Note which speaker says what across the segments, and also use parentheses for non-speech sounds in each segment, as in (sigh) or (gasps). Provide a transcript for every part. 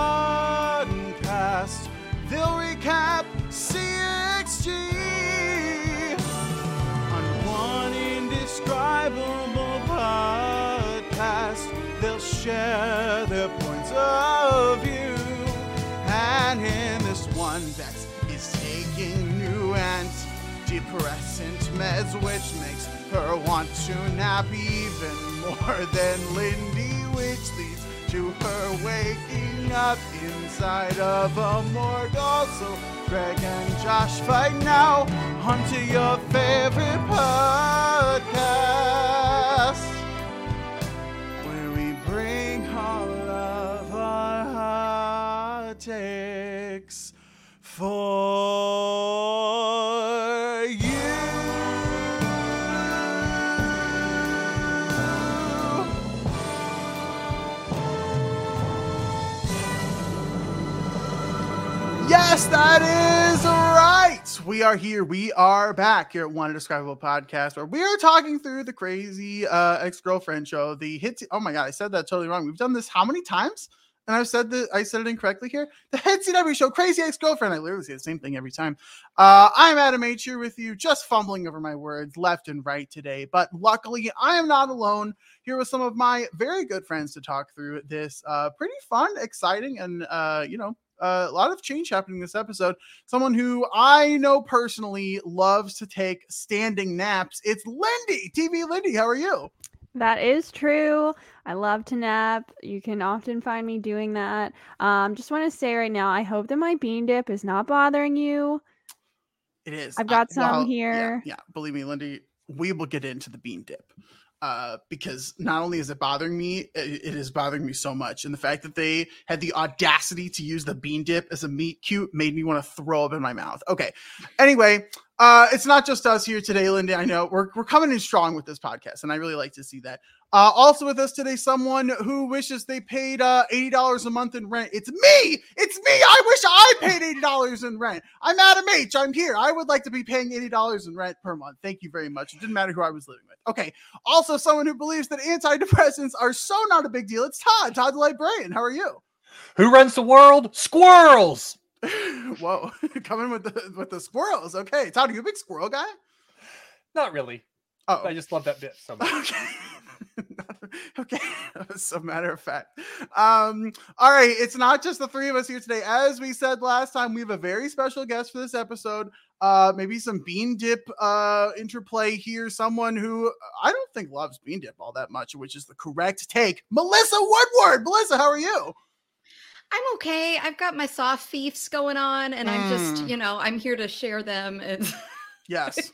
Speaker 1: Podcast. They'll recap CXG on one indescribable podcast. They'll share their points of view. And in this one, Bex is taking new and antidepressant meds, which makes her want to nap even more than Lindy, which leads to her up inside of a morgue. Also, Greg and Josh fight now onto your favorite podcast where we bring all of our hot takes for Yes, that is right. We are here. We are back here at One Indescribable Podcast, where we are talking through the crazy uh, ex girlfriend show. The hit. Oh my god, I said that totally wrong. We've done this how many times? And I've said that I said it incorrectly here. The Hit CW show, Crazy Ex Girlfriend. I literally say the same thing every time. Uh, I'm Adam H here with you, just fumbling over my words left and right today. But luckily, I am not alone. Here with some of my very good friends to talk through this uh, pretty fun, exciting, and uh, you know, uh, a lot of change happening this episode. Someone who I know personally loves to take standing naps. It's Lindy, TV Lindy. How are you?
Speaker 2: That is true. I love to nap. You can often find me doing that. Um, just want to say right now, I hope that my bean dip is not bothering you.
Speaker 1: It is.
Speaker 2: I've got
Speaker 1: I-
Speaker 2: some
Speaker 1: well,
Speaker 2: here.
Speaker 1: Yeah, yeah, believe me, Lindy, we will get into the bean dip. Uh, because not only is it bothering me, it, it is bothering me so much. And the fact that they had the audacity to use the bean dip as a meet cute made me want to throw up in my mouth. Okay. Anyway, uh, it's not just us here today, Linda. I know we're, we're coming in strong with this podcast, and I really like to see that. Uh, also with us today, someone who wishes they paid uh, $80 a month in rent. It's me. It's me. I wish I paid $80 in rent. I'm Adam H. I'm here. I would like to be paying $80 in rent per month. Thank you very much. It didn't matter who I was living with. Okay. Also, someone who believes that antidepressants are so not a big deal. It's Todd. Todd the Librarian. How are you?
Speaker 3: Who runs the world? Squirrels. (laughs)
Speaker 1: Whoa, (laughs) coming with the with the squirrels. Okay, Todd, are you a big squirrel guy?
Speaker 3: Not really.
Speaker 1: Oh,
Speaker 3: I just love that bit so much. (laughs)
Speaker 1: okay. (laughs) okay, (laughs) as a matter of fact. Um, all right, it's not just the three of us here today. As we said last time, we have a very special guest for this episode. Uh, maybe some bean dip uh interplay here. Someone who I don't think loves bean dip all that much, which is the correct take. Melissa Woodward. Melissa, how are you?
Speaker 4: I'm okay. I've got my soft fiefs going on, and I'm just,
Speaker 1: Mm.
Speaker 4: you know, I'm here to share them. And (laughs)
Speaker 1: Yes,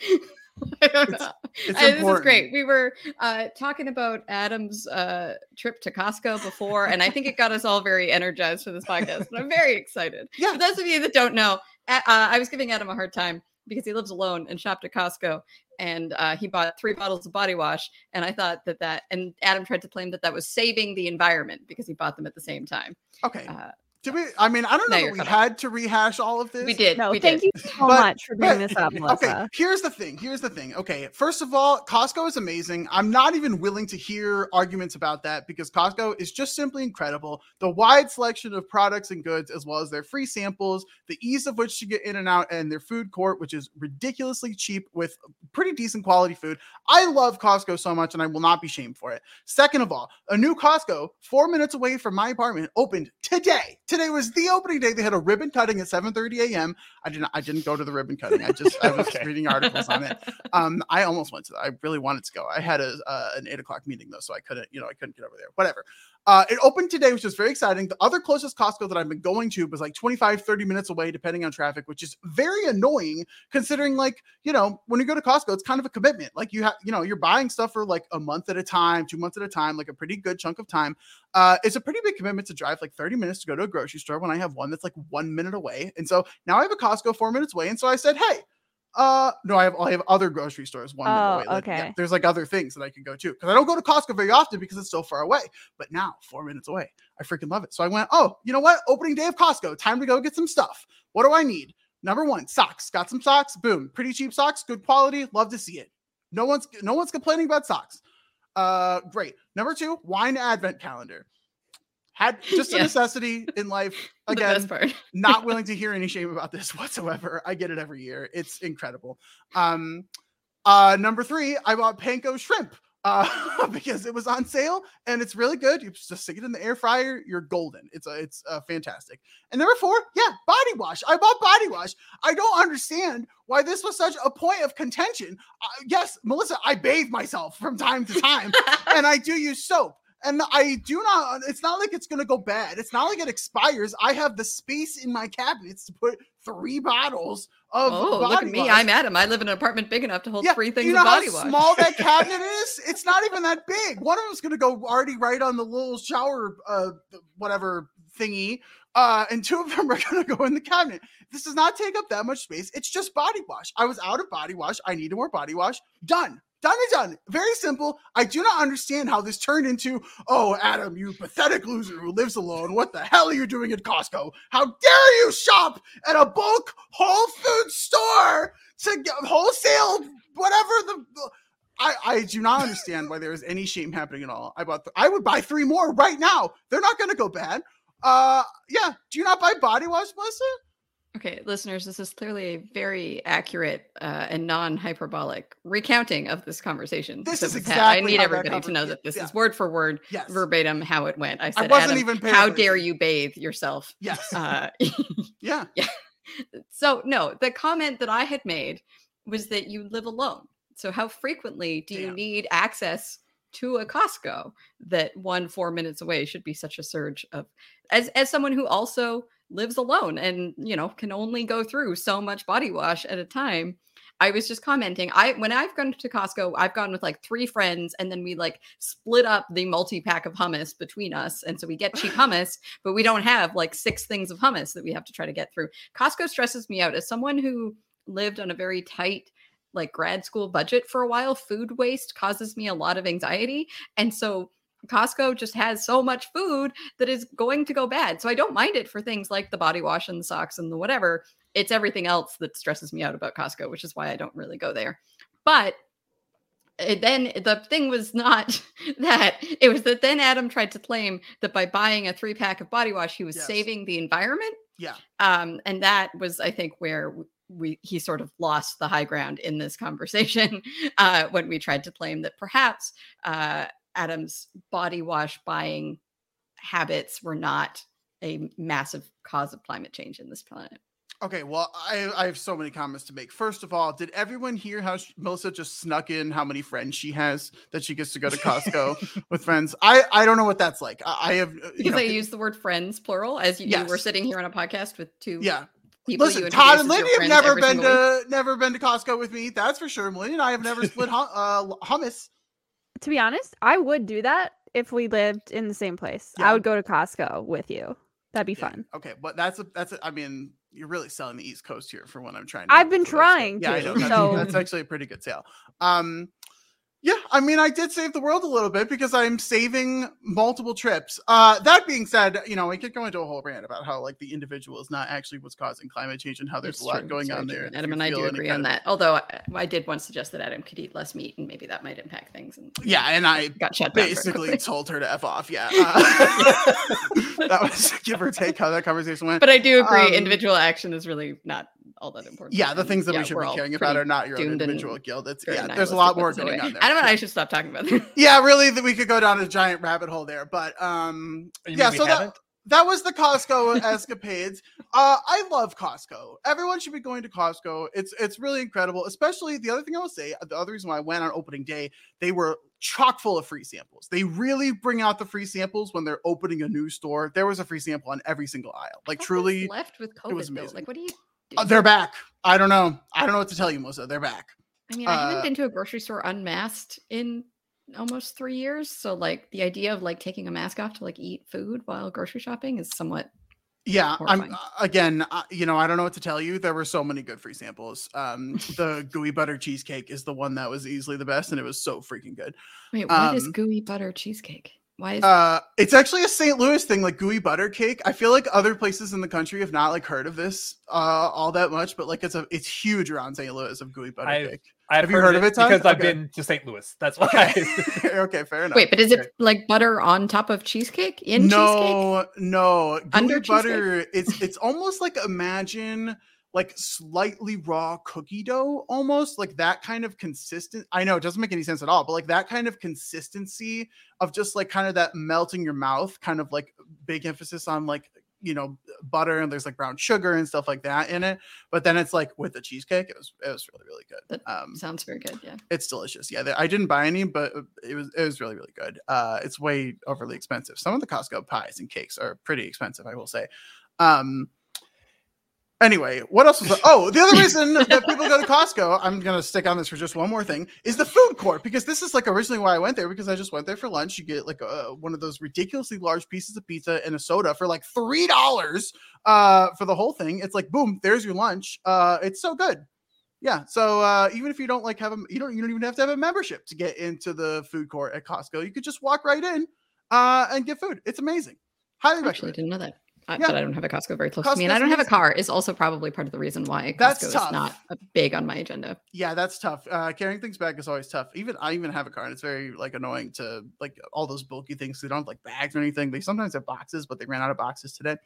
Speaker 1: It's- (laughs) it's
Speaker 4: Uh, this is great. We were uh, talking about Adam's uh, trip to Costco before, and I think it got us all very energized for this podcast. And I'm very excited. (laughs)
Speaker 1: Yeah.
Speaker 4: For those of you that don't know, uh, I was giving Adam a hard time because he lives alone and shopped at Costco, and uh, he bought three bottles of body wash. And I thought that that, and Adam tried to claim that that was saving the environment because he bought them at the same time.
Speaker 1: Okay. Did we? I mean, I don't know
Speaker 4: No,
Speaker 1: that we
Speaker 4: cut off.
Speaker 1: had to rehash all of this.
Speaker 4: we did.
Speaker 2: No,
Speaker 4: we
Speaker 2: thank
Speaker 4: did.
Speaker 2: you so
Speaker 1: But-
Speaker 2: much for bringing
Speaker 1: but-
Speaker 2: this up, (laughs) Melissa.
Speaker 1: Okay, here's the thing. Here's the thing. Okay, first of all, Costco is amazing. I'm not even willing to hear arguments about that because Costco is just simply incredible. The wide selection of products and goods, as well as their free samples, the ease of which to get in and out, and their food court, which is ridiculously cheap with pretty decent quality food. I love Costco so much, and I will not be shamed for it. Second of all, a new Costco four minutes away from my apartment opened today. Today was the opening day. They had a ribbon cutting at 7:30 a.m. I didn't. I didn't go to the ribbon cutting. I just I (laughs) was
Speaker 3: Okay.
Speaker 1: reading articles on it. Um, I almost went to. that. I really wanted to go. I had a uh, an eight o'clock meeting though, so I couldn't. You know, I couldn't get over there. Whatever. Uh, it opened today, which was very exciting. The other closest Costco that I've been going to was like 25, 30 minutes away, depending on traffic, which is very annoying considering, like, you know, when you go to Costco, it's kind of a commitment. Like, you have, you know, you're buying stuff for like a month at a time, two months at a time, like a pretty good chunk of time. Uh, it's a pretty big commitment to drive like 30 minutes to go to a grocery store when I have one that's like one minute away. And so now I have a Costco four minutes away. And so I said, hey, uh, no, I have I have other grocery stores one minute
Speaker 2: Oh,
Speaker 1: away. Like, yeah, there's like other things that I can go to because I don't go to Costco very often because it's so far away. But now, four minutes away, I freaking love it. So I went, oh, you know what? Opening day of Costco, time to go get some stuff. What do I need? Number one, socks. Got some socks. Boom, pretty cheap socks, good quality. Love to see it. No one's no one's complaining about socks. Uh, great. Number two, wine advent calendar. Had (laughs) just a
Speaker 4: Yeah.
Speaker 1: necessity in life. (laughs) Again, (laughs) not willing to hear any shame about this whatsoever. I get it every year. It's incredible. Um, uh, number three, I bought panko shrimp uh, (laughs) because it was on sale and it's really good. You just stick it in the air fryer, you're golden. It's uh, it's uh, fantastic. And number four, yeah, body wash. I bought body wash. I don't understand why this was such a point of contention. Uh, yes, Melissa, I bathe myself from time to time and I do use soap. And I do not, it's not like it's going to go bad. It's not like it expires. I have the space in my cabinets to put three bottles of
Speaker 4: oh, look at me.
Speaker 1: wash.
Speaker 4: I'm Adam. I live in an apartment big enough to hold three
Speaker 1: do
Speaker 4: things
Speaker 1: you know
Speaker 4: of body
Speaker 1: how
Speaker 4: wash.
Speaker 1: small that (laughs) cabinet is? It's not even that big. One of them's going to go already right on the little shower, uh, whatever thingy. Uh, and two of them (laughs) are going to go in the cabinet. This does not take up that much space. It's just body wash. I was out of body wash. I needed more body wash. Done. Done and done. Very simple. I do not understand how this turned into, oh, Adam, you pathetic loser who lives alone. What the hell are you doing at Costco? How dare you shop at a bulk Whole Food store to get wholesale, whatever the. I, I do not understand why there is any shame happening at all. I bought. Th- I would buy three more right now. They're not going to go bad. Uh, yeah. Do you not buy body wash, Melissa?
Speaker 4: Okay, listeners, this is clearly a very accurate uh, and non-hyperbolic recounting of this conversation.
Speaker 1: This is
Speaker 4: had. I
Speaker 1: exactly
Speaker 4: need everybody to know that this
Speaker 1: yeah.
Speaker 4: is word for word,
Speaker 1: Yes.
Speaker 4: verbatim, how it went. I said,
Speaker 1: wasn't
Speaker 4: Adam,
Speaker 1: even
Speaker 4: how dare you bathe yourself?
Speaker 1: Yes.
Speaker 4: Uh, (laughs)
Speaker 1: yeah.
Speaker 4: so no, the comment that I had made was that you live alone. So how frequently do you need access to a Costco that one four minutes away should be such a surge of as as someone who also lives alone and you know can only go through so much body wash at a time. I was just commenting. I when I've gone to Costco, I've gone with like three friends, and then we like split up the multi pack of hummus between us, and so we get cheap (laughs) hummus, but we don't have like six things of hummus that we have to try to get through. Costco stresses me out as someone who lived on a very tight like grad school budget for a while. Food waste causes me a lot of anxiety, and so Costco just has so much food that is going to go bad. So I don't mind it for things like the body wash and the socks and the whatever. It's everything else that stresses me out about Costco, which is why I don't really go there. But it, then the thing was not (laughs) that it was that then Adam tried to claim that by buying a three pack of body wash, he was
Speaker 1: Yes.
Speaker 4: saving the environment.
Speaker 1: Yeah.
Speaker 4: Um, and that was, I think, where we he sort of lost the high ground in this conversation (laughs) uh, when we tried to claim that perhaps uh, Adam's body wash buying habits were not a massive cause of climate change in this planet.
Speaker 1: Okay, well, I, I have so many comments to make. First of all, did everyone hear how sh- Melissa just snuck in how many friends she has that she gets to go to Costco (laughs) with friends? I, I don't know what that's like. I, I have, uh, you
Speaker 4: Because
Speaker 1: know,
Speaker 4: I use the word friends plural as you, you were
Speaker 1: Yes.
Speaker 4: sitting here on a podcast with two
Speaker 1: yeah.
Speaker 4: people.
Speaker 1: Listen,
Speaker 4: you
Speaker 1: Todd and Lindy have never been
Speaker 4: single week.
Speaker 1: to never been to Costco with me. That's for sure. Lindy and I have never split hum- uh, hummus.
Speaker 2: To be honest, I would do that if we lived in the same place.
Speaker 1: Yeah.
Speaker 2: I would go to Costco with you. That'd be
Speaker 1: Yeah,
Speaker 2: fun.
Speaker 1: Okay, but that's a that's a, I mean, you're really selling the East Coast here for what I'm trying to.
Speaker 2: I've been
Speaker 1: for us, so-
Speaker 2: trying
Speaker 1: Yeah, I
Speaker 2: to,
Speaker 1: know. That's,
Speaker 2: so-
Speaker 1: that's actually a pretty good sale. Um, yeah, I mean, I did save the world a little bit because I'm saving multiple trips. Uh, that being said, you know, we could go into a whole rant about how like the individual is not actually what's causing climate change and how there's
Speaker 4: It's
Speaker 1: a lot
Speaker 4: true,
Speaker 1: going on there.
Speaker 4: Adam and I do agree on
Speaker 1: of-
Speaker 4: that. Although I, I did once suggest that Adam could eat less meat, and maybe that might impact things. And
Speaker 1: Yeah, and I (laughs)
Speaker 4: got shut
Speaker 1: basically told her to f off. Yeah, (laughs) uh, (laughs) that was give or take how that conversation went.
Speaker 4: But I do agree,
Speaker 1: Um,
Speaker 4: individual action is really not all that important.
Speaker 1: yeah, the things that
Speaker 4: yeah,
Speaker 1: we should be caring about are not your own individual guilt. It's
Speaker 4: very
Speaker 1: yeah, there's a lot more going
Speaker 4: anyway.
Speaker 1: on there.
Speaker 4: Adam and
Speaker 1: Yeah.
Speaker 4: I (laughs) should stop talking about this.
Speaker 1: yeah, really, that we could go down a giant rabbit hole there. But um,
Speaker 3: You
Speaker 1: yeah, so that,
Speaker 3: haven't?
Speaker 1: that was the Costco escapades. Uh, I love Costco. Everyone should be going to Costco. It's it's really incredible. Especially the other thing I will say, the other reason why I went on opening day, they were chock full of free samples. They really bring out the free samples when they're opening a new store. There was a free sample on every single aisle. Like
Speaker 4: What's
Speaker 1: truly,
Speaker 4: left with
Speaker 1: it was
Speaker 4: COVID though.
Speaker 1: amazing.
Speaker 4: Like, what do you?
Speaker 1: Uh, they're back. I don't know. I don't know what to tell you, Melissa. They're back.
Speaker 4: I mean, I
Speaker 1: uh,
Speaker 4: haven't been to a grocery store unmasked in almost three years. So, like, the idea of like taking a mask off to like eat food while grocery shopping is somewhat.
Speaker 1: Yeah, I'm uh, again, uh, you know, I don't know what to tell you. There were so many good free samples. Um, (laughs) the gooey butter cheesecake is the one that was easily the best, and it was so freaking good.
Speaker 4: Wait, what is
Speaker 1: Um,
Speaker 4: gooey butter cheesecake? Why is
Speaker 1: Uh, it's actually a St. Louis thing, like gooey butter cake. I feel like other places in the country have not like heard of this uh all that much, but like it's a it's huge around St. Louis of gooey butter
Speaker 3: I've-
Speaker 1: cake.
Speaker 3: I've
Speaker 1: Have you heard of it, Todd?
Speaker 3: Because I've been to St. Louis. That's (laughs) why.
Speaker 1: Okay, (laughs) okay, fair enough.
Speaker 4: wait? But is it like butter on top of cheesecake in cheesecake?
Speaker 1: no, no, gooey
Speaker 4: Under
Speaker 1: butter. It's it's almost like imagine like slightly raw cookie dough, almost like that kind of consistent. I know it doesn't make any sense at all, but like that kind of consistency of just like kind of that melt in your mouth, kind of like big emphasis on like you know butter and there's like brown sugar and stuff like that in it. But then it's like with the cheesecake, it was it was really really good.
Speaker 4: That
Speaker 1: Um,
Speaker 4: Sounds very good. Yeah.
Speaker 1: it's delicious. Yeah, I didn't buy any, but it was it was really really good. Uh, it's way overly expensive. Some of the Costco pies and cakes are pretty expensive, I will say. Um. Anyway, what else was? there? Oh, the other (laughs) reason that people go to Costco, I'm gonna stick on this for just one more thing, is the food court because this is like originally why I went there because I just went there for lunch. You get like a, one of those ridiculously large pieces of pizza and a soda for like three dollars uh, for the whole thing. It's like boom, there's your lunch. Uh, it's so good yeah so uh even if you don't like have a you don't you don't even have to have a membership to get into the food court at costco you could just walk right in uh and get food it's amazing highly
Speaker 4: I actually
Speaker 1: recommend
Speaker 4: didn't know that.
Speaker 1: Yeah.
Speaker 4: But I don't have a Costco very close to me, and I don't have a car. Is also probably part of the reason why Costco
Speaker 1: That's
Speaker 4: is not big on my agenda.
Speaker 1: yeah that's tough. Uh carrying things back is always tough. Even i even have a car and it's very like annoying to like all those bulky things. They don't have like bags or anything. They sometimes have boxes but they ran out of boxes today.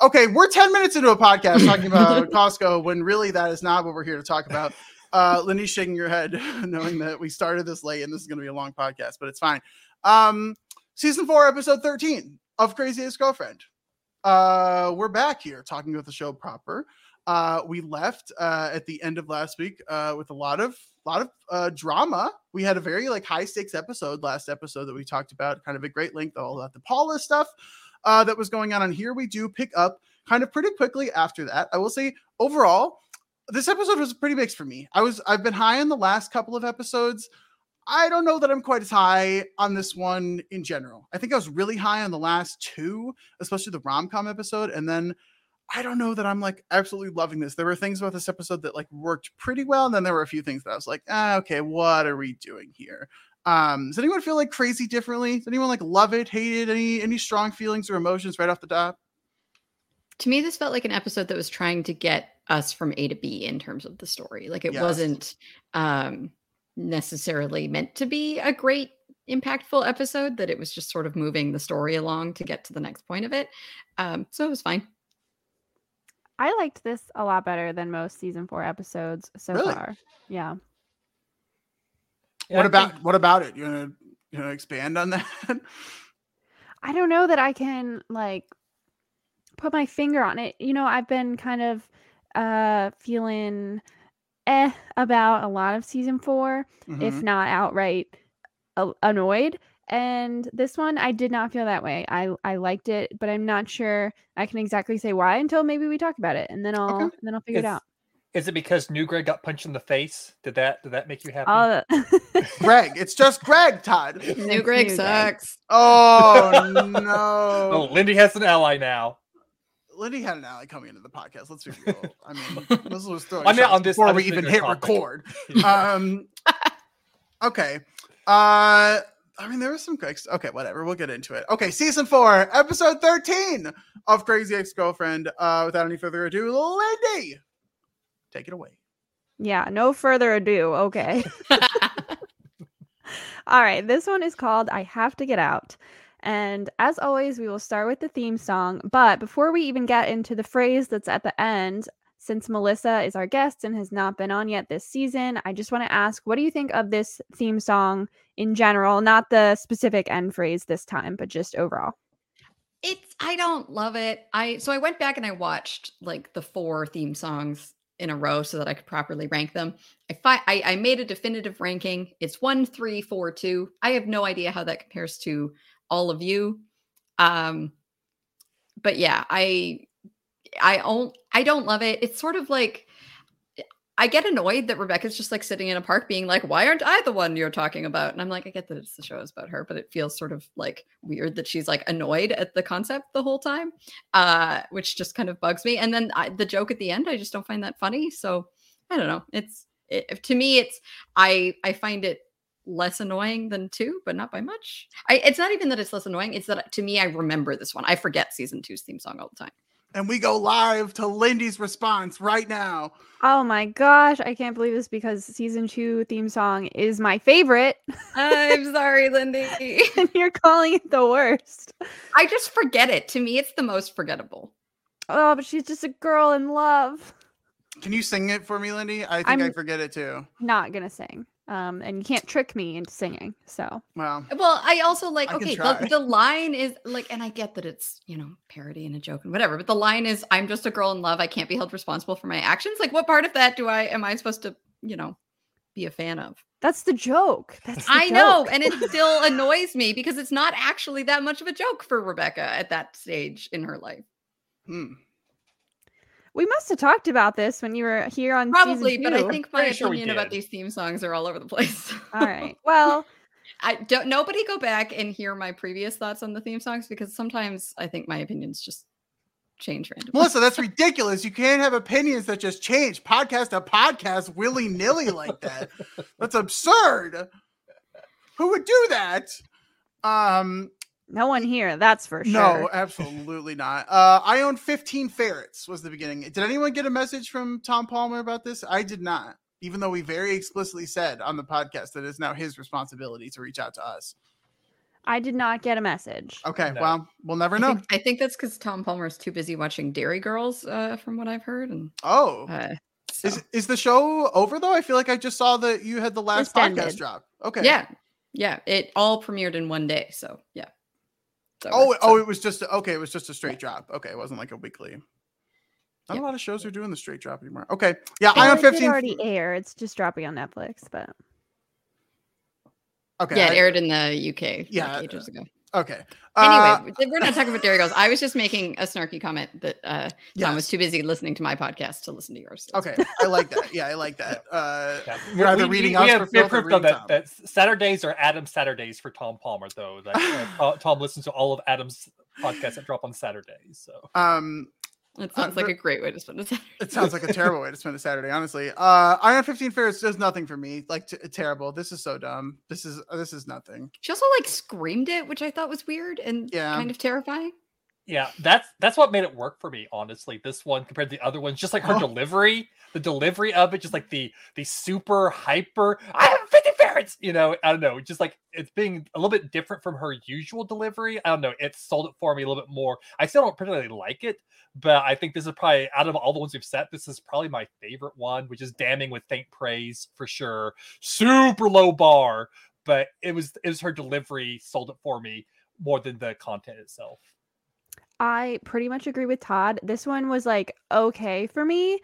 Speaker 1: Okay we're 10 minutes into a podcast talking about (laughs) costco when really that is not what we're here to talk about. Uh shaking your head (laughs) knowing that we started this late and this is going to be a long podcast but it's fine. Um season four episode 13 of crazy ex-girlfriend uh we're back here talking about the show proper. Uh we left uh at the end of last week uh with a lot of lot of uh drama. We had a very like high stakes episode last episode that we talked about kind of a great length all about the paula stuff uh that was going on. And here we do pick up kind of pretty quickly after that. I will say overall this episode was pretty mixed for me. I was i've been high on the last couple of episodes I don't know that I'm quite as high on this one in general. I think I was really high on the last two, especially the rom com episode. And then I don't know that I'm like absolutely loving this. There were things about this episode that like worked pretty well. And then there were a few things that I was like, ah, okay, what are we doing here? Um, does anyone feel like crazy differently? Does anyone like love it, hate it? Any any strong feelings or emotions right off the top?
Speaker 4: To me, this felt like an episode that was trying to get us from A to B in terms of the story. Like it
Speaker 1: Yes.
Speaker 4: wasn't um, necessarily meant to be a great, impactful episode. That it was just sort of moving the story along to get to the next point of it. Um, so it was fine.
Speaker 2: I liked this a lot better than most season four episodes so
Speaker 1: Really?
Speaker 2: far. Yeah.
Speaker 3: Yeah,
Speaker 1: what
Speaker 3: I
Speaker 1: about
Speaker 3: think-
Speaker 1: what about it? You want to you know expand on that?
Speaker 2: I don't know that I can like put my finger on it. You know, I've been kind of uh feeling eh about a lot of season 4, if
Speaker 1: Mhm.
Speaker 2: not outright a- annoyed. And this one I did not feel that way. I I liked it, but I'm not sure I can exactly say why until maybe we talk about it and then I'll
Speaker 1: Okay.
Speaker 2: then I'll figure it
Speaker 3: Is-
Speaker 2: out.
Speaker 3: Is it because New Greg got punched in the face? Did that did that make you happy?
Speaker 2: I'll
Speaker 1: Greg, it's just Greg, Todd.
Speaker 4: New Greg
Speaker 2: Greg.
Speaker 4: sucks.
Speaker 1: Oh (laughs) no.
Speaker 3: oh, Lindy has an ally now.
Speaker 1: Lindy had an ally coming into the podcast. Let's be (laughs) real. I mean, this was throwing
Speaker 3: I mean, on this-
Speaker 1: before
Speaker 3: on
Speaker 1: we even hit
Speaker 3: topic.
Speaker 1: record. (laughs) Um, okay. Uh, I mean, there was some great. Okay, whatever. We'll get into it. Okay, season four, episode thirteen of Crazy Ex-Girlfriend. Uh, without any further ado, Lindy, take it away.
Speaker 2: Yeah, no further ado. Okay. (laughs) All right, this one is called I Have to Get Out. And as always, we will start with the theme song. But before we even get into the phrase that's at the end, since Melissa is our guest and has not been on yet this season, I just want to ask what do you think of this theme song in general? Not the specific end phrase this time, but just overall.
Speaker 4: it's I don't love it. I so I went back and I watched like the four theme songs in a row so that I could properly rank them. I fi- I, I made a definitive ranking. It's one, three, four, two. I have no idea how that compares to all of you. Um, but yeah, I I don't I don't love it. It's sort of like I get annoyed that Rebecca's just like sitting in a park being like, why aren't I the one you're talking about? And I'm like, I get that it's the show is about her, but it feels sort of like weird that she's like annoyed at the concept the whole time, uh, which just kind of bugs me. And then I, the joke at the end, I just don't find that funny. So I don't know. It's it, to me, it's I I find it less annoying than two, but not by much. I, it's not even that it's less annoying. It's that to me, I remember this one. I forget season two's theme song all the time.
Speaker 1: And we go live to Lindy's response right now.
Speaker 2: Oh my gosh, I can't believe this because season two theme song is my favorite,
Speaker 4: I'm (laughs) sorry, Lindy.
Speaker 2: and you're calling it the worst.
Speaker 4: I just forget it. To me, it's the most forgettable.
Speaker 2: Oh, but she's just a girl in love.
Speaker 1: Can you sing it for me, Lindy? I think I
Speaker 2: I'm-
Speaker 1: forget it too.
Speaker 2: Not gonna sing. Um, and you can't trick me into singing. So
Speaker 1: Well,
Speaker 4: Well, I also like
Speaker 1: I
Speaker 4: okay, the, the line is like, and I get that it's you know parody and a joke and whatever, but the line is, "I'm just a girl in love. I can't be held responsible for my actions." Like, what part of that do I am I supposed to you know be a fan of?
Speaker 2: that's the joke. That's the
Speaker 4: I know, and it still annoys me because it's not actually that much of a joke for Rebecca at that stage in her life.
Speaker 1: hmm.
Speaker 2: We must have talked about this when you were here on
Speaker 4: Probably,
Speaker 2: season
Speaker 4: but I think my
Speaker 3: Pretty sure we
Speaker 4: opinion about
Speaker 3: did.
Speaker 4: these theme songs are all over the place. (laughs)
Speaker 2: All right. Well,
Speaker 4: I don't nobody go back and hear my previous thoughts on the theme songs because sometimes I think my opinions just change randomly.
Speaker 1: Melissa, that's ridiculous. You can't have opinions that just change podcast to podcast willy nilly like that. (laughs) That's absurd. Who would do that? Um,
Speaker 2: no one here. That's for sure.
Speaker 1: no, absolutely not. Uh, I own 15 ferrets. Was the beginning. Did anyone get a message from Tom Palmer about this? I did not. Even though we very explicitly said on the podcast that it's now his responsibility to reach out to us.
Speaker 2: I did not get a message.
Speaker 1: Okay,
Speaker 3: No.
Speaker 1: well, we'll never
Speaker 4: I
Speaker 1: know.
Speaker 4: think, I think that's because Tom Palmer is too busy watching Derry Girls, uh, from what I've heard. And
Speaker 1: Oh,
Speaker 4: uh, so-
Speaker 1: is is the show over though? I feel like I just saw that you had the last
Speaker 2: Just
Speaker 1: podcast
Speaker 2: ended.
Speaker 1: drop. Okay.
Speaker 4: yeah, yeah, it all premiered in one day. So yeah. It's
Speaker 1: Oh,
Speaker 4: over.
Speaker 1: oh, it was just okay. It was just a straight drop. Okay, it wasn't like a weekly. Not
Speaker 4: Yeah.
Speaker 1: a lot of shows are doing the straight drop anymore. Okay, yeah,
Speaker 2: Well,
Speaker 1: I own fifteen.
Speaker 2: already aired. It's just dropping on Netflix, but
Speaker 1: Okay,
Speaker 4: yeah, it
Speaker 1: I-
Speaker 4: aired in the UK
Speaker 1: Yeah,
Speaker 4: like ages ago.
Speaker 1: Okay. Uh,
Speaker 4: Anyway, we're not talking about Derry Girls. I was just making a snarky comment that uh, Tom was too busy listening to my podcast to listen to yours. (laughs)
Speaker 1: Okay, I like that. Yeah, I like that. Uh,
Speaker 3: Yeah.
Speaker 1: You're either reading us
Speaker 3: have, we have
Speaker 1: filth
Speaker 3: proof though that, that Saturdays are Adam Saturdays for Tom Palmer though. That uh, (laughs) Tom- Tom listens to all of Adam's podcasts that drop on Saturdays. So
Speaker 1: um,
Speaker 4: it uh, sounds uh,
Speaker 1: like
Speaker 4: a great way to spend a Saturday.
Speaker 1: It sounds like a terrible way to spend a Saturday, honestly. Uh, Iron 15 Fierce does nothing for me. Like t- terrible. This is so dumb. This is uh, this is nothing.
Speaker 4: She also like screamed it, which I thought was weird and
Speaker 1: yeah.
Speaker 4: kind of terrifying.
Speaker 3: Yeah, that's that's what made it work for me, honestly. This one compared to the other ones, just like her
Speaker 1: oh.
Speaker 3: delivery, the delivery of it, just like the the super hyper. I have 50 parents, you know, I don't know, just like it's being a little bit different from her usual delivery. I don't know, it sold it for me a little bit more. I still don't particularly like it, but I think this is probably out of all the ones we've set, this is probably my favorite one, which is damning with faint praise for sure. Super low bar, but it was it was her delivery sold it for me more than the content itself.
Speaker 2: I pretty much agree with Todd. This one was like okay for me.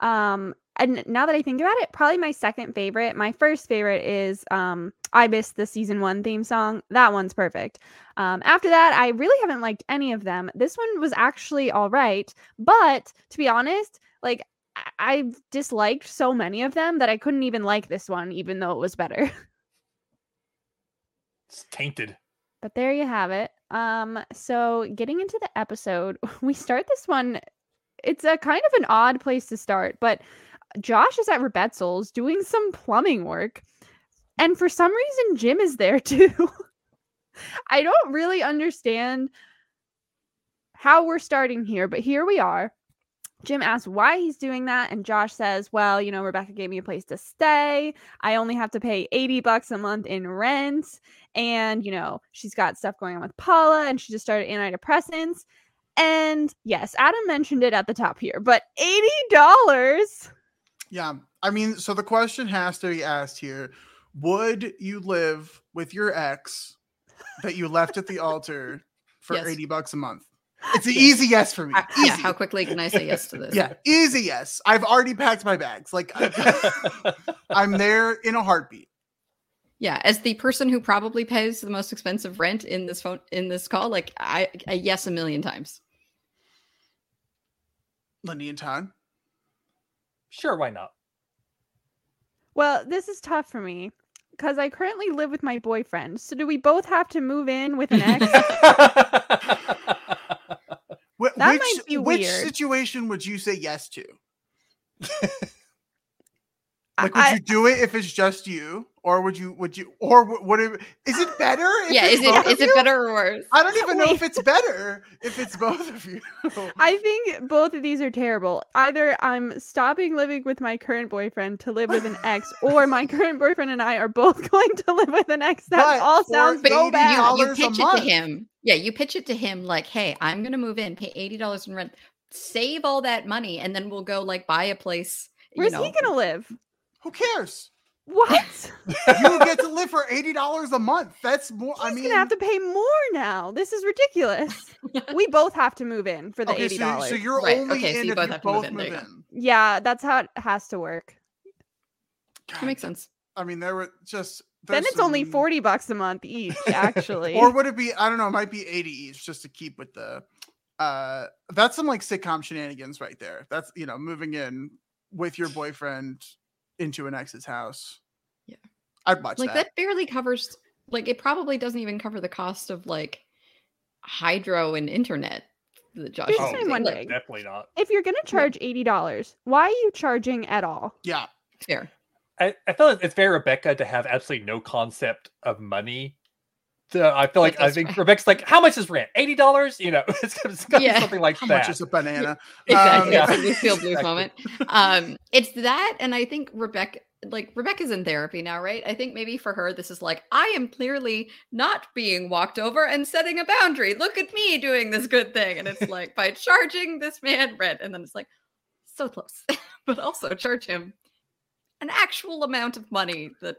Speaker 2: Um, and now that I think about it, probably my second favorite. My first favorite is um Ibis, the season one theme song. That one's perfect. Um, after that, I really haven't liked any of them. This one was actually all right, but to be honest, like I- I've disliked so many of them that I couldn't even like this one, even though it was better. (laughs)
Speaker 3: It's tainted.
Speaker 2: But there you have it. Um, so getting into the episode, (laughs) we start this one. It's a kind of an odd place to start, but Josh is at Rebetzel's doing some plumbing work. And for some reason, Jim is there (laughs) too. I don't really understand how we're starting here, but here we are. Jim asks why he's doing that, and Josh says, Well, you know, Rebecca gave me a place to stay. I only have to pay 80 bucks a month in rent and you know she's got stuff going on with paula and she just started antidepressants and yes adam mentioned it at the top here but $80
Speaker 1: Yeah. I mean, so the question has to be asked here Would you live with your ex that you left at the altar (laughs) for
Speaker 4: Yes.
Speaker 1: 80 bucks a month? It's an easy yes for me. Easy.
Speaker 4: yeah, how quickly can I say yes to this?
Speaker 1: Yeah, easy yes. I've already packed my bags. Like (laughs) I'm there in a heartbeat.
Speaker 4: Yeah, as the person who probably pays the most expensive rent in this phone in this call, like I, I yes a million times.
Speaker 1: Lindy and Todd.
Speaker 3: Sure, why not?
Speaker 2: well this is tough for me because i currently live with my boyfriend so do we both have to move in with an ex (laughs)
Speaker 1: Wh-
Speaker 2: That
Speaker 1: which
Speaker 2: might be
Speaker 1: which
Speaker 2: weird.
Speaker 1: situation would you say yes to? (laughs) Like, would
Speaker 2: I-
Speaker 1: you do it if it's just you, or would you? Would you? Or would it? Is it better? (gasps) if
Speaker 4: yeah, is it
Speaker 1: of
Speaker 4: it better or worse?
Speaker 1: I don't even know if it's better if it's both of you. (laughs)
Speaker 2: I think both of these are terrible. Either I'm stopping living with my current boyfriend to live with an ex, or my (laughs) current boyfriend and I are both (laughs) going to live with an ex. That
Speaker 1: But
Speaker 2: all sounds
Speaker 4: But
Speaker 2: so bad.
Speaker 4: you, you pitch it to him. Yeah, you pitch it to him like, "Hey, I'm gonna move in, pay eighty dollars in rent, save all that money, and then we'll go like buy a place." you
Speaker 2: Where's
Speaker 4: know,
Speaker 2: he gonna live?
Speaker 1: Who cares?
Speaker 2: What?
Speaker 1: You (laughs) get to live for eighty dollars a month. That's more.
Speaker 2: He's
Speaker 1: I mean,
Speaker 2: gonna have to pay more now. This is ridiculous. we both have to move in for the
Speaker 1: okay,
Speaker 2: eighty dollars.
Speaker 1: so you're
Speaker 4: Right,
Speaker 1: only
Speaker 4: okay, so you
Speaker 1: if
Speaker 4: both
Speaker 1: you
Speaker 4: have to move in,
Speaker 1: move
Speaker 4: you
Speaker 1: in.
Speaker 2: yeah, that's how it has to work.
Speaker 4: That makes sense.
Speaker 1: I mean, there were just
Speaker 2: then
Speaker 1: there's
Speaker 2: it's only forty bucks a month each, (laughs) actually.
Speaker 1: or would it be? I don't know. It might be eighty each, just to keep with the. uh That's some like sitcom shenanigans right there. That's you know moving in with your boyfriend into an ex's house.
Speaker 4: Yeah.
Speaker 1: I'd watch
Speaker 4: Like
Speaker 1: that.
Speaker 4: that barely covers. Like it probably doesn't even cover the cost of like hydro and internet. That Josh
Speaker 2: Here's what I'm wondering.
Speaker 3: definitely not.
Speaker 2: if you're gonna charge eighty dollars, why are you charging at all?
Speaker 1: Yeah,
Speaker 4: fair.
Speaker 3: I, I feel like it's very Rebecca to have absolutely no concept of money. So I feel like I think
Speaker 4: right.
Speaker 3: Rebecca's like, how much is rent? Eighty dollars? You know, (laughs) it's, it's gonna be
Speaker 4: Yeah.
Speaker 3: something like
Speaker 1: how
Speaker 3: that.
Speaker 1: much is a banana? (laughs)
Speaker 4: Exactly.
Speaker 3: Um,
Speaker 4: it's a
Speaker 3: yeah.
Speaker 4: Lucille Bluth
Speaker 3: Exactly.
Speaker 4: moment. Um, it's that, and I think Rebecca, like Rebecca's in therapy now, right? I think maybe for her, this is like, I am clearly not being walked over and setting a boundary. Look at me doing this good thing, and it's like by (laughs) charging this man rent, and then it's like so close, but also charge him an actual amount of money that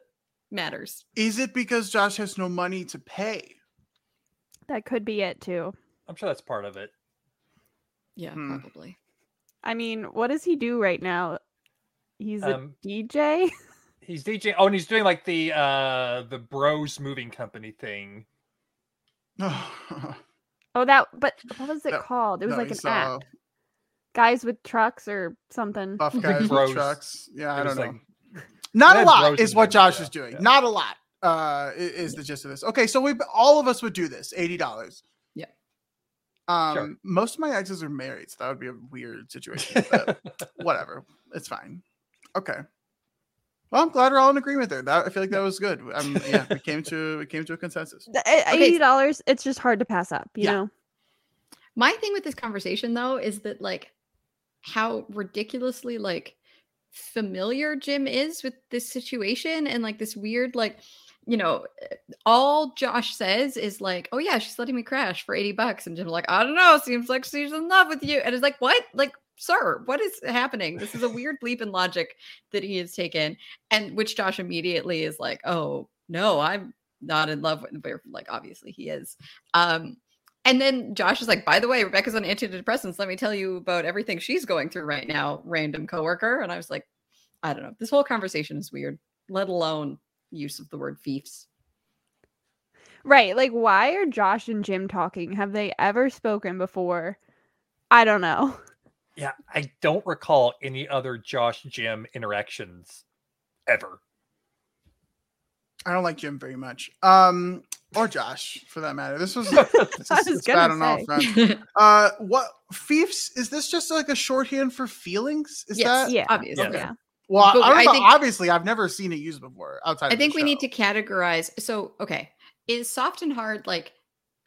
Speaker 4: matters.
Speaker 1: Is it because Josh has no money to pay?
Speaker 2: That could be it too.
Speaker 3: I'm sure that's part of it.
Speaker 4: Yeah,
Speaker 1: Hmm.
Speaker 4: probably.
Speaker 2: I mean, what does he do right now? He's a
Speaker 3: Um,
Speaker 2: DJ. (laughs)
Speaker 3: He's DJing. Oh, and he's doing like the uh the Bros Moving Company thing. (sighs)
Speaker 2: Oh, that. But what was it
Speaker 1: No,
Speaker 2: called? It was
Speaker 1: No,
Speaker 2: like
Speaker 1: he
Speaker 2: an
Speaker 1: saw
Speaker 2: app. Guys with trucks or something.
Speaker 1: Buff guys with
Speaker 3: bros.
Speaker 1: trucks. Yeah, I don't know.
Speaker 3: like-
Speaker 1: Not a lot is what Josh
Speaker 3: yeah,
Speaker 1: is doing.
Speaker 3: yeah.
Speaker 1: Not a lot uh, is the gist of this. Okay, so we all of us would do this. Eighty dollars.
Speaker 4: Yeah.
Speaker 1: Um, most of my exes are married, so that would be a weird situation. But (laughs) whatever, it's fine. Okay. Well, I'm glad we're all in agreement there. That I feel like that was good. Um, yeah, we came to we came to a consensus.
Speaker 2: The- eh,
Speaker 4: Okay.
Speaker 2: Eighty dollars. It's just hard to pass up. You
Speaker 1: Yeah.
Speaker 2: know.
Speaker 4: My thing with this conversation though is that like how ridiculously like familiar Jim is with this situation and like this weird like you know eh, all Josh says is like oh yeah she's letting me crash for 80 bucks and Jim's like I don't know seems like she's in love with you and it's like what? Like sir what is happening? This is a weird leap in logic that he has taken and which Josh immediately is like oh no I'm not in love with like obviously he is um and then Josh is like, by the way, Rebecca's on antidepressants. Let me tell you about everything she's going through right now, random coworker. And I was like, I don't know. This whole conversation is weird, let alone use of the word fiefs.
Speaker 2: Right. Like, why are Josh and Jim talking? Have they ever spoken before? I don't know.
Speaker 3: yeah, I don't recall any other Josh Jim interactions ever.
Speaker 1: I don't like Jim very much. Um, or Josh for that matter. This was (laughs) this
Speaker 2: I
Speaker 1: is,
Speaker 2: was
Speaker 1: bad
Speaker 2: gonna
Speaker 1: on all
Speaker 2: say.
Speaker 1: fronts. (laughs) Uh, what fiefs is this? Just like a shorthand for feelings? Is
Speaker 4: yes,
Speaker 1: that
Speaker 2: Yeah.
Speaker 4: obviously.
Speaker 3: Yeah.
Speaker 2: Yeah.
Speaker 1: well?
Speaker 4: But
Speaker 1: I don't
Speaker 4: I
Speaker 1: know.
Speaker 4: think-
Speaker 1: Obviously, I've never seen it used before outside.
Speaker 4: I
Speaker 1: of
Speaker 4: think
Speaker 1: the
Speaker 4: we need to categorize. So, okay, is soft and hard like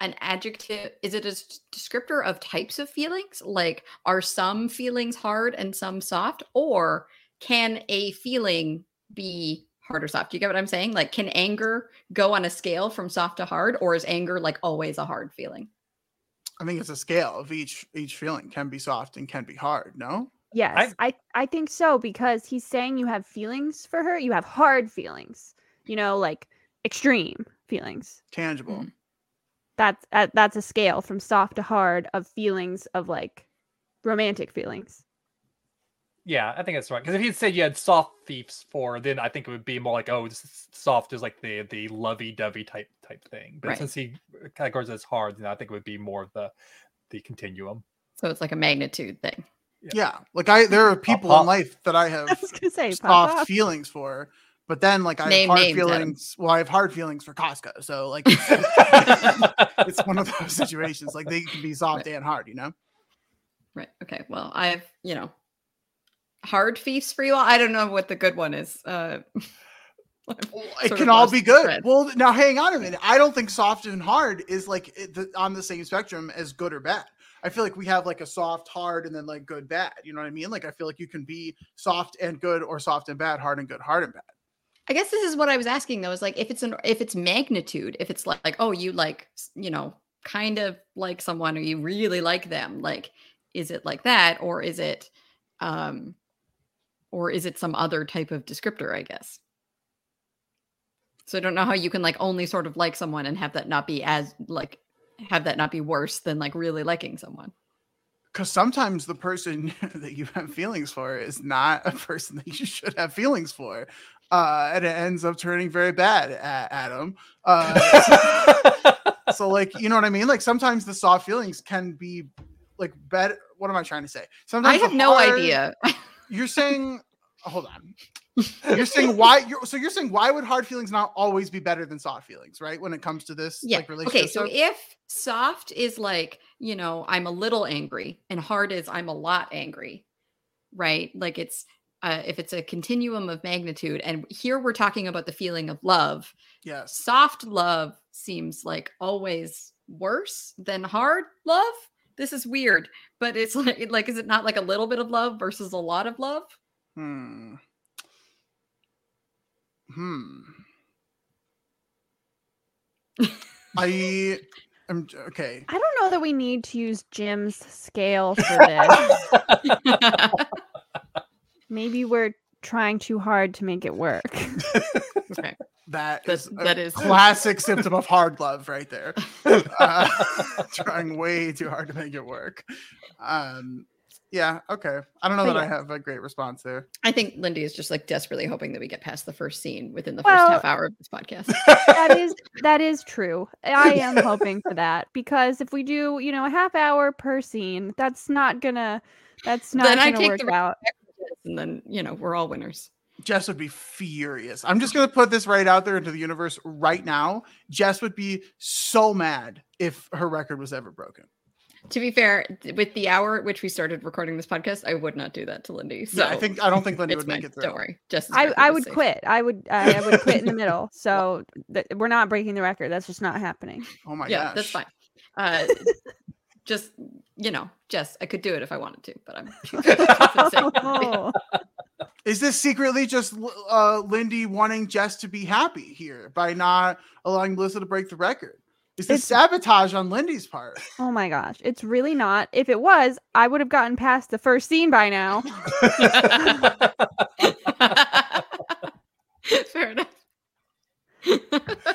Speaker 4: an adjective? Is it a descriptor of types of feelings? Like, are some feelings hard and some soft, or can a feeling be hard or soft? Do you get what I'm saying? Like, can anger go on a scale from soft to hard, or is anger like always a hard feeling?
Speaker 1: I think it's a scale of each each feeling can be soft and can be hard. No.
Speaker 2: Yes, I, I think so because he's saying you have feelings for her. You have hard feelings. You know, like extreme feelings.
Speaker 1: Tangible.
Speaker 4: Mhm.
Speaker 2: That's uh, that's a scale from soft to hard of feelings of like romantic feelings.
Speaker 3: Yeah, I think that's right. Because if you said you had soft thieves for, then I think it would be more like, oh, soft is like the the lovey dovey type type thing. But
Speaker 4: Right.
Speaker 3: since he categorizes as hard, then I think it would be more of the the continuum.
Speaker 4: So it's like a magnitude thing.
Speaker 3: Yeah.
Speaker 1: Yeah. Like I, there are people
Speaker 3: pop.
Speaker 1: in life that I (laughs) have
Speaker 2: I was gonna say
Speaker 1: soft
Speaker 2: Papa.
Speaker 1: feelings for, but then like I
Speaker 4: Name
Speaker 1: have hard
Speaker 4: names, Adam.
Speaker 1: feelings. Well, I have hard feelings for Costco. So like (laughs) it's, it's one of those situations. Like they can be soft and hard. You know.
Speaker 4: Right. Okay. Well, I've, you know, hard feasts for you all. I don't know what the good one is. Uh, (laughs)
Speaker 1: Well, it can all be good.
Speaker 4: thread.
Speaker 1: Well, now hang on a minute. I don't think soft and hard is like on the same spectrum as good or bad. I feel like we have like a soft, hard, and then like good, bad. You know what I mean? Like I feel like you can be soft and good, or soft and bad, hard and good, hard and bad.
Speaker 4: I guess this is what I was asking though. Is like if it's an if it's magnitude, if it's like, like oh you like you know kind of like someone or you really like them, like is it like that or is it um or is it some other type of descriptor? I guess. So I don't know how you can like only sort of like someone and have that not be as like have that not be worse than like really liking someone.
Speaker 1: Because sometimes the person (laughs) that you have feelings for is not a person that you should have feelings for. Uh, and it ends up turning very bad, at Adam. Uh, (laughs) so like you know what i mean like sometimes the soft feelings can be like better what am i trying to say
Speaker 4: I
Speaker 1: sometimes the
Speaker 4: have no idea. (laughs)
Speaker 1: you're saying hold on you're saying why you're so you're saying why would hard feelings not always be better than soft feelings right when it comes to this
Speaker 4: Yeah.
Speaker 1: like relationship
Speaker 4: okay. So
Speaker 1: stuff?
Speaker 4: if soft is like, you know, I'm a little angry and hard is I'm a lot angry, right? Like it's, uh, if it's a continuum of magnitude, and here we're talking about the feeling of love,
Speaker 1: yes
Speaker 4: soft love seems like always worse than hard love. This is weird, but it's (laughs) like, like, is it not like a little bit of love versus a lot of love?
Speaker 1: hmm hmm (laughs) i am okay
Speaker 2: I don't know that we need to use Jim's scale for (laughs) this. Maybe we're trying too hard to make it work.
Speaker 4: okay.
Speaker 1: That
Speaker 4: That's,
Speaker 1: is
Speaker 4: that is
Speaker 1: classic symptom of hard love right there (laughs) uh, (laughs) trying way too hard to make it work. Um, yeah, okay. I don't know
Speaker 2: But
Speaker 1: that I have a great response there.
Speaker 4: I think Lindy is just like desperately hoping that we get past the first scene within the
Speaker 2: Well-
Speaker 4: first half hour of this podcast. (laughs)
Speaker 2: that is that is true. I am hoping for that because if we do, you know, a half hour per scene, that's not gonna that's not
Speaker 4: Then
Speaker 2: gonna
Speaker 4: take
Speaker 2: work
Speaker 4: the
Speaker 2: out.
Speaker 4: and then you know we're all winners.
Speaker 1: Jess would be furious. I'm just gonna put this right out there into the universe right now. Jess would be so mad if her record was ever broken.
Speaker 4: To be fair, with the hour at which we started recording this podcast, I would not do that to Lindy. So
Speaker 1: yeah, I think I don't think Lindy
Speaker 4: it's
Speaker 1: would make it through.
Speaker 4: Don't worry, Jess. is
Speaker 2: I, I would
Speaker 4: safe.
Speaker 2: quit. I would I, I would quit in the middle. (laughs) So th- we're not breaking the record. That's just not happening.
Speaker 1: Oh my
Speaker 4: yeah,
Speaker 1: gosh.
Speaker 4: that's fine. Uh, (laughs) just you know, Jess, I could do it if I wanted to, but I'm. (laughs)
Speaker 1: Is this secretly just uh, Lindy wanting Jess to be happy here by not allowing Melissa to break the record? Is this
Speaker 2: It's-
Speaker 1: sabotage on Lindy's part? (sighs)
Speaker 2: oh my gosh. It's really not. If it was, I would have gotten past the first scene by now. (laughs) (laughs)
Speaker 4: Fair enough. (laughs)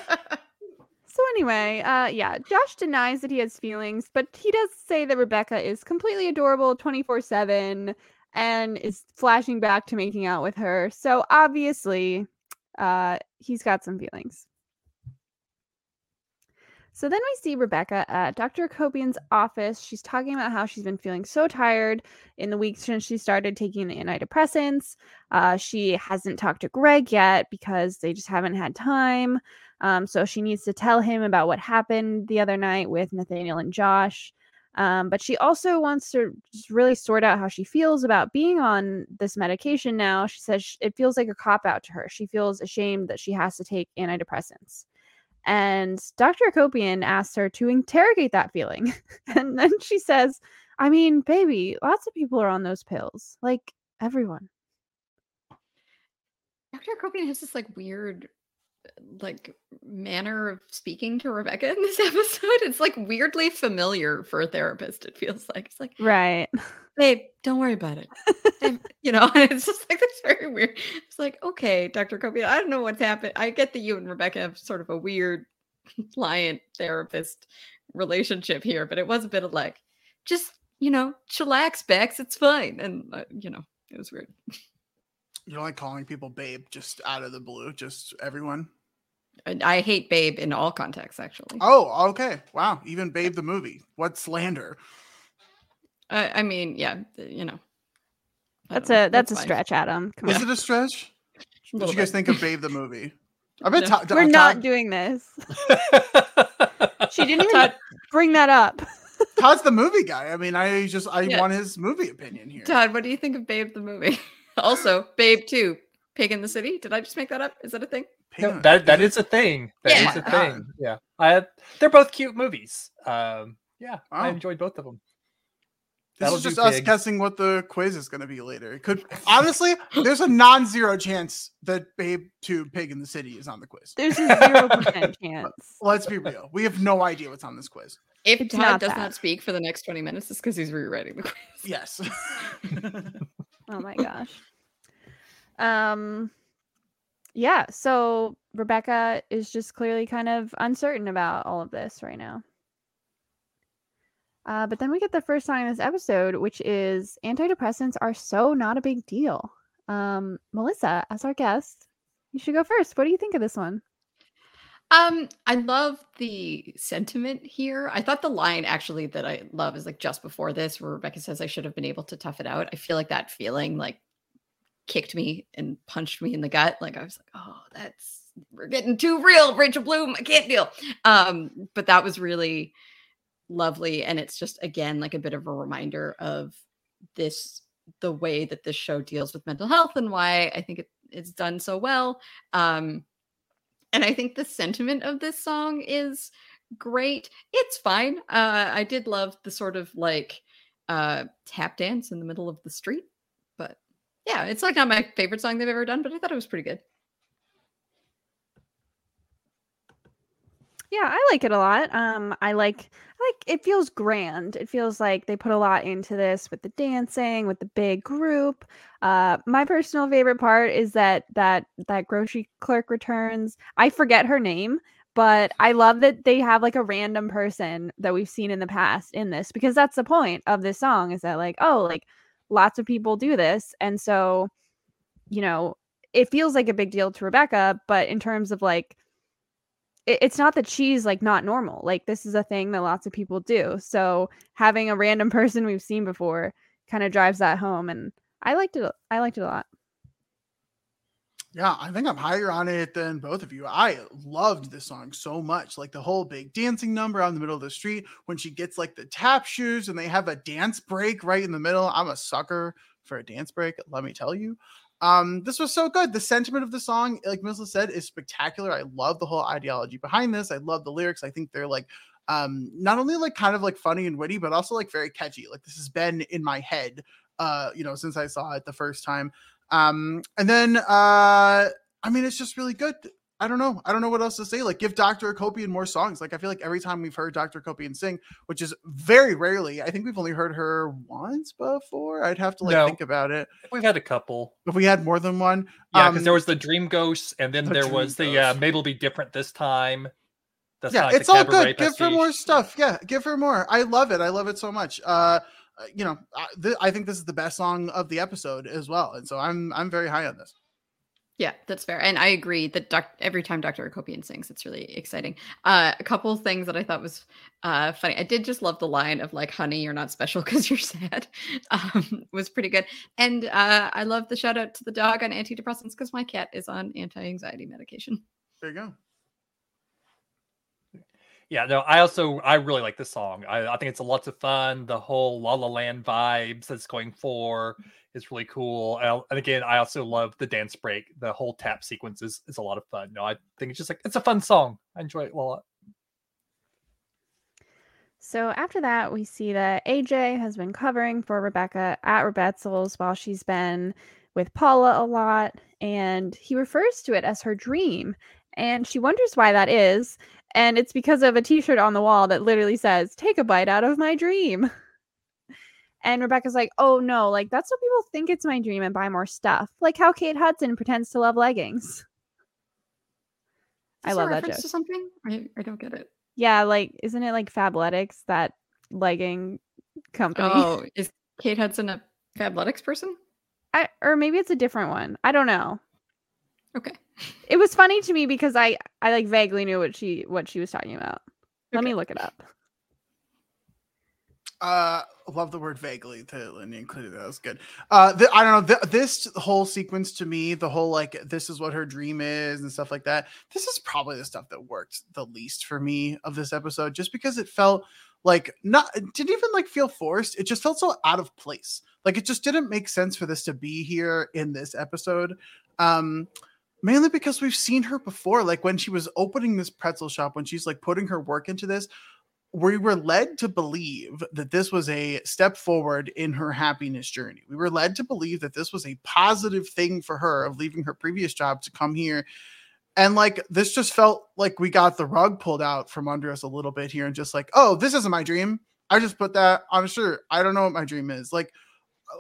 Speaker 2: So anyway, uh yeah, Josh denies that he has feelings, but he does say that Rebecca is completely adorable 24/7 and is flashing back to making out with her. So obviously, uh he's got some feelings. So then we see Rebecca at Dr. Akopian's office. She's talking about how she's been feeling so tired in the weeks since she started taking the antidepressants. Uh, she hasn't talked to Greg yet because they just haven't had time. Um, so she needs to tell him about what happened the other night with Nathaniel and Josh. Um, but she also wants to just really sort out how she feels about being on this medication now. She says sh- it feels like a cop out to her. She feels ashamed that she has to take antidepressants. And Dr. Akopian asks her to interrogate that feeling. (laughs) and then she says, I mean, baby, lots of people are on those pills. Like everyone.
Speaker 4: Dr. Akopian has this like weird like manner of speaking to Rebecca in this (laughs) episode. It's like weirdly familiar for a therapist, it feels like. It's like,
Speaker 2: Right. (laughs)
Speaker 4: babe, don't worry about it. And, (laughs) you know, and it's just like that's very weird. It's like, okay, Dr. Akopian, I don't know what's happened. I get that you and Rebecca have sort of a weird client therapist relationship here, but it was a bit of like, just, you know, chillax, Bex, it's fine. And, uh, you know, it was weird.
Speaker 1: You don't like calling people babe just out of the blue, just everyone.
Speaker 4: And I hate Babe in all contexts, actually.
Speaker 1: Oh, okay. Wow. Even Babe the movie. What slander?
Speaker 4: I, I mean, yeah, you know.
Speaker 2: That's a that's a
Speaker 4: fine.
Speaker 2: stretch, Adam. Come
Speaker 1: Is
Speaker 2: on.
Speaker 1: it a stretch?
Speaker 4: A
Speaker 1: What did you guys
Speaker 4: bit.
Speaker 1: think of Babe the movie? I bet
Speaker 4: No.
Speaker 1: Todd,
Speaker 2: We're
Speaker 1: Todd-
Speaker 2: not doing this. (laughs) She didn't even
Speaker 3: Todd,
Speaker 2: bring that up. (laughs)
Speaker 1: Todd's the movie guy. I mean, I just I
Speaker 4: Yeah.
Speaker 1: want his movie opinion here.
Speaker 4: Todd, what do you think of Babe the movie? (laughs) also, Babe 2, Pig in the City. Did I just make that up? Is that a thing?
Speaker 3: No, that that is a thing. That is
Speaker 4: Yeah.
Speaker 3: a
Speaker 1: Oh
Speaker 3: thing. Yeah, I they're both cute movies. Um, yeah, I enjoyed both of them.
Speaker 1: This
Speaker 3: That'll
Speaker 1: is just us
Speaker 3: Pig.
Speaker 1: guessing what the quiz is going to be later. It could honestly, there's a non-zero chance that Babe Two Pig in the City is on the quiz.
Speaker 2: There's a zero percent (laughs) chance.
Speaker 1: Let's be real. We have no idea what's on this quiz.
Speaker 4: If
Speaker 2: It's
Speaker 4: Todd
Speaker 2: not
Speaker 4: does
Speaker 2: that.
Speaker 4: not speak for the next 20 minutes, it's because he's rewriting the quiz.
Speaker 1: Yes. (laughs)
Speaker 2: Oh my gosh. Um yeah, so Rebecca is just clearly kind of uncertain about all of this right now. Uh, but then we get the first song in this episode, which is antidepressants are so not a big deal. Um, Melissa, as our guest, you should go first. What do you think of this one?
Speaker 4: Um, I love the sentiment here. I thought the line actually that I love is like just before this, where Rebecca says, I should have been able to tough it out. I feel like that feeling like kicked me and punched me in the gut. Like I was like, oh, that's we're getting too real, Rachel Bloom. I can't deal. Um, but that was really lovely. And it's just again like a bit of a reminder of this the way that this show deals with mental health and why I think it, it's done so well. Um, and I think the sentiment of this song is great. It's fine. Uh, I did love the sort of like uh, tap dance in the middle of the street, yeah, it's like not my favorite song they've ever done, but I thought it was pretty good.
Speaker 2: Yeah, I like it a lot. Um, I like like it feels grand. It feels like they put a lot into this with the dancing, with the big group. Uh, my personal favorite part is that that that grocery clerk returns. I forget her name, but I love that they have like a random person that we've seen in the past in this because that's the point of this song is that like oh like lots of people do this and so you know it feels like a big deal to Rebecca, but in terms of like it- it's not that she's like not normal. Like this is a thing that lots of people do. So having a random (laughs) person we've seen before kind of drives that home and I liked it I liked it a lot.
Speaker 1: Yeah, I think I'm higher on it than both of you. I loved this song so much. Like the whole big dancing number in the middle of the street when she gets like the tap shoes and they have a dance break right in the middle. I'm a sucker for a dance break, let me tell you. Um, this was so good. The sentiment of the song, like Melissa said, is spectacular. I love the whole ideology behind this. I love the lyrics. I think they're like um not only like kind of like funny and witty, but also like very catchy. Like this has been in my head uh, you know, since I saw it the first time. Um, and then uh I mean it's just really good. I don't know. I don't know what else to say. Like give Dr. Akopian more songs. Like I feel like every time we've heard Dr. Akopian sing, which is very rarely, I think we've only heard her once before. I'd have to like
Speaker 3: No.
Speaker 1: think about it.
Speaker 3: We've had a couple.
Speaker 1: If we had more than one.
Speaker 3: Yeah, because
Speaker 1: Um,
Speaker 3: there was the Dream Ghosts, and then
Speaker 1: the
Speaker 3: there
Speaker 1: Dream
Speaker 3: was the uh, maybe it'll be different this time. That's
Speaker 1: yeah, it's all good. Give her more stuff. Yeah, give her more. I love it. I love it so much. Uh, you know, I, th- I think this is the best song of the episode as well, and so I'm I'm very high on this.
Speaker 4: Yeah, that's fair. And I agree that doc- every time Dr. Akopian sings, it's really exciting. Uh, a couple of things that I thought was uh, funny. I did just love the line of like, honey, you're not special because you're sad. (laughs) Um, was pretty good. And uh, I love the shout out to the dog on antidepressants because my cat is on anti anxiety medication.
Speaker 1: There you go.
Speaker 3: Yeah, no, I also I really like this song. I, I think it's a lots of fun. The whole La La Land vibes that's going for is really cool. And, and again, I also love the dance break. The whole tap sequence is, is a lot of fun. No, I think it's just like it's a fun song. I enjoy it a lot.
Speaker 2: So after that, we see that AJ has been covering for Rebecca at Rebetzel's while she's been with Paula a lot, and he refers to it as her dream. And she wonders why that is. And it's because of a t shirt on the wall that literally says, Take a bite out of my dream. (laughs) And Rebecca's like, Oh no, like that's what people think it's my dream and buy more stuff. Like how Kate Hudson pretends to love leggings. I
Speaker 4: Is a
Speaker 2: love that
Speaker 4: reference
Speaker 2: joke.
Speaker 4: to something? I, I don't get it.
Speaker 2: Yeah, like isn't it like Fabletics, that legging company?
Speaker 4: Oh, (laughs) is Kate Hudson a Fabletics person?
Speaker 2: I, or maybe it's a different one. I don't know.
Speaker 4: Okay.
Speaker 2: It was funny to me because I I like vaguely knew what she what she was talking about. Let me look it up.
Speaker 1: Uh, love the word vaguely that Lindy included. That was good. Uh, the, I don't know. th- this whole sequence to me, the whole like this is what her dream is and stuff like that. This is probably the stuff that worked the least for me of this episode, just because it felt like not didn't even like feel forced. It just felt so out of place. Like it just didn't make sense for this to be here in this episode. Um, mainly because we've seen her before. Like when she was opening this pretzel shop, when she's like putting her work into this, we were led to believe that this was a step forward in her happiness journey. We were led to believe that this was a positive thing for her of leaving her previous job to come here. And like this just felt like we got the rug pulled out from under us a little bit here and just like, oh, this isn't my dream. I just put that on sure. I don't know what my dream is. Like,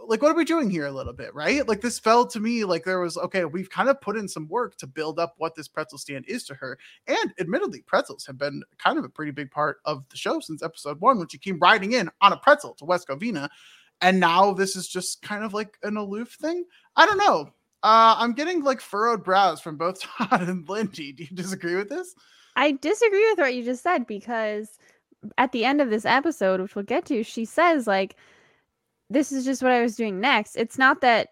Speaker 1: like what are we doing here a little bit right? Like this felt to me like there was okay we've kind of put in some work to build up what this pretzel stand is to her. And admittedly pretzels have been kind of a pretty big part of the show since episode one when she came riding in on a pretzel to west covina. And now this is just kind of like an aloof thing. I don't know. Uh i'm getting like furrowed brows from both (laughs) todd and lindy. Do you disagree with this?
Speaker 2: I disagree with what you just said because at the end of this episode, which we'll get to, she says like this is just what I was doing next. It's not that,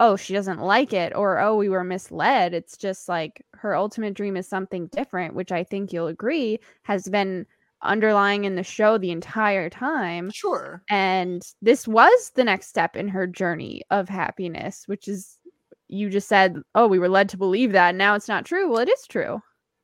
Speaker 2: oh, she doesn't like it or, oh, we were misled. It's just like her ultimate dream is something different, which I think you'll agree has been underlying in the show the entire time.
Speaker 1: Sure.
Speaker 2: And this was the next step in her journey of happiness, which is, you just said, oh, we were led to believe that. And now it's not true. Well, it is true.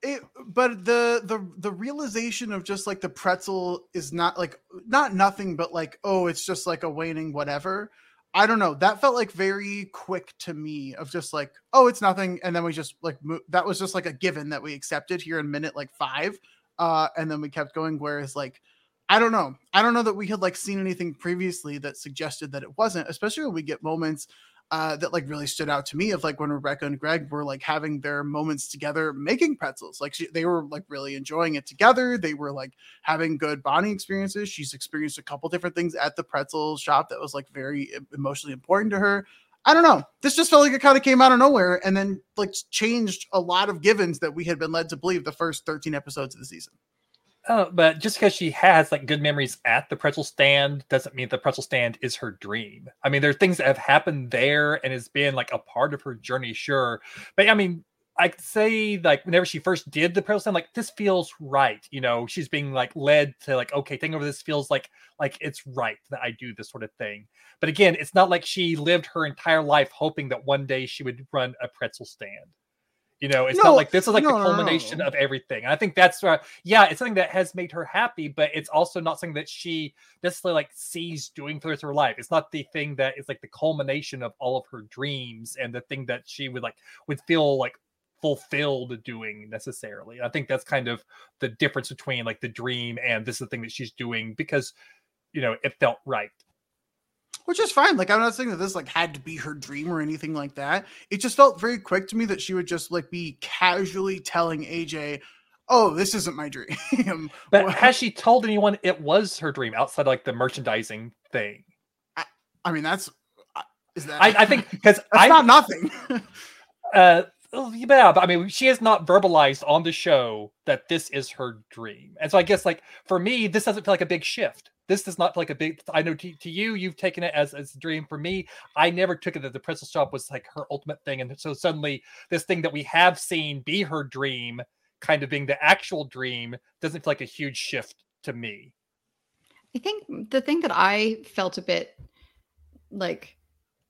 Speaker 1: It, but the the the realization of just like the pretzel is not like not nothing but like oh it's just like a waning whatever. I don't know. That felt like very quick to me of just like oh it's nothing. And then we just like mo- that was just like a given that we accepted here in minute like five. Uh and then we kept going whereas like i don't know. I don't know that we had like seen anything previously that suggested that it wasn't especially when we get moments uh, that like really stood out to me of like when Rebecca and Greg were like having their moments together making pretzels. Like she, they were like really enjoying it together. They were like having good bonding experiences. She's experienced a couple different things at the pretzel shop that was like very emotionally important to her. I don't know. This just felt like it kind of came out of nowhere and then like changed a lot of givens that we had been led to believe the first 13 episodes of the season.
Speaker 3: Oh, but just because she has like good memories at the pretzel stand doesn't mean the pretzel stand is her dream. I mean, there are things that have happened there and it's been like a part of her journey, sure. But I mean, I would say like whenever she first did the pretzel stand, like this feels right. You know, she's being like led to like, okay, taking over this feels like like it's right that I do this sort of thing. But again, it's not like she lived her entire life hoping that one day she would run a pretzel stand. You know, it's no, not like this is like no, the culmination no, of everything. And I think that's uh, yeah, it's something that has made her happy, but it's also not something that she necessarily like sees doing for the rest of her life. It's not the thing that is like the culmination of all of her dreams and the thing that she would like would feel like fulfilled doing necessarily. I think that's kind of the difference between like the dream and this is the thing that she's doing because you know it felt right
Speaker 1: which is fine. Like I'm not saying that this like had to be her dream or anything like that. It just felt very quick to me that she would just like be casually telling AJ, "Oh, this isn't my dream." (laughs)
Speaker 3: but has she told anyone it was her dream outside like the merchandising thing?
Speaker 1: I, I mean, that's uh, is that?
Speaker 3: I, I think (laughs) because
Speaker 1: I not nothing. (laughs)
Speaker 3: uh, yeah, but I mean, she has not verbalized on the show that this is her dream, and so I guess like for me, this doesn't feel like a big shift this does not like a big i know to, to you you've taken it as, as a dream. For me i never took it that the pretzel shop was like her ultimate thing. And so suddenly this thing that we have seen be her dream kind of being the actual dream doesn't feel like a huge shift to me.
Speaker 4: I think the thing that i felt a bit like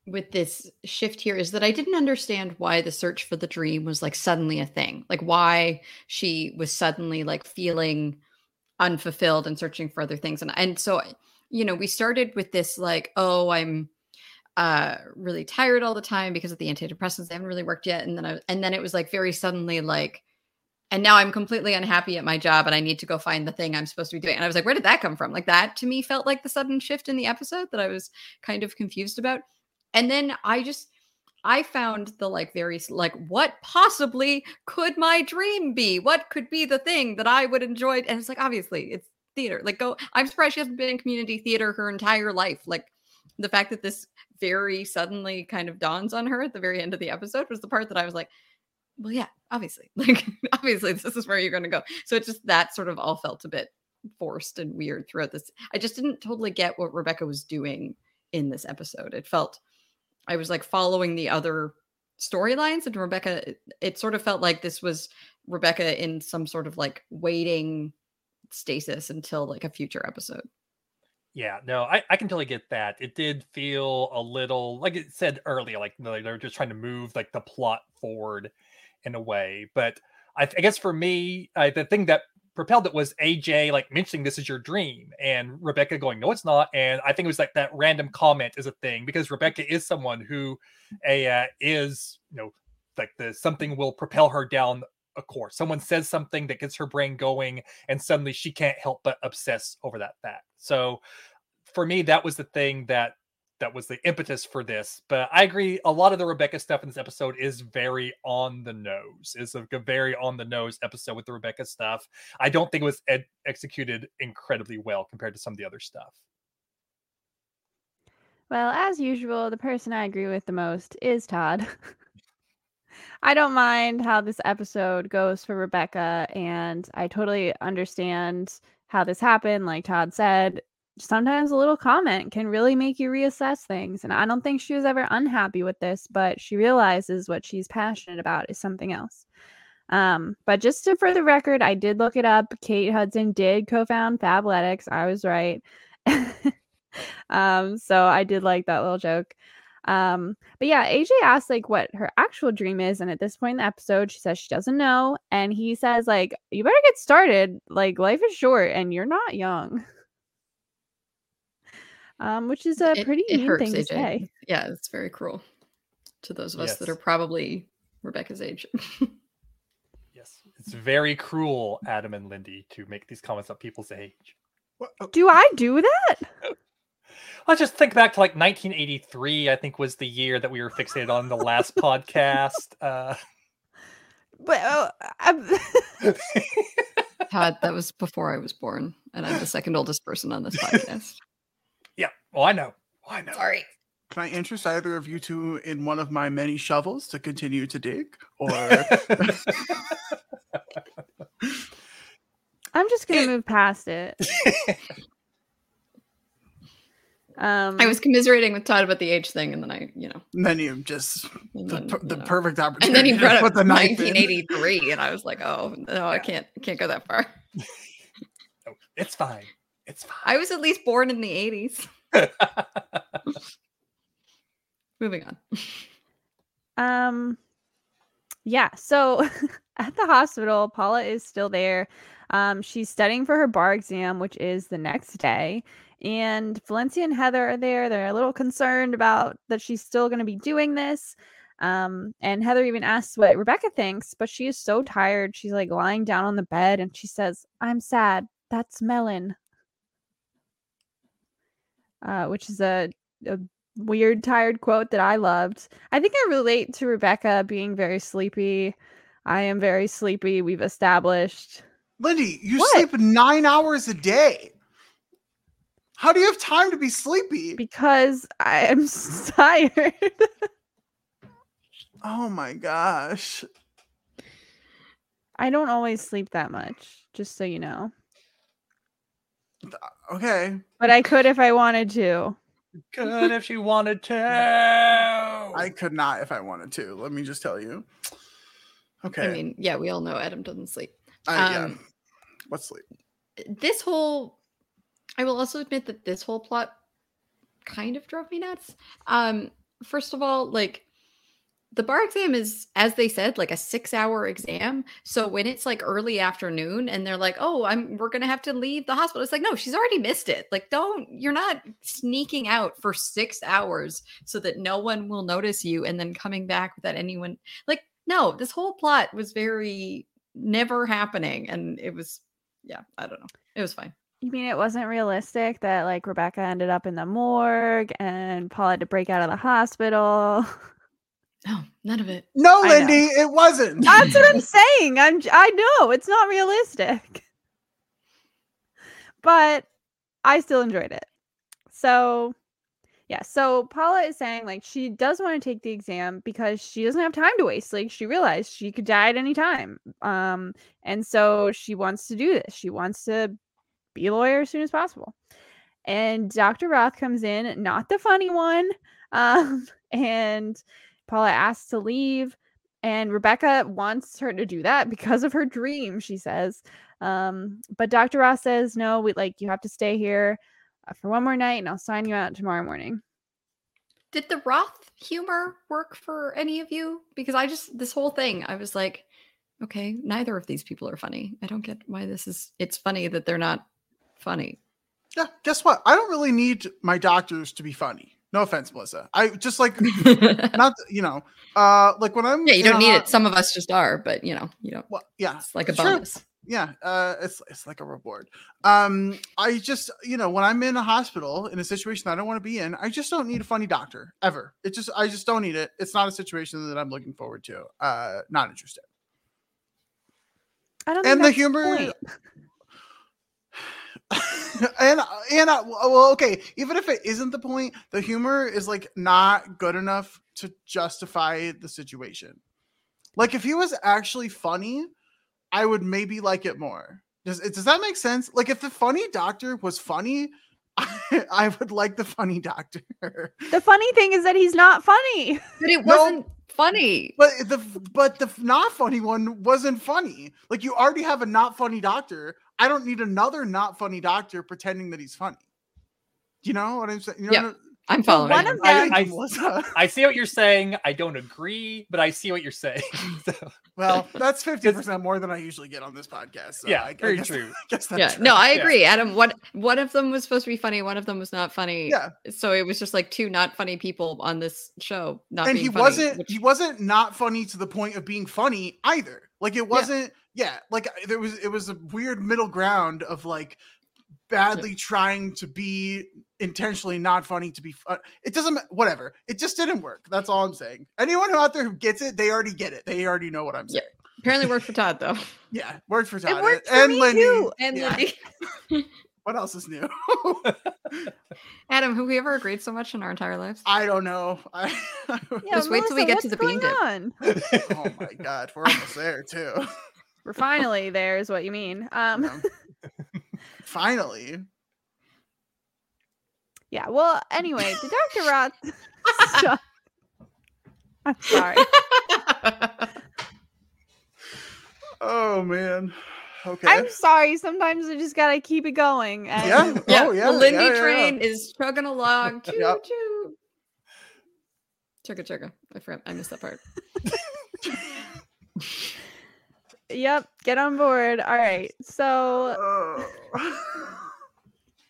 Speaker 4: with this shift here is that I didn't understand why the search for the dream was like suddenly a thing. Like why she was suddenly like feeling unfulfilled and searching for other things. And and so you know we started with this like oh i'm uh really tired all the time because of the antidepressants they haven't really worked yet. And then i and then it was like very suddenly like and now i'm completely unhappy at my job and i need to go find the thing i'm supposed to be doing. And i was like where did that come from? Like that to me felt like the sudden shift in the episode that i was kind of confused about. And then i just I found the like very like what possibly could my dream be? What could be the thing that I would enjoy? And it's like obviously it's theater. Like go I'm surprised she hasn't been in community theater her entire life. Like the fact that this very suddenly kind of dawns on her at the very end of the episode was the part that I was like, well, yeah, obviously. (laughs) Like obviously this is where you're going to go. So it's just that sort of all felt a bit forced and weird throughout this. I just didn't totally get what Rebecca was doing in this episode. It felt I was like following the other storylines and Rebecca it sort of felt like this was Rebecca in some sort of like waiting stasis until like a future episode.
Speaker 3: Yeah, no, I, I can totally get that. It did feel a little like it said earlier, like they're just trying to move like the plot forward in a way. But I, I guess for me, I, the thing that propelled it was AJ like mentioning this is your dream and Rebecca going, no, it's not. And I think it was like that random comment is a thing because Rebecca is someone who a uh, is, you know, like the something will propel her down a course. Someone says something that gets her brain going, and suddenly she can't help but obsess over that fact. So for me, that was the thing that that was the impetus for this. But I agree, a lot of the Rebecca stuff in this episode is very on the nose. It's a very on the nose episode with the Rebecca stuff. I don't think it was ed- executed incredibly well compared to some of the other stuff.
Speaker 2: Well, as usual, the person I agree with the most is Todd. (laughs) I don't mind how this episode goes for Rebecca, and I totally understand how this happened. Like Todd said, sometimes a little comment can really make you reassess things. And I don't think she was ever unhappy with this, but she realizes what she's passionate about is something else. Um, but just to for the record, I did look it up. Kate Hudson did co-found Fabletics. I was right. (laughs) um, so I did like that little joke. Um, but yeah, AJ asks like what her actual dream is, and at this point in the episode, she says she doesn't know, and he says like, "You better get started. Like life is short, and you're not young." (laughs) Um, which is a
Speaker 4: It-
Speaker 2: pretty
Speaker 4: it
Speaker 2: mean
Speaker 4: hurts,
Speaker 2: thing to say.
Speaker 4: Yeah, it's very cruel to those of us that are probably Rebecca's age. (laughs)
Speaker 3: Yes, it's very cruel, Adam and Lindy, to make these comments at people's age.
Speaker 1: What? Oh,
Speaker 2: Do I do that? (laughs)
Speaker 3: Let's just think back to like 1983. I think was the year that we were fixated on the last (laughs) podcast. Uh,
Speaker 2: But uh, I'm-
Speaker 4: Todd, that was before I was born, and I'm the second oldest person on this podcast.
Speaker 3: Yeah, well, I know, I know.
Speaker 4: Sorry.
Speaker 1: Can I interest either of you two in one of my many shovels to continue to dig? Or (laughs)
Speaker 2: I'm just gonna
Speaker 1: It-
Speaker 2: move past it. (laughs) Um,
Speaker 4: I was commiserating with Todd about the age thing, and then I, you know,
Speaker 1: then you just
Speaker 4: and
Speaker 1: the,
Speaker 4: then,
Speaker 1: per-
Speaker 4: you
Speaker 1: the
Speaker 4: know.
Speaker 1: perfect
Speaker 4: and then he brought up
Speaker 1: put the knife in.
Speaker 4: 1983, and I was like, oh no, I can't, can't go that far. (laughs)
Speaker 3: Oh, it's fine. It's fine.
Speaker 4: I was at least born in the 80s. (laughs) Moving on.
Speaker 2: Um, yeah. So (laughs) at the hospital, Paula is still there. Um, she's studying for her bar exam, which is the next day. And Valencia and Heather are there. They're a little concerned about that she's still going to be doing this. Um, and Heather even asks what Rebecca thinks, but she is so tired. She's like lying down on the bed and she says, I'm sad. That's Melon. Uh, which is a, a weird tired quote that I loved. I think I relate to Rebecca being very sleepy. I am very sleepy. We've established.
Speaker 1: Lindy, you
Speaker 2: What?
Speaker 1: sleep nine hours a day. How do you have time to be sleepy?
Speaker 2: because I am (laughs) tired.
Speaker 1: oh my gosh.
Speaker 2: I don't always sleep that much, just so you know.
Speaker 1: Okay.
Speaker 2: But I could if I wanted to.
Speaker 3: Good if she wanted to. (laughs)
Speaker 1: I could not if I wanted to. Let me just tell you. Okay.
Speaker 4: I mean, yeah, we all know Adam doesn't sleep.
Speaker 1: I, yeah.
Speaker 4: um,
Speaker 1: Let's sleep.
Speaker 4: This whole, I will also admit that this whole plot kind of drove me nuts. Um, first of all, like the bar exam is, as they said, like a six-hour exam. So when it's like early afternoon and they're like, "Oh, I'm we're gonna have to leave the hospital," it's like, no, she's already missed it. Like, don't you're not sneaking out for six hours so that no one will notice you and then coming back without anyone. Like, no, this whole plot was very never happening, and it was, yeah, I don't know, it was fine.
Speaker 2: You mean it wasn't realistic that like Rebecca ended up in the morgue and Paul had to break out of the hospital? (laughs)
Speaker 4: No, none of it.
Speaker 1: No,
Speaker 2: I know.
Speaker 1: Lindy, it wasn't.
Speaker 2: That's what I'm (laughs) saying. I'm j- I know it's not realistic. But I still enjoyed it. So yeah, so Paula is saying like she does want to take the exam because she doesn't have time to waste. Like she realized she could die at any time. Um and so she wants to do this. She wants to be a lawyer as soon as possible. And Dr. Roth comes in, not the funny one. (laughs) Um and Paula asks to leave and Rebecca wants her to do that (laughs) because of her dream, she says. Um, but Dr. Ross says, no, we like you have to stay here. uh, for one more night, and I'll sign you out tomorrow morning.
Speaker 4: Did the Roth humor work for any of you? Because I just this whole thing, I was like, okay, neither of these people are funny. I don't get why this is. It's funny that they're not funny.
Speaker 1: Yeah, guess what? I don't really need my doctors to be funny. No offense, Melissa. I just like (laughs) not you know, uh like when I'm
Speaker 4: yeah, you don't need
Speaker 1: ho-
Speaker 4: it. Some of us just are, but you know, you don't.
Speaker 1: Well, yeah,
Speaker 4: It's like a
Speaker 1: Sure.
Speaker 4: bonus.
Speaker 1: yeah uh it's it's like a reward um i just you know when i'm in a hospital in a situation i don't want to be in i just don't need a funny doctor ever it just i just don't need it it's not a situation that i'm looking forward to uh not interested
Speaker 2: I don't.
Speaker 1: and
Speaker 2: think
Speaker 1: the
Speaker 2: that's
Speaker 1: humor
Speaker 2: point. (laughs) (laughs)
Speaker 1: and and uh, well okay even if it isn't the point the humor is like not good enough to justify the situation. Like if he was actually funny i would maybe like it more. Does, it- does that make sense? Like if the funny doctor was funny I, (laughs) I would like the funny doctor.
Speaker 2: The funny thing is that he's not funny.
Speaker 4: But it (laughs) wasn't funny.
Speaker 1: but the but the not funny one wasn't funny. Like you already have a not funny doctor i don't need another not funny doctor pretending that he's funny you know what i'm saying you know
Speaker 4: Yep. I'm following.
Speaker 2: one of them-
Speaker 1: I,
Speaker 3: I-
Speaker 1: Melissa.
Speaker 3: Uh, (laughs) I see what you're saying. I don't agree, but I see what you're saying. (laughs) So,
Speaker 1: well, (laughs) that's fifty percent more than I usually get on this podcast. So
Speaker 3: yeah,
Speaker 1: I, I
Speaker 3: very
Speaker 1: guess,
Speaker 3: true.
Speaker 1: I guess that's
Speaker 4: yeah,
Speaker 1: right.
Speaker 4: no, I
Speaker 3: Yeah.
Speaker 4: agree, Adam. What one of them was supposed to be funny, one of them was not funny.
Speaker 1: Yeah,
Speaker 4: So it was just like two not funny people on this show. Not
Speaker 1: and
Speaker 4: being
Speaker 1: he
Speaker 4: funny,
Speaker 1: wasn't
Speaker 4: which-
Speaker 1: he wasn't not funny to the point of being funny either. Like it wasn't. Yeah, like there was it was a weird middle ground of like badly trying to be intentionally not funny to be fun. Uh, it doesn't ma- whatever. It just didn't work. That's all I'm saying. Anyone who out there who gets it, they already get it. They already know what I'm
Speaker 4: Yeah.
Speaker 1: saying.
Speaker 4: apparently worked for Todd though. (laughs)
Speaker 1: Yeah, worked for Todd
Speaker 2: worked for
Speaker 1: and
Speaker 2: me
Speaker 1: Lindy.
Speaker 2: too.
Speaker 4: And
Speaker 1: Yeah.
Speaker 4: Lindy. (laughs)
Speaker 1: What else is new? (laughs)
Speaker 4: Adam, have we ever agreed so much in our entire lives?
Speaker 1: I don't know. I,
Speaker 2: Yeah,
Speaker 4: Just wait till we get to the bean
Speaker 2: going
Speaker 4: dip.
Speaker 1: oh my god, we're almost there too.
Speaker 2: We're finally there, is what you mean. Um,
Speaker 1: Yeah. (laughs) Finally.
Speaker 2: yeah. Well, anyway, did Dr. (laughs) Roth? (laughs) Shut- I'm sorry.
Speaker 1: Oh man. Okay.
Speaker 2: I'm sorry. Sometimes I just gotta keep it going. And
Speaker 1: yeah.
Speaker 4: yeah,
Speaker 1: Oh yeah.
Speaker 4: the Lindy
Speaker 1: yeah, yeah, yeah.
Speaker 4: train is chugging along. Choo
Speaker 1: Yep.
Speaker 4: choo. Chugga chugga. I forgot. I missed that part.
Speaker 2: Yep. Get on board. All right. So. (laughs)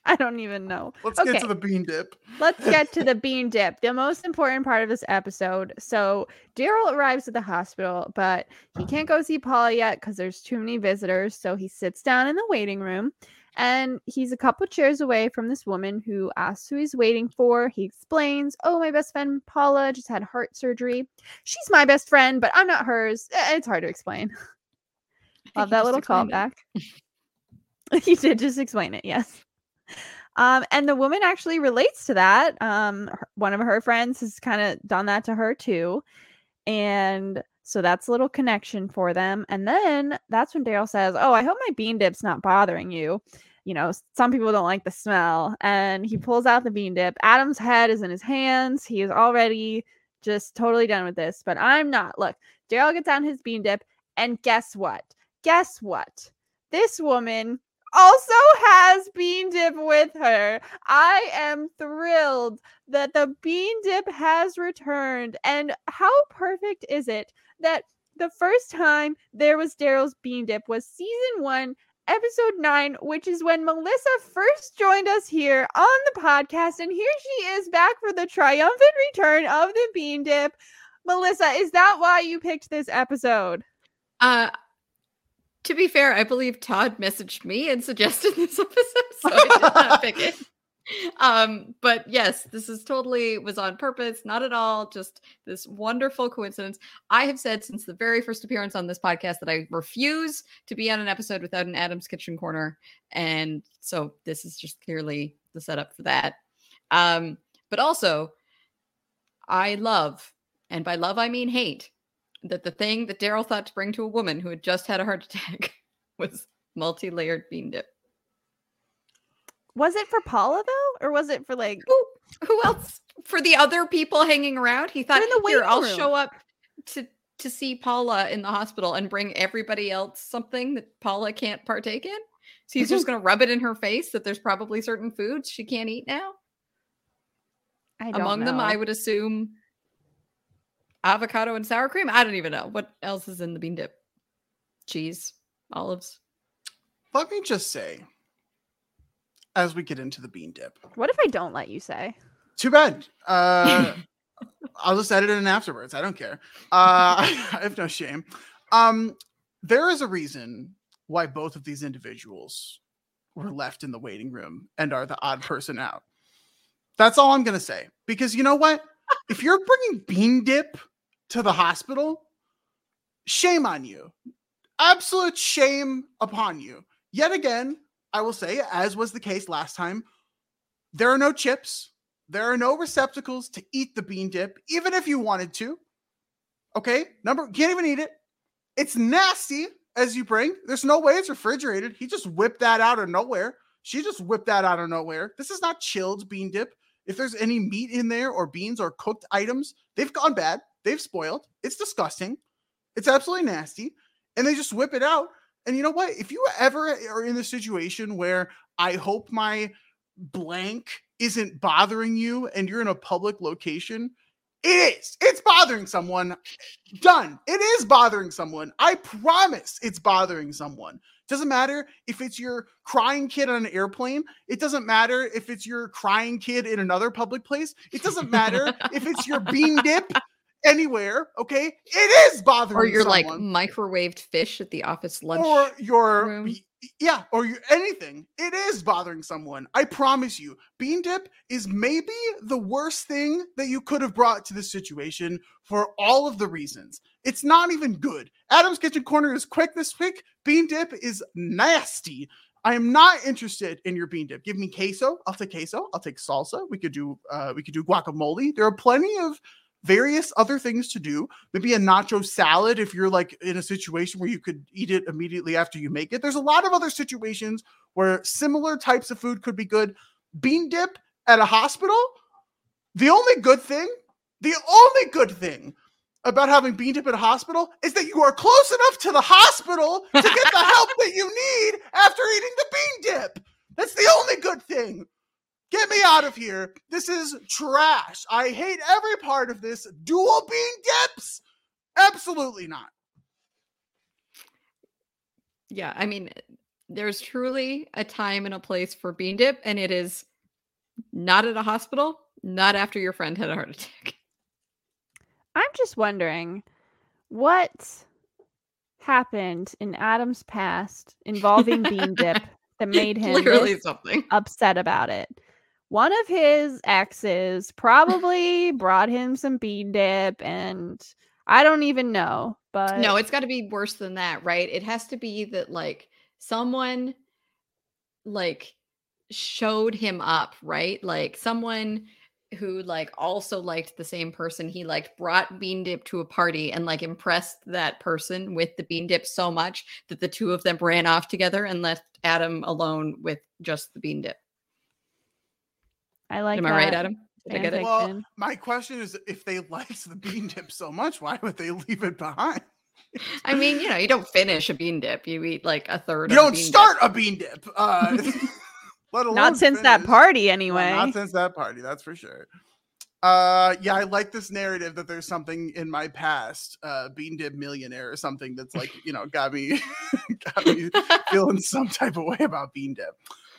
Speaker 2: I don't even know.
Speaker 1: Let's get to the bean dip.
Speaker 2: Let's get to the (laughs) bean dip, the most important part of this episode. So Daryl arrives at the hospital, but he can't go see Paula yet because there's too many visitors. So he sits down in the waiting room and he's a couple chairs away from this woman who asks who he's waiting for. He explains, Oh, my best friend Paula just had heart surgery. She's my best friend, but I'm not hers. It's hard to explain. (laughs) Love that little callback. (laughs) he did just explain it, yes. Um, and the woman actually relates to that. Um, her- one of her friends has kind of done that to her too, and so that's a little connection for them. And then that's when Daryl says, "Oh, I hope my bean dip's not bothering you." You know, some people don't like the smell, and he pulls out the bean dip. Adam's head is in his hands. He is already just totally done with this, but I'm not. Look, Daryl gets on his bean dip, and guess what? Guess what? This woman also has bean dip with her. I am thrilled that the bean dip has returned. And how perfect is it that the first time there was Daryl's bean dip was season one, episode nine, which is when Melissa first joined us here on the podcast. And here she is back for the triumphant return of the bean dip. Melissa, is that why you picked this episode?
Speaker 4: Uh, to be fair, I believe Todd messaged me and suggested (laughs) this episode, so I did not (laughs) pick it. Um, but yes, this is totally was on purpose, not at all, just this wonderful coincidence. I have said since the very first appearance on this podcast that I refuse to be on an episode without an Adam's Kitchen Corner, and so this is just clearly the setup for that. Um, but also, I love, and by love I mean hate, that the thing that Daryl thought to bring to a woman who had just had a heart attack (laughs) was multi-layered bean dip.
Speaker 2: Was it for Paula though? Or was it for like
Speaker 4: Who who else for the other people hanging around? He thought
Speaker 2: in the
Speaker 4: here I'll
Speaker 2: room."
Speaker 4: show up to to see Paula in the hospital and bring everybody else something that Paula can't partake in. So he's just (laughs) going to rub it in her face that there's probably certain foods she can't eat now.
Speaker 2: I don't
Speaker 4: Among them. I would assume avocado and sour cream. I don't even know what else is in the bean dip. Cheese, olives.
Speaker 1: Let me just say, as we get into the bean dip,
Speaker 2: What if I don't let you say?
Speaker 1: too bad. Uh, (laughs) I'll just edit it in afterwards. I don't care. Uh, (laughs) I have no shame. Um, there is a reason why both of these individuals were left in the waiting room and are the odd person out. That's all I'm going to say. Because you know what? if you're bringing bean dip to the hospital, shame on you. Absolute shame upon you. Yet again, I will say, as was the case last time, there are no chips. There are no receptacles to eat the bean dip, even if you wanted to. Okay, number can't even eat it. It's nasty as you bring. There's no way it's refrigerated. He just whipped that out of nowhere. She just whipped that out of nowhere. This is not chilled bean dip. If there's any meat in there or beans or cooked items, they've gone bad. They've spoiled. It's disgusting. It's absolutely nasty. And they just whip it out. And you know what? If you ever are in a situation where I hope my blank isn't bothering you and you're in a public location, it is. It's bothering someone. Done. It is bothering someone. I promise it's bothering someone. Doesn't matter if it's your crying kid on an airplane. It doesn't matter if it's your crying kid in another public place. It doesn't matter (laughs) if it's your bean dip anywhere. Okay. It is bothering
Speaker 4: Or you're like microwaved fish at the office lunch.
Speaker 1: or your
Speaker 4: room.
Speaker 1: yeah or your anything it is bothering someone i promise you bean dip is maybe the worst thing that you could have brought to this situation for all of the reasons it's not even good adam's kitchen corner is quick this week bean dip is nasty I am not interested in your bean dip. Give me queso. I'll take queso. I'll take salsa. We could do uh we could do guacamole. There are plenty of various other things to do. Maybe a nacho salad if you're like in a situation where you could eat it immediately after you make it. There's a lot of other situations where similar types of food could be good. Bean dip at a hospital, the only good thing, the only good thing about having bean dip at a hospital is that you are close enough to the hospital to get the help that you need after eating the bean dip. That's the only good thing. Get me out of here. This is trash. I hate every part of this. Dual bean dips? Absolutely not.
Speaker 4: Yeah, I mean, there's truly a time and a place for bean dip, and it is not at a hospital, not after your friend had a heart attack.
Speaker 2: I'm just wondering what happened in Adam's past involving bean dip (laughs) that made him
Speaker 4: literally something.
Speaker 2: upset about it. One of his exes probably brought him some bean dip, and I don't even know. But
Speaker 4: No, it's got to be worse than that, right? It has to be that like someone like showed him up, right? Like someone who like also liked the same person he liked brought bean dip to a party and like impressed that person with the bean dip so much that the two of them ran off together and left Adam alone with just the bean dip.
Speaker 2: I like.
Speaker 4: Am I right, Adam? Did I get it?
Speaker 1: Well, my question is if they liked the bean dip so much, why would they (laughs) leave it behind?
Speaker 4: I mean, you know, you don't finish a bean dip. You eat like a third.
Speaker 1: You
Speaker 4: of a
Speaker 1: don't
Speaker 4: bean dip.
Speaker 1: start a bean dip. Uh, (laughs) let alone
Speaker 2: Not since that party,
Speaker 1: No,
Speaker 2: anyway.
Speaker 1: not since that party, that's for sure. Uh, yeah, I like this narrative that there's something in my past, uh, bean dip millionaire or something that's like, you know, got me, (laughs) got me feeling some type of way about bean dip.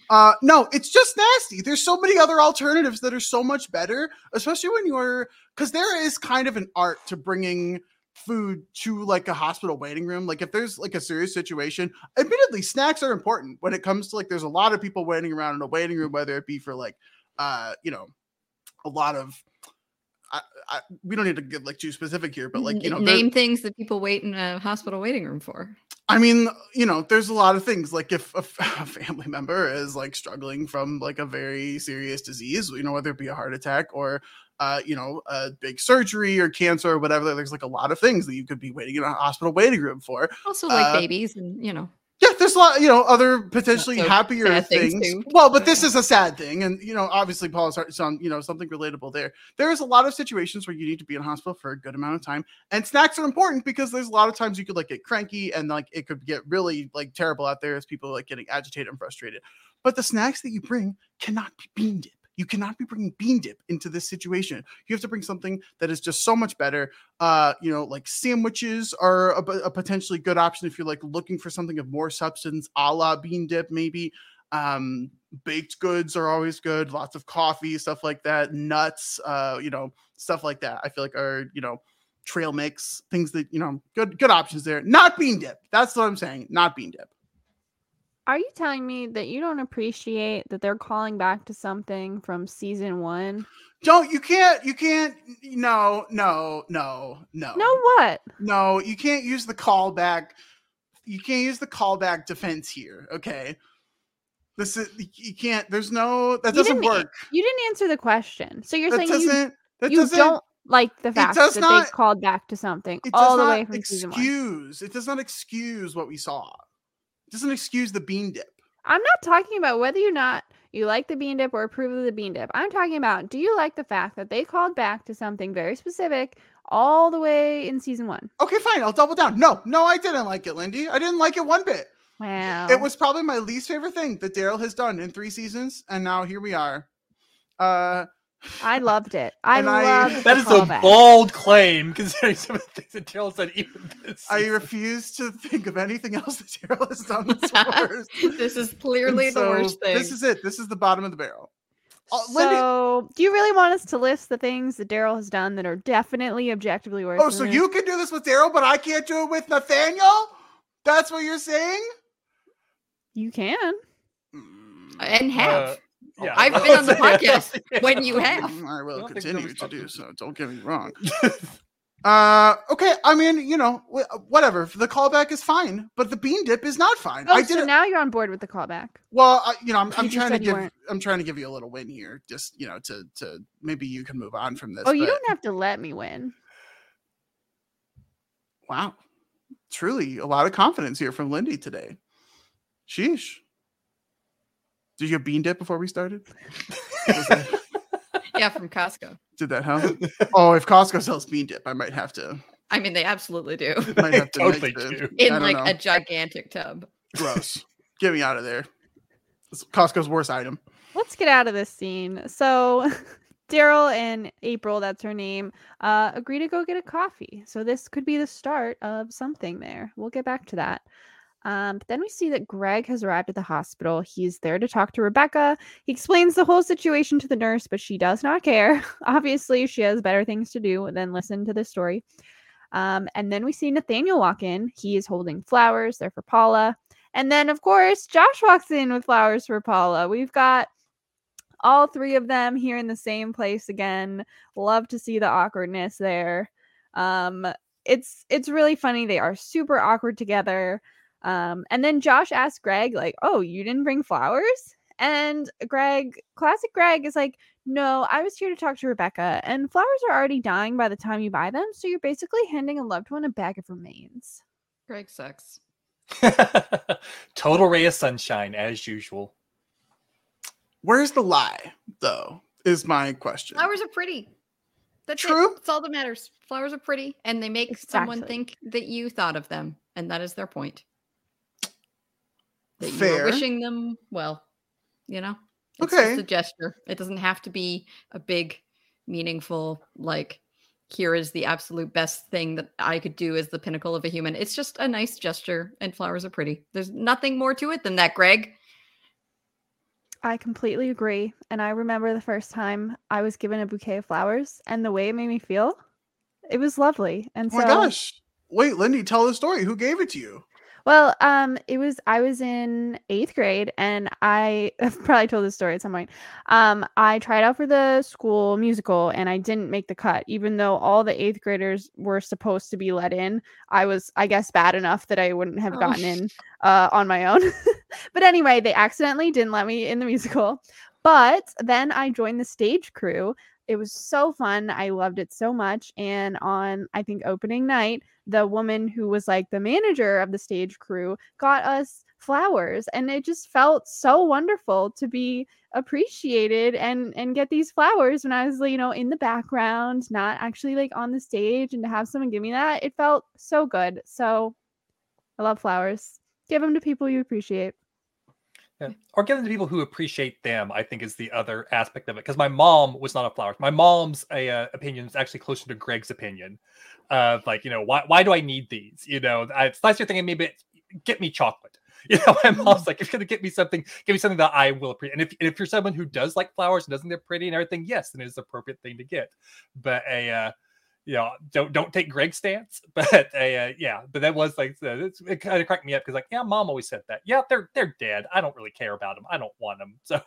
Speaker 1: Uh, no, it's just nasty. There's so many other alternatives that are so much better, especially when you're because there is kind of an art to bringing food to like a hospital waiting room. Like if there's like a serious situation, admittedly, snacks are important when it comes to like there's a lot of people waiting around in a waiting room, whether it be for like uh, you know, a lot of I, I, we don't need to get like too specific here, but like you know,
Speaker 4: name things that people wait in a hospital waiting room for.
Speaker 1: I mean, you know, there's a lot of things. Like if a, f- (laughs) a family member is like struggling from like a very serious disease, you know, whether it be a heart attack or uh, you know, a big surgery or cancer or whatever, there's like a lot of things that you could be waiting in a hospital waiting room for.
Speaker 4: Also, like
Speaker 1: Uh,
Speaker 4: babies and you know.
Speaker 1: Yeah, there's a lot, you know, other potentially
Speaker 4: so
Speaker 1: happier things.
Speaker 4: things.
Speaker 1: Well, but this is a sad thing, and you know, obviously, Paul Paul's on, you know, something relatable there. There is a lot of situations where you need to be in hospital for a good amount of time, and snacks are important because there's a lot of times you could like get cranky and like it could get really like terrible out there as people like getting agitated and frustrated. But the snacks that you bring cannot be bean dip. You cannot be bringing bean dip into this situation. You have to bring something that is just so much better. Uh, you know, like sandwiches are a, a potentially good option if you're like looking for something of more substance, a la bean dip, maybe. Um, baked goods are always good. Lots of coffee, stuff like that. Nuts, uh, you know, stuff like that. I feel like are you know trail mix things that you know good good options there. Not bean dip. That's what I'm saying. Not bean dip.
Speaker 2: Are you telling me that you don't appreciate that they're calling back to something from season one?
Speaker 1: Don't you can't you can't no no no no
Speaker 2: No, what?
Speaker 1: no you can't use the callback you can't use the callback defense here okay this is you can't there's no that doesn't work
Speaker 2: You didn't answer the question. So you're
Speaker 1: that
Speaker 2: saying
Speaker 1: doesn't
Speaker 2: you,
Speaker 1: that
Speaker 2: you
Speaker 1: doesn't
Speaker 2: don't like the fact that
Speaker 1: not-
Speaker 2: they called back to something all the way from season one.
Speaker 1: excuse it does not excuse what we saw doesn't excuse the bean dip
Speaker 2: I'm not talking about whether or not you like the bean dip or approve of the bean dip. I'm talking about do you like the fact that they called back to something very specific all the way in season one?
Speaker 1: okay fine i'll double down no no i didn't like it lindy i didn't like it one bit
Speaker 2: Wow.
Speaker 1: It was probably my least favorite thing that Daryl has done in three seasons, and now here we are. Uh,
Speaker 2: I loved it. I
Speaker 1: And I-
Speaker 2: loved
Speaker 3: That
Speaker 2: the
Speaker 3: is a bold claim considering some of the things that Daryl said even this
Speaker 1: I refuse to think of anything else that Daryl has done that's (laughs) worse.
Speaker 4: this is
Speaker 1: And
Speaker 4: clearly the worst thing.
Speaker 1: This is it. This is the bottom of the barrel. Uh, Lindy-
Speaker 2: So, do you really want us to list the things that Daryl has done that are definitely objectively worse?
Speaker 1: oh, so
Speaker 2: this?
Speaker 1: you can do this with Daryl, but I can't do it with Nathaniel? That's what you're saying?
Speaker 2: you can.
Speaker 1: Mm,
Speaker 4: and have.
Speaker 3: Uh, yeah,
Speaker 4: I've
Speaker 3: I
Speaker 4: been on the (laughs)
Speaker 3: was gonna
Speaker 4: podcast (laughs) when you have.
Speaker 1: I will
Speaker 3: don't
Speaker 1: continue to do so. Don't get me wrong. (laughs) Uh, okay. I mean, you know, whatever. The callback is fine, but the bean dip is not fine.
Speaker 2: Oh,
Speaker 1: I
Speaker 2: so
Speaker 1: didn't.
Speaker 2: now you're on board with the callback.
Speaker 1: Well, I, you know, I'm, I'm
Speaker 2: You
Speaker 1: trying to give
Speaker 2: weren't.
Speaker 1: I'm trying to give you a little win here, just you know, to to maybe you can move on from this.
Speaker 2: Oh, you don't have to let me win.
Speaker 1: Wow, truly a lot of confidence here from Lindy today. Sheesh. Did you have bean dip before we started? (laughs)
Speaker 4: Yeah, from Costco.
Speaker 1: Did that help? (laughs) oh, if Costco sells bean dip, I might have to.
Speaker 4: I mean, they absolutely do. (laughs)
Speaker 1: Might have to
Speaker 3: Totally
Speaker 1: make the-
Speaker 3: do.
Speaker 4: In like
Speaker 1: know.
Speaker 4: a gigantic tub.
Speaker 1: gross. Get me out of there. It's Costco's worst item.
Speaker 2: Let's get out of this scene. So, Daryl and April, that's her name, uh, agree to go get a coffee. So, this could be the start of something there. We'll get back to that. Um, but then we see that Greg has arrived at the hospital. He's there to talk to Rebecca. He explains the whole situation to the nurse, but she does not care. (laughs) Obviously, she has better things to do than listen to this story. Um, and then we see Nathaniel walk in. He is holding flowers. They're for Paula. And then, of course, Josh walks in with flowers for Paula. We've got all three of them here in the same place again. Love to see the awkwardness there. Um, it's it's really funny. They are super awkward together. Um, and then Josh asked Greg, like, "Oh, you didn't bring flowers?" And Greg, classic Greg, is like, "No, I was here to talk to Rebecca, and flowers are already dying by the time you buy them, so you're basically handing a loved one a bag of remains."
Speaker 4: Greg sucks. (laughs)
Speaker 3: Total ray of sunshine as usual.
Speaker 1: Where's the lie, though? Is my question.
Speaker 4: Flowers are pretty. That's
Speaker 1: True.
Speaker 4: it. That's all that matters. Flowers are pretty, and they make someone think that you thought of them, and that is their point. That you
Speaker 1: Fair.
Speaker 4: were wishing them well. You know. It's
Speaker 1: Okay.
Speaker 4: Just a gesture. It doesn't have to be a big, meaningful like. Here is the absolute best thing that I could do as the pinnacle of a human. It's just a nice gesture, and flowers are pretty. There's nothing more to it than that, Greg.
Speaker 2: I completely agree. And I remember the first time I was given a bouquet of flowers and the way it made me feel. It was lovely. And
Speaker 1: oh
Speaker 2: so
Speaker 1: my gosh. Wait, Lindy, tell the story. Who gave it to you?
Speaker 2: Well, um, it was I was in eighth grade and I (laughs) have probably told this story at some point. Um, I tried out for the school musical and I didn't make the cut, even though all the eighth graders were supposed to be let in. I was, I guess, bad enough that I wouldn't have
Speaker 4: Oh.
Speaker 2: gotten in uh on my own. (laughs) but anyway, they accidentally didn't let me in the musical. But then I joined the stage crew It was so fun. I loved it so much. And on, I think, opening night, the woman who was like the manager of the stage crew got us flowers and it just felt so wonderful to be appreciated and and get these flowers when i was you know in the background not actually like on the stage and to have someone give me that it felt so good so i love flowers give them to people you appreciate
Speaker 3: Yeah. Or give them to people who appreciate them, I think is the other aspect of it. Because my mom was not a flower. My mom's a, uh, opinion is actually closer to Greg's opinion of like, you know, why why do I need these? You know, I- it's nicer thinking maybe get me chocolate. (laughs) You know, my mom's like, if you're gonna get me something, give me something that I will appreciate. And if, and if you're someone who does like flowers and doesn't they're pretty and everything, yes, then it's the appropriate thing to get. But a uh, you know, don't don't take Greg's stance. (laughs) But uh, yeah, but that was like it's, it kind of cracked me up because like yeah, mom always said that. Yeah, they're they're dead. I don't really care about them. I don't want them. So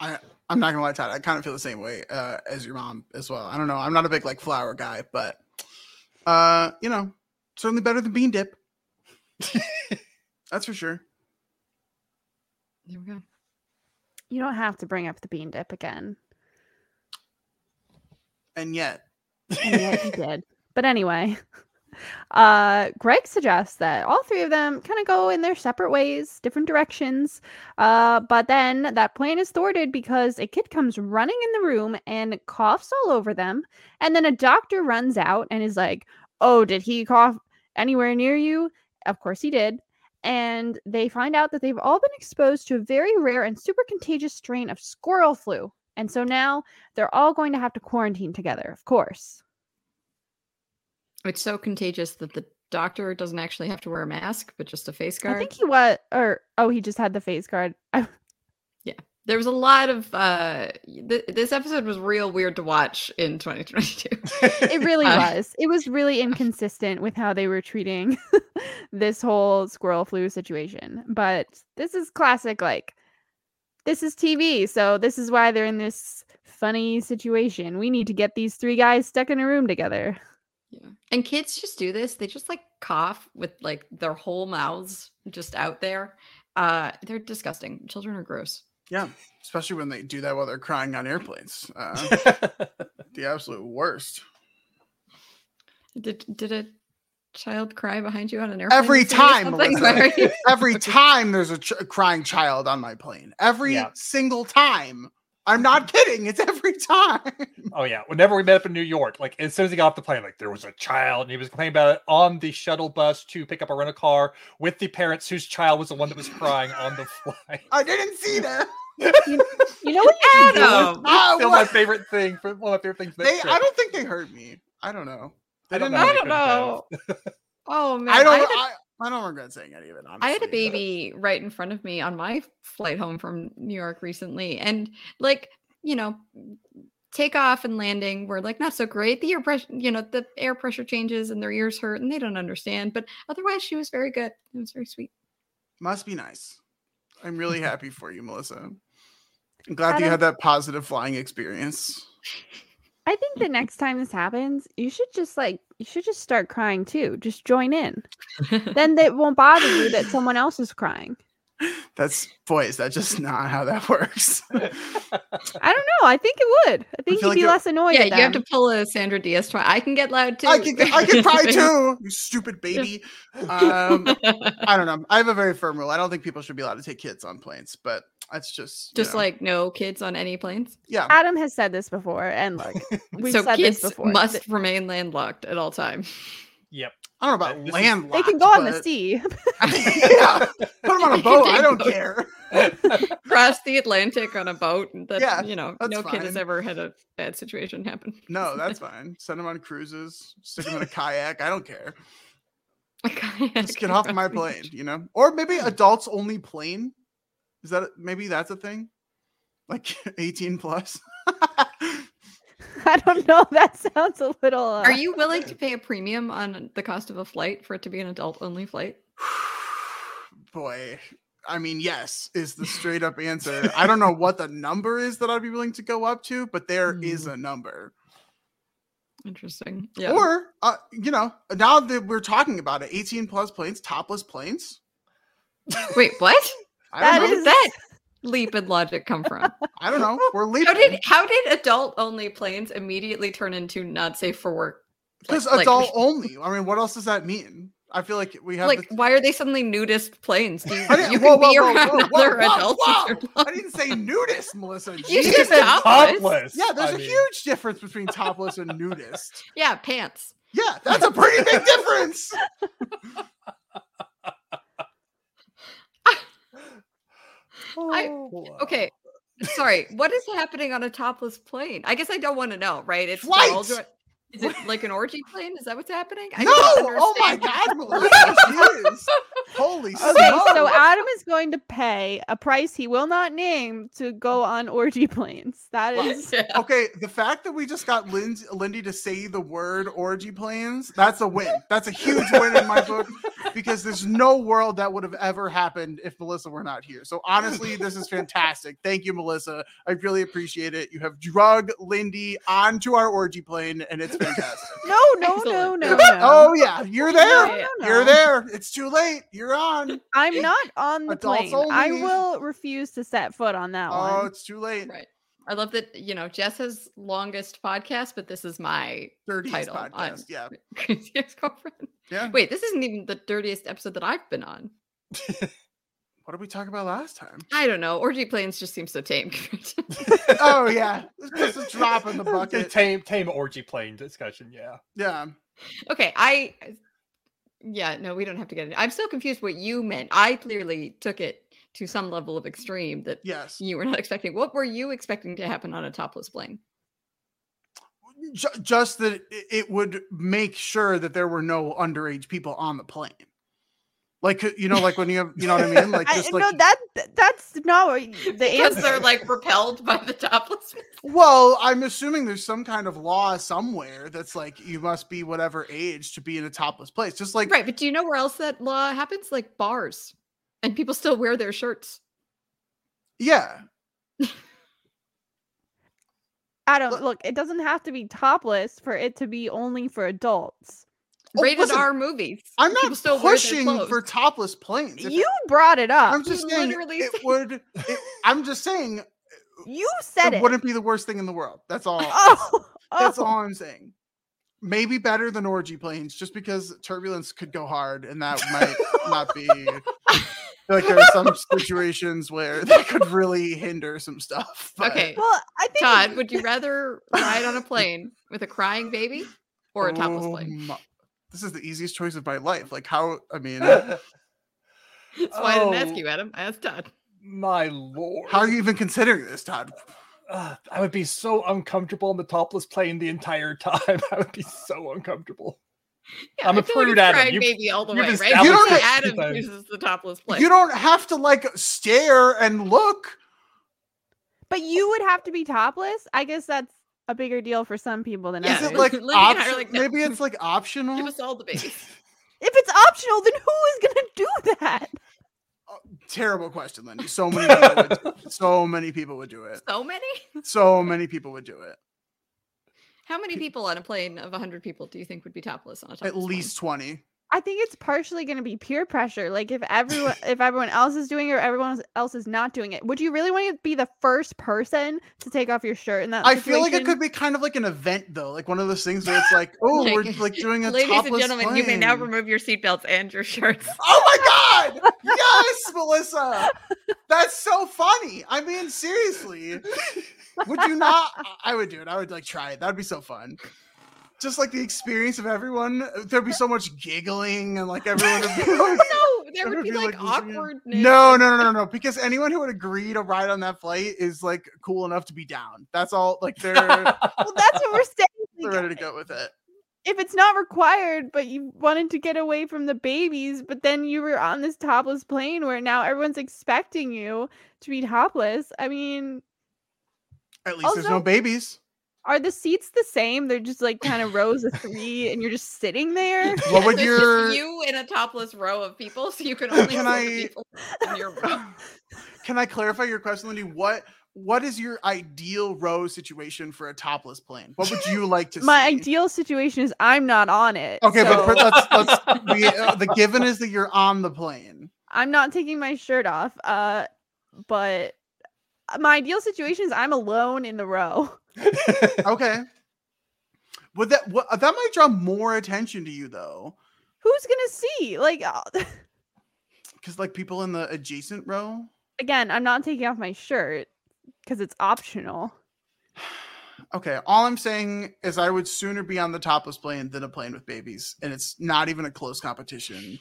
Speaker 1: I, I'm not gonna lie, Todd. I kind of feel the same way uh, as your mom as well. I don't know. I'm not a big like flower guy, but uh, you know, certainly better than bean dip. (laughs) That's for sure.
Speaker 4: There we go.
Speaker 2: you don't have to bring up the bean dip again
Speaker 1: And yet,
Speaker 2: Yet he did. But anyway, uh, Greg suggests that all three of them kind of go in their separate ways, different directions. Uh, but then that plan is thwarted because a kid comes running in the room and coughs all over them. And then a doctor runs out and is like, Oh, did he cough anywhere near you? Of course he did. And they find out that they've all been exposed to a very rare and super contagious strain of squirrel flu. And so now they're all going to have to quarantine together, of course.
Speaker 4: It's so contagious that the doctor doesn't actually have to wear a mask, but just a face guard.
Speaker 2: I think he was, or oh, he just had the face guard. (laughs) yeah,
Speaker 4: there was a lot of uh th- this episode was real weird to watch in 2022. (laughs)
Speaker 2: it really
Speaker 4: Uh,
Speaker 2: was. It was really (laughs) inconsistent with how they were treating this whole squirrel flu situation. But this is classic. Like, this is TV, so this is why they're in this funny situation. We need to get these three guys stuck in a room together.
Speaker 4: Yeah. And kids just do this. They just like cough with like their whole mouths just out there. Uh they're disgusting. Children are gross.
Speaker 1: yeah, especially when they do that while they're crying on airplanes. Uh, (laughs) the absolute worst.
Speaker 4: Did did a child cry behind you on an airplane?
Speaker 1: Every
Speaker 4: this week or
Speaker 1: time. Melissa. (laughs) Every (laughs) time there's a, ch- crying child on my plane, every
Speaker 3: Yeah.
Speaker 1: single time. I'm not kidding. It's every time.
Speaker 3: oh yeah, whenever we met up in New York, like as soon as he got off the plane, like there was a child and he was complaining about it on the shuttle bus to pick up a rental car with the parents whose child was the one that was crying on the flight.
Speaker 1: I didn't see that.
Speaker 2: You know what you should do?
Speaker 4: Adam!
Speaker 3: Still my
Speaker 1: what?
Speaker 3: favorite thing for one of my favorite things.
Speaker 1: They. I don't think they heard me. I don't know.
Speaker 3: I don't know.
Speaker 4: I don't know. (laughs) Oh man.
Speaker 1: I don't.
Speaker 4: I had, a,
Speaker 1: I, I don't regret saying any of it. Honestly,
Speaker 4: I had a
Speaker 1: but-
Speaker 4: baby right in front of me on my flight home from New York recently. And like, you know, takeoff and landing were like not so great. The air pressure, you know, the air pressure changes and their ears hurt and they don't understand. But otherwise she was very good. It was very sweet.
Speaker 1: Must be nice. I'm really (laughs) happy for you, Melissa. I'm glad that you had that positive flying experience.
Speaker 2: I think the next time this happens, you should just like you should just start crying too. Just join in. Then (laughs) it won't bother you that someone else is crying.
Speaker 1: That's boys. That's just not how that works. (laughs)
Speaker 2: I don't know. I think it would. I think
Speaker 1: feel
Speaker 2: you'd
Speaker 1: like
Speaker 2: be
Speaker 1: it-
Speaker 2: less annoyed.
Speaker 4: yeah,
Speaker 2: at
Speaker 4: you have to pull a Sandra Diaz try. I can get loud too.
Speaker 1: I can I can cry (laughs) too. You stupid baby. Um, I don't know. I have a very firm rule. I don't think people should be allowed to take kids on planes, but that's just
Speaker 4: Just
Speaker 1: know,
Speaker 4: like no kids on any planes.
Speaker 1: yeah.
Speaker 2: Adam has said this before, and look, (laughs) we've
Speaker 4: so
Speaker 2: said
Speaker 4: kids
Speaker 2: this before.
Speaker 4: must
Speaker 2: Th-
Speaker 4: remain landlocked at all time.
Speaker 3: Yep.
Speaker 1: I don't know
Speaker 3: Uh,
Speaker 1: about
Speaker 3: this is-
Speaker 1: land.
Speaker 2: They can go on the sea. (laughs) (laughs)
Speaker 1: yeah, put them on a boat. I don't
Speaker 4: go.
Speaker 1: care.
Speaker 4: Cross the Atlantic on a boat. and That
Speaker 1: Yeah,
Speaker 4: you know,
Speaker 1: that's
Speaker 4: no kid has ever had a bad situation happen.
Speaker 1: No, that's fine. Send them on cruises. Stick them in a kayak. I don't care. Just get off my plane, you know? Or maybe adults only plane. Is that maybe that's a thing? Like (laughs) 18 plus? (laughs)
Speaker 2: I don't know. (laughs) That sounds a little. Uh,
Speaker 4: Are you willing to pay a premium on the cost of a flight for it to be an adult only flight? (sighs)
Speaker 1: Boy, I mean, yes, is the straight up answer. I don't know what the number is that I'd be willing to go up to, but there is a number.
Speaker 4: Interesting. Yeah.
Speaker 1: Or, uh, you know, now that we're talking about it, 18 plus planes, topless planes.
Speaker 4: Wait, what?
Speaker 1: I
Speaker 2: That
Speaker 1: don't know.
Speaker 2: is-
Speaker 4: that (laughs) leap in logic come from?
Speaker 1: I don't know. We're
Speaker 4: How did how did adult only planes immediately turn into not safe for work?
Speaker 1: because
Speaker 4: Like- like-
Speaker 1: adult only. I mean, what else does that mean? I feel like we have.
Speaker 4: like
Speaker 1: the-
Speaker 4: why are they suddenly nudist planes? Do you,
Speaker 1: I didn't-
Speaker 4: you
Speaker 1: whoa,
Speaker 4: be
Speaker 1: whoa, whoa,
Speaker 4: around
Speaker 1: whoa, whoa, whoa, whoa. I didn't say nudist, Melissa.
Speaker 4: You just said topless.
Speaker 3: topless.
Speaker 1: Yeah, there's
Speaker 3: I
Speaker 1: a
Speaker 3: mean.
Speaker 1: huge difference between topless and nudist. (laughs)
Speaker 4: Yeah, pants.
Speaker 1: Yeah, that's a pretty big difference. (laughs)
Speaker 4: I-
Speaker 3: Oh,
Speaker 4: Okay. Sorry, what is happening on a topless plane? I guess I don't want to know, right? It's
Speaker 1: Flight!
Speaker 4: All dri- Is it like an (laughs) orgy plane? Is that what's happening? I
Speaker 1: no! Oh my. God, (laughs) Melissa! Jeez. Holy (laughs)
Speaker 2: Okay,
Speaker 1: smokes!
Speaker 2: so Adam is going to pay a price he will not name to go mm. on orgy planes. That
Speaker 1: Wow.
Speaker 4: Yeah.
Speaker 1: Okay, the fact that we just got Lindsay, Lindy to say the word orgy planes, that's a win. That's a huge win in my book because there's no world that would have ever happened if Melissa were not here. So honestly, this is fantastic. Thank you, Melissa. I really appreciate it. You have drug Lindy onto our orgy plane, and it's fantastic.
Speaker 2: no, no, (laughs) no,
Speaker 4: Excellent.
Speaker 2: no, no. (laughs)
Speaker 1: Oh yeah, you're there.
Speaker 2: No, no,
Speaker 1: You're there. It's too late. You're on.
Speaker 2: I'm not on the
Speaker 1: Adults
Speaker 2: plane. I will refuse to set foot on that
Speaker 1: Oh,
Speaker 2: one.
Speaker 1: it's too late.
Speaker 4: Right. I love that, you know, Jess has longest podcast, but this is my
Speaker 1: Dirtiest
Speaker 4: Title.
Speaker 1: podcast.
Speaker 4: I'm-
Speaker 1: Yeah. (laughs)
Speaker 4: crazy ex-girlfriend.
Speaker 1: Yeah.
Speaker 4: Wait, this isn't even the dirtiest episode that I've been on.
Speaker 1: What did we talk about last time?
Speaker 4: I don't know. Orgy planes just seem so tame. (laughs) (laughs)
Speaker 1: oh yeah, it's just a drop in the (laughs)
Speaker 3: The
Speaker 1: bucket.
Speaker 3: tame tame orgy plane discussion. Yeah.
Speaker 1: Yeah.
Speaker 4: okay, I yeah, no, we don't have to get it. I'm still confused what you meant. I clearly took it to some level of extreme that
Speaker 1: Yes.
Speaker 4: you were not expecting. What were you expecting to happen on a topless plane?
Speaker 1: Ju- just that it- it would make sure that there were no underage people on the plane. Like uh, you know, like when you have, you know what I (laughs) mean? Like
Speaker 2: I,
Speaker 1: just
Speaker 2: no, that that's not the (laughs) answer.
Speaker 4: they're like repelled by the topless.
Speaker 1: well, I'm assuming there's some kind of law somewhere that's like you must be whatever age to be in a topless place. Just like
Speaker 4: Right, but do you know where else that law happens? Like bars. And people still wear their shirts.
Speaker 1: yeah, (laughs)
Speaker 2: I
Speaker 1: don't
Speaker 2: look, it doesn't have to be topless for it to be only for adults.
Speaker 1: Oh,
Speaker 4: Rated
Speaker 1: listen,
Speaker 4: R movies.
Speaker 1: I'm
Speaker 4: People
Speaker 1: not
Speaker 4: still wear
Speaker 1: pushing for topless planes. If-
Speaker 2: You brought it up.
Speaker 1: I'm just
Speaker 4: You
Speaker 1: saying
Speaker 4: literally
Speaker 1: it
Speaker 4: said-
Speaker 1: would. It, I'm just saying uh,
Speaker 2: you said
Speaker 1: it
Speaker 2: it.
Speaker 1: wouldn't be the worst thing in the world. That's all. (laughs)
Speaker 2: Oh,
Speaker 1: That's
Speaker 2: oh.
Speaker 1: all I'm saying. Maybe better than orgy planes, just because turbulence could go hard, and that might not be. (laughs) Like there are some situations where (laughs) that could really hinder some stuff. but-
Speaker 4: Okay.
Speaker 2: Well, I think
Speaker 4: Todd, would you rather ride on a plane with a crying baby or a topless plane?
Speaker 1: my- This is the easiest choice of my life. Like how? I mean,
Speaker 4: That's why I didn't ask you, Adam. I asked Todd.
Speaker 3: My lord.
Speaker 1: how are you even considering this, Todd?
Speaker 3: Uh, I would be so uncomfortable in the topless plane the entire time. (laughs) I would be so uncomfortable.
Speaker 4: Yeah,
Speaker 3: I'm
Speaker 4: I
Speaker 3: a
Speaker 4: feel like
Speaker 3: prude, Adam.
Speaker 4: crying
Speaker 3: You've-
Speaker 4: baby all the
Speaker 3: you've
Speaker 4: way, right?
Speaker 1: established
Speaker 4: Usually
Speaker 1: this
Speaker 4: Adam
Speaker 3: sometimes.
Speaker 4: uses the topless plane.
Speaker 1: You don't have to like stare and look.
Speaker 2: but you would have to be topless. I guess that's a bigger deal for some people than
Speaker 4: Yeah,
Speaker 1: Is it like,
Speaker 4: Lindy and are like, no.
Speaker 1: maybe it's like optional?
Speaker 4: Give us all the babies. (laughs)
Speaker 2: if it's optional, then who is gonna do that?
Speaker 1: Oh, terrible question, Lindy. So many people would (laughs) so many people would do it.
Speaker 4: So many?
Speaker 1: So many people would do it.
Speaker 4: How many people on a plane of 100 people do you think would be topless on a topless
Speaker 1: At least 20.
Speaker 2: I think it's partially going to be peer pressure. Like if everyone (laughs) if everyone else is doing it or everyone else is not doing it, would you really want to be the first person to take off your shirt in that?
Speaker 1: I feel like it could be kind of like an event though, like one of those things where it's like, (laughs) oh, we're
Speaker 4: Like,
Speaker 1: like doing a
Speaker 4: plane? Ladies and gentlemen, you may now remove your seatbelts and your shirts. (laughs)
Speaker 1: Oh my god! Yes, Melissa. That's so funny. I mean, seriously. Would you not? I- I would do it. I would like try it. That would be so fun. Just like the experience of everyone. There'd be so much giggling and like everyone would be (laughs) oh, like,
Speaker 4: no, there would be like
Speaker 1: like
Speaker 4: awkwardness.
Speaker 1: No, no, no, no, no. Because anyone who would agree to ride on that flight is like cool enough to be down. That's all. Like they're, (laughs) they're
Speaker 2: Well, that's what we're saying. (laughs) like,
Speaker 1: ready to go with it.
Speaker 2: If it's not required, but you wanted to get away from the babies, but then you were on this topless plane where now everyone's expecting you to be topless. I mean,
Speaker 1: At least there's no babies.
Speaker 2: Are the seats the same? They're just like kind of rows of three, and you're just sitting there. (laughs)
Speaker 1: What would
Speaker 4: There's
Speaker 1: your
Speaker 4: you in a topless row of people, so you can only
Speaker 1: Can
Speaker 4: see
Speaker 1: I-
Speaker 4: the people in your row. (laughs)
Speaker 1: Can I clarify your question, Lindy? What what is your ideal row situation for a topless plane? What would you like to (laughs)
Speaker 2: My
Speaker 1: see?
Speaker 2: ideal situation is I'm not on it.
Speaker 1: Okay, but
Speaker 2: so
Speaker 1: for, let's let's we, uh, the given is that you're on the plane.
Speaker 2: I'm not taking my shirt off. Uh, but my ideal situation is I'm alone in the row.
Speaker 1: Okay. Would that what, that might draw more attention to you though,
Speaker 2: Who's gonna see? Like uh, (laughs)
Speaker 1: because like people in the adjacent row.
Speaker 2: again, I'm not taking off my shirt because it's optional. (sighs)
Speaker 1: Okay, all I'm saying is I would sooner be on the topless plane than a plane with babies, and it's not even a close competition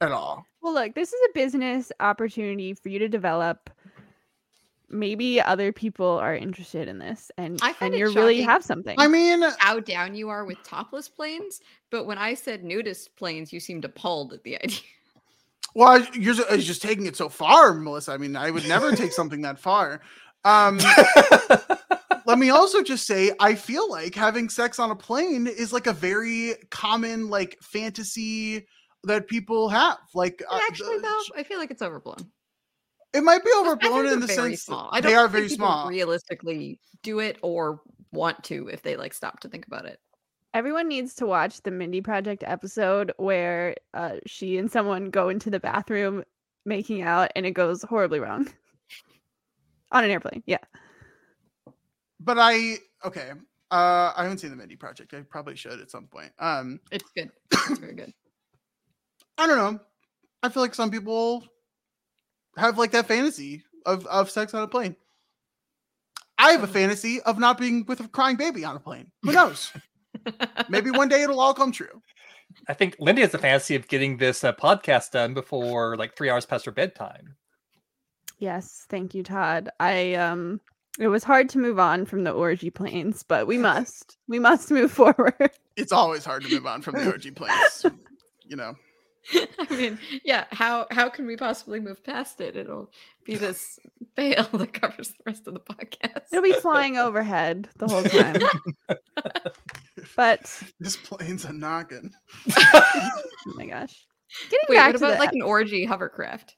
Speaker 1: at all.
Speaker 2: Well, look, this is a business opportunity for you to develop. Maybe other people are interested in this, and
Speaker 4: I find
Speaker 2: and you really have something.
Speaker 1: I mean,
Speaker 4: How down you are with topless planes, but when I said nudist planes, you seemed appalled at the (laughs) idea.
Speaker 1: well, I- you're ju- you're just taking it so far, Melissa. I mean, I would never take something that far. Um, (laughs) let me also just say, I feel like having sex on a plane is like a very common like fantasy that people have. Like, uh,
Speaker 4: Actually,
Speaker 1: the-
Speaker 4: though, I feel like it's overblown.
Speaker 1: It might be overblown in the
Speaker 4: very
Speaker 1: sense that
Speaker 4: small. I don't
Speaker 1: they are very
Speaker 4: people
Speaker 1: small.
Speaker 4: Realistically, do it or want to if they like stop to think about it.
Speaker 2: Everyone needs to watch the Mindy Project episode where uh, she and someone go into the bathroom making out, and it goes horribly wrong (laughs) on an airplane. Yeah,
Speaker 1: but I okay. Uh, I haven't seen the Mindy Project. I probably should at some point. Um,
Speaker 4: It's good. It's very good. (coughs)
Speaker 1: I don't know. I feel like some people have like that fantasy of of sex on a plane. I have a fantasy of not being with a crying baby on a plane. Who (laughs) knows? Maybe one day it'll all come true.
Speaker 3: I think Lindy has the fantasy of getting this uh, podcast done before like three hours past her bedtime.
Speaker 2: yes, thank you, Todd. I um, it was hard to move on from the orgy planes, but we must, we must move forward.
Speaker 1: It's always hard to move on from the OG planes. (laughs) You know. (laughs)
Speaker 4: I mean, yeah. How how can we possibly move past it? It'll be this (laughs) veil that covers the rest of the podcast.
Speaker 2: It'll be flying (laughs) overhead the whole time. but
Speaker 1: This plane's a noggin.
Speaker 2: oh my gosh, getting
Speaker 4: Wait,
Speaker 2: back
Speaker 4: what
Speaker 2: to
Speaker 4: about
Speaker 2: the
Speaker 4: like an orgy hovercraft?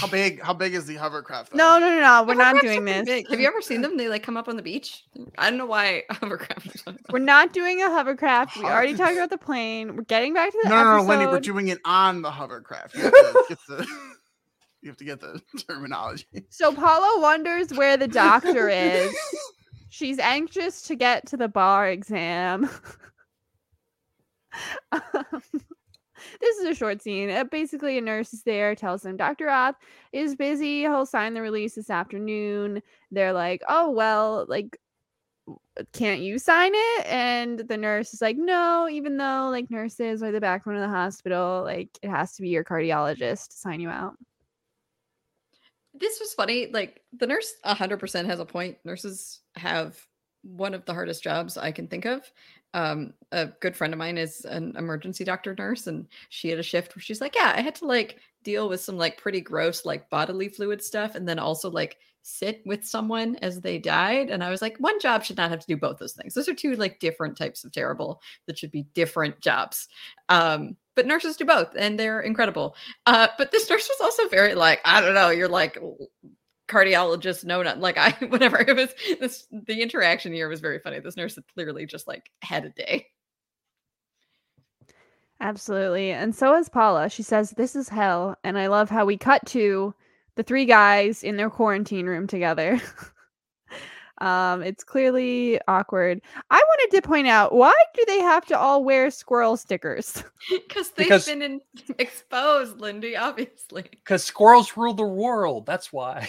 Speaker 1: How big? How big is the hovercraft? though?
Speaker 2: no, no, no, no. We're not doing this.
Speaker 4: big. Have you ever seen them? They like come up on the beach. I don't know why (laughs) hovercraft.
Speaker 2: We're not doing a hovercraft. We already talked about the plane. We're getting back to the
Speaker 1: No, no, no. Lenny, we're doing it on the hovercraft. You have to get the, (laughs) you have to get the (laughs) terminology.
Speaker 2: so Paula wonders where the doctor is. She's anxious to get to the bar exam. Um, this is a short scene. Uh, basically, a nurse is there, tells them Dr. Roth is busy. He'll sign the release this afternoon. They're like, oh, well, like, can't you sign it? And the nurse is like, no, even though like nurses are the backbone of the hospital, like, it has to be your cardiologist to sign you out.
Speaker 4: this was funny. Like the nurse 100% has a point. Nurses have one of the hardest jobs I can think of. Um, a good friend of mine is an emergency doctor nurse, and she had a shift where she's like, Yeah, I had to like deal with some like pretty gross, like bodily fluid stuff, and then also like sit with someone as they died. And I was like, one job should not have to do both those things. Those are two like different types of terrible that should be different jobs. Um, but nurses do both, and they're incredible. Uh, but this nurse was also very like, I don't know, you're like cardiologist, no, not like I, (laughs) whatever. It was this, the interaction here was very funny. This nurse had clearly just like had a day.
Speaker 2: Absolutely. And so is Paula. She says, This is hell. And I love how we cut to the three guys in their quarantine room together. (laughs) um, it's clearly awkward. I wanted to point out why do they have to all wear squirrel stickers? (laughs)
Speaker 4: Because they've
Speaker 3: Because-
Speaker 4: been in, exposed, Lindy, obviously.
Speaker 3: Because squirrels rule the world. That's why.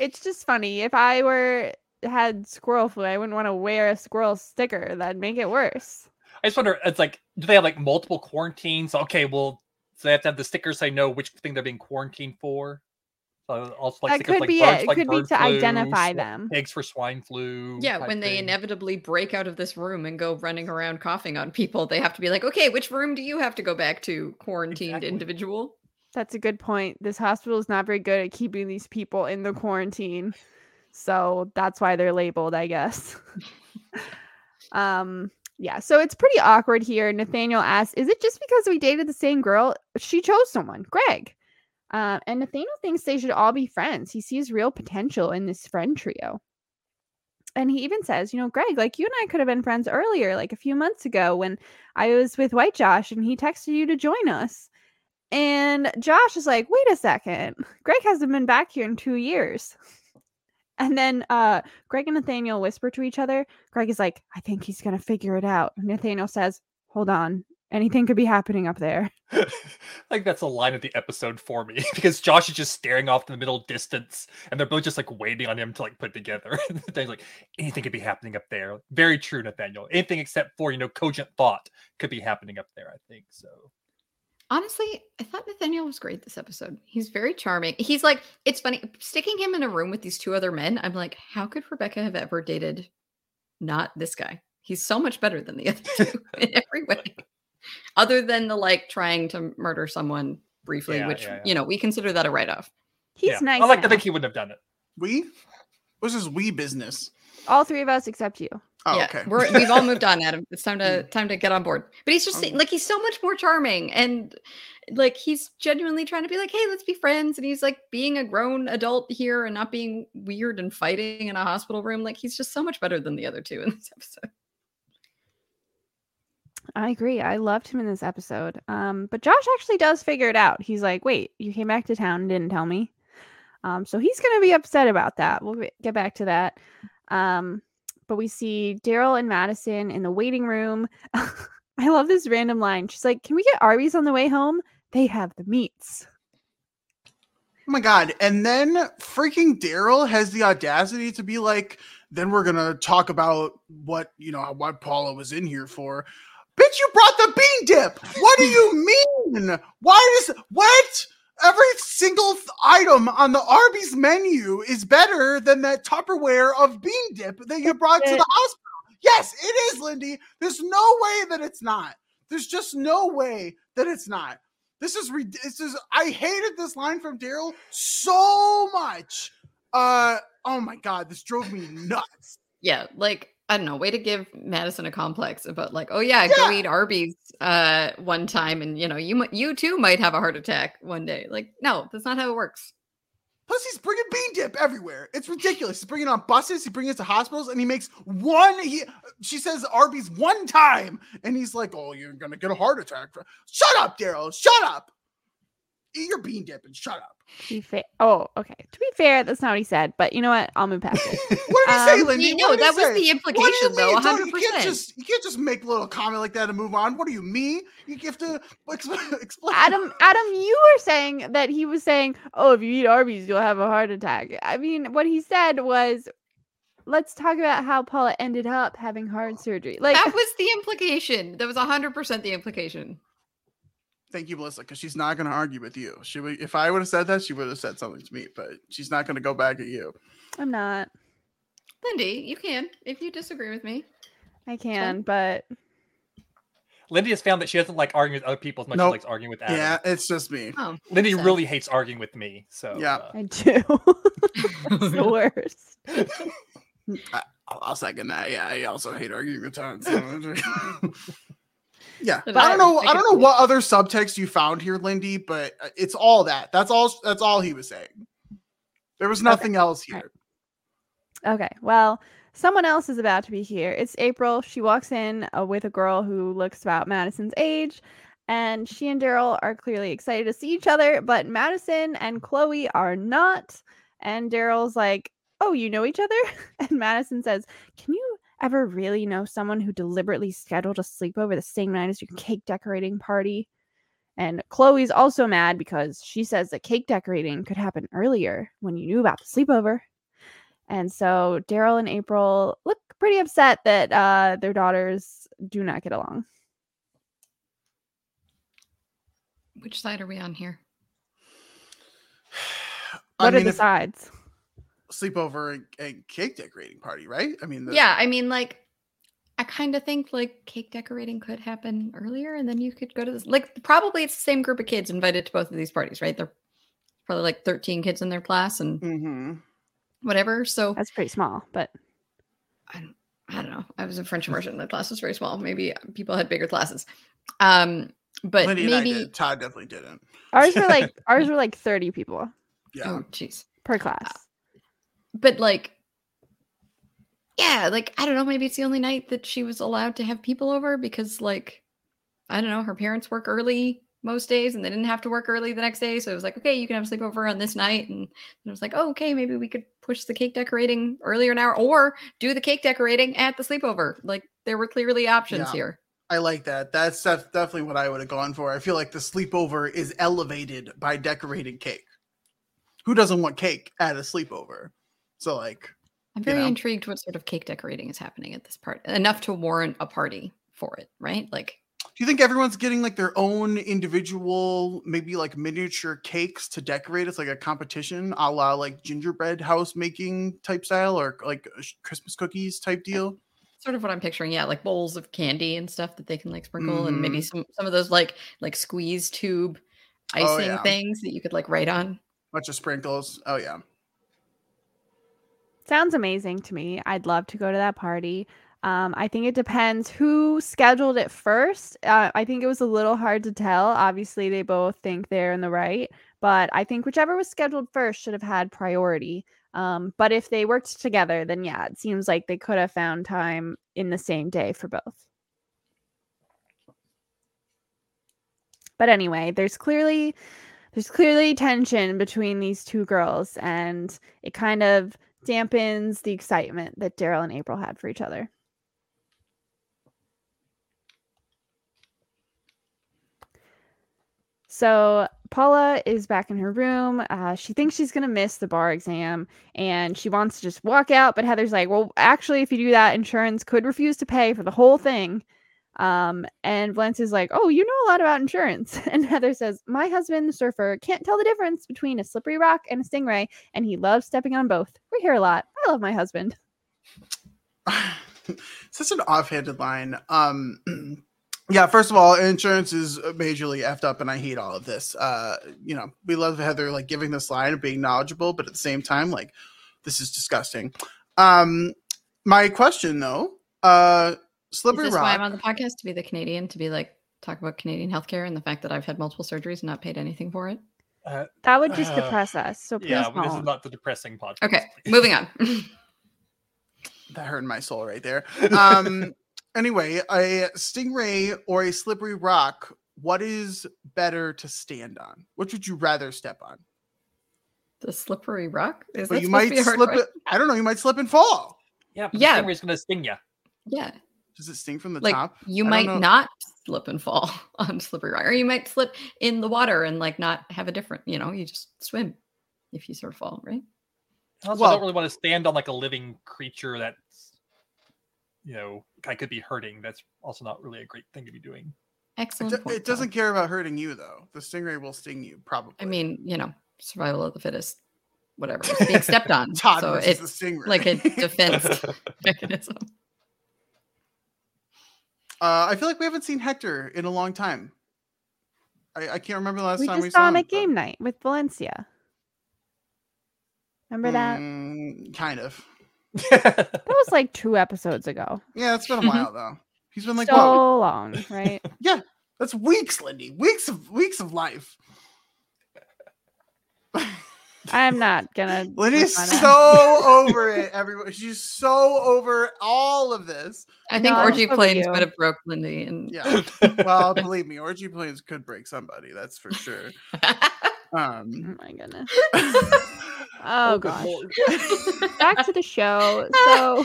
Speaker 2: It's just funny. If I were had squirrel flu, I wouldn't want to wear a squirrel sticker. That'd make it worse.
Speaker 3: I just wonder. It's like, do they have like multiple quarantines? Okay, well, so they have to have the stickers. They know which thing they're being quarantined for. So also like
Speaker 2: that could
Speaker 3: like
Speaker 2: be
Speaker 3: birds,
Speaker 2: it. It
Speaker 3: like
Speaker 2: could be to
Speaker 3: flu,
Speaker 2: identify
Speaker 3: swi-
Speaker 2: them.
Speaker 3: Eggs for swine flu.
Speaker 4: Yeah, when they
Speaker 3: thing.
Speaker 4: inevitably break out of this room and go running around coughing on people, they have to be like, okay, which room do you have to go back to, quarantined
Speaker 3: Exactly.
Speaker 4: individual?
Speaker 2: That's a good point. This hospital is not very good at keeping these people in the quarantine. So that's why they're labeled, I guess. (laughs) um yeah, so it's pretty awkward here. Nathaniel asks, "Is it just because we dated the same girl? She chose someone, Greg." Uh, and Nathaniel thinks they should all be friends. He sees real potential in this friend trio. And he even says, you know, Greg, like you and I could have been friends earlier, like a few months ago when I was with White Josh and he texted you to join us. And Josh is like, wait a second. Greg hasn't been back here in two years. And then uh, Greg and Nathaniel whisper to each other. Greg is like, I think he's going to figure it out. Nathaniel says, hold on. Anything could be happening up there. (laughs)
Speaker 3: like that's a line of the episode for me (laughs) because Josh is just staring off in the middle distance and they're both just like waiting on him to like put together. (laughs) They're like, anything could be happening up there. Very true, Nathaniel. Anything except for, you know, cogent thought could be happening up there, I think. So
Speaker 4: Honestly, I thought Nathaniel was great this episode. He's very charming. He's like, it's funny, sticking him in a room with these two other men. I'm like, how could Rebecca have ever dated not this guy? He's so much better than the other (laughs) two in every way. Other than the like trying to murder someone briefly,
Speaker 3: Yeah,
Speaker 4: which
Speaker 3: yeah, yeah.
Speaker 4: you know, we consider that a write-off.
Speaker 2: He's
Speaker 3: yeah.
Speaker 2: nice.
Speaker 3: I like to think he wouldn't have done it.
Speaker 1: We? This his we business.
Speaker 2: All three of us except you.
Speaker 1: Oh,
Speaker 4: yeah,
Speaker 1: okay.
Speaker 4: we're we've all moved on, (laughs) Adam. It's time to time to get on board. But he's just
Speaker 1: Um,
Speaker 4: like he's so much more charming and like he's genuinely trying to be like, hey, let's be friends. And he's like being a grown adult here and not being weird and fighting in a hospital room. Like he's just so much better than the other two in this (laughs) episode.
Speaker 2: I agree. I loved him in this episode. Um, but Josh actually does figure it out. He's like, "Wait, you came back to town and didn't tell me." Um, so he's gonna be upset about that. We'll get back to that. Um, but we see Daryl and Madison in the waiting room. (laughs) I love this random line. She's like, "Can we get Arby's on the way home? They have the meats."
Speaker 1: Oh my god! And then freaking Daryl has the audacity to be like, "Then we're gonna talk about what you know what Paula was in here for." Bitch, you brought the bean dip. What do you (laughs) mean? Why does what? Every single th- item on the Arby's menu is better than that Tupperware of bean dip that you brought to the hospital. Yes, it is, Lindy. There's no way that it's not. There's just no way that it's not. This is this is I hated this line from Daryl so much. Uh oh my god, this drove me nuts.
Speaker 4: Yeah, like I don't know, way to give Madison a complex about like, oh yeah, go eat Arby's uh one time and you know, you might you too might have a heart attack one day. Like, no, that's not how it works.
Speaker 1: Plus, he's bringing bean dip everywhere. It's ridiculous. He's bringing it on buses. He's bringing it to hospitals, and he makes one. He, she says Arby's one time, and he's like, "Oh, you're gonna get a heart attack." Shut up, Daryl. Shut up. Eat your bean dip and shut up.
Speaker 2: To be fair, oh, okay. To be fair, that's not what he said. But you know what? I'll move past it.
Speaker 1: What did he say,
Speaker 2: Um,
Speaker 1: Lindy?
Speaker 4: You
Speaker 1: What did he
Speaker 4: that was
Speaker 1: say?
Speaker 4: the
Speaker 1: What do you
Speaker 4: implication though,
Speaker 1: mean? Don't-
Speaker 4: hundred
Speaker 1: You can't just you can't just make a little comment like that and move on. What are you, me? You have to (laughs) ex- explain.
Speaker 2: Adam, Adam, you were saying that he was saying, "Oh, if you eat Arby's, you'll have a heart attack." I mean, what he said was, "Let's talk about how Paula ended up having heart surgery." Like,
Speaker 4: that was the implication. That was hundred percent the implication.
Speaker 1: Thank you, Melissa, because she's not going to argue with you. She would, if I would have said that, she would have said something to me, but she's not going to go back at you.
Speaker 2: I'm not.
Speaker 4: Lindy, you can if you disagree with me.
Speaker 2: I can, but
Speaker 3: Lindy has found that she doesn't like arguing with other people as much as
Speaker 1: Nope.
Speaker 3: she likes arguing with Adam.
Speaker 1: Yeah, it's just me.
Speaker 4: Oh,
Speaker 3: Lindy
Speaker 4: makes
Speaker 3: really hates arguing with me. So
Speaker 1: Yeah.
Speaker 3: uh,
Speaker 2: I do. (laughs) it's the worst. (laughs)
Speaker 1: I, I'll, I'll second that. Yeah, I also hate arguing with Todd. so- (laughs) yeah,
Speaker 4: But
Speaker 1: I don't know.
Speaker 4: I
Speaker 1: I don't know what other subtext you found here, Lindy, but uh, it's all that. That's all. That's all he was saying. There was nothing else
Speaker 2: All right.
Speaker 1: here.
Speaker 2: Okay, well, someone else is about to be here. It's April. She walks in uh, with a girl who looks about Madison's age, and she and Daryl are clearly excited to see each other, but Madison and Chloe are not. And Daryl's like, Oh, you know each other? (laughs) And Madison says, Can you ever really know someone who deliberately scheduled a sleepover the same night as your cake decorating party? And Chloe's also mad because she says that cake decorating could happen earlier when you knew about the sleepover. And so Daryl and April look pretty upset that uh, their daughters do not get along.
Speaker 4: Which side are we on here? (sighs)
Speaker 2: What
Speaker 1: I
Speaker 2: are the
Speaker 1: if
Speaker 2: sides?
Speaker 1: Sleepover and, and cake decorating party, right? I mean, the,
Speaker 4: Yeah, I mean, like, I kind of think like cake decorating could happen earlier, and then you could go to this. Like, probably it's the same group of kids invited to both of these parties, right? They're probably like 13 kids in their class and
Speaker 1: hmm
Speaker 4: whatever. So
Speaker 2: That's pretty small, but
Speaker 4: I, I don't know. I was in French immersion. My class was very small. Maybe people had bigger classes. Um, but
Speaker 1: Lindy and I
Speaker 4: maybe.
Speaker 1: did. Todd definitely didn't.
Speaker 2: ours were like (laughs) ours were like 30 people
Speaker 1: Yeah.
Speaker 4: Oh, jeez.
Speaker 2: per class.
Speaker 4: But like yeah like i don't know maybe it's the only night that she was allowed to have people over because like i don't know her parents work early most days and they didn't have to work early the next day. So it was like, okay, you can have a sleepover on this night. And it was like, oh, okay, maybe we could push the cake decorating earlier an hour or do the cake decorating at the sleepover. Like there were clearly options
Speaker 1: Yeah.
Speaker 4: here.
Speaker 1: I like that. That's def- definitely what I would have gone for. I feel like the sleepover is elevated by decorating cake. Who doesn't want cake at a sleepover? So like,
Speaker 4: I'm
Speaker 1: You
Speaker 4: very
Speaker 1: know?
Speaker 4: intrigued what sort of cake decorating is happening at this part. Enough to warrant a party for it, right? Like
Speaker 1: do you think everyone's getting like their own individual, maybe like miniature cakes to decorate? It's like a competition, a la like gingerbread house making type style, or like Christmas cookies type deal.
Speaker 4: sort of what I'm picturing. Yeah, like bowls of candy and stuff that they can like sprinkle, and maybe
Speaker 1: Mhm.
Speaker 4: some some of those like like squeeze tube icing
Speaker 1: Oh, yeah.
Speaker 4: things that you could like write on.
Speaker 1: Bunch of sprinkles. Oh yeah.
Speaker 2: Sounds amazing to me. I'd love to go to that party. Um, I think it depends who scheduled it first. Uh, I think it was a little hard to tell. Obviously, they both think they're in the right, but I think whichever was scheduled first should have had priority. Um, but if they worked together, then yeah, it seems like they could have found time in the same day for both. But anyway, there's clearly there's clearly tension between these two girls, and it kind of dampens the excitement that Daryl and April had for each other. So Paula is back in her room. Uh, she thinks she's gonna miss the bar exam, and she wants to just walk out. But Heather's like, "Well, actually, if you do that, insurance could refuse to pay for the whole thing." Um, and Valencia's like, "Oh, you know a lot about insurance." (laughs) And Heather says, "My husband, the surfer, can't tell the difference between a slippery rock and a stingray, and he loves stepping on both. We hear a lot. I love my husband." (laughs)
Speaker 1: Such an offhanded line. Um, (clears throat) yeah, first of all, insurance is majorly effed up, and I hate all of this. Uh, you know, we love Heather like giving this line and being knowledgeable, but at the same time, like, this is disgusting. Um, my question though, uh,
Speaker 4: Is
Speaker 1: slippery
Speaker 4: this why I'm on the podcast to be the Canadian to be like talk about Canadian healthcare and the fact that I've had multiple surgeries and not paid anything for it?
Speaker 3: Uh,
Speaker 2: That would just
Speaker 3: Uh,
Speaker 2: depress us. So please
Speaker 3: yeah, but this is
Speaker 2: don't.
Speaker 3: the depressing podcast.
Speaker 4: Okay,
Speaker 3: please.
Speaker 4: moving on. (laughs)
Speaker 1: That hurt my soul right there. Um, (laughs) anyway, a stingray or a slippery rock. What is better to stand on? Which would you rather step on?
Speaker 4: the slippery rock is
Speaker 1: But you might
Speaker 4: to be a hard
Speaker 1: slip
Speaker 4: question?
Speaker 1: it. I don't know. You might slip and fall.
Speaker 3: yeah, but
Speaker 4: Yeah.
Speaker 3: the stingray's gonna sting you.
Speaker 4: Yeah,
Speaker 1: Does it sting from the
Speaker 4: like
Speaker 1: top?
Speaker 4: you
Speaker 1: I
Speaker 4: might not slip and fall (laughs) on slippery rock, or you might slip in the water and like not have a different. You know, you just swim if you sort of fall, right?
Speaker 3: Also, I
Speaker 1: Well-
Speaker 3: don't really want to stand on like a living creature that's, you know, I could be hurting. That's also not really a great thing to be doing.
Speaker 1: It,
Speaker 4: Excellent.
Speaker 1: do-
Speaker 4: point,
Speaker 1: it doesn't care about hurting you though. The stingray will sting you probably.
Speaker 4: I mean, you know, survival of the fittest. Whatever. It's being stepped on, (laughs)
Speaker 1: Todd
Speaker 4: so it's
Speaker 1: the stingray.
Speaker 4: like a (laughs) defense mechanism.
Speaker 1: Uh, I feel like we haven't seen Hector in a long time. I, I can't remember the last
Speaker 2: we
Speaker 1: time
Speaker 2: just
Speaker 1: we
Speaker 2: saw
Speaker 1: saw
Speaker 2: him at
Speaker 1: but-
Speaker 2: game night with Valencia. Remember that?
Speaker 1: Mm, kind of. (laughs)
Speaker 2: That was like two episodes ago.
Speaker 1: Yeah, it's been a while (laughs) though. He's been like,
Speaker 2: so
Speaker 1: whoa,
Speaker 2: long, right? (laughs)
Speaker 1: Yeah, that's weeks, Lindy. Weeks of weeks of life.
Speaker 2: I'm not gonna.
Speaker 1: Lindy's
Speaker 2: work
Speaker 1: so (laughs) over it. Everyone, she's so over all of this.
Speaker 4: I think
Speaker 2: No,
Speaker 4: orgy planes
Speaker 2: you.
Speaker 4: would have broke Lindy, and
Speaker 1: Yeah. (laughs) Well, believe me, orgy planes could break somebody. That's for sure. (laughs) Um.
Speaker 2: Oh my goodness.
Speaker 1: oh
Speaker 2: Oh gosh. Back to the show. So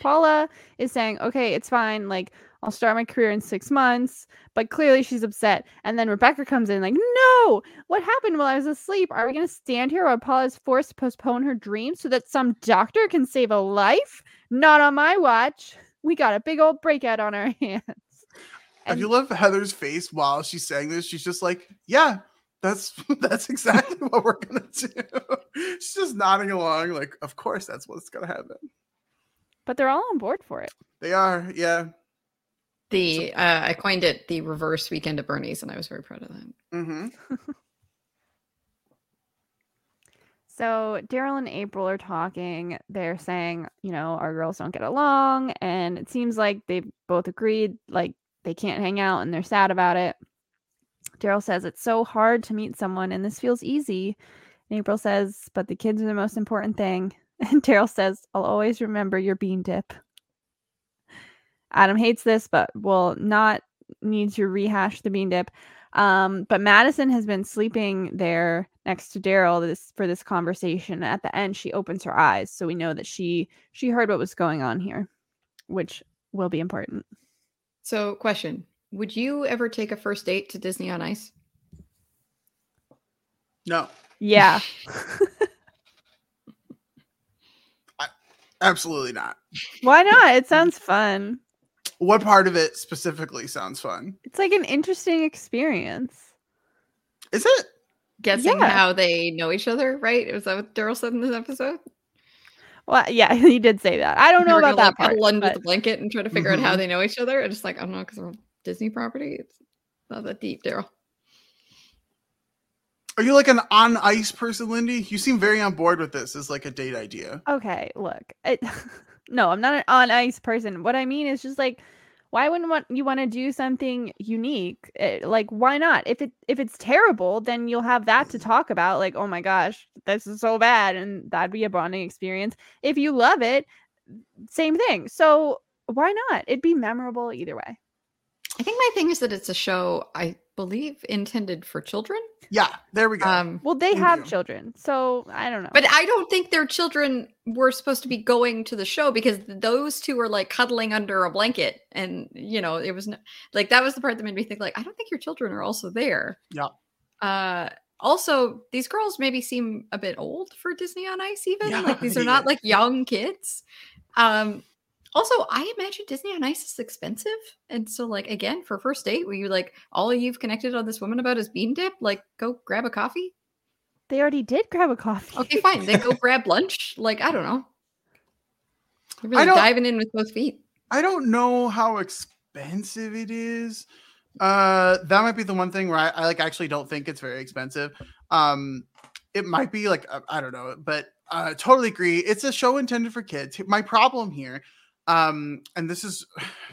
Speaker 2: Paula is saying, "Okay, it's fine. Like I'll start my career in six months." But clearly she's upset. And then Rebecca comes in, like, "No, what happened while I was asleep? Are we gonna stand here while Paula is forced to postpone her dream so that some doctor can save a life? Not on my watch. We got a big old breakout on our (laughs) hands."
Speaker 1: I
Speaker 2: And-
Speaker 1: do love Heather's face while she's saying this. She's just like, "Yeah, that's (laughs) that's exactly (laughs) what we're gonna do." She's just nodding along, like, "Of course, that's what's gonna happen."
Speaker 2: but they're all on board for it.
Speaker 1: They are, yeah.
Speaker 4: The uh, I coined it the reverse weekend at Bernie's, and I was very proud of that.
Speaker 1: Mm-hmm. (laughs)
Speaker 2: So Daryl and April are talking. They're saying, you know, our girls don't get along, and it seems like they both agreed like they can't hang out, and they're sad about it. Daryl says it's so hard to meet someone, and this feels easy. And April says, but the kids are the most important thing. (laughs) And Daryl says, I'll always remember your bean dip. Adam hates this, but will not need to rehash the bean dip. Um, but Madison has been sleeping there next to Daryl this for this conversation. At the end, she opens her eyes, so we know that she she heard what was going on here, which will be important.
Speaker 4: So, question: Would you ever take a first date to Disney on Ice?
Speaker 1: No,
Speaker 2: Yeah. (laughs) (laughs)
Speaker 1: absolutely not.
Speaker 2: Why not? It sounds fun.
Speaker 1: What part of it specifically sounds fun?
Speaker 2: It's like an interesting experience.
Speaker 1: Is it?
Speaker 4: Guessing
Speaker 2: Yeah.
Speaker 4: how they know each other, right? Was that what Daryl said in this episode?
Speaker 2: Well, yeah, (laughs) he did say that. I don't know about that
Speaker 4: like,
Speaker 2: part.
Speaker 4: cuddle under
Speaker 2: but-
Speaker 4: the blanket and try to figure out how
Speaker 1: Mhm.
Speaker 4: they know each other. And just like I don't know because we're Disney property. It's not that deep, Daryl.
Speaker 1: Are you like an on ice person, Lindy? You seem very on board with this as like a date idea.
Speaker 2: Okay, look. It, (laughs) no, I'm not an on ice person. What I mean is just like why wouldn't want you want to do something unique? Eh, like why not? If it if it's terrible, then you'll have that to talk about like, "Oh my gosh, this is so bad." And that'd be a bonding experience. If you love it, same thing. So, why not? It'd be memorable either way.
Speaker 4: I think my thing is that it's a show I believe intended for children.
Speaker 1: Yeah, there we go.
Speaker 4: Um,
Speaker 2: Well, they
Speaker 1: Thank
Speaker 2: have
Speaker 1: you.
Speaker 2: children. So, I don't know.
Speaker 4: but I don't think their children were supposed to be going to the show because those two were like cuddling under a blanket, and you know it was no, like that was the part that made me think like I don't think your children are also there.
Speaker 1: Yeah.
Speaker 4: Uh, also, these girls maybe seem a bit old for Disney on Ice. Even
Speaker 1: Yeah,
Speaker 4: like these are
Speaker 1: yeah.
Speaker 4: not like young kids. Um, also, I imagine Disney on Ice is expensive, and so like again for first date, where you like all you've connected on this woman about is bean dip, like go grab a coffee.
Speaker 2: they already did grab a coffee.
Speaker 4: Okay, fine. Then go grab lunch. Like, I don't know. You're
Speaker 1: I
Speaker 4: really diving in with both feet.
Speaker 1: I don't know how expensive it is. Uh, that might be the one thing where I, I like actually don't think it's very expensive. Um, it might be like uh, I don't know, but uh, totally agree. It's a show intended for kids. My problem here, um, and this is,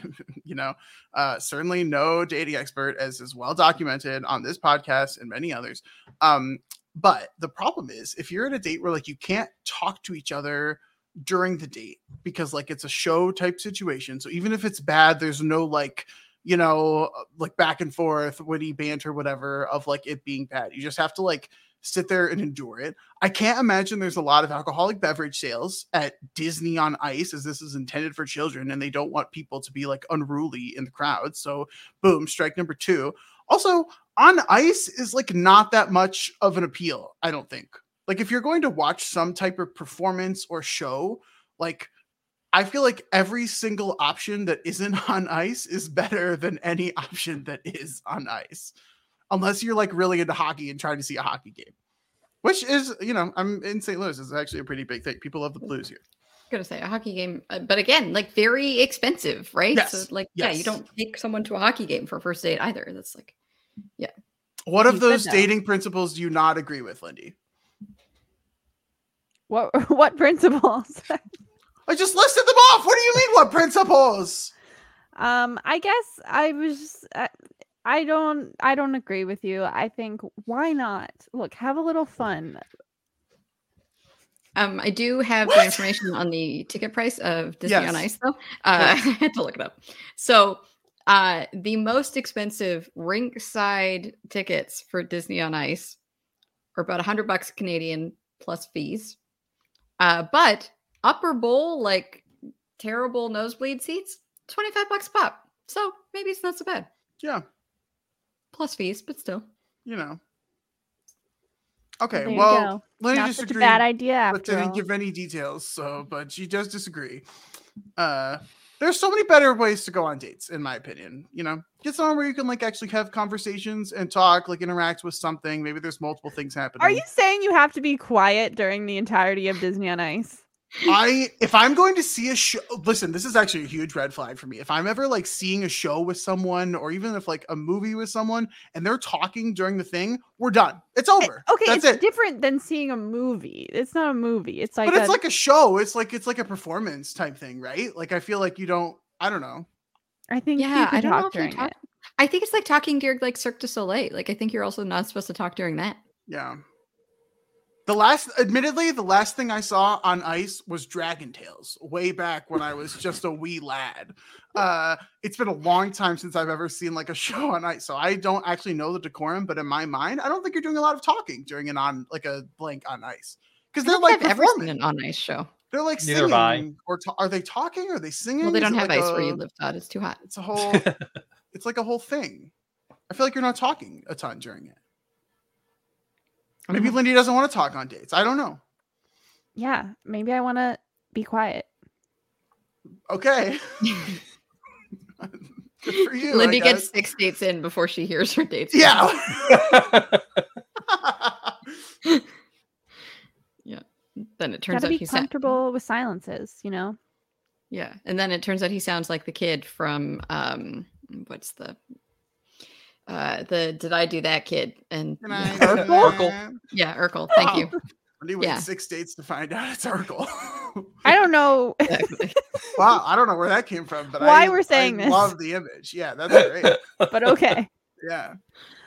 Speaker 1: (sighs) you know, uh, certainly no dating expert, as is well documented on this podcast and many others. Um, but the problem is, if you're at a date where like you can't talk to each other during the date because like it's a show type situation. So even if it's bad, there's no like, you know, like back and forth, witty banter, whatever, of like it being bad. You just have to like sit there and endure it. I can't imagine there's a lot of alcoholic beverage sales at Disney on Ice as this is intended for children and they don't want people to be like unruly in the crowd. So boom, strike number two. Also, on ice is like not that much of an appeal, I don't think. Like if you're going to watch some type of performance or show, like I feel like every single option that isn't (laughs) on ice is better than any option that is on ice. Unless you're like really into hockey and trying to see a hockey game. Which is, you know, I'm in St. Louis. It's actually a pretty big thing. People love the blues here.
Speaker 4: I'm gonna say a hockey game, uh, but again, like very expensive, right?
Speaker 1: Yes,
Speaker 4: So like, yeah, you don't take someone to a hockey game for a first date either. That's like, yeah.
Speaker 1: What of
Speaker 2: You said
Speaker 1: those dating principles do you not agree with, Lindy?
Speaker 2: What (laughs) what principles?
Speaker 1: I just listed them off. What do you mean? What (laughs) principles?
Speaker 2: um, I guess I was. I, I don't. I don't agree with you. I think why not? Look, have a little fun.
Speaker 4: um, I do have
Speaker 1: What?
Speaker 4: the information on the ticket price of Disney
Speaker 1: Yes.
Speaker 4: on Ice, though. Uh, (laughs) I had to look it up. So, uh, the most expensive rinkside tickets for Disney on Ice are about a hundred bucks Canadian plus fees. Uh, but upper bowl, like terrible nosebleed seats, 25 bucks a pop. So maybe it's not so bad.
Speaker 1: Yeah,
Speaker 4: Plus fees, but still.
Speaker 1: you know. Okay,
Speaker 2: There
Speaker 1: well,
Speaker 2: go.
Speaker 1: Lenny
Speaker 2: Not such a
Speaker 1: disagreed,
Speaker 2: bad idea
Speaker 1: but didn't
Speaker 2: all.
Speaker 1: give any details. So, but she does disagree. Uh, there's so many better ways to go on dates, in my opinion. You know, get somewhere where you can like actually have conversations and talk, like interact with something. Maybe there's multiple things happening.
Speaker 2: Are you saying you have to be quiet during the entirety of Disney on Ice?
Speaker 1: I if I'm going to see a show, listen, this is actually a huge red flag for me. If I'm ever like seeing a show with someone, or even if like a movie with someone, and they're talking during the thing, we're done. It's eh, over.
Speaker 2: Okay,
Speaker 1: that's
Speaker 2: it's
Speaker 1: it.
Speaker 2: different than seeing a movie. It's not a movie. It's like
Speaker 1: but it's like a show. It's like it's like a performance type thing, right? Like I feel like you don't. I don't know.
Speaker 2: I think
Speaker 4: Yeah, I don't know if you
Speaker 2: during
Speaker 4: talk-
Speaker 2: it.
Speaker 4: I think it's like talking during like Cirque du Soleil. Like I think you're also not supposed to talk during that.
Speaker 1: Yeah. The last, admittedly, the last thing I saw on ice was Dragon Tales way back when I was just a wee lad. Uh, it's been a long time since I've ever seen like a show on ice, so I don't actually know the decorum. But in my mind, I don't think you're doing a lot of talking during an on like a blank on ice because
Speaker 4: I
Speaker 1: they're
Speaker 4: don't
Speaker 1: like
Speaker 4: think I've ever seen an on ice show.
Speaker 1: They're like
Speaker 3: Neither have I.
Speaker 1: singing or ta- are they talking? Are they singing?
Speaker 4: Well, they don't have
Speaker 1: like
Speaker 4: ice where you live, Todd. It's too hot.
Speaker 1: It's a whole. (laughs) it's like a whole thing. I feel like you're not talking a ton during it. Maybe. Lindy doesn't want to talk on dates. I don't know.
Speaker 2: Yeah, maybe I want to be quiet.
Speaker 1: Okay. (laughs) (laughs) Good for you.
Speaker 4: Lindy gets six dates in before she hears her dates.
Speaker 1: Yeah. (laughs) Yeah.
Speaker 4: Then it turns
Speaker 2: Gotta
Speaker 4: out
Speaker 2: be
Speaker 4: he sounds
Speaker 2: comfortable with silences, you know.
Speaker 4: yeah, and then it turns out he sounds like the kid from um, what's the uh the did I do that kid and
Speaker 1: Can I-
Speaker 3: Urkel?
Speaker 4: yeah Urkel. Thank you.
Speaker 1: Lindy wait
Speaker 4: Yeah.
Speaker 1: six dates to find out it's Urkel.
Speaker 2: I don't know. (laughs)
Speaker 4: Exactly.
Speaker 1: wow, I don't know where that came from, but
Speaker 2: Why
Speaker 1: I,
Speaker 2: we're saying
Speaker 1: I
Speaker 2: this.
Speaker 1: love the image. Yeah, that's great. (laughs)
Speaker 2: but okay.
Speaker 1: Yeah.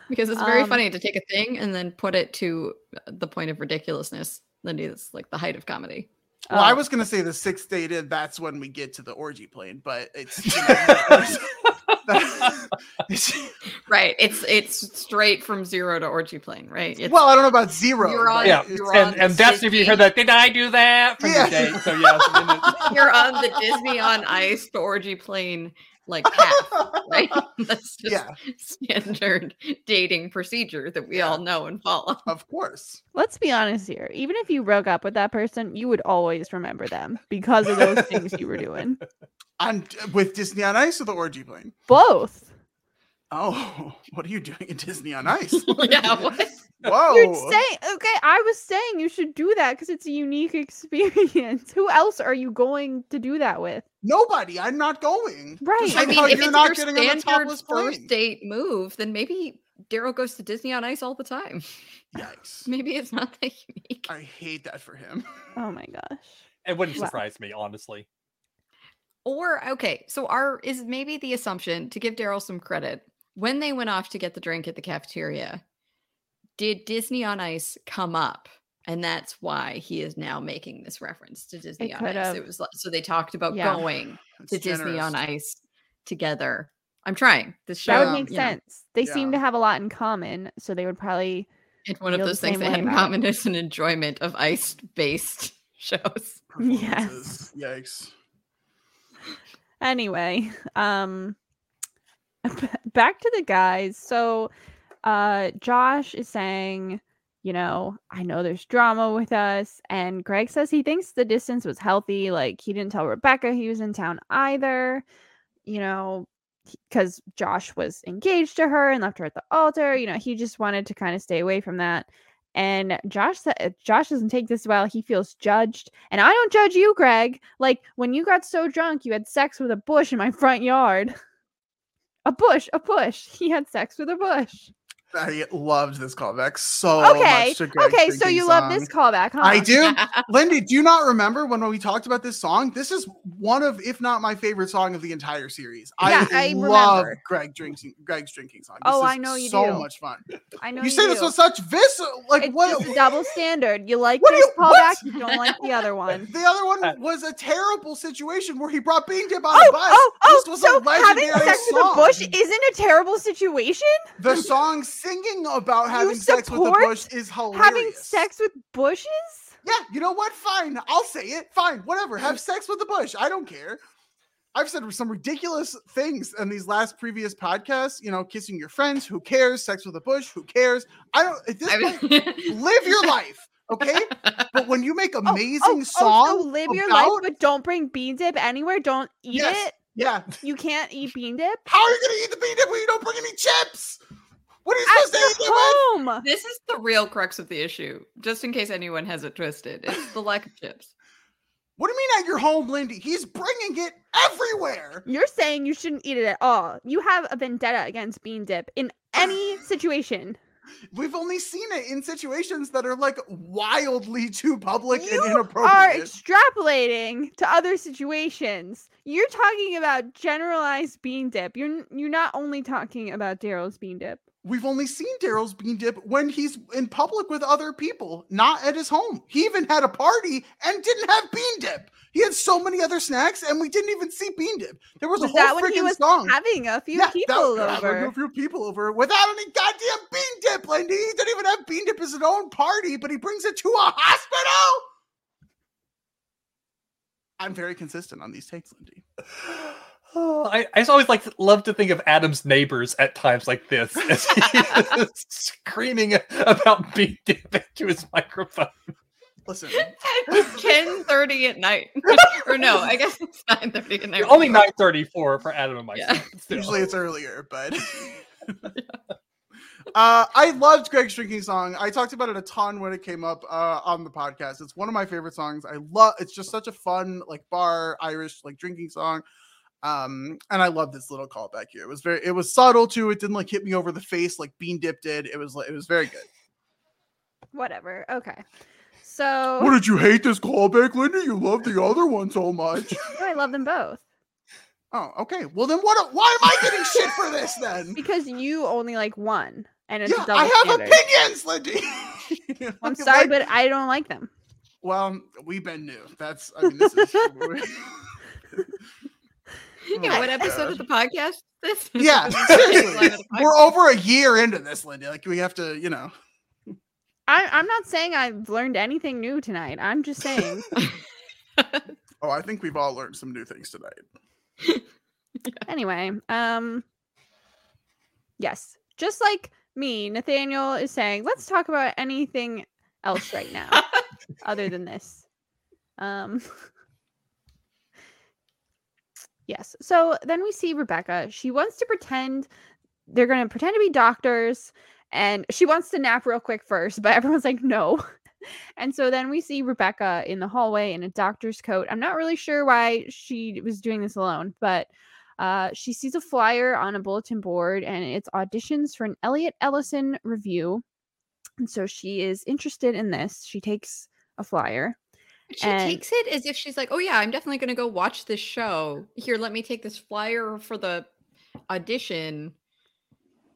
Speaker 4: because it's very
Speaker 2: Um,
Speaker 4: funny to take a thing and then put it to the point of ridiculousness. Lindy, that's like the height of comedy.
Speaker 1: Well, I
Speaker 2: Oh,
Speaker 1: was gonna say the sixth date that's when we get to the orgy plane, but it's you (laughs) know, (laughs)
Speaker 4: Right. It's it's straight from zero to orgy plane, right? It's,
Speaker 1: well, I don't know about 0
Speaker 4: You're on-
Speaker 3: yeah,
Speaker 4: you're
Speaker 3: and,
Speaker 4: on
Speaker 3: and that's if you hear that. Did I do that from
Speaker 1: Yeah.
Speaker 3: the date? So yes, and then it-
Speaker 4: you're on the Disney on Ice to orgy plane like path, right? (laughs) (laughs) That's just
Speaker 1: yeah,
Speaker 4: standard dating procedure that we all know and follow.
Speaker 1: of course.
Speaker 2: let's be honest here. Even if you broke up with that person, you would always remember them because of those things you were doing.
Speaker 1: On with Disney on Ice or the orgy plane?
Speaker 2: Both.
Speaker 1: Oh, (laughs) what are you doing at Disney on Ice? (laughs)
Speaker 4: yeah, what?
Speaker 1: Whoa.
Speaker 2: You're saying okay. I was saying you should do that because it's a unique experience. (laughs) Who else are you going to do that with?
Speaker 1: Nobody. I'm not going.
Speaker 2: Right.
Speaker 1: Just
Speaker 4: I mean, if
Speaker 1: you're
Speaker 4: it's
Speaker 1: not
Speaker 4: your
Speaker 1: getting on the
Speaker 4: standard first
Speaker 1: plane.
Speaker 4: date move, then maybe Daryl goes to Disney on Ice all the time.
Speaker 1: Yikes.
Speaker 4: Maybe it's not that unique.
Speaker 1: I hate that for him.
Speaker 2: Oh my gosh.
Speaker 3: it wouldn't
Speaker 2: Wow.
Speaker 3: surprise me, honestly.
Speaker 4: Or okay, so our is maybe the assumption to give Daryl some credit when they went off to get the drink at the cafeteria. Did Disney on Ice come up, and that's why he is now making this reference to Disney on Ice?
Speaker 2: could've.
Speaker 4: It was so they talked about
Speaker 2: Yeah.
Speaker 4: going
Speaker 1: It's
Speaker 4: to Disney on. Ice together. I'm trying this show.
Speaker 2: That would
Speaker 1: Um,
Speaker 2: make
Speaker 4: know,
Speaker 2: sense. They seem to have a lot in common, so they would probably
Speaker 4: It's one of
Speaker 2: feel the
Speaker 4: those things
Speaker 2: same
Speaker 4: they
Speaker 2: way
Speaker 4: have in
Speaker 2: about it.
Speaker 4: common is an enjoyment of ice-based (laughs) shows.
Speaker 1: Yes. Yikes.
Speaker 2: Anyway um (laughs) back to the guys. So uh josh is saying you know i know there's drama with us and greg says he thinks the distance was healthy like he didn't tell rebecca he was in town either you know because josh was engaged to her and left her at the altar you know he just wanted to kind of stay away from that and Josh eh, Josh doesn't take this well. He feels judged. And I don't judge you, Greg. Like when you got so drunk, you had sex with a bush in my front yard. (laughs) A bush, a bush. He had sex with a bush.
Speaker 1: I loved this callback so
Speaker 2: okay.
Speaker 1: much. to
Speaker 2: Okay, so
Speaker 1: drinking
Speaker 2: you love this
Speaker 1: song.
Speaker 2: callback, huh?
Speaker 1: I do. (laughs) Lindy, do you not remember when we talked about this song? This is one of, if not my favorite song of the entire series.
Speaker 2: Yeah,
Speaker 1: I,
Speaker 2: I
Speaker 1: love
Speaker 2: remember.
Speaker 1: Greg drinking Greg's drinking song.
Speaker 2: Oh,
Speaker 1: This
Speaker 2: I know you
Speaker 1: so
Speaker 2: do.
Speaker 1: much fun.
Speaker 2: I know
Speaker 1: You say this
Speaker 2: do.
Speaker 1: with such visceral, like
Speaker 2: it's
Speaker 1: what?
Speaker 2: just a double standard. You like
Speaker 1: What
Speaker 2: this
Speaker 1: you- what?
Speaker 2: callback, you don't like the other (laughs) one.
Speaker 1: The other
Speaker 3: Uh,
Speaker 1: one was a terrible situation where he brought Bean Dip on
Speaker 2: Oh,
Speaker 1: a bus.
Speaker 2: oh, oh!
Speaker 1: this was
Speaker 2: So
Speaker 1: a
Speaker 2: having
Speaker 1: legendary
Speaker 2: sex with a bush isn't a terrible situation.
Speaker 1: The song singing about having sex with the
Speaker 2: support
Speaker 1: bush is hilarious.
Speaker 2: Having sex with bushes?
Speaker 1: Yeah, you know what? Fine. I'll say it. Fine. Whatever. Have (laughs) sex with the bush. I don't care. I've said some ridiculous things in these last previous podcasts. You know, kissing your friends. Who cares? Sex with a bush. Who cares? I don't. At this
Speaker 4: I
Speaker 1: point, live your life, okay? But when you make (laughs)
Speaker 2: oh, oh,
Speaker 1: amazing
Speaker 2: oh,
Speaker 1: songs,
Speaker 2: Oh, so live your life, but don't bring bean dip anywhere. Don't eat
Speaker 1: Yes.
Speaker 2: it.
Speaker 1: yeah.
Speaker 2: You can't eat bean dip.
Speaker 1: How are you gonna eat the bean dip when you don't bring any chips? What are you
Speaker 2: At
Speaker 1: to
Speaker 2: your
Speaker 1: eat with?
Speaker 2: home.
Speaker 4: This is the real crux of the issue, just in case anyone has it twisted. It's the lack of chips.
Speaker 1: What do you mean at your home, Lindy? He's bringing it everywhere.
Speaker 2: You're saying you shouldn't eat it at all. You have a vendetta against bean dip in any (sighs) situation.
Speaker 1: We've only seen it in situations that are like wildly too public and
Speaker 2: You are extrapolating to other situations. You're talking about generalized bean dip. You're you're not only talking about Daryl's bean dip.
Speaker 1: We've only seen Daryl's bean dip when he's in public with other people, not at his home. He even had a party and didn't have bean dip. He had so many other snacks, and we didn't even see bean dip. There was,
Speaker 2: Was
Speaker 1: a
Speaker 2: that
Speaker 1: whole
Speaker 2: when he
Speaker 1: freaking
Speaker 2: was
Speaker 1: song.
Speaker 2: having a few
Speaker 1: Yeah,
Speaker 2: people
Speaker 1: yeah,
Speaker 2: over?
Speaker 1: A few people over without any goddamn bean dip, Lindy. He didn't even have bean dip as his own party, but he brings it to a hospital. I'm very consistent on these takes, Lindy. (laughs)
Speaker 3: Oh, I, I just always like to, love to think of Adam's neighbors at times like this, (laughs) as he screaming about being dipped to his microphone.
Speaker 1: Listen, (laughs)
Speaker 4: It's ten thirty at night, (laughs) or no? I guess it's nine thirty at night.
Speaker 3: Only nine thirty for for Adam and myself.
Speaker 4: Yeah.
Speaker 1: usually it's earlier, but uh, I loved Greg's drinking song. I talked about it a ton when it came up uh, on the podcast. It's one of my favorite songs. I love. It's just such a fun like bar Irish like drinking song. Um, and I love this little callback here. It was very, it was subtle too. It didn't like hit me over the face like Bean Dip did. It was like, it was very good.
Speaker 2: Whatever. Okay. So
Speaker 1: What did you hate this callback, Linda? You love the other one so much. (laughs)
Speaker 2: No, I love them both
Speaker 1: oh, okay. Well, then what? Why am I getting shit for this then?
Speaker 2: because you only like one, and it's
Speaker 1: Yeah,
Speaker 2: a double
Speaker 1: I have
Speaker 2: standard.
Speaker 1: opinions, Lindy. (laughs)
Speaker 2: I'm sorry,
Speaker 1: like-
Speaker 2: but I don't like them.
Speaker 1: Well, we've been new. That's I mean, this is (laughs)
Speaker 4: Yeah, what episode
Speaker 1: God.
Speaker 4: of the (laughs) podcast? is This. (laughs)
Speaker 1: Yeah,
Speaker 4: is the
Speaker 1: seriously.
Speaker 4: line of the (laughs)
Speaker 1: We're over a year into this, Lindy. Like we have to, you know.
Speaker 2: I, I'm not saying I've learned anything new tonight. I'm just saying.
Speaker 1: Oh, I think we've all learned some new things tonight.
Speaker 2: anyway, um, yes, just like me, Nathaniel is saying, let's talk about anything else right now other than this. Um, yes. So then we see Rebecca. She wants to pretend they're going to pretend to be doctors and she wants to nap real quick first, (laughs) but everyone's like, no. And so then we see Rebecca in the hallway in a doctor's coat. I'm not really sure why she was doing this alone, but uh, she sees a flyer on a bulletin board and it's auditions for an Elliot Ellison review. And so she is interested in this. She takes a flyer.
Speaker 4: She
Speaker 2: And-
Speaker 4: takes it as if she's like, "Oh yeah, I'm definitely going to go watch this show. Here, let me take this flyer for the audition."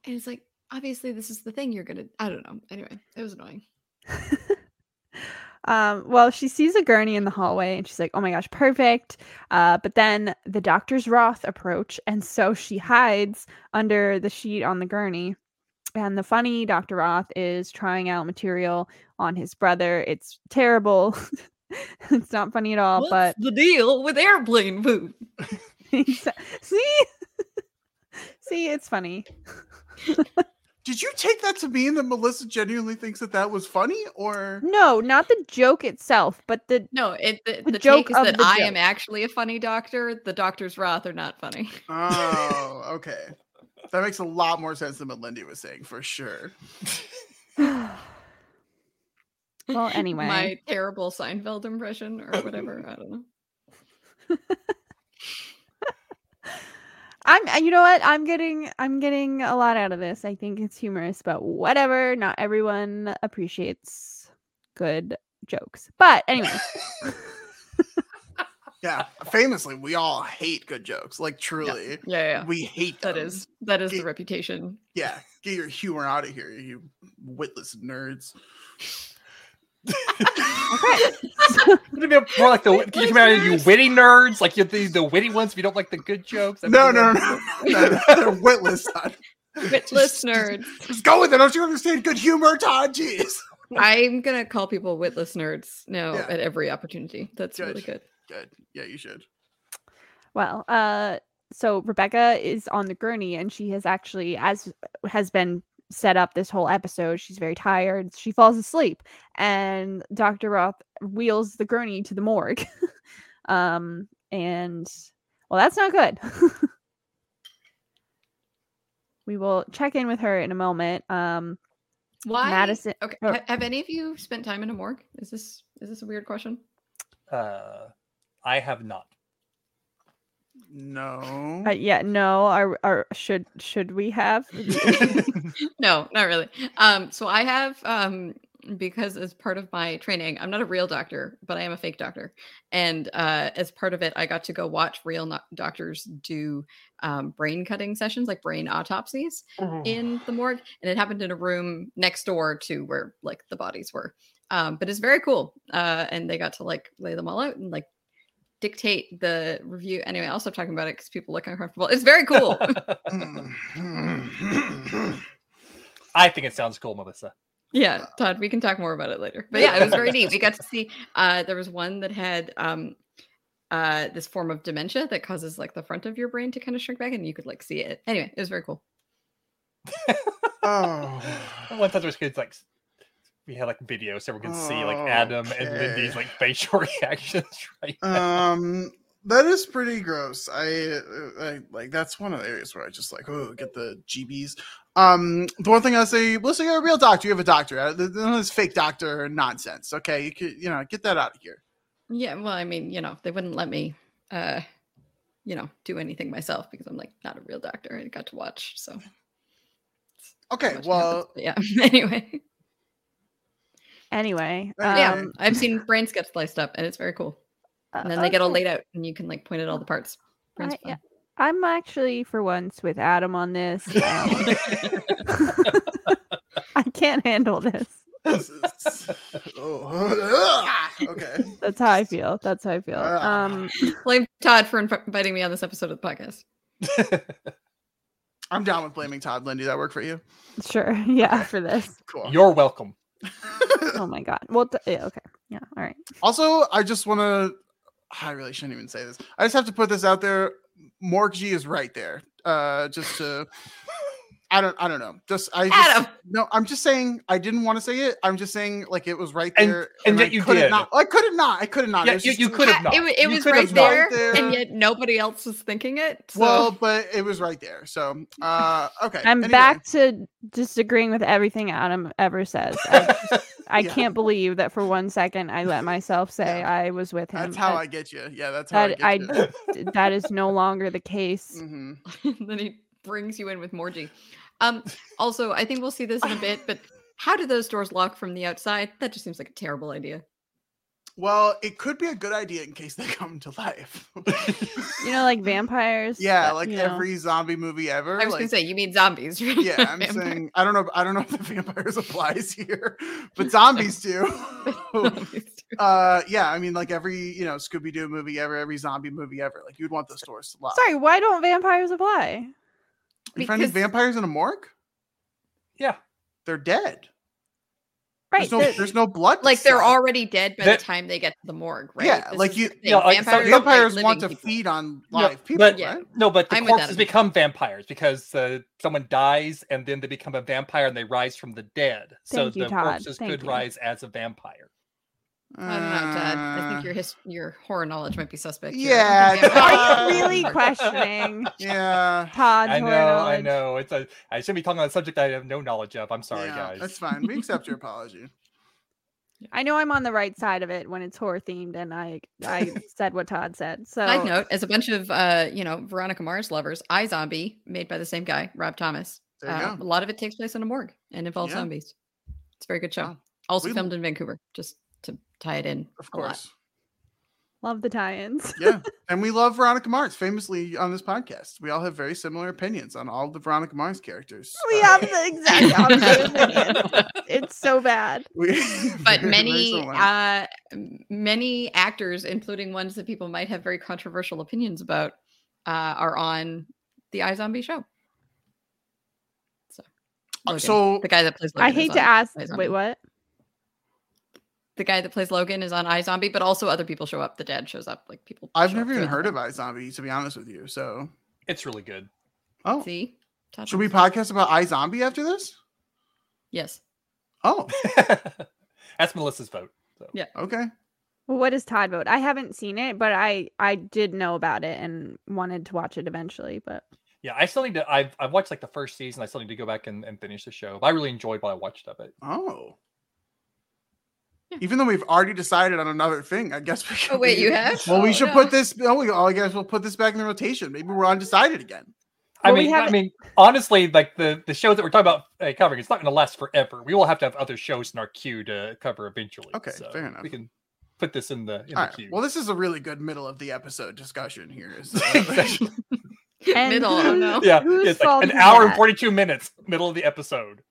Speaker 4: And it's like, obviously, this is the thing you're gonna. I don't know. Anyway, it was annoying. (laughs)
Speaker 2: um, well, she sees a gurney in the hallway and she's like, oh my gosh, perfect. Uh, but then the doctor's Roth approach. And so she hides under the sheet on the gurney. And the funny Dr. Roth is trying out material on his brother. It's terrible. (laughs) (laughs) it's not funny at all, but
Speaker 4: the deal with airplane food? (laughs)
Speaker 2: See (laughs) see it's funny
Speaker 1: Did you take that to mean that Melissa genuinely thinks that that was funny, or
Speaker 2: no not the joke itself but the
Speaker 4: No, it the,
Speaker 2: The
Speaker 4: the,
Speaker 2: joke
Speaker 4: take is that
Speaker 2: the
Speaker 4: I am actually a funny doctor. The doctors Roth are not funny.
Speaker 1: oh, okay, that makes a lot more sense than what Lindy was saying for sure. (sighs)
Speaker 2: well (laughs) anyway
Speaker 4: My terrible Seinfeld impression or whatever. I don't know. (laughs)
Speaker 2: i'm you know what i'm getting i'm getting a lot out of this i think it's humorous but whatever not everyone appreciates good jokes but anyway (laughs)
Speaker 1: Yeah, famously, we all hate good jokes. Like truly,
Speaker 4: Yeah, yeah.
Speaker 1: we hate
Speaker 4: That
Speaker 1: them.
Speaker 4: is that is the reputation.
Speaker 1: Yeah, get your humor out of here, you witless nerds.
Speaker 2: Okay (laughs)
Speaker 3: Would it be more like the can you come out of you witty nerds, like you're the, the witty ones if you don't like the good jokes? I
Speaker 1: No,
Speaker 3: mean,
Speaker 1: no,
Speaker 3: like-
Speaker 1: no, no, they're witless. Todd.
Speaker 4: Witless nerds.
Speaker 1: Just go with it. Don't you understand good humor, Todd? Jeez.
Speaker 4: I'm gonna call people witless nerds now
Speaker 1: Yeah.
Speaker 4: at every opportunity. That's really
Speaker 1: Good.
Speaker 4: good.
Speaker 1: Good. Yeah, you should.
Speaker 2: Well, uh, so Rebecca is on the gurney, and she has actually, as has been set up this whole episode, she's very tired. She falls asleep, and Dr. Roth wheels the gurney to the morgue. (laughs) um, and well, that's not good. (laughs) we will check in with her in a moment. Um,
Speaker 4: Why?
Speaker 2: Madison.
Speaker 4: Okay.
Speaker 2: or-
Speaker 4: have any of you spent time in a morgue? Is this is this a weird question?
Speaker 3: Uh, I have not.
Speaker 1: No.
Speaker 2: Uh, yeah, no. Are, are should should we have? (laughs) (laughs)
Speaker 4: no, not really. Um, so I have um because as part of my training, I'm not a real doctor, but I am a fake doctor. And uh, as part of it, I got to go watch real no- doctors do um, brain cutting sessions, like brain autopsies in the morgue. And it happened in a room next door to where like the bodies were. Um, but it's very cool. Uh, and they got to like lay them all out and like dictate the review. Anyway, I'll stop talking about it because people look uncomfortable. It's very cool. (laughs) (laughs)
Speaker 3: I think it sounds cool, Melissa.
Speaker 4: Yeah, Todd, we can talk more about it later. But yeah, it was very neat. We got to see uh there was one that had um uh this form of dementia that causes like the front of your brain to kind of shrink back and you could like see it. Anyway, it was very cool.
Speaker 1: oh. (laughs)
Speaker 3: One time there's kids like s- we had like video so we can see like Adam and Lindy's like facial (laughs) reactions right now.
Speaker 1: Um, that is pretty gross. I, uh, I like that's one of the areas where I just like oh get the GBs. Um, the one thing I say, listen, you're a real doctor. You have a doctor. Uh, th- None of this fake doctor nonsense. Okay, you could you know get that out of here.
Speaker 4: Yeah, well, I mean, you know, they wouldn't let me uh you know, do anything myself because I'm like not a real doctor. I got to watch, so
Speaker 1: Okay, well,
Speaker 4: happens. Yeah. (laughs) anyway,
Speaker 2: Anyway,
Speaker 1: Okay.
Speaker 4: yeah,
Speaker 2: um,
Speaker 4: I've seen brains get sliced up and it's very cool. And then they get all laid out and you can like point at all the parts.
Speaker 2: I, yeah. I'm actually for once with Adam on this. (laughs) Um, (laughs) I can't handle this.
Speaker 1: this is- oh, (laughs) okay.
Speaker 2: That's how I feel. That's how I feel.
Speaker 1: Ah.
Speaker 2: Um,
Speaker 4: Blame Todd for inv- inviting me on this episode of the podcast.
Speaker 1: I'm down with blaming Todd Lindy. That work for you?
Speaker 2: sure. Yeah,
Speaker 1: Okay.
Speaker 2: for this.
Speaker 1: Cool.
Speaker 3: You're welcome. (laughs)
Speaker 2: Oh my god. Well, th- yeah, okay. Yeah. All right.
Speaker 1: Also, I just want to. I really shouldn't even say this. I just have to put this out there. Morg G is right there. Uh, just to. (laughs) I don't. I don't know. Just I. Just,
Speaker 4: Adam!
Speaker 1: No, I'm just saying. I didn't want to say it. I'm just saying like it was right
Speaker 3: And-
Speaker 1: there,
Speaker 3: and
Speaker 1: I
Speaker 3: yet you
Speaker 1: couldn't
Speaker 3: did.
Speaker 1: Not, I could have not. I could have not.
Speaker 3: Yeah, you-
Speaker 1: just
Speaker 3: you could have not.
Speaker 4: It, it
Speaker 3: You
Speaker 4: was right
Speaker 3: have not.
Speaker 4: there, and yet nobody else was thinking it. So.
Speaker 1: Well, but it was right there. So, uh, okay.
Speaker 2: I'm
Speaker 1: anyway.
Speaker 2: back to disagreeing with everything Adam ever says. I, (laughs) just- I
Speaker 1: Yeah.
Speaker 2: can't believe that for one second I let myself say
Speaker 1: Yeah.
Speaker 2: I was with him.
Speaker 1: That's how
Speaker 2: That-
Speaker 1: I get you. Yeah, that's how
Speaker 2: that
Speaker 1: I
Speaker 2: I
Speaker 1: you.
Speaker 2: that is no longer the case.
Speaker 1: hmm (laughs)
Speaker 4: then he brings you in with Morgie. Um, also, I think we'll see this in a bit, but how do those doors lock from the outside? That just seems like a terrible idea.
Speaker 1: Well, it could be a good idea in case they (laughs) come to life.
Speaker 2: You know, like vampires.
Speaker 1: yeah,
Speaker 2: that,
Speaker 1: like
Speaker 2: you know.
Speaker 1: every zombie movie ever.
Speaker 4: I was
Speaker 1: like,
Speaker 4: gonna say you mean zombies, (laughs) right?
Speaker 1: yeah, I'm
Speaker 4: Vampire-
Speaker 1: saying I don't know. I don't know if the vampires (laughs) applies here, but zombies do.
Speaker 4: zombies too.
Speaker 1: uh, yeah, I mean, like every you know Scooby Doo movie ever, every zombie movie ever, like you'd want those doors to lock.
Speaker 2: Sorry, why don't vampires apply?
Speaker 1: You finding
Speaker 4: because-
Speaker 1: vampires in a morgue?
Speaker 3: Yeah.
Speaker 1: They're dead.
Speaker 2: Right.
Speaker 1: There's no,
Speaker 2: they're-
Speaker 1: there's no blood.
Speaker 4: like they're
Speaker 1: sell.
Speaker 4: already dead by
Speaker 3: That-
Speaker 4: the time they get to the morgue, right?
Speaker 1: Yeah,
Speaker 4: This
Speaker 1: like
Speaker 4: is
Speaker 1: you-
Speaker 4: the
Speaker 3: Yeah, so
Speaker 4: vampires,
Speaker 1: Vampires want to
Speaker 4: people.
Speaker 1: feed on
Speaker 3: No,
Speaker 1: people,
Speaker 3: but-
Speaker 1: right?
Speaker 3: No, but the
Speaker 4: I'm
Speaker 3: corpses
Speaker 4: Adam.
Speaker 3: become vampires because uh, someone dies and then they become a vampire and they rise from the dead. so
Speaker 2: you,
Speaker 3: the
Speaker 2: Todd.
Speaker 3: corpses
Speaker 2: Thank
Speaker 3: could
Speaker 2: you.
Speaker 3: rise as a vampire.
Speaker 4: I don't know, Todd. I
Speaker 1: Uh,
Speaker 4: think your his- your horror knowledge might be suspect. here. I
Speaker 1: Yeah,
Speaker 2: Are you
Speaker 1: Uh,
Speaker 2: really questioning (laughs)
Speaker 1: Yeah.
Speaker 2: Todd's
Speaker 3: I know,
Speaker 2: horror
Speaker 3: I
Speaker 2: knowledge?
Speaker 3: know. It's a. I shouldn't be talking on a subject I have no knowledge of. I'm sorry,
Speaker 1: yeah,
Speaker 3: guys.
Speaker 1: That's fine. We accept your apology. (laughs)
Speaker 2: I know I'm on the right side of it when it's horror themed, and I I (laughs) said what Todd said. So
Speaker 4: Side note: As a bunch of uh, you know Veronica Mars lovers, iZombie, made by the same guy, Rob Thomas.
Speaker 1: There you
Speaker 4: Uh,
Speaker 1: go.
Speaker 4: a lot of it takes place in a morgue and involves
Speaker 1: Yeah.
Speaker 4: zombies. It's a very good show.
Speaker 1: Wow.
Speaker 4: Also
Speaker 1: We-
Speaker 4: filmed in Vancouver, just to tie it in.
Speaker 1: Of course.
Speaker 2: love the tie-ins.
Speaker 1: yeah. (laughs) And we love Veronica Mars, famously on this podcast. We all have very similar opinions on all the Veronica Mars characters.
Speaker 2: We
Speaker 1: Uh,
Speaker 2: have the (laughs) exact opposite opinion. It's so bad. (laughs)
Speaker 1: we-
Speaker 4: but
Speaker 1: very, very
Speaker 4: many uh many actors including ones that people might have very controversial opinions about uh are on the iZombie show so
Speaker 1: Uh,
Speaker 4: Logan,
Speaker 1: so
Speaker 4: the guy that plays
Speaker 2: I
Speaker 4: Logan is
Speaker 2: hate to
Speaker 4: on
Speaker 2: ask. Wait, what?
Speaker 4: The guy that plays Logan is on iZombie but also other people show up the dad shows up like people
Speaker 1: I've never even heard
Speaker 4: the
Speaker 1: of iZombie, to be honest with you. So,
Speaker 3: It's really good.
Speaker 1: oh,
Speaker 4: see Todd
Speaker 1: should we podcast about iZombie after this?
Speaker 4: yes
Speaker 1: Oh, (laughs)
Speaker 3: That's Melissa's vote. So.
Speaker 4: Yeah.
Speaker 1: okay.
Speaker 2: Well, what does Todd vote? I haven't seen it, but I I did know about it and wanted to watch it eventually. But
Speaker 3: Yeah, I still need to. I've I've watched like the first season. I still need to go back and, and finish the show. But I really enjoyed what I watched of it.
Speaker 1: Oh.
Speaker 4: Yeah.
Speaker 1: Even though we've already decided on another thing, I guess we.
Speaker 4: oh wait
Speaker 1: we-
Speaker 4: you have
Speaker 1: Well, we
Speaker 4: Oh,
Speaker 1: should
Speaker 4: no.
Speaker 1: put this. Oh, we, oh, I guess we'll put this back in the rotation. Maybe we're undecided again.
Speaker 3: I
Speaker 2: Well,
Speaker 3: mean, I mean, honestly, like the the shows that we're talking about uh, covering, it's not going to last forever. We will have to have other shows in our queue to cover eventually.
Speaker 1: Okay,
Speaker 3: so
Speaker 1: fair enough.
Speaker 3: We can put this in the in the
Speaker 1: right.
Speaker 3: queue.
Speaker 1: Well, this is a really good middle of the episode discussion here. Is, (laughs) uh, (laughs)
Speaker 4: Middle. Oh
Speaker 2: who-
Speaker 4: no.
Speaker 3: yeah,
Speaker 2: whose
Speaker 3: it's like an
Speaker 2: is
Speaker 3: hour and forty two minutes, middle of the episode.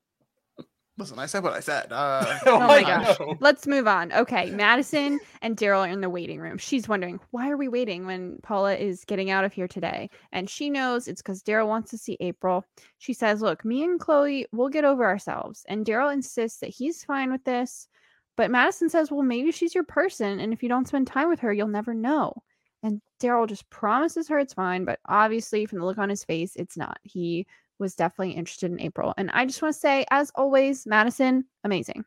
Speaker 1: Listen, I said what I said. Uh, (laughs) (laughs)
Speaker 3: oh,
Speaker 2: my gosh.
Speaker 3: know.
Speaker 2: Let's move on. Okay, Madison and Daryl are in the waiting room. She's wondering why are we waiting when Paula is getting out of here today, and she knows it's because Daryl wants to see April. She says, "Look, me and Chloe, we'll get over ourselves." And Daryl insists that he's fine with this, but Madison says, "Well, maybe she's your person, and if you don't spend time with her, you'll never know." And Daryl just promises her it's fine, but obviously, from the look on his face, it's not. He was definitely interested in April. And I just want to say, as always, Madison, amazing.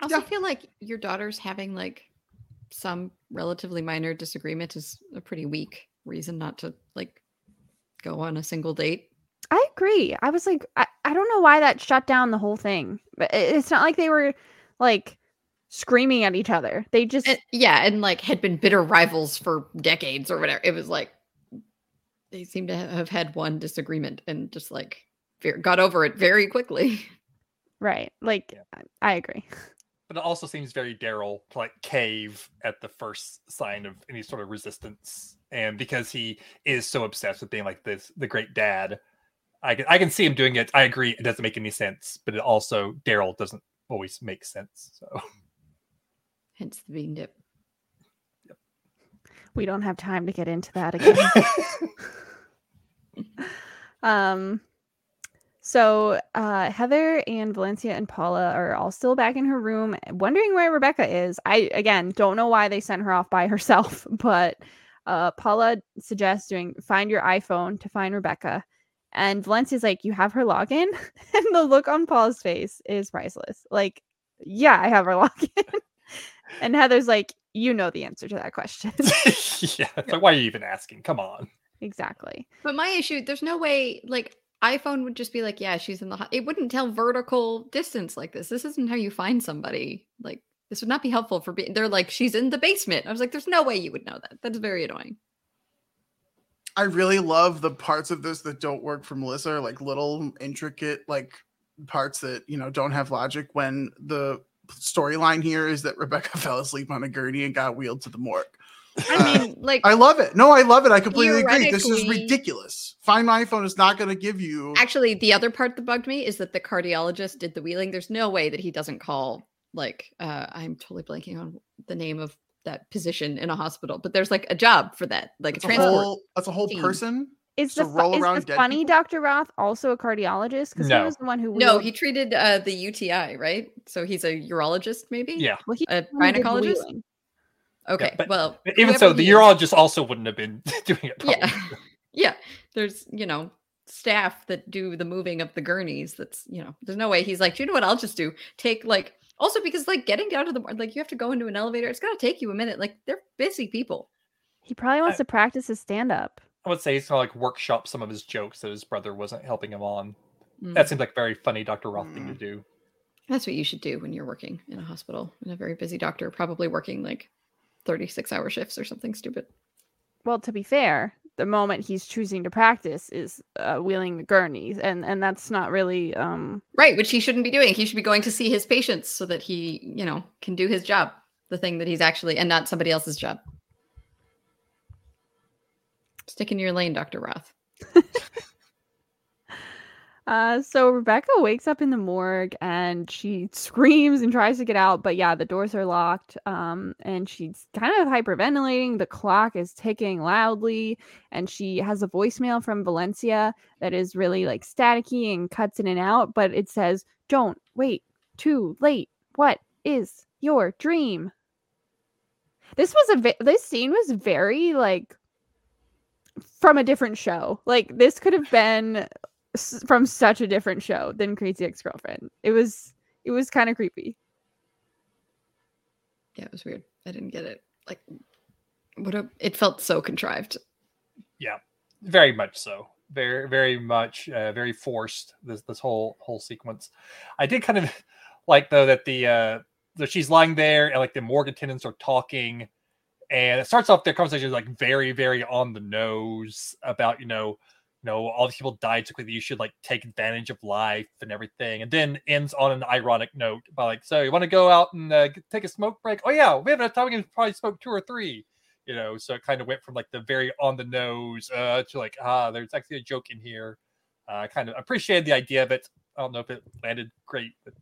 Speaker 4: I also
Speaker 1: Yeah.
Speaker 4: feel like your daughter's having like some relatively minor disagreement is a pretty weak reason not to like go on a single date.
Speaker 2: I agree. I was like, I, I don't know why that shut down the whole thing. But it- it's not like they were like screaming at each other. They just
Speaker 4: And, yeah, and like had been bitter rivals for decades or whatever. It was like they seem to have had one disagreement and just like got over it very quickly.
Speaker 2: right. Like
Speaker 3: Yeah.
Speaker 2: I I agree.
Speaker 3: But it also seems very Daryl to like cave at the first sign of any sort of resistance. And because he is so obsessed with being like this the great dad, I can I can see him doing it. I agree it doesn't make any sense, but it also Daryl doesn't always make sense. So
Speaker 4: Hence the bean dip.
Speaker 2: We don't have time to get into that again. (laughs) um so uh Heather and Valencia and Paula are all still back in her room wondering where Rebecca is. I again don't know why they sent her off by (laughs) herself, but uh Paula suggests doing find your iPhone to find Rebecca. And Valencia's like, you have her login? (laughs) and the look on Paula's face is priceless. Like, yeah, I have her login. and Heather's like, you know the answer to that question. (laughs)
Speaker 3: yeah, (laughs) it's like why are you even asking? Come on.
Speaker 2: exactly.
Speaker 4: But my issue, there's no way like iPhone would just be like, yeah, she's in the. ho-" It wouldn't tell vertical distance like this. This isn't how you find somebody. Like this would not be helpful for being. They're like, she's in the basement. I was like, there's no way you would know that. That's very annoying.
Speaker 1: I really love the parts of this that don't work for Melissa, like little intricate like parts that you know don't have logic. When the storyline here is that Rebecca (laughs) fell asleep on a gurney and got wheeled to the morgue.
Speaker 4: I mean, (sighs) like
Speaker 1: I love it. No, I love it. I completely agree. This is ridiculous. Find my iPhone is not going to give you.
Speaker 4: actually, the other part that bugged me is that the cardiologist did the wheeling. There's no way that he doesn't call like uh, I'm totally blanking on the name of that position in a hospital, but there's like a job for that, like
Speaker 1: That's
Speaker 4: a
Speaker 1: a
Speaker 4: transport.
Speaker 1: whole. That's a whole
Speaker 4: team.
Speaker 1: person.
Speaker 2: Is
Speaker 1: to
Speaker 2: the,
Speaker 1: roll
Speaker 2: is
Speaker 1: around
Speaker 2: the funny
Speaker 1: people?
Speaker 2: Dr. Roth also a cardiologist? Because he was the one who
Speaker 4: No,
Speaker 2: wheeled-
Speaker 4: he treated uh, the UTI, right? So he's a urologist, maybe.
Speaker 3: Yeah.
Speaker 2: well, he
Speaker 4: a
Speaker 2: was the one who did the
Speaker 4: gynecologist?
Speaker 2: wheeling.
Speaker 4: Okay.
Speaker 3: but
Speaker 4: well,
Speaker 3: Even so, the
Speaker 4: he is-
Speaker 3: urologist also wouldn't have been (laughs) doing it.
Speaker 4: Yeah.
Speaker 3: probably. (laughs)
Speaker 4: yeah there's you know staff that do the moving of the gurneys that's you know there's no way he's like you know what i'll just do take like also because like getting down to the like you have to go into an elevator it's going to take you a minute like they're busy people
Speaker 2: He probably wants
Speaker 3: I-
Speaker 2: to practice his stand up.
Speaker 3: I would say he's gonna like workshop some of his jokes that his brother wasn't helping him on.
Speaker 4: Mm.
Speaker 3: That seems like a very funny Dr. Roth thing to
Speaker 1: Mm.
Speaker 3: do.
Speaker 4: that's what you should do when you're working in a hospital and a very busy doctor probably working like 36 hour shifts or something stupid
Speaker 2: Well, to be fair, the moment he's choosing to practice is uh, wheeling the gurneys, and and that's not really um
Speaker 4: right which he shouldn't be doing he should be going to see his patients so that he you know can do his job the thing that he's actually and not somebody else's job stick in your lane dr roth (laughs)
Speaker 2: Uh, so Rebecca wakes up in the morgue and she screams and tries to get out, but yeah, the doors are locked. Um, and she's kind of hyperventilating. The clock is ticking loudly, and she has a voicemail from Valencia that is really like staticky and cuts in and out, but it says, Don't wait too late. What is your dream? This was a ve- this scene was very like from a different show. Like this could have been s- from such a different show than Crazy Ex Girlfriend. It was it was kind of creepy.
Speaker 4: Yeah, it was weird. I didn't get it. Like, what a, it felt so contrived. Yeah.
Speaker 3: Very much so. Very, very much, uh, very forced. This this whole whole sequence. I did kind of (laughs) like though that the uh that she's lying there and like the morgue attendants are talking, and it starts off their conversation like very, very on the nose about you know, you know, all these people died so quickly. You should like take advantage of life and everything, and then ends on an ironic note by like, so you want to go out and uh, take a smoke break? Oh yeah, we have enough time. We can probably smoke two or three. You know, so it kind of went from like the very on the nose uh, to like, ah, there's actually a joke in here. Uh, I kind of appreciated the idea of it. I don't know if it landed great, but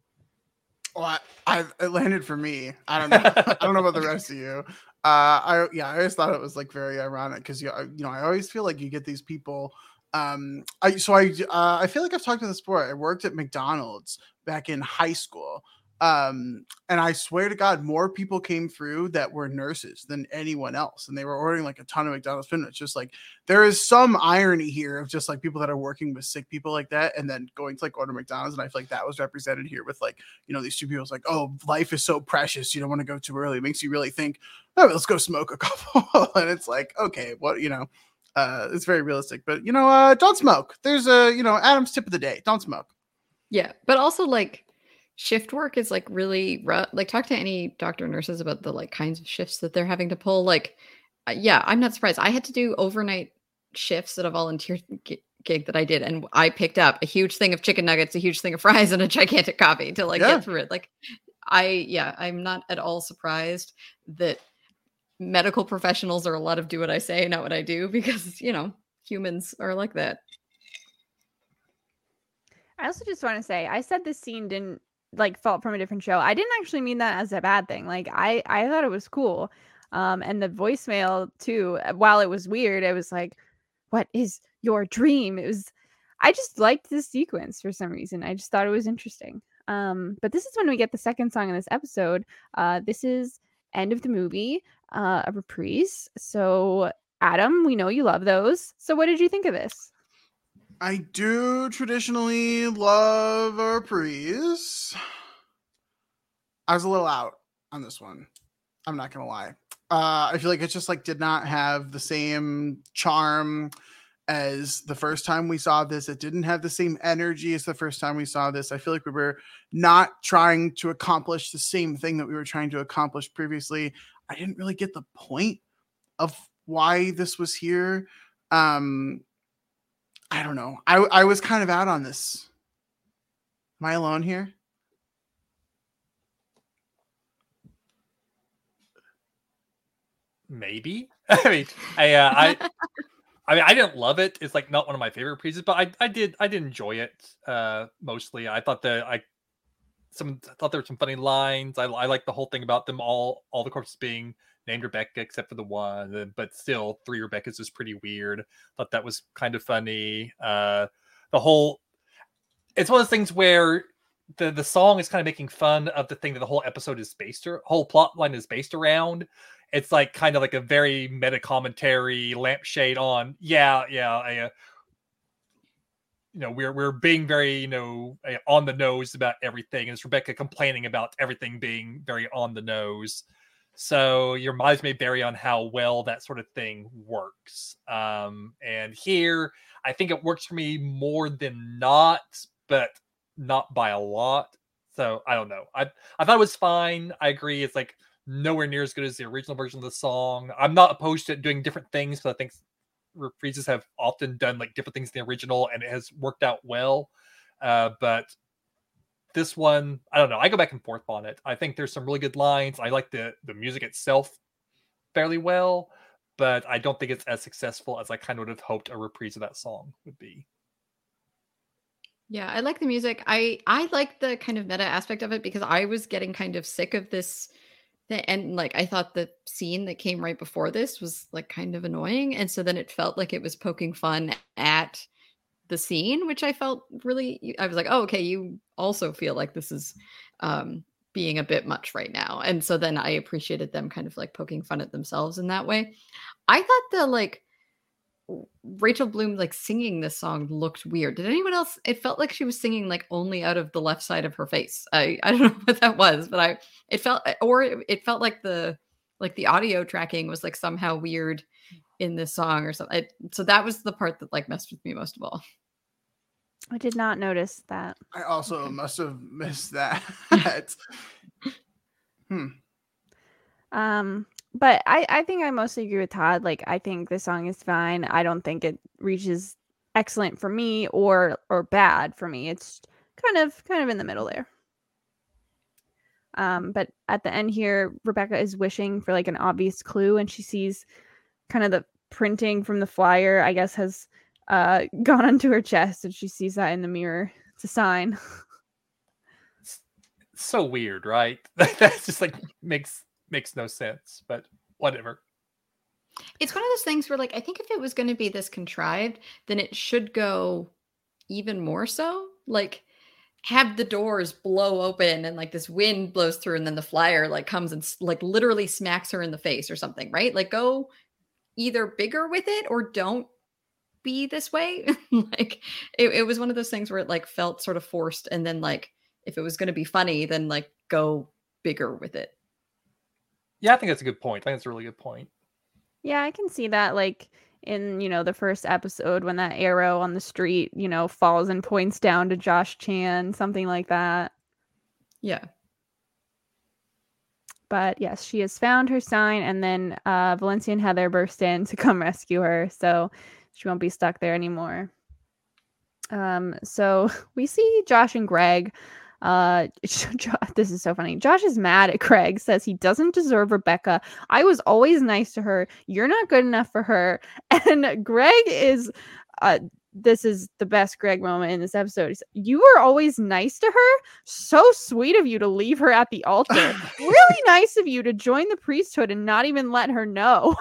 Speaker 1: Well, I, I it landed for me. I don't know. (laughs) I don't know about the rest of you. Uh, I yeah, I always thought it was like very ironic because you you know I always feel like you get these people. Um, I so I uh, I feel like I've talked to this before. I worked at McDonald's back in high school. Um, and I swear to God, more people came through that were nurses than anyone else, and they were ordering like a ton of McDonald's food. It's just like there is some irony here of just like people that are working with sick people like that, and then going to like order McDonald's, and I feel like that was represented here with like you know these two people. It's like, oh, life is so precious, you don't want to go too early. It makes you really think, oh, let's go smoke a (laughs) couple, and it's like, okay, what you know, uh, it's very realistic, but you know, uh, don't smoke. There's a you know Adam's tip of the day: don't smoke.
Speaker 4: Yeah, but also like shift work is like really rough. Like talk to any doctor or nurses about the like kinds of shifts that they're having to pull. Like, uh, yeah, I'm not surprised. I had to do overnight shifts at a volunteer gi- gig that I did, and I picked up a huge thing of chicken nuggets, a huge thing of fries, and a gigantic coffee to like
Speaker 1: Yeah.
Speaker 4: get through it. Like, I yeah, I'm not at all surprised that medical professionals are a lot of do what I say, not what I do, because you know humans are like that.
Speaker 2: I also just want to say, I said this scene didn't like felt from a different show. I didn't actually mean that as a bad thing. Like I, I thought it was cool. Um, and the voicemail too. uh, While it was weird, it was like, "What is your dream?" It was. I just liked this sequence for some reason. I just thought it was interesting. Um, but this is when we get the second song in this episode. Uh, this is end of the movie, uh, a reprise. So, Adam, we know you love those. So, what did you think of this?
Speaker 1: I do traditionally love a reprise. I was a little out on this one. I'm not gonna lie. Uh, I feel like it just like did not have the same charm as the first time we saw this. It didn't have the same energy as the first time we saw this. I feel like we were not trying to accomplish the same thing that we were trying to accomplish previously. I didn't really get the point of why this was here. Um, I don't know. I I was kind of out on this. Am I alone here?
Speaker 3: maybe. (laughs) I mean, I, uh, I, (laughs) I mean, I didn't love it. It's like not one of my favorite pieces, but I, I did, I did enjoy it. Uh, mostly, I thought that I, some I thought there were some funny lines. I, I like the whole thing about them all, all the corpses being named Rebecca except for the one, but still three Rebeccas is pretty weird. Thought that was kind of funny. Uh, the whole, it's one of those things where the the song is kind of making fun of the thing that the whole episode is based or whole plot line is based around it's like kind of like a very meta commentary lampshade on yeah yeah I, uh, you know we're we're being very you know uh, on the nose about everything and it's rebecca complaining about everything being very on the nose so your minds may vary on how well that sort of thing works um and here i think it works for me more than not but not by a lot so i don't know i i thought it was fine i agree it's like nowhere near as good as the original version of the song. I'm not opposed to doing different things, but I think reprises have often done like different things in the original, and it has worked out well. Uh, but this one, I don't know. I go back and forth on it. I think there's some really good lines. I like the the music itself fairly well, but I don't think it's as successful as I kind of would have hoped a reprise of that song would be.
Speaker 4: Yeah, I like the music. I I like the kind of meta aspect of it because I was getting kind of sick of this and like I thought the scene that came right before this was like kind of annoying and so then it felt like it was poking fun at the scene which I felt really I was like, "Oh, okay, you also feel like this is um being a bit much right now." And so then I appreciated them kind of like poking fun at themselves in that way. I thought the like Rachel Bloom like singing this song looked weird. Did anyone else? It felt like she was singing like only out of the left side of her face. I I don't (laughs) know what that was, but I it felt or it, felt like the like the audio tracking was like somehow weird in this song or something. It, so that was the part that like messed with me most of all.
Speaker 2: I did not notice that.
Speaker 1: I also must have missed (laughs) (laughs) that. hmm.
Speaker 2: Um, but I, I think I mostly agree with Todd. Like I think the song is fine. I don't think it reaches excellent for me or or bad for me. It's kind of kind of in the middle there. Um, but at the end here, Rebecca is wishing for like an obvious clue, and she sees kind of the printing from the flyer. I guess has uh (laughs) gone onto her chest, and she sees that in the mirror. It's a sign. (laughs)
Speaker 3: so weird, right? (laughs) That's just like makes makes no sense, but whatever.
Speaker 4: It's one of those things where, like, I think if it was going to be this contrived, then it should go even more so. Like, have the doors blow open and like this wind blows through, and then the flyer like comes and like literally smacks her in the face or something, right? Like, go either bigger with it or don't be this way. (laughs) like, it, it was one of those things where it like felt sort of forced, and then like if it was going to be funny, then like go bigger with it.
Speaker 3: Yeah, I think that's a good point. I think that's a really good point.
Speaker 2: Yeah, I can see that. Like in you know the first episode when that arrow on the street you know falls and points down to Josh Chan, something like that.
Speaker 4: Yeah.
Speaker 2: But yes, she has found her sign, and then uh, Valencia and Heather burst in to come (laughs) rescue her, so she won't be stuck there anymore. Um, so (laughs) we see Josh and Greg uh, (laughs) this is so funny. Josh is mad at Craig, says he doesn't deserve Rebecca. I was always nice to her. You're not good enough for her. (laughs) And Greg is, uh, this is the best Greg moment in this episode. you were always nice to her. So sweet of you to leave her at the altar. really nice of you to join the priesthood and not even let her know.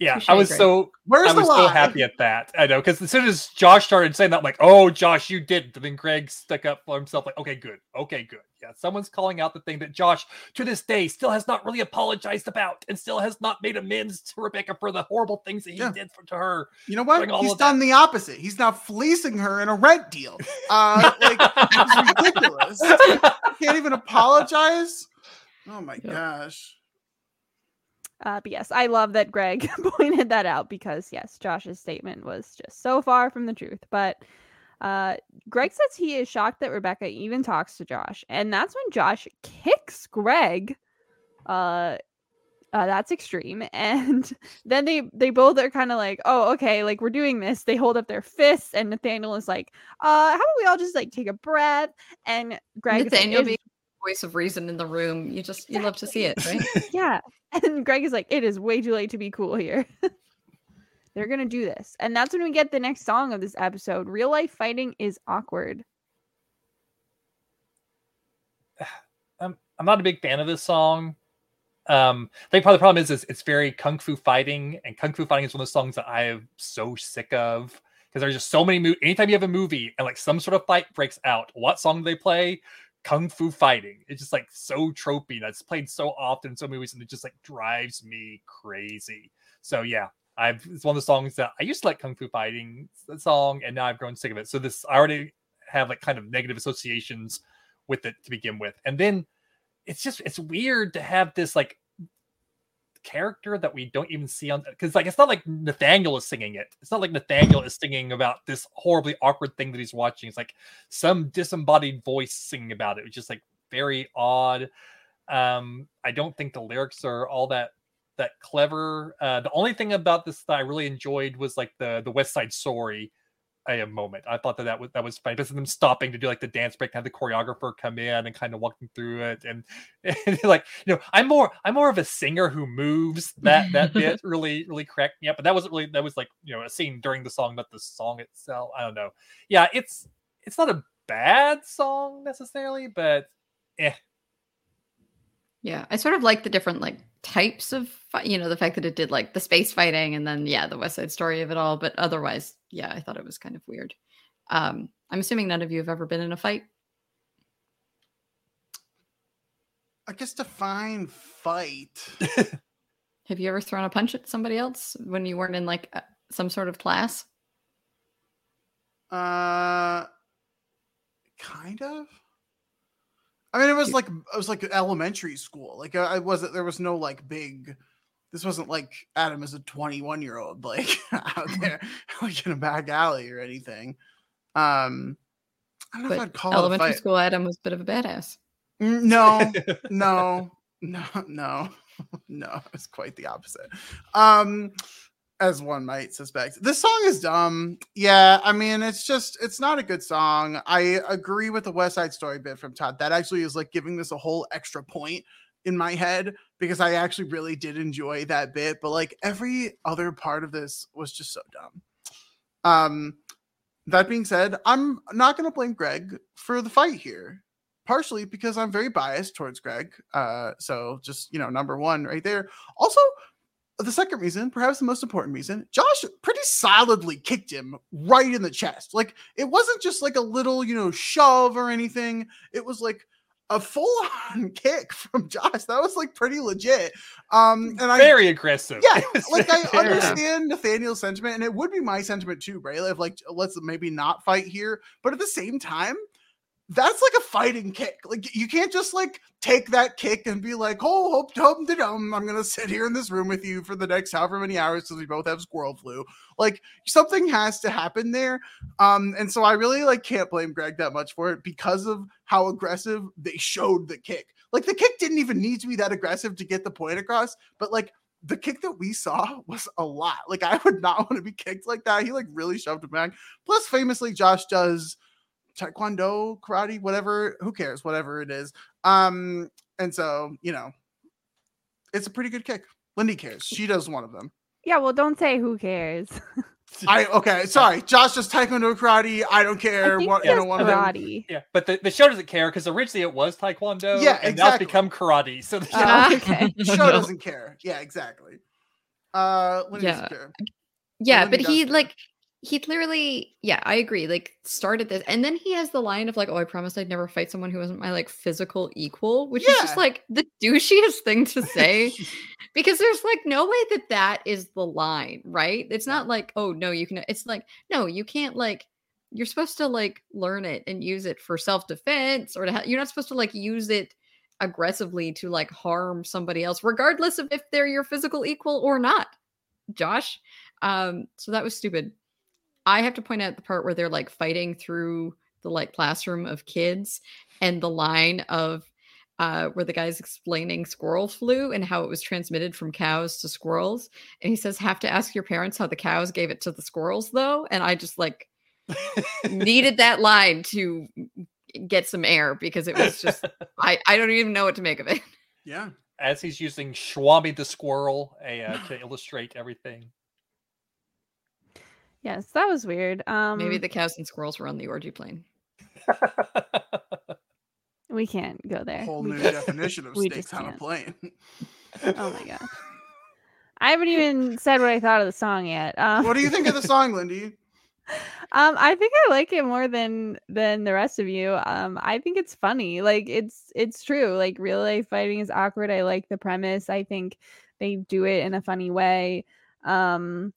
Speaker 3: Yeah, I was so Where's I was so happy at that. I know because as soon as Josh started saying that, I'm like, "Oh, Josh, you did." But then Greg stuck up for himself, like, "Okay, good, okay, good." Yeah, someone's calling out the thing that Josh, to this day, still has not really apologized about, and still has not made amends to Rebecca for the horrible things that he yeah. did for, to her.
Speaker 1: You know what? He's done that. the opposite. He's now fleecing her in a rent deal. Uh, like it's ridiculous. (laughs) Can't even apologize. Oh my yeah. gosh.
Speaker 2: Uh, but yes, I love that Greg (laughs) pointed that out because yes, Josh's statement was just so far from the truth. But uh, Greg says he is shocked that Rebecca even talks to Josh, and that's when Josh kicks Greg. Uh, uh, that's extreme. (laughs) And then they they both are kind of like, oh, okay, like we're doing this. They hold up their fists, and Nathaniel is like, uh, how about we all just like take a breath? And Greg
Speaker 4: Nathaniel like, being voice of reason in the room. You just you love to see it, right? (laughs)
Speaker 2: yeah. And Greg is like, it is way too late to be cool here. (laughs) They're gonna do this. And that's when we get the next song of this episode. Real life fighting is awkward. (sighs)
Speaker 3: I'm I'm not a big fan of this song. Um, I think part of the problem is, is it's very kung fu fighting, and kung fu fighting is one of the songs that I am so sick of because there's just so many. Mo- Anytime you have a movie and like some sort of fight breaks out, what song do they play? Kung fu fighting. It's just like so tropey. That's played so often in so many movies, and it just like drives me crazy. So yeah, I've it's one of the songs that I used to like kung fu fighting song, and now I've grown sick of it. So this I already have like kind of negative associations with it to begin with, and then it's just it's weird to have this like character that we don't even see on because like it's not like Nathaniel is singing it. It's not like Nathaniel is singing about this horribly awkward thing that he's watching. It's like some disembodied voice singing about it. It's just like very odd. Um, I don't think the lyrics are all that that clever. Uh, the only thing about this that I really enjoyed was like the the West Side Story a moment. I thought that that was that was fine. Just them stopping to do like the dance break, have the choreographer come in and kind of walking through it, and, (laughs) and like you know, I'm more I'm more of a singer who moves. That that (laughs) bit really really cracked me up. But that wasn't really that was like you know a scene during the song, not the song itself. I don't know. Yeah, it's it's not a bad song necessarily, but eh.
Speaker 4: Yeah, I sort of like the different like types of you know the fact that it did like the space fighting and then yeah the West Side Story of it all, but otherwise yeah I thought it was kind of weird. Um, I'm assuming none of you have ever been in a fight.
Speaker 1: I guess define fight. (laughs)
Speaker 4: have you ever thrown a punch at somebody else when you weren't in like some sort of class?
Speaker 1: Uh, kind of. I mean, it was like it was like elementary school. Like I wasn't there was no like big. This wasn't like Adam is a 21 year old like (laughs) out there like in a back alley or anything. Um,
Speaker 4: I don't know but if I'd call elementary school Adam was a bit of a badass.
Speaker 1: No, (laughs) no, no, no. no, it's quite the opposite. Um, as one might suspect. This song is dumb. Yeah, I mean, it's just it's not a good song. I agree with the West Side Story bit from Todd. That actually is like giving this a whole extra point in my head because I actually really did enjoy that bit, but like every other part of this was just so dumb. Um that being said, I'm not going to blame Greg for the fight here. Partially because I'm very biased towards Greg. Uh so just, you know, number 1 right there. Also, the second reason, perhaps the most important reason, Josh pretty solidly kicked him right in the chest. Like it wasn't just like a little, you know, shove or anything. It was like a full on (laughs) kick from Josh. That was like pretty legit. Um and I
Speaker 3: Very aggressive.
Speaker 1: yeah, (laughs) like I understand Nathaniel's sentiment, and it would be my sentiment too, right? If like let's maybe not fight here, but at the same time, that's like a fighting kick. Like you can't just like take that kick and be like, oh, hope dum dum. I'm gonna sit here in this room with you for the next however many hours because we both have squirrel flu. Like something has to happen there. Um, and so I really like can't blame Greg that much for it because of how aggressive they showed the kick. Like the kick didn't even need to be that aggressive to get the point across, but like the kick that we saw (laughs) was a lot. Like I would not (laughs) want to be kicked like that. He like really shoved him back. Plus, famously, Josh does taekwondo, karate, whatever. Who cares? Whatever it is. Um, and so you know, it's a pretty good kick. Lindy cares. She does one of them.
Speaker 2: Yeah, well, don't say who cares. (laughs)
Speaker 1: I okay. Sorry, Josh just taekwondo, karate. I don't care.
Speaker 2: I think
Speaker 1: What you know,
Speaker 2: just
Speaker 1: one of them.
Speaker 2: karate.
Speaker 3: Yeah, but the, the show doesn't care because originally it was Taekwondo.
Speaker 1: Yeah,
Speaker 3: and now it's become karate. So the show-
Speaker 2: Oh, okay.
Speaker 1: The show doesn't care. Yeah, exactly. Uh, Lindy doesn't
Speaker 4: Yeah.
Speaker 1: care.
Speaker 4: Yeah,
Speaker 1: Lindy
Speaker 4: but he
Speaker 1: care.
Speaker 4: like he literally, yeah, I agree. Like started this, and then he has the line of like, "Oh, I promised I'd never fight someone who wasn't my like physical equal," which is just like the (laughs) douchiest thing to say (laughs) because there's like no way that that is the line, right? It's not like, "Oh no, you can." It's like, no, you can't like. You're supposed to like learn it and use it for self defense, or to ha- you're not supposed to like use it aggressively to like harm somebody else, regardless of if they're your physical equal or not. Josh. Um, so that was stupid. I have to point out the part where they're like fighting through the like classroom of kids and the line of uh where the guy's explaining squirrel flu and how it was transmitted from cows to squirrels. And he says, have to ask your parents how the cows gave it to the squirrels though. And I just like (laughs) needed that line to get some air because it was just I, I don't even know what to make of it.
Speaker 1: Yeah.
Speaker 3: As he's using Schwami the squirrel uh, to (sighs) illustrate everything.
Speaker 2: Yes, that was weird. Um,
Speaker 4: Maybe the cows and squirrels were on the orgy plane. (laughs)
Speaker 2: we can't go there.
Speaker 1: Whole
Speaker 2: We
Speaker 1: new
Speaker 2: can't.
Speaker 1: definition of
Speaker 2: we
Speaker 1: snakes on a
Speaker 2: can't.
Speaker 1: plane.
Speaker 2: Oh my god. I haven't even said what I thought of the song yet. Um,
Speaker 1: what do you think of the song, Lindy? (laughs)
Speaker 2: um, I think I like it more than than the rest of you. Um, I think it's funny. Like it's it's true. Like real life fighting is awkward. I like the premise. I think they do it in a funny way. Um,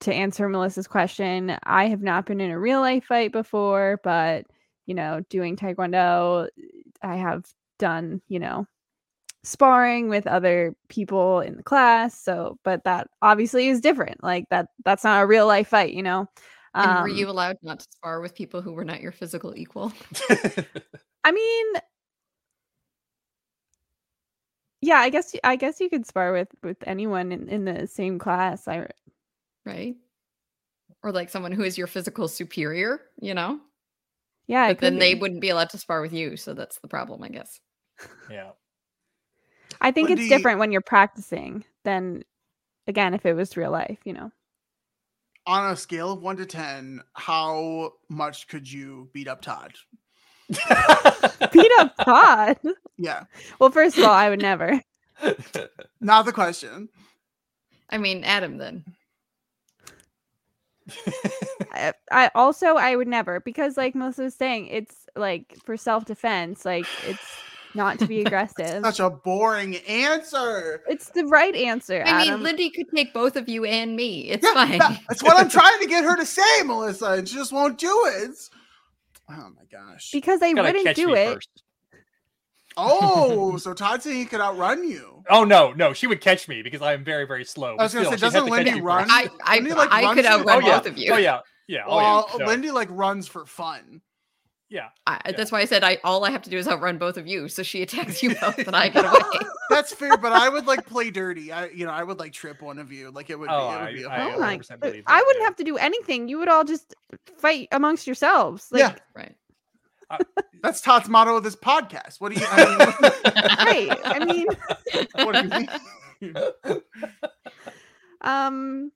Speaker 2: to answer Melissa's question, I have not been in a real life fight before, but you know, doing taekwondo, I have done, you know, sparring with other people in the class. So, but that obviously is different. Like that that's not a real life fight, you know.
Speaker 4: And were
Speaker 2: Um,
Speaker 4: you allowed not to spar with people who were not your physical equal? (laughs)
Speaker 2: I mean, yeah, I guess I guess you could spar with with anyone in, in the same class. I
Speaker 4: right? Or like someone who is your physical superior, you know?
Speaker 2: yeah,
Speaker 4: But then
Speaker 2: could
Speaker 4: they wouldn't be allowed to spar with you, so that's the problem, I guess.
Speaker 3: yeah.
Speaker 2: I think
Speaker 1: Wendy-
Speaker 2: it's different when you're practicing than again if it was real life, you know.
Speaker 1: On a scale of one to ten, how much could you beat up Todd? (laughs) (laughs)
Speaker 2: Beat up Todd.
Speaker 1: Yeah,
Speaker 2: Well, first of all, I would never. (laughs)
Speaker 1: not the question.
Speaker 4: I mean, Adam then.
Speaker 2: I, I also I would never because like Melissa was saying, it's like for self defense. Like it's not to be (laughs) aggressive.
Speaker 1: Such a boring answer.
Speaker 2: it's the right answer.
Speaker 4: I mean,
Speaker 2: Adam.
Speaker 4: Lindy could take both of you and me. It's
Speaker 1: Yeah,
Speaker 4: fine.
Speaker 1: that's what I'm (laughs) trying to get her to say, Melissa, and she just won't do it. It's- Oh my gosh.
Speaker 2: because they
Speaker 3: Gotta
Speaker 2: wouldn't do it.
Speaker 3: first.
Speaker 1: Oh, (laughs) so Todd saying he could outrun you.
Speaker 3: Oh no, no, she would catch me because I am very, very slow.
Speaker 1: I was gonna
Speaker 3: still,
Speaker 1: say, doesn't Lindy run?
Speaker 4: I I,
Speaker 1: Lindy, like,
Speaker 4: I could outrun
Speaker 3: oh, yeah.
Speaker 4: both of you.
Speaker 3: Oh yeah, yeah. Oh
Speaker 1: well,
Speaker 3: yeah. no.
Speaker 1: Lindy like runs for fun.
Speaker 3: Yeah.
Speaker 4: I,
Speaker 3: Yeah.
Speaker 4: That's why I said I all I have to do is outrun both of you. So she attacks you both, and I get (laughs) away.
Speaker 1: That's fair, but I would like (laughs) play dirty. I, you know, I would like trip one of you. Like it would be.
Speaker 3: Oh,
Speaker 1: it would
Speaker 3: I-
Speaker 1: be a
Speaker 3: I
Speaker 2: oh my!
Speaker 3: 100% believe
Speaker 2: I wouldn't
Speaker 3: yeah.
Speaker 2: have to do anything. You would all just fight amongst yourselves. Like,
Speaker 1: Yeah.
Speaker 4: Right.
Speaker 1: That's Todd's motto of this podcast. What do you? I mean, (laughs)
Speaker 2: right. I mean, (laughs)
Speaker 1: what do you mean?
Speaker 2: um,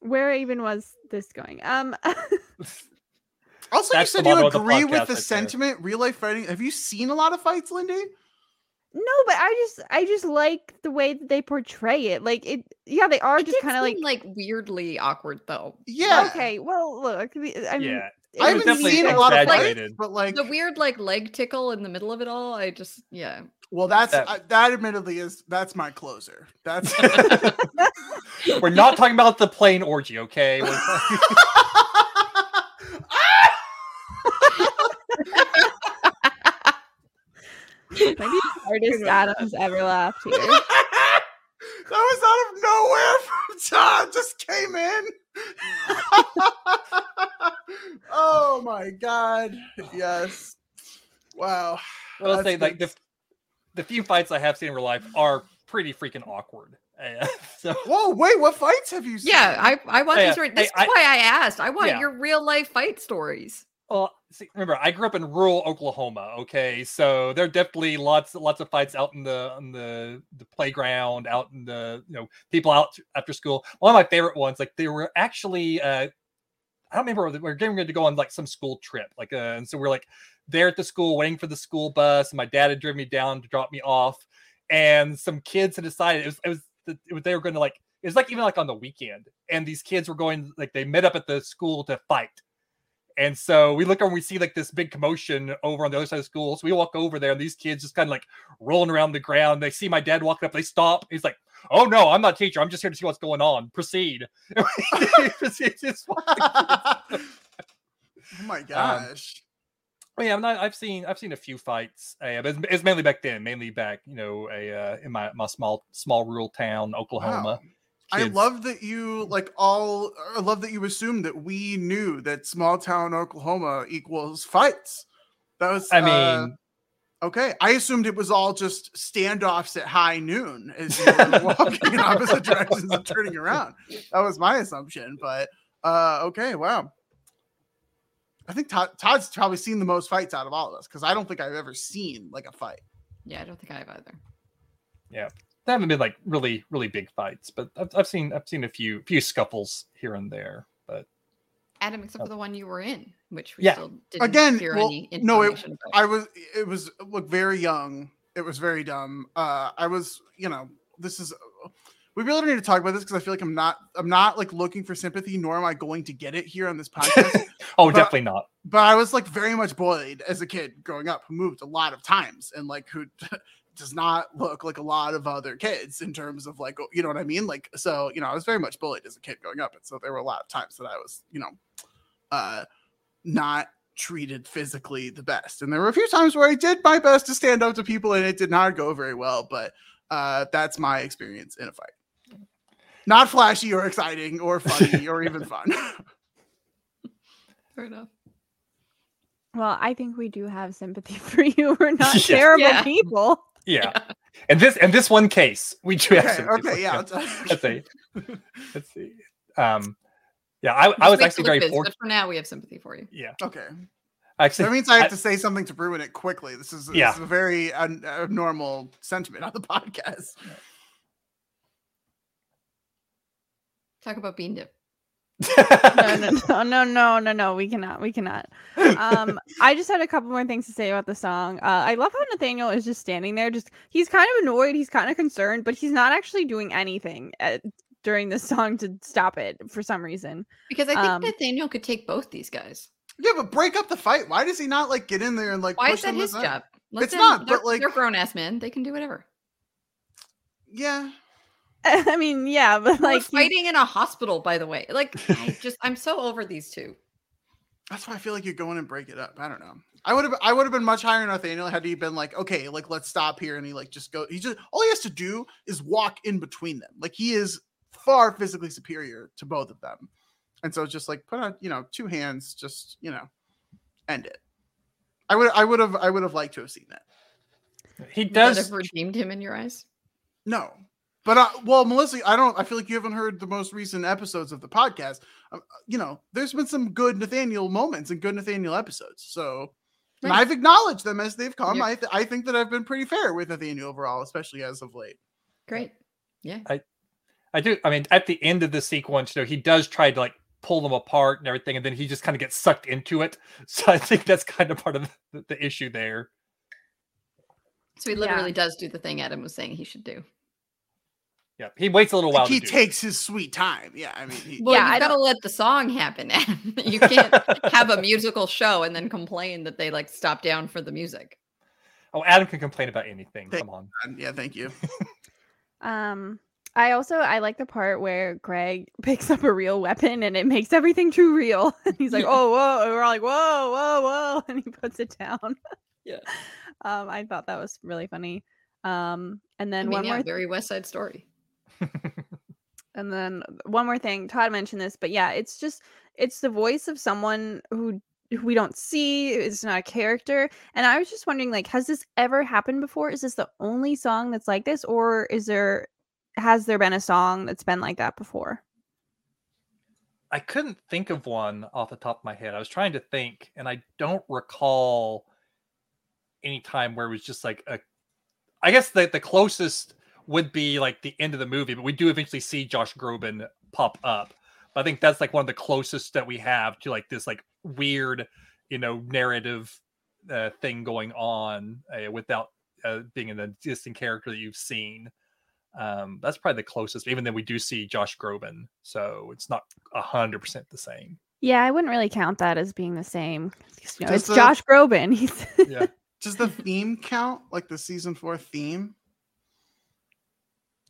Speaker 2: where even was this going? Um, (laughs)
Speaker 1: Also,
Speaker 3: That's
Speaker 1: you said you
Speaker 3: motto of the
Speaker 1: agree with the
Speaker 3: right there.
Speaker 1: sentiment. Real life fighting. Have you seen a lot of fights, Lindy?
Speaker 2: no, but I just, I just like the way that they portray it. Like it, yeah, they are
Speaker 4: It
Speaker 2: just kind of like,
Speaker 4: like weirdly awkward though.
Speaker 1: Yeah.
Speaker 2: okay, well, look, I mean,
Speaker 3: yeah.
Speaker 2: It
Speaker 1: I haven't
Speaker 3: definitely
Speaker 1: seen a lot of fights, but like,
Speaker 4: The weird like leg tickle in the middle of it all. I just yeah.
Speaker 1: well, that's
Speaker 3: That-
Speaker 1: that, that admittedly is that's my closer. That's (laughs)
Speaker 3: We're not talking about the plain orgy, okay? We're talking- (laughs)
Speaker 2: maybe the hardest (laughs) Adams ever laughed here.
Speaker 1: that was out of nowhere from Todd. Just came in. (laughs) oh my god! Yes. Wow.
Speaker 3: I will
Speaker 1: That's
Speaker 3: say, like the the few fights I have seen in real life are pretty freaking awkward. Uh, (laughs) so
Speaker 1: Whoa! Wait, what fights have you seen?
Speaker 4: Yeah, I I want
Speaker 3: Yeah,
Speaker 4: these. Right, that's
Speaker 3: I- I-
Speaker 4: why I asked. I want
Speaker 3: Yeah.
Speaker 4: your real life fight stories.
Speaker 3: Well, see, remember, I grew up in rural Oklahoma. Okay, so there are definitely lots, lots of fights out in the on the the playground, out in the you know people out after school. One of my favorite ones, like they were actually, uh, I don't remember, we were getting ready to go on like some school trip, like, uh, and so we're like there at the school waiting for the school bus, and my dad had driven me down to drop me off, and some kids had decided it was it was, it was they were going to like it was like even like on the weekend, and these kids were going like they met up at the school to fight. And so we look over and we see like this big commotion over on the other side of school. So we walk over there and these kids just kind of like rolling around the ground. They see my dad walking up, they stop. He's like, Oh no, I'm not a teacher. I'm just here to see what's going on. Proceed. (laughs) (laughs)
Speaker 1: Oh
Speaker 3: Um,
Speaker 1: my gosh.
Speaker 3: But yeah, I'm not, I've seen I've seen a few fights. Uh, but it's, it's mainly back then, mainly back, you know, a uh, in my, my small small rural town, Oklahoma.
Speaker 1: Wow. I love that you like all. I love that you assumed that we knew that small town Oklahoma equals fights. That was.
Speaker 3: I
Speaker 1: uh,
Speaker 3: mean,
Speaker 1: okay. I assumed it was all just standoffs at high noon as you were (laughs) walking in opposite directions and turning around. That was my assumption, but uh, okay. Wow. I think Todd, Todd's probably seen the most fights out of all of us because I don't think I've ever seen like a fight.
Speaker 4: Yeah, I don't think I have either.
Speaker 3: There haven't been like really really big fights, but I've, I've seen I've seen a few few scuffles here and there. But
Speaker 4: Adam, except for the one you were in, which we
Speaker 3: Yeah.
Speaker 4: still didn't
Speaker 1: Again,
Speaker 4: hear
Speaker 1: well,
Speaker 4: any
Speaker 1: no, it-
Speaker 4: about.
Speaker 1: I was it was look very young. It was very dumb. Uh I was, you know, this is we really don't need to talk about this because I feel like I'm not I'm not like looking for sympathy, nor am I going to get it here on this podcast. (laughs)
Speaker 3: oh,
Speaker 1: But-
Speaker 3: definitely not.
Speaker 1: but I was like very much bullied as a kid growing up who moved a lot of times and like who does not look like a lot of other kids in terms of like you know what I mean? Like so, you know, I was very much bullied as a kid growing up. And so there were a lot of times that I was, you know, uh not treated physically the best. And there were a few times where I did my best to stand up to people and it did not go very well, but uh that's my experience in a fight. Not flashy or exciting or funny (laughs) or even fun.
Speaker 4: Fair enough.
Speaker 2: Well, I think we do have sympathy (laughs) for you. We're not (laughs) terrible
Speaker 4: Yeah.
Speaker 2: people.
Speaker 3: Yeah. And this and this one case, we do
Speaker 1: okay,
Speaker 3: some
Speaker 1: okay, yeah.
Speaker 3: Let's see. Let's see. Um, yeah, I, I was actually very fortunate.
Speaker 4: But for now, we have sympathy for you.
Speaker 3: Yeah,
Speaker 1: Okay.
Speaker 3: actually,
Speaker 1: That means I have
Speaker 3: I-
Speaker 1: to say something to ruin it quickly. This is, this
Speaker 3: Yeah.
Speaker 1: is a very un- abnormal sentiment on the podcast.
Speaker 4: Talk about bean dip.
Speaker 2: No, no, no, no, no, no, no. We cannot. We cannot. Um, I just had a couple more things to say about the song. Uh, I love how Nathaniel is just standing there. Just he's kind of annoyed. He's kind of concerned, but he's not actually doing anything at, during this song to stop it for some reason.
Speaker 4: Because I think
Speaker 2: Um,
Speaker 4: Nathaniel could take both these guys.
Speaker 1: Yeah, but break up the fight. Why does he not like get in there and like
Speaker 4: Why
Speaker 1: push
Speaker 4: is that
Speaker 1: them
Speaker 4: his job? Let
Speaker 1: It's
Speaker 4: them-
Speaker 1: not,
Speaker 4: they're,
Speaker 1: but, like-
Speaker 4: they're grown ass men. They can do whatever.
Speaker 1: Yeah. (laughs)
Speaker 2: I mean, yeah, but
Speaker 4: Like
Speaker 2: like he's-
Speaker 4: fighting in a hospital, by the way. Like I (laughs) just I'm so over these two.
Speaker 1: That's why I feel like you go in and break it up. I don't know. I would have I would have been much higher on Nathaniel had he been like, okay, like let's stop here. And he like just go, he just all he has to do is walk in between them. Like he is far physically superior to both of them. And so just like put on, you know, two hands, just, you know, end it. I would I would have I would have liked to have seen that.
Speaker 3: He does.
Speaker 4: have redeemed him in your eyes?
Speaker 1: No. But uh, well, Melissa, I don't. I feel like you haven't heard the most recent episodes of the podcast. Uh, you know, there's been some good Nathaniel moments and good Nathaniel episodes. So, and I've acknowledged them as they've come.
Speaker 4: Yeah.
Speaker 1: I th- I think that I've been pretty fair with Nathaniel overall, especially as of late.
Speaker 4: Great. Yeah.
Speaker 3: I do. I mean, at the end of the sequence, you know, he does try to like pull them apart and everything, and then he just kind of gets sucked into it. (laughs) So I think that's kind of part of the, the issue there.
Speaker 4: So he
Speaker 2: Yeah.
Speaker 4: literally does do the thing Adam was saying he should do.
Speaker 3: Yeah, he waits a little while.
Speaker 1: Like, he
Speaker 3: to do it.
Speaker 1: takes his sweet time. Yeah, I mean, he,
Speaker 4: Well,
Speaker 2: Yeah, I
Speaker 4: you gotta let the song happen, (laughs) you can't have a musical show and then complain that they like stop down for the music.
Speaker 3: Oh, Adam can complain about anything.
Speaker 1: Thank-
Speaker 3: Come on.
Speaker 1: yeah. Thank you. (laughs)
Speaker 2: Um, I also I like the part where Greg (laughs) picks up a real weapon and it makes everything too real. And he's like,
Speaker 4: Yeah.
Speaker 2: "Oh, whoa!" And we're all like, "Whoa, whoa, whoa!" And he puts it down.
Speaker 4: Yeah.
Speaker 2: Um, I thought that was really funny. Um, and
Speaker 4: I
Speaker 2: then
Speaker 4: mean,
Speaker 2: one
Speaker 4: yeah,
Speaker 2: more,
Speaker 4: very West Side Story.
Speaker 2: And then uh, one more thing. Todd mentioned this, but yeah, it's just it's the voice of someone who who we don't see. It's not a character. And I was just wondering, like, has this ever happened before? Is this the only song that's like this, or is there has there been a song that's been like that before?
Speaker 3: I couldn't think of one off the top of my head. I was trying to think, and I don't recall any time where it was just like a. I guess the the closest would be like the end of the movie, but we do eventually see Josh Groban pop up. But I think that's like one of the closest that we have to like this like weird, you know, narrative uh, thing going on uh, without uh, being an existing character that you've seen. Um, that's probably the closest. Even then, we do see Josh Groban, so it's not a hundred percent the same.
Speaker 2: Yeah, I wouldn't really count that as being the same. You know, it's
Speaker 1: the-
Speaker 2: Josh Groban. (laughs) He's
Speaker 3: Yeah,
Speaker 1: Does the theme count? Like the season four theme?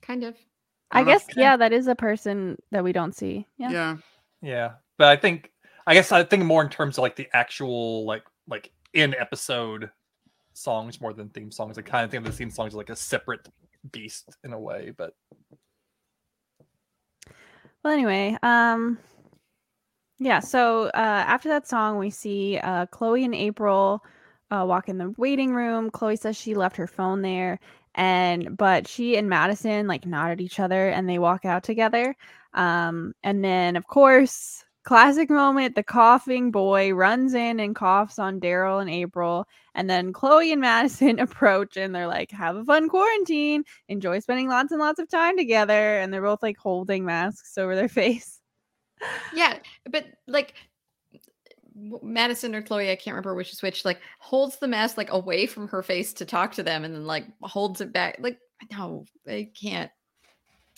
Speaker 4: Kind of.
Speaker 2: I
Speaker 1: don't
Speaker 2: guess yeah, that is a person that we don't see. Yeah.
Speaker 1: Yeah.
Speaker 3: yeah. But I think, I guess, I think more in terms of like the actual like like in episode songs more than theme songs. I kind of think of the theme songs are like a separate beast in a way. But
Speaker 2: Well, anyway, um, yeah. So uh, after that song, we see uh, Chloe and April uh, walk in the waiting room. Chloe says she left her phone there, and but she and Madison like nod at each other, and they walk out together. Um, and then of course, classic moment: the coughing boy runs in and coughs on Darryl and April, and then Chloe and Madison (laughs) approach, and they're like, "Have a fun quarantine." enjoy spending lots and lots of time together and they're both like holding masks over their (laughs) face
Speaker 4: Yeah, but like Madison or Chloe, I can't remember which is which, like holds the mask like away from her face to talk to them and then like holds it back. Like, no, they can't.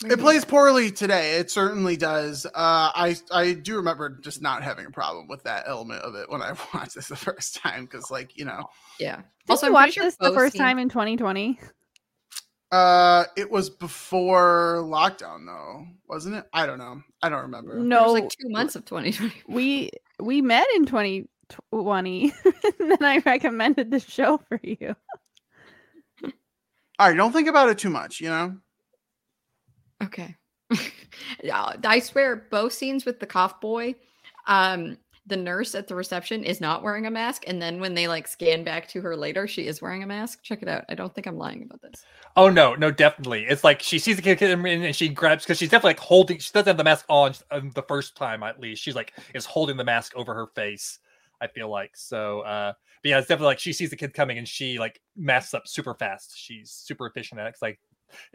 Speaker 1: It plays poorly today. It certainly does. Uh, I I do remember just not having a problem with that element of it when I (laughs) watched this the first time because, like, you know,
Speaker 4: Yeah.
Speaker 2: Did
Speaker 4: Also,
Speaker 2: you
Speaker 4: I'm
Speaker 2: watch
Speaker 4: sure
Speaker 2: this the first
Speaker 4: seen-
Speaker 2: time in 2020
Speaker 1: uh, it was before lockdown, though, wasn't it? I don't know. I don't remember.
Speaker 4: There
Speaker 2: no
Speaker 4: was like two months of 2020.
Speaker 2: we we met in 2020 (laughs) and then i recommended the show for you
Speaker 1: All right, don't think about it too much. You know,
Speaker 4: Okay. (laughs) Yeah, I swear, both scenes with the cough boy, um, the nurse at the reception is not wearing a mask, and then when they like scan back to her later, she is wearing a mask. Check it out. I don't think I'm lying about this.
Speaker 3: oh no, no, definitely. It's like she sees the kid and she grabs because she's definitely like holding. She doesn't have the mask on um, the first time at least. She's like is holding the mask over her face. I feel like so. uh But yeah, it's definitely like she sees the kid coming and she like masks up super fast. She's super efficient at it. Like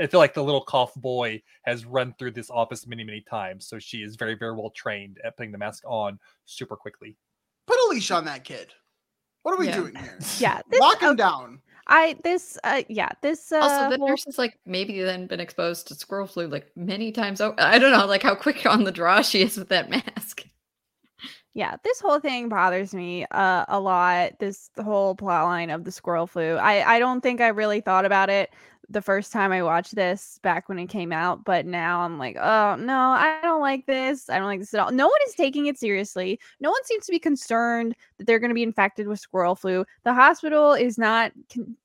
Speaker 3: I feel like the little cough boy has run through this office many, many times. So she is very, very well trained at putting the mask on super quickly.
Speaker 1: put a leash on that kid. What are we
Speaker 4: Yeah.
Speaker 1: doing here? (laughs)
Speaker 2: yeah this
Speaker 1: Lock him
Speaker 2: uh,
Speaker 1: down.
Speaker 2: i this uh yeah this uh
Speaker 4: also, the nurse has like maybe then been exposed to squirrel flu like many times. Oh, I don't know, like how quick (laughs) on the draw she is with that mask.
Speaker 2: Yeah this whole thing bothers me uh, a lot this whole plot line of the squirrel flu i i don't think i really thought about it the first time i watched this back when it came out but now i'm like oh no i don't like this i don't like this at all. No one is taking it seriously no one seems to be concerned that they're going to be infected with squirrel flu the hospital is not con-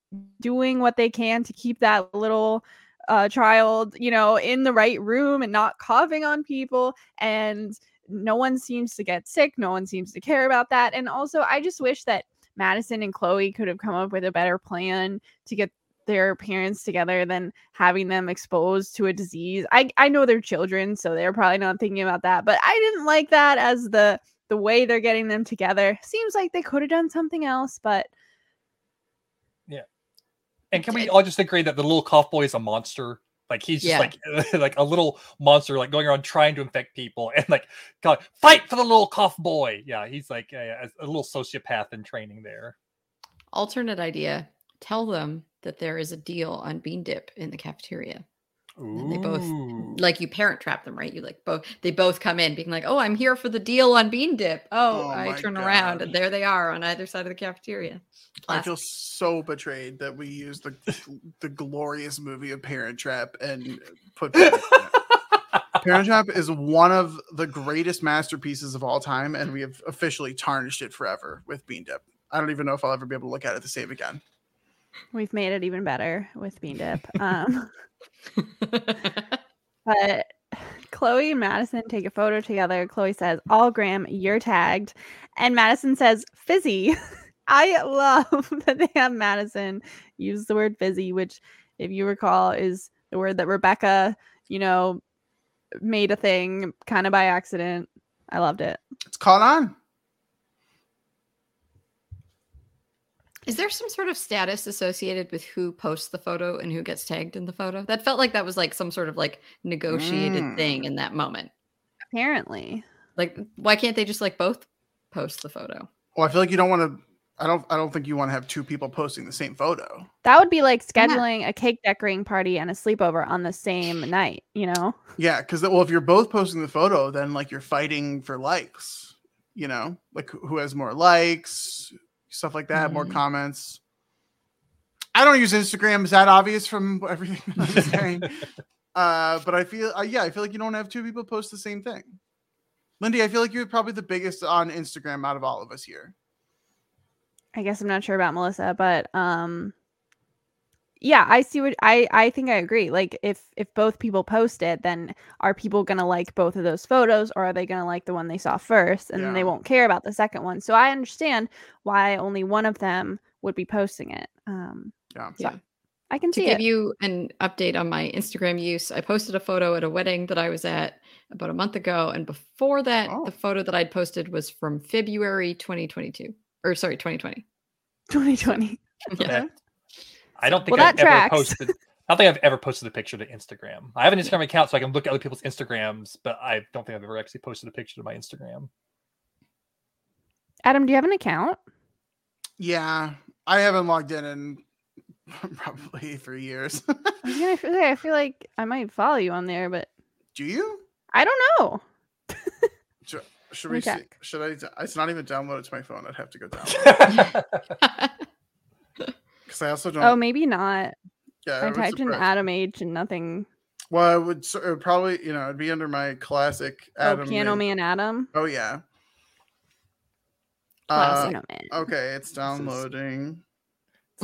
Speaker 2: doing what they can to keep that little uh, child you know in the right room and not coughing on people and no one seems to get sick no one seems to care about that and also i just wish that Madison and Chloe could have come up with a better plan to get their parents together than having them exposed to a disease. I I know they're children, so they're probably not thinking about that, but I didn't like that as the the way they're getting them together. Seems like they could have done something else, but yeah.
Speaker 3: And can we all just agree that the little cough boy is a monster? Like he's just
Speaker 4: Yeah.
Speaker 3: like (laughs) like a little monster, like going around trying to infect people, (laughs) and like God, fight for the little cough boy. Yeah, he's like a, a little sociopath in training there.
Speaker 4: Alternate idea. Tell them that there is a deal on bean dip in the cafeteria. They both- Like you parent trap them, right? You like both they both come in being like, Oh, I'm here for the deal on bean dip. Oh,
Speaker 1: Oh
Speaker 4: I turn around and there they are on either side of the cafeteria.
Speaker 1: I feel so betrayed that we used the the glorious movie of Parent Trap and put Parent Trap is one of the greatest masterpieces of all time, and we have officially tarnished it forever with Bean Dip. I don't even know if I'll ever be able to look at it the same again.
Speaker 2: We've made it even better with Bean Dip. (laughs) Um, (laughs) but Chloe and Madison take a photo together. Chloe says, All Graham, you're tagged. And Madison says, Fizzy. (laughs) I love that they have Madison use the word fizzy, which, if you recall, is the word that Rebecca, you know, made a thing kind of by accident. I loved it.
Speaker 1: It's caught on.
Speaker 4: Is there some sort of status associated with who posts the photo and who gets tagged in the photo? That felt like that was like some sort of like negotiated mm. thing in that moment.
Speaker 2: Apparently.
Speaker 4: Like, why can't they just like both post the photo?
Speaker 1: Well, I feel like you don't want to. I don't. I don't think you want to have two people posting the same photo.
Speaker 2: That would be like
Speaker 4: Yeah.
Speaker 2: scheduling a cake decorating party and a sleepover on the same night, you know?
Speaker 1: Yeah, because well, if you're both posting the photo, then like you're fighting for likes. You know, like who who has more likes, stuff like that, more
Speaker 4: Mhm.
Speaker 1: comments. I don't use Instagram. Is that obvious from everything (laughs) I'm saying? (laughs) uh, but I feel, uh, yeah, I feel like you don't have two people post the same thing. Lindy, I feel like you're probably the biggest on Instagram out of all of us here.
Speaker 2: I guess I'm not sure about Melissa, but um yeah, I see what I I think I agree. Like if if both people post it, then are people going to like both of those photos or are they going to like the one they saw first and then they won't care about the second one. So I understand why only one of them would be posting it. Um
Speaker 1: Yeah.
Speaker 2: so
Speaker 4: Yeah.
Speaker 2: I can
Speaker 4: To
Speaker 2: see
Speaker 4: give
Speaker 2: it.
Speaker 4: you an update on my Instagram use, I posted a photo at a wedding that I was at about a month ago. And before that,
Speaker 1: Oh.
Speaker 4: the photo that I'd posted was from February 2022. Or sorry, 2020.
Speaker 2: 2020. (laughs)
Speaker 4: Yeah.
Speaker 1: Okay.
Speaker 3: I don't think
Speaker 2: Well,
Speaker 3: I've ever
Speaker 2: tracks.
Speaker 3: posted. I don't think I've ever posted a picture to Instagram. I have an Instagram account so I can look at other people's Instagrams, but I don't think I've ever actually posted a picture to my Instagram.
Speaker 2: Adam, do you have an account?
Speaker 1: Yeah, I haven't logged in in (laughs) probably three years. (laughs)
Speaker 2: I was gonna I feel like I might follow you on there, but
Speaker 1: Do you?
Speaker 2: I don't know.
Speaker 1: Should
Speaker 2: Let
Speaker 1: we
Speaker 2: me
Speaker 1: see? Should I? It's not even downloaded to my phone. I'd have to go download (laughs) because I also don't.
Speaker 2: Oh, maybe not.
Speaker 1: yeah,
Speaker 2: I
Speaker 1: would
Speaker 2: typed in Adam H and nothing.
Speaker 1: Well, I would, it would probably, you know, it'd be under my classic Adam.
Speaker 2: oh, Piano
Speaker 1: name.
Speaker 2: Man Adam.
Speaker 1: Oh yeah. Uh,
Speaker 2: Piano Man.
Speaker 1: okay, it's (laughs) downloading.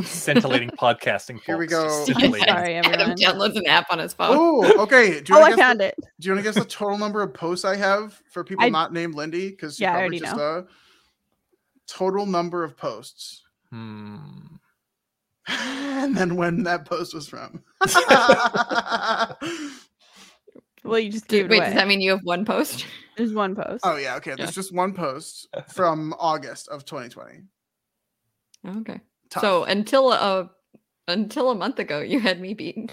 Speaker 3: Scintillating (laughs) podcasting.
Speaker 1: Here we
Speaker 3: folks, just (laughs)
Speaker 1: go.
Speaker 3: scintillating.
Speaker 2: Sorry,
Speaker 4: Adam
Speaker 2: everyone.
Speaker 4: downloads an app on his phone.
Speaker 1: Oh, okay. Do you
Speaker 2: Oh,
Speaker 1: want
Speaker 2: I
Speaker 1: to guess?
Speaker 2: found
Speaker 1: The,
Speaker 2: it.
Speaker 1: do you want to guess the total number of posts I have for people
Speaker 2: I-
Speaker 1: not named Lindy? Because
Speaker 2: Yeah, I
Speaker 1: probably
Speaker 2: already
Speaker 1: just
Speaker 2: know.
Speaker 1: uh, total number of posts,
Speaker 3: Hmm. (laughs)
Speaker 1: and then when that post was from. (laughs)
Speaker 2: Well, you just
Speaker 4: Do-
Speaker 2: gave it
Speaker 4: wait,
Speaker 2: away.
Speaker 4: does that mean you have one post? (laughs)
Speaker 2: There's one post.
Speaker 1: oh yeah, okay. There's just one post from August of 2020.
Speaker 4: Okay.
Speaker 1: Tough.
Speaker 4: So until a until a month ago, you had me beaten.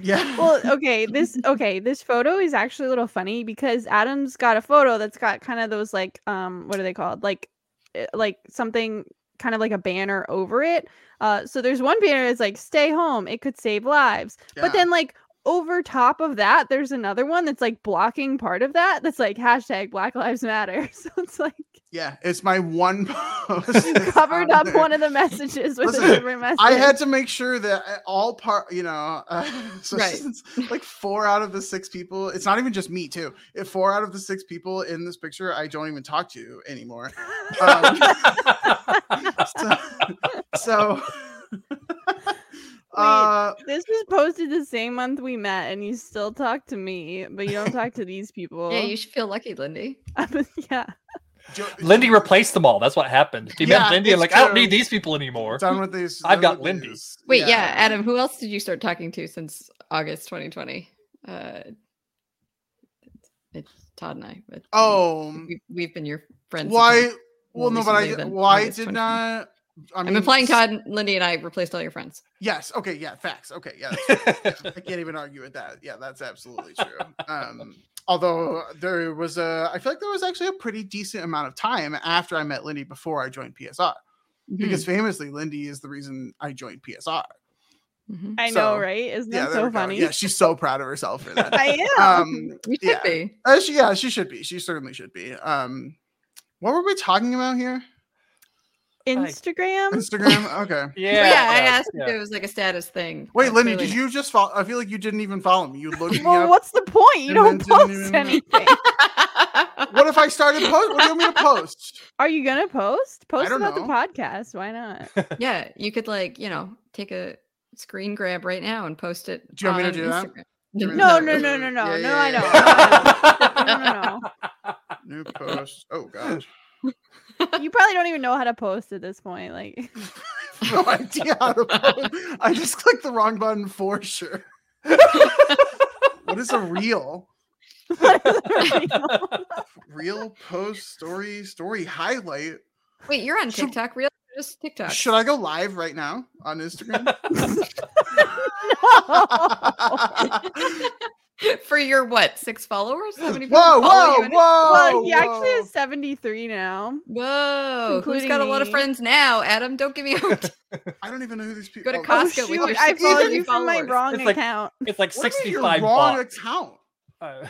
Speaker 1: yeah.
Speaker 2: Well, okay, this okay, this photo is actually a little funny because Adam's got a photo that's got kind of those like um what are they called? Like eh, like something kind of like a banner over it. Uh so there's one banner that's like stay home, it could save lives. But then like over top of that, there's another one that's like blocking part of that that's like hashtag Black Lives Matter. (laughs) So it's like
Speaker 1: Yeah, it's my one (laughs) post.
Speaker 2: you covered up
Speaker 1: there.
Speaker 2: one of the messages with
Speaker 1: Listen,
Speaker 2: a different message.
Speaker 1: I had to make sure that uh, all part, you know, uh, (laughs) so
Speaker 4: Right.
Speaker 1: like four out of the six people, it's not even just me too. If four out of the six people in this picture, I don't even talk to anymore. Um, so, so uh,
Speaker 2: This was posted the same month we met, and you still talk to me, but you don't talk to (laughs) these people.
Speaker 4: Yeah, you should feel lucky, Lindy. (laughs)
Speaker 2: yeah.
Speaker 1: Jo-
Speaker 3: Lindy replaced them all. That's what happened. He
Speaker 1: Yeah,
Speaker 3: met Lindy and
Speaker 1: it's
Speaker 3: like, I don't need these people anymore.
Speaker 1: Done with these. (laughs)
Speaker 3: I've got
Speaker 1: with
Speaker 3: Lindy.
Speaker 1: these.
Speaker 4: Wait, yeah. Adam, who else did you start talking to since August 2020? Uh, it's Todd and I. But
Speaker 1: Oh,
Speaker 4: we, we've been your friends.
Speaker 1: why? Well, no, but I why did not? I
Speaker 4: I'm implying
Speaker 1: s-
Speaker 4: Todd, Lindy, and I replaced all your friends.
Speaker 1: Yes. Okay. Yeah. Facts. Okay. Yeah. that's- (laughs) I can't even argue with that. Yeah, that's absolutely true. Um, although there was a, I feel like there was actually a pretty decent amount of time after I met Lindy before I joined PSR, because
Speaker 4: Hmm.
Speaker 1: famously Lindy is the reason I joined PSR.
Speaker 4: Mhm.
Speaker 2: I
Speaker 1: So,
Speaker 2: know, right? Isn't
Speaker 1: Yeah,
Speaker 2: that so funny?
Speaker 1: Yeah, she's so proud of herself for that. (laughs)
Speaker 2: I am.
Speaker 1: um,
Speaker 4: You should
Speaker 1: yeah.
Speaker 4: be.
Speaker 1: Uh, she, yeah, she should be. She certainly should be. Um, what were we talking about here?
Speaker 2: Instagram.
Speaker 1: Instagram. (laughs) Okay.
Speaker 3: yeah,
Speaker 4: But yeah, I asked
Speaker 3: yeah.
Speaker 4: if it was like a status thing.
Speaker 1: Wait, Lindy,
Speaker 4: clearly
Speaker 1: did you just follow? I feel like you didn't even follow me. You looked me
Speaker 2: Well,
Speaker 1: up.
Speaker 2: what's the point? You don't post
Speaker 1: even-
Speaker 2: anything. (laughs)
Speaker 1: What if I started post? What do you want me to post?
Speaker 2: Are you gonna post? Post about
Speaker 1: know.
Speaker 2: the podcast. Why not? (laughs)
Speaker 4: yeah, you could like, you know, take a screen grab right now and post it.
Speaker 1: Do you want me to do that?
Speaker 4: Instagram.
Speaker 1: Do you want me to
Speaker 2: No, no, no, no, no,
Speaker 1: Yeah,
Speaker 2: no.
Speaker 1: yeah,
Speaker 2: I don't. No, no, no.
Speaker 1: New post. Oh god.
Speaker 2: You probably don't even know how to post at this point. Like, (laughs)
Speaker 1: no idea how to post. I just clicked the wrong button for sure. (laughs) what is a reel?
Speaker 2: what is it? (laughs)
Speaker 1: Reel post story story highlight.
Speaker 4: Wait, you're on
Speaker 1: Should-
Speaker 4: TikTok, real? Just TikTok.
Speaker 1: Should I go live right now on Instagram? (laughs)
Speaker 4: For your what? Six followers? How many
Speaker 1: whoa, whoa,
Speaker 4: you?
Speaker 1: whoa!
Speaker 2: well, he actually
Speaker 1: whoa.
Speaker 2: has 73 now.
Speaker 4: Whoa, who's
Speaker 2: Including
Speaker 4: got a lot of friends now? Adam, don't give me (laughs) out.
Speaker 1: I don't even know who these people.
Speaker 4: Go to
Speaker 1: oh,
Speaker 2: Oh,
Speaker 4: Costco with
Speaker 2: shoot,
Speaker 4: your
Speaker 2: I followed
Speaker 4: 60
Speaker 2: you from my wrong
Speaker 3: It's like-
Speaker 2: account.
Speaker 3: It's like
Speaker 1: What do you mean your
Speaker 3: 65
Speaker 1: wrong
Speaker 3: bucks.
Speaker 1: account.
Speaker 3: Uh,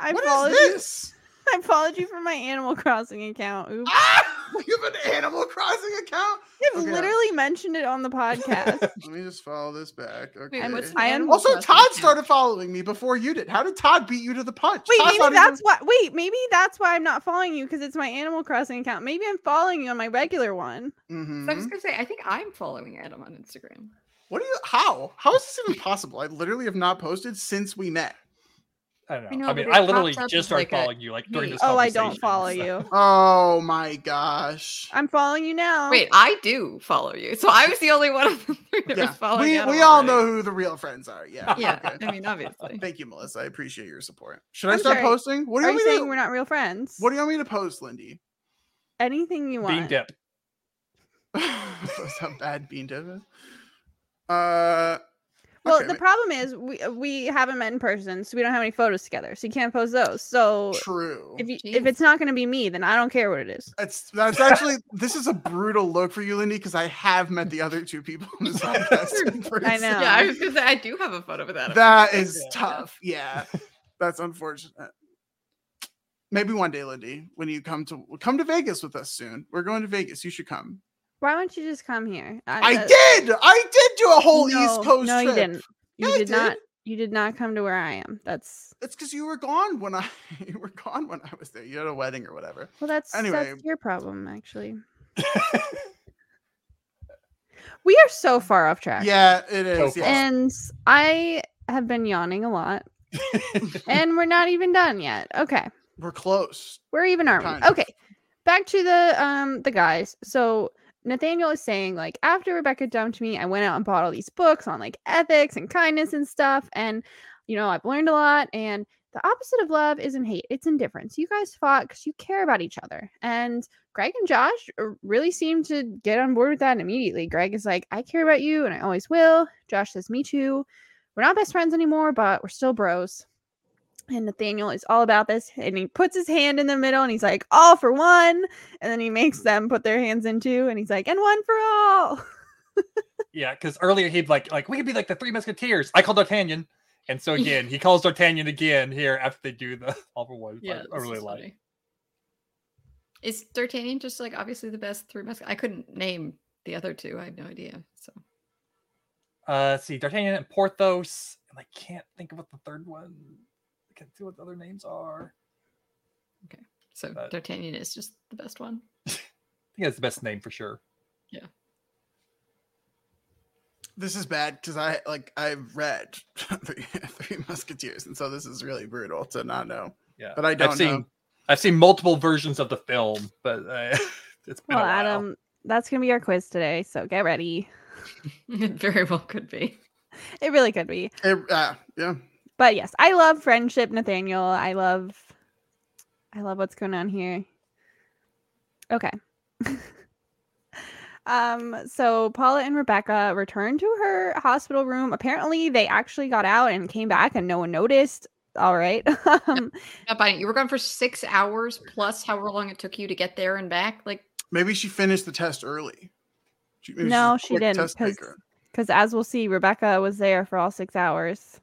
Speaker 2: I
Speaker 1: What
Speaker 2: followed
Speaker 1: is
Speaker 2: you.
Speaker 1: this?
Speaker 2: I followed you from my Animal Crossing account. Oops.
Speaker 1: Ah! (laughs) You have an Animal Crossing account?
Speaker 2: You've
Speaker 1: okay.
Speaker 2: literally mentioned it on the podcast. (laughs)
Speaker 1: Let me just follow this back. Okay.
Speaker 4: Wait, what's
Speaker 2: I
Speaker 4: the
Speaker 2: am-
Speaker 4: Animal
Speaker 1: also,
Speaker 4: Crossing
Speaker 1: Todd
Speaker 4: account?
Speaker 1: started following me before you did. How did Todd beat you to the punch?
Speaker 2: Wait,
Speaker 1: Todd's
Speaker 2: maybe
Speaker 1: not
Speaker 2: that's why. Wait, maybe that's why I'm not following you because it's my Animal Crossing account. Maybe I'm following you on my regular one.
Speaker 1: Even...
Speaker 4: So I was gonna say, I think I'm following Adam on Instagram.
Speaker 1: What do you? How? How is this even possible? I literally have not posted since we met.
Speaker 3: I don't know.
Speaker 4: I know,
Speaker 3: I mean, I literally just started
Speaker 4: like a,
Speaker 3: following you like during
Speaker 4: hey.
Speaker 3: this.
Speaker 2: Oh, I don't follow
Speaker 3: so- (laughs)
Speaker 2: you.
Speaker 1: Oh my gosh.
Speaker 2: I'm following you now.
Speaker 4: Wait, I do follow you, so I was the only one of the three that
Speaker 1: Yeah,
Speaker 4: was following.
Speaker 1: we
Speaker 4: Adam
Speaker 1: we all
Speaker 4: already.
Speaker 1: know who the real friends are. Yeah.
Speaker 4: Yeah,
Speaker 1: okay.
Speaker 4: I mean, obviously.
Speaker 1: Thank you, Melissa. I appreciate your support. Should I
Speaker 2: I'm
Speaker 1: start
Speaker 2: sorry.
Speaker 1: posting? What do
Speaker 2: Are
Speaker 1: you
Speaker 2: you saying
Speaker 1: to?
Speaker 2: we're not real friends?
Speaker 1: What do you want me to post, Lindy?
Speaker 2: Anything you want.
Speaker 3: Bean dip. (laughs) (laughs)
Speaker 1: That's how bad bean dip is. Uh.
Speaker 2: Well,
Speaker 1: okay,
Speaker 2: the
Speaker 1: ma-
Speaker 2: problem is we uh, we haven't met in person, so we don't have any photos together. So you can't post those. So
Speaker 1: True.
Speaker 2: if you, if it's not going to be me, then I don't care what it is.
Speaker 1: That's that's actually this is a brutal look for you, Lindy, because I have met the other two people in this podcast. in (laughs) person.
Speaker 2: know.
Speaker 4: Yeah, I was gonna say I do have a photo of that.
Speaker 1: That is
Speaker 3: Yeah.
Speaker 1: tough. Yeah, that's unfortunate. Maybe one day, Lindy, when you come to come to Vegas with us soon. We're going to Vegas. You should come.
Speaker 2: Why don't you just come here?
Speaker 1: I
Speaker 2: uh,
Speaker 1: did. I did do a whole
Speaker 2: no,
Speaker 1: East Coast
Speaker 2: No,
Speaker 1: trip.
Speaker 2: you didn't. You
Speaker 1: Yeah, I
Speaker 2: did not. You did not come to where I am. That's
Speaker 1: It's because you were gone when I (laughs) you were gone when I was there. You had a wedding or whatever.
Speaker 2: well, that's
Speaker 1: Anyway.
Speaker 2: that's your problem, actually. (laughs) We are so far off track.
Speaker 1: Yeah, it is.
Speaker 3: Go for
Speaker 1: yes.
Speaker 2: And I have been yawning a lot, (laughs) and we're not even done yet. Okay.
Speaker 1: We're close.
Speaker 2: Where even are
Speaker 1: Kind
Speaker 2: we?
Speaker 1: of.
Speaker 2: Okay. Back to the um the guys. So Nathaniel is saying like after Rebecca dumped me, I went out and bought all these books on like ethics and kindness and stuff and you know, I've learned a lot and the opposite of love isn't hate, it's indifference. You guys fought cuz you care about each other. And Greg and Josh really seem to get on board with that immediately. Greg is like, "I care about you and I always will." Josh says, "Me too." We're not best friends anymore, but we're still bros. And Nathaniel is all about this. And he puts his hand in the middle and he's like, all for one. And then he makes them put their hands in two. And he's like, and one for all. (laughs)
Speaker 3: Yeah, because earlier he'd like like we could be like the three musketeers. I called D'Artagnan, and so again he calls D'Artagnan again here after they do the (laughs) all for one.
Speaker 4: Yeah,
Speaker 3: I, I really
Speaker 4: is
Speaker 3: like.
Speaker 4: funny. Is D'Artagnan just like obviously the best three musketeers? I couldn't name the other two. I have no idea. So
Speaker 3: Uh, let's see, D'Artagnan and Porthos, and I can't think of what the third one. I can't see what the other names are.
Speaker 4: Okay, so
Speaker 3: But-
Speaker 4: D'Artagnan is just the best one. (laughs)
Speaker 3: I think that's the best name for sure. Yeah.
Speaker 1: This is bad because I like I've read (laughs) Three, Three Musketeers, and so this is really brutal to not know.
Speaker 3: Yeah,
Speaker 1: But I don't
Speaker 3: I've seen
Speaker 1: know.
Speaker 3: I've seen multiple versions of the film, but uh, (laughs) it's been
Speaker 2: Well,
Speaker 3: a while.
Speaker 2: Adam, that's gonna be our quiz today, so get ready.
Speaker 4: It very well could be.
Speaker 2: It really could be.
Speaker 1: It, uh, yeah.
Speaker 2: But yes, I love friendship, Nathaniel. I love I love what's going on here. Okay. (laughs) um so Paula and Rebecca returned to her hospital room. Apparently they actually got out and came back and no one noticed. All right. (laughs) um,
Speaker 4: Not buying it. You were gone for six hours plus however long it took you to get there and back. Like,
Speaker 1: Maybe she finished the test early. She,
Speaker 2: No, she didn't,
Speaker 1: test
Speaker 2: 'cause- Because as we'll see, Rebecca was there for all six hours.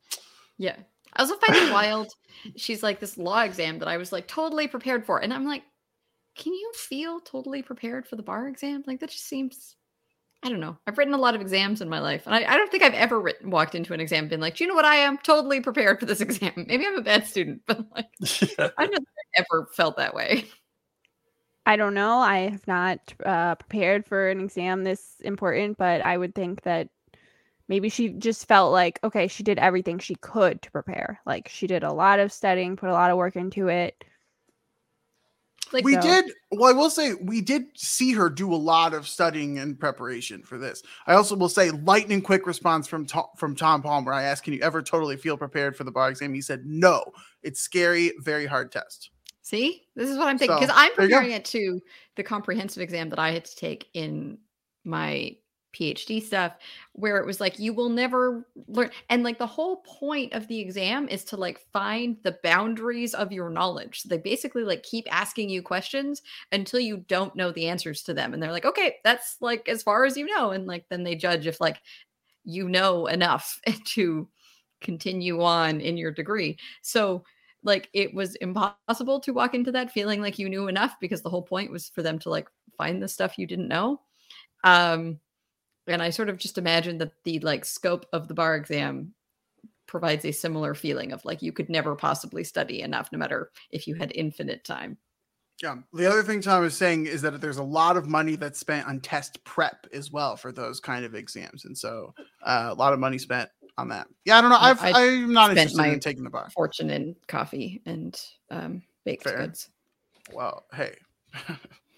Speaker 4: yeah. I also find it wild. She's like this law exam that I was like totally prepared for. And I'm like, can you feel totally prepared for the bar exam? Like, that just seems, I don't know. I've written a lot of exams in my life. And I, I don't think I've ever written, walked into an exam and been like, do you know what I am? Totally prepared for this (laughs) exam. Maybe I'm a bad student, but like, I don't think I've ever felt that way.
Speaker 2: I don't know. I have not uh, prepared for an exam this important, but I would think that maybe she just felt like, okay, she did everything she could to prepare. Like she did a lot of studying, put a lot of work into it.
Speaker 4: Like,
Speaker 1: we
Speaker 2: so-
Speaker 1: did well i will say we did see her do a lot of studying and preparation for this i also will say lightning quick response from tom, from tom palmer i asked can you ever totally feel prepared for the bar exam he said no it's scary very hard test
Speaker 4: See, this is what I'm thinking
Speaker 1: So,
Speaker 4: because I'm
Speaker 1: there you go.
Speaker 4: comparing it to the comprehensive exam that I had to take in my PhD stuff, where it was like you will never learn, and like the whole point of the exam is to like find the boundaries of your knowledge. So they basically like keep asking you questions until you don't know the answers to them, and they're like, okay, that's like as far as you know, and like then they judge if like you know enough (laughs) to continue on in your degree. So like it was impossible to walk into that feeling like you knew enough because the whole point was for them to like find the stuff you didn't know um and i sort of just imagine that the like scope of the bar exam provides a similar feeling of like you could never possibly study enough no matter if you had infinite time.
Speaker 1: Yeah. The other thing tom is saying is that there's a lot of money that's spent on test prep as well for those kind of exams. And so uh, a lot of money spent on that. Yeah i don't know. I've,
Speaker 4: I
Speaker 1: i'm not
Speaker 4: spent
Speaker 1: interested in taking the bar.
Speaker 4: fortune in coffee and um baked
Speaker 1: Fair.
Speaker 4: goods.
Speaker 1: Well hey.
Speaker 2: He- (laughs)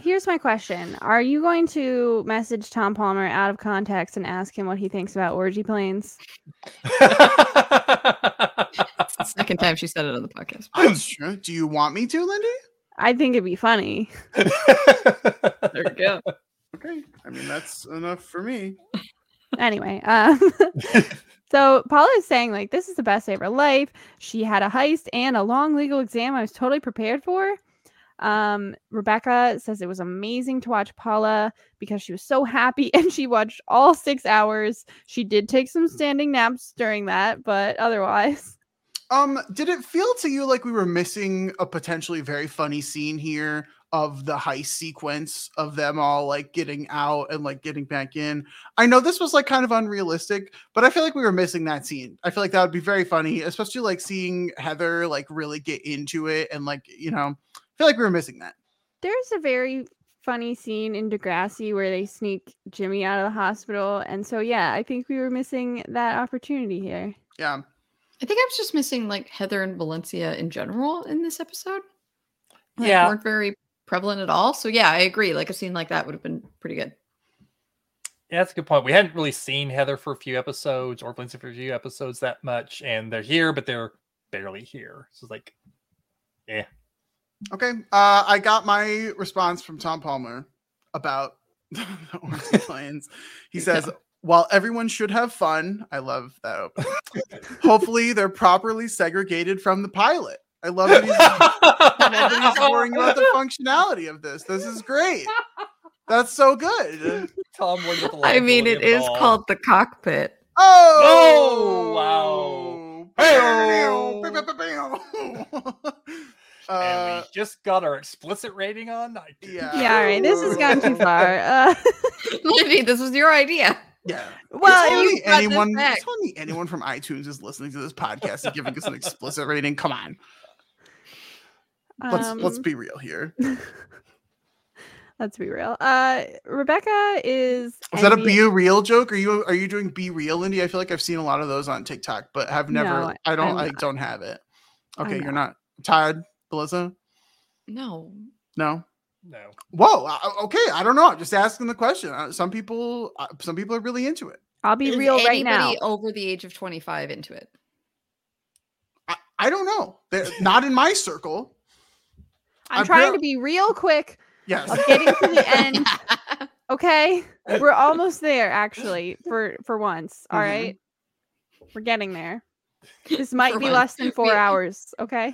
Speaker 2: Here's my question: Are you going to message Tom Palmer out of context and ask him what he thinks about orgy planes?
Speaker 4: it's the second time she said it on the podcast
Speaker 1: that's true do you want me to lindy
Speaker 2: I think it'd be funny. (laughs)
Speaker 4: there you go
Speaker 1: okay i mean that's enough for me
Speaker 2: anyway, um, (laughs) so Paula is saying like this is the best day of her life. She had a heist and a long legal exam. I was totally prepared for. Um, Rebecca says it was amazing to watch Paula because she was so happy (laughs) and she watched all six hours. She did take some standing naps during that, but otherwise,
Speaker 1: Um, did it feel to you like we were missing a potentially very funny scene here of the heist sequence of them all like getting out and like getting back in? I know this was like kind of unrealistic, but I feel like we were missing that scene. I feel like that would be very funny, especially like seeing Heather like really get into it and like, you know, feel like we were missing that.
Speaker 2: there's a very funny scene in Degrassi where they sneak Jimmy out of the hospital, and so yeah, I think we were missing that opportunity here.
Speaker 1: Yeah.
Speaker 4: I think I was just missing like Heather and Valencia in general in this episode. Like,
Speaker 3: Yeah.
Speaker 4: weren't very prevalent at all. So yeah, I agree. Like a scene like that would have been pretty good.
Speaker 3: Yeah, that's a good point. We hadn't really seen Heather for a few episodes or Lindsay for a few episodes that much, and they're here, but they're barely here. So it's like, yeah.
Speaker 1: Okay. Uh, I got my response from Tom Palmer about (laughs) the Orgy Planes. (laughs) He says, while everyone should have fun, I love that opening. Hopefully, they're properly segregated from the pilot. I love that he's, (laughs) I love that he's worrying about the functionality of this. This is great. That's so good.
Speaker 3: Tom worried about the
Speaker 4: I mean,
Speaker 3: it is
Speaker 4: it
Speaker 3: of
Speaker 4: is
Speaker 3: all.
Speaker 4: called the cockpit.
Speaker 1: Oh,
Speaker 3: wow.
Speaker 1: Uh,
Speaker 3: and we just got our explicit rating on. I
Speaker 1: yeah.
Speaker 2: Yeah, all right, this has gone too far. (laughs) Uh, (laughs)
Speaker 4: Libby, this was your idea.
Speaker 1: yeah.
Speaker 2: well,
Speaker 1: It's only
Speaker 2: was-
Speaker 4: you brought this
Speaker 1: anyone, it's only anyone from iTunes is listening to this podcast and giving us an explicit (laughs) rating. Come on, let's let's
Speaker 2: um,
Speaker 1: be real here.
Speaker 2: let's be real. Uh, Rebecca is.
Speaker 1: Is that a be a real joke? Are you are you doing BeReal, Indy? I feel like I've seen a lot of those on TikTok, but have never.
Speaker 2: No,
Speaker 1: I don't.
Speaker 2: I'm
Speaker 1: I don't have it. Okay,
Speaker 2: I'm
Speaker 1: you're not. Todd, Melissa.
Speaker 4: No.
Speaker 1: No.
Speaker 3: No.
Speaker 1: Whoa. uh, Okay. I don't know. I'm just asking the question. Uh, Some people, uh, some people are really into it.
Speaker 2: I'll be
Speaker 4: Is
Speaker 2: real right now.
Speaker 4: over the age of 25 into it?
Speaker 1: I, I don't know. They're not in my circle.
Speaker 2: I'm
Speaker 1: I'm
Speaker 2: trying
Speaker 1: par-
Speaker 2: to be real quick.
Speaker 1: Yes.
Speaker 2: of getting to the end. (laughs) Okay, we're almost there. Actually, for for once. All
Speaker 1: Mhm.
Speaker 2: right, we're getting there. This (laughs) might
Speaker 4: For
Speaker 2: be
Speaker 4: once.
Speaker 2: less than four (laughs)
Speaker 4: We-
Speaker 2: hours. Okay.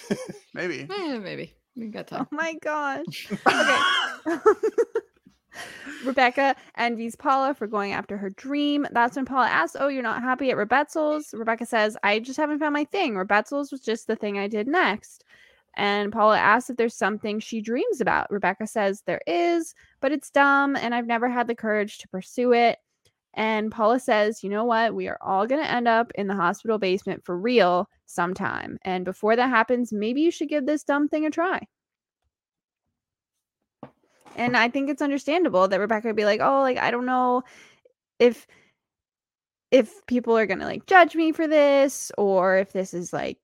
Speaker 2: (laughs)
Speaker 1: Maybe.
Speaker 4: Eh, maybe. We got
Speaker 2: Oh my gosh. (laughs) Okay. (laughs) Rebecca envies Paula for going after her dream. That's when Paula asks, Oh, you're not happy at Rebetzel's? Rebecca says, I just haven't found my thing. Rebetzel's was just the thing I did next. And Paula asks if there's something she dreams about. Rebecca says, There is, but it's dumb, and I've never had the courage to pursue it. And Paula says, You know what? We are all going to end up in the hospital basement for real sometime. And before that happens, maybe you should give this dumb thing a try. And I think it's understandable that Rebecca would be like, "Oh, like I don't know if if people are going to like judge me for this or if this is like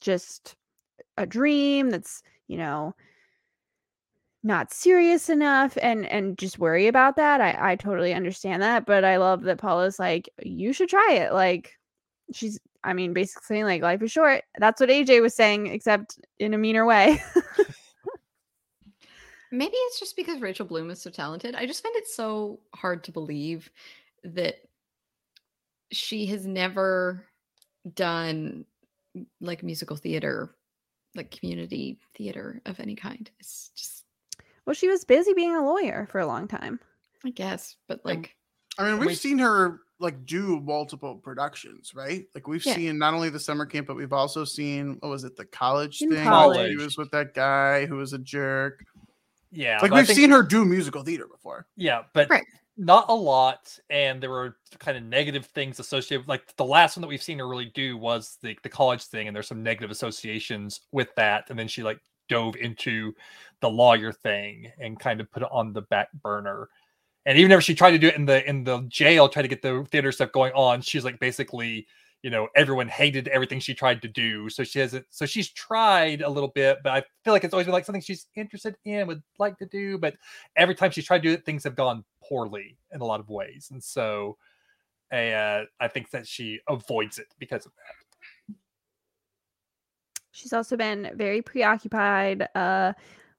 Speaker 2: just a dream that's, you know, not serious enough and and just worry about that. I I totally understand that, but I love that Paula's like, "You should try it." Like she's I mean, basically saying like life is short. That's what AJ was saying except in a meaner way. (laughs)
Speaker 4: Maybe it's just because Rachel Bloom is so talented. I just find it so hard to believe that she has never done like musical theater, like community theater of any kind. It's just,
Speaker 2: well, she was busy being a lawyer for a long time.
Speaker 4: I guess, but like,
Speaker 1: I mean, we've
Speaker 3: we-
Speaker 1: seen her like do multiple productions, right? Like we've
Speaker 4: Yeah.
Speaker 1: seen not only the summer camp, but we've also seen what was it, the college
Speaker 2: In
Speaker 1: thing?
Speaker 2: college.
Speaker 1: She was with that guy who was a jerk.
Speaker 3: Yeah.
Speaker 1: like we've
Speaker 3: think-
Speaker 1: seen her do musical theater before.
Speaker 3: Yeah, but
Speaker 4: Right.
Speaker 3: not a lot. And there were kind of negative things associated. Like the last one that we've seen her really do was the the college thing, and there's some negative associations with that. And then she like dove into the lawyer thing and kind of put it on the back burner. And even if she tried to do it in the in the jail, try to get the theater stuff going on, she's like basically, you know, everyone hated everything she tried to do. So she hasn't. So she's tried a little bit, but I feel like it's always been like something she's interested in, would like to do. But every time she's tried to do it, things have gone poorly in a lot of ways, and so uh, I think that she avoids it because of that.
Speaker 2: She's also been very preoccupied uh,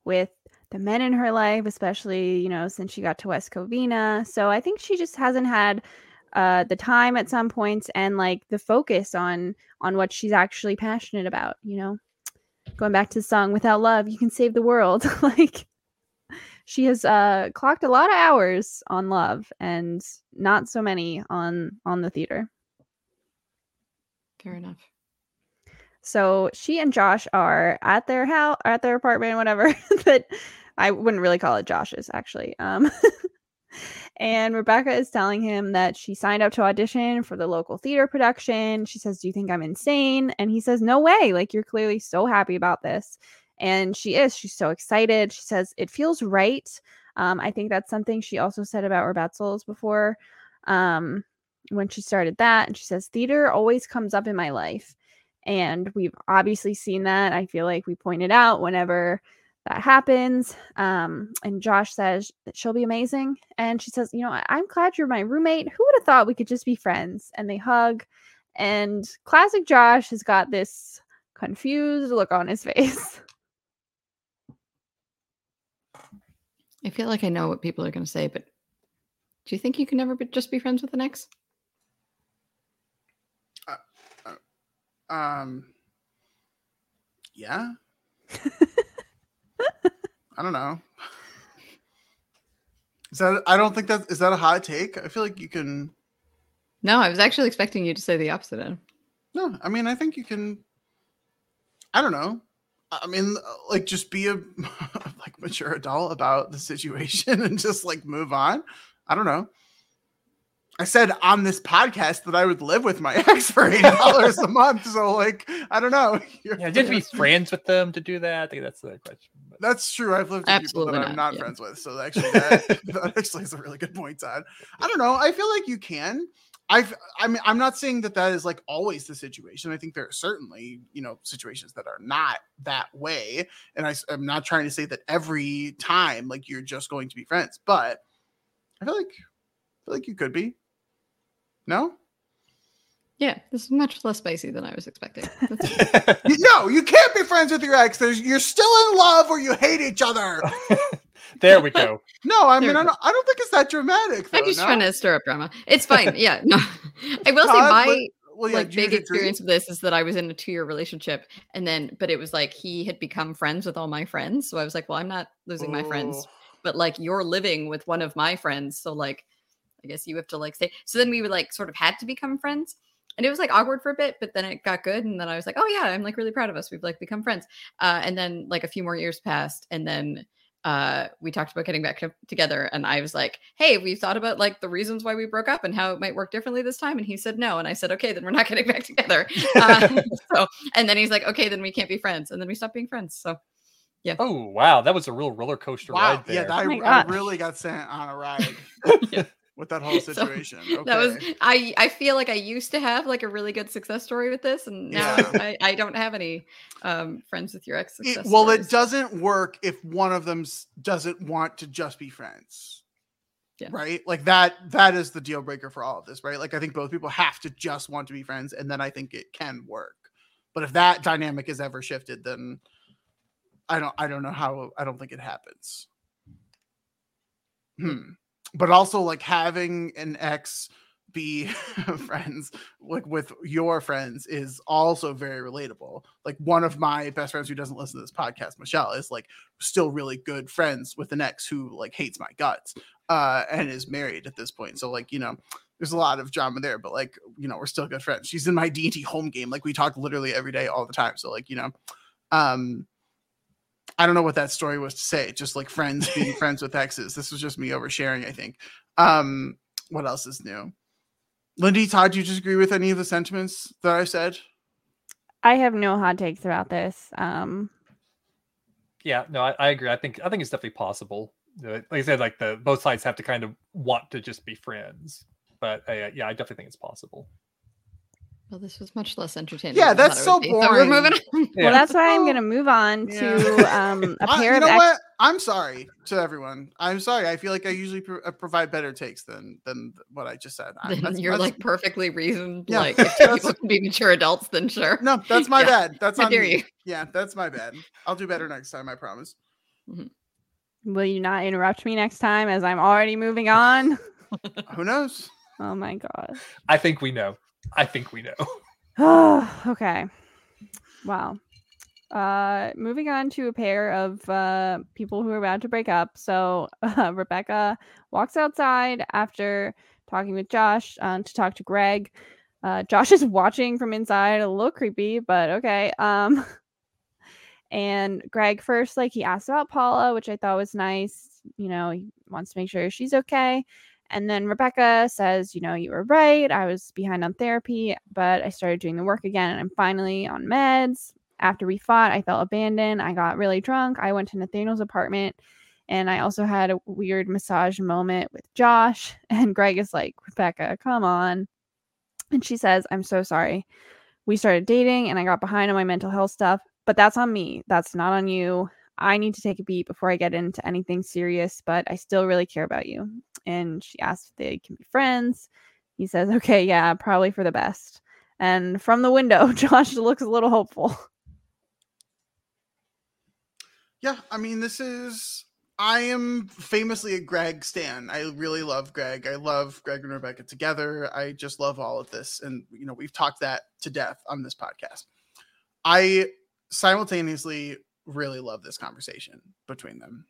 Speaker 2: with the men in her life, especially, you know, since she got to West Covina. So I think she just hasn't had uh, the time at some points and like the focus on on what she's actually passionate about, you know. Going back to the song Without Love, You Can Save the World. (laughs) like she has uh clocked a lot of hours on love and not so many on on the theater.
Speaker 4: fair enough.
Speaker 2: So she and Josh are at their house, at their apartment, whatever. (laughs) but I wouldn't really call it Josh's, actually. Um, (laughs) and Rebecca is telling him that she signed up to audition for the local theater production. She says, "Do you think I'm insane?" And he says, "No way! Like you're clearly so happy about this." And she is. She's so excited. She says, "It feels right." Um, I think that's something she also said about Rebetzel's before. Um, when she started that, and she says, "Theater always comes up in my life." And we've obviously seen that i feel like we pointed out whenever that happens um and josh says that she'll be amazing and she says you know i'm glad you're my roommate. Who would have thought we could just be friends? And they hug and classic josh has got this confused look on his (laughs) face.
Speaker 4: I feel like I know what people are going to say, but do you think you can never be, just be friends with an ex?
Speaker 1: Um, yeah. (laughs) I don't know. Is that? I don't think that is that a hot take. I feel like you can.
Speaker 4: No, I was actually expecting you to say the opposite.
Speaker 1: No, I mean, I think you can. I don't know. I mean, like, just be a (laughs) like mature adult about the situation (laughs) and just like move on. I don't know. I said on this podcast that I would live with my (laughs) ex for eight dollars a month. So, like, I don't know. (laughs) You're-
Speaker 3: Yeah, did be (laughs) friends with them to do that? I think that's the question. But
Speaker 1: That's true. I've lived with people
Speaker 4: Absolutely
Speaker 1: that I'm
Speaker 4: not,
Speaker 1: not
Speaker 4: yeah.
Speaker 1: friends with. So actually, that, that actually is a really good point, Todd. I don't know. I feel like you can. I've, I mean, I'm not saying that that is like always the situation. I think there are certainly, you know, situations that are not that way. And I, am not trying to say that every time, like, you're just going to be friends, but I feel like, I feel like you could be. No?
Speaker 4: Yeah, this is much less spicy than I was expecting. (laughs) (laughs)
Speaker 1: no, you can't be friends with your ex. There's, you're still in love or you hate each other. (laughs)
Speaker 3: there we go.
Speaker 1: No, I mean, I don't, I don't think it's that dramatic. Though,
Speaker 4: I'm just
Speaker 1: no?
Speaker 4: trying to stir up drama. It's fine. Yeah, no. I will say
Speaker 1: Todd,
Speaker 4: my
Speaker 1: well, yeah,
Speaker 4: like
Speaker 1: do you
Speaker 4: big
Speaker 1: agree?
Speaker 4: experience of this is that I was in a two year relationship, and then but it was like he had become friends with all my friends, so I was like, well, I'm not losing my friends,
Speaker 1: oh.
Speaker 4: but like you're living with one of my friends, so like I guess you have to like say. So then we would like sort of had to become friends. And it was like awkward for a bit, but then it got good. And then I was like, oh yeah, I'm like really proud of us. We've like become friends. Uh, and then like a few more years passed. And then uh we talked about getting back to, together and i was like hey we've thought about like the reasons why we broke up and how it might work differently this time and he said no and i said okay then we're not getting back together uh, (laughs) so and then he's like okay then we can't be friends and then we stopped being friends so yeah.
Speaker 3: Oh wow, that was a real roller coaster
Speaker 1: Wow.
Speaker 3: ride
Speaker 1: Yeah. I,
Speaker 2: my
Speaker 1: I really got sent on a ride (laughs)
Speaker 4: Yeah.
Speaker 1: With that whole (laughs)
Speaker 4: So,
Speaker 1: situation. okay.
Speaker 4: that was i i feel like i used to have like a really good success story with this and now
Speaker 1: Yeah.
Speaker 4: I, I don't have any um friends with your ex
Speaker 1: It- well,
Speaker 4: stories.
Speaker 1: it doesn't work if one of them doesn't want to just be friends.
Speaker 4: Yeah.
Speaker 1: Right? Like that that is the deal breaker for all of this, right? Like I think both people have to just want to be friends and then I think it can work. But if that dynamic is ever shifted then I don't I don't know how I don't think it happens. Hmm. But also like having an ex be (laughs) friends like with your friends is also very relatable. Like one of my best friends who doesn't listen to this podcast, Michelle, is like still really good friends with an ex who like hates my guts uh and is married at this point. So like, you know, there's a lot of drama there, but like, you know, we're still good friends. She's in my D&D home game. Like we talk literally every day all the time. So like, you know, um I don't know what that story was to say. Just like friends being (laughs) friends with exes. This was just me oversharing, I think. Um, what else is new? Lindy, Todd, do you disagree with any of the sentiments that I said?
Speaker 2: I have no hot takes about this. Um,
Speaker 3: Yeah, no, I, I agree. I think I think it's definitely possible. Uh, Like I said, like the both sides have to kind of want to just be friends. But uh, yeah, I definitely think it's possible.
Speaker 4: Well this was much less entertaining
Speaker 1: Yeah, that's
Speaker 4: thought it
Speaker 1: so
Speaker 4: would we're
Speaker 1: boring.
Speaker 4: moving on (laughs)
Speaker 3: Yeah.
Speaker 2: Well, that's why I'm going to move on
Speaker 1: yeah.
Speaker 2: to um, (laughs) a
Speaker 1: I-
Speaker 2: pair
Speaker 1: you
Speaker 2: of
Speaker 1: know
Speaker 2: ex-
Speaker 1: what? I'm sorry to everyone. I'm sorry. I feel like I usually pro- uh, provide better takes than than what I just said. I-
Speaker 4: then
Speaker 1: that's-
Speaker 4: you're
Speaker 1: that's-
Speaker 4: like perfectly reasoned
Speaker 1: Yeah,
Speaker 4: like if (laughs) people can be mature adults then sure
Speaker 1: no, that's my
Speaker 4: Yeah,
Speaker 1: bad. That's
Speaker 4: I
Speaker 1: on me.
Speaker 4: you.
Speaker 1: Yeah, that's my bad. I'll do better next time. I promise.
Speaker 2: Will you not interrupt me next time as I'm already moving on?
Speaker 1: Who knows?
Speaker 2: oh my god.
Speaker 3: I think we know. I think we know. (laughs) (sighs)
Speaker 2: Okay. Wow. Uh, moving on to a pair of uh, people who are about to break up. So uh, (laughs) Rebecca walks outside after talking with Josh uh, to talk to Greg. Uh, (laughs) Josh is watching from inside, a little creepy, but okay. Um, and Greg first, like he asked about Paula, which I thought was nice. You know, he wants to make sure she's okay. And then Rebecca says, you know, you were right. I was behind on therapy, but I started doing the work again and I'm finally on meds. After we fought, I felt abandoned. I got really drunk. I went to Nathaniel's apartment and I also had a weird massage moment with Josh. (laughs) And Greg is like, Rebecca, come on. And she says, I'm so sorry. We started dating and I got behind on my mental health stuff, but that's on me. That's not on you. I need to take a beat before I get into anything serious, but I still really care about you and she asks if they can be friends. He says, okay, yeah, probably for the best. And from the window, (laughs) Josh looks a little hopeful.
Speaker 1: Yeah, I mean, this is. I am famously a Greg stan. I really love Greg. I love Greg and Rebecca together. I just love all of this, and you know, we've talked that to death on this podcast. I simultaneously really love this conversation between them.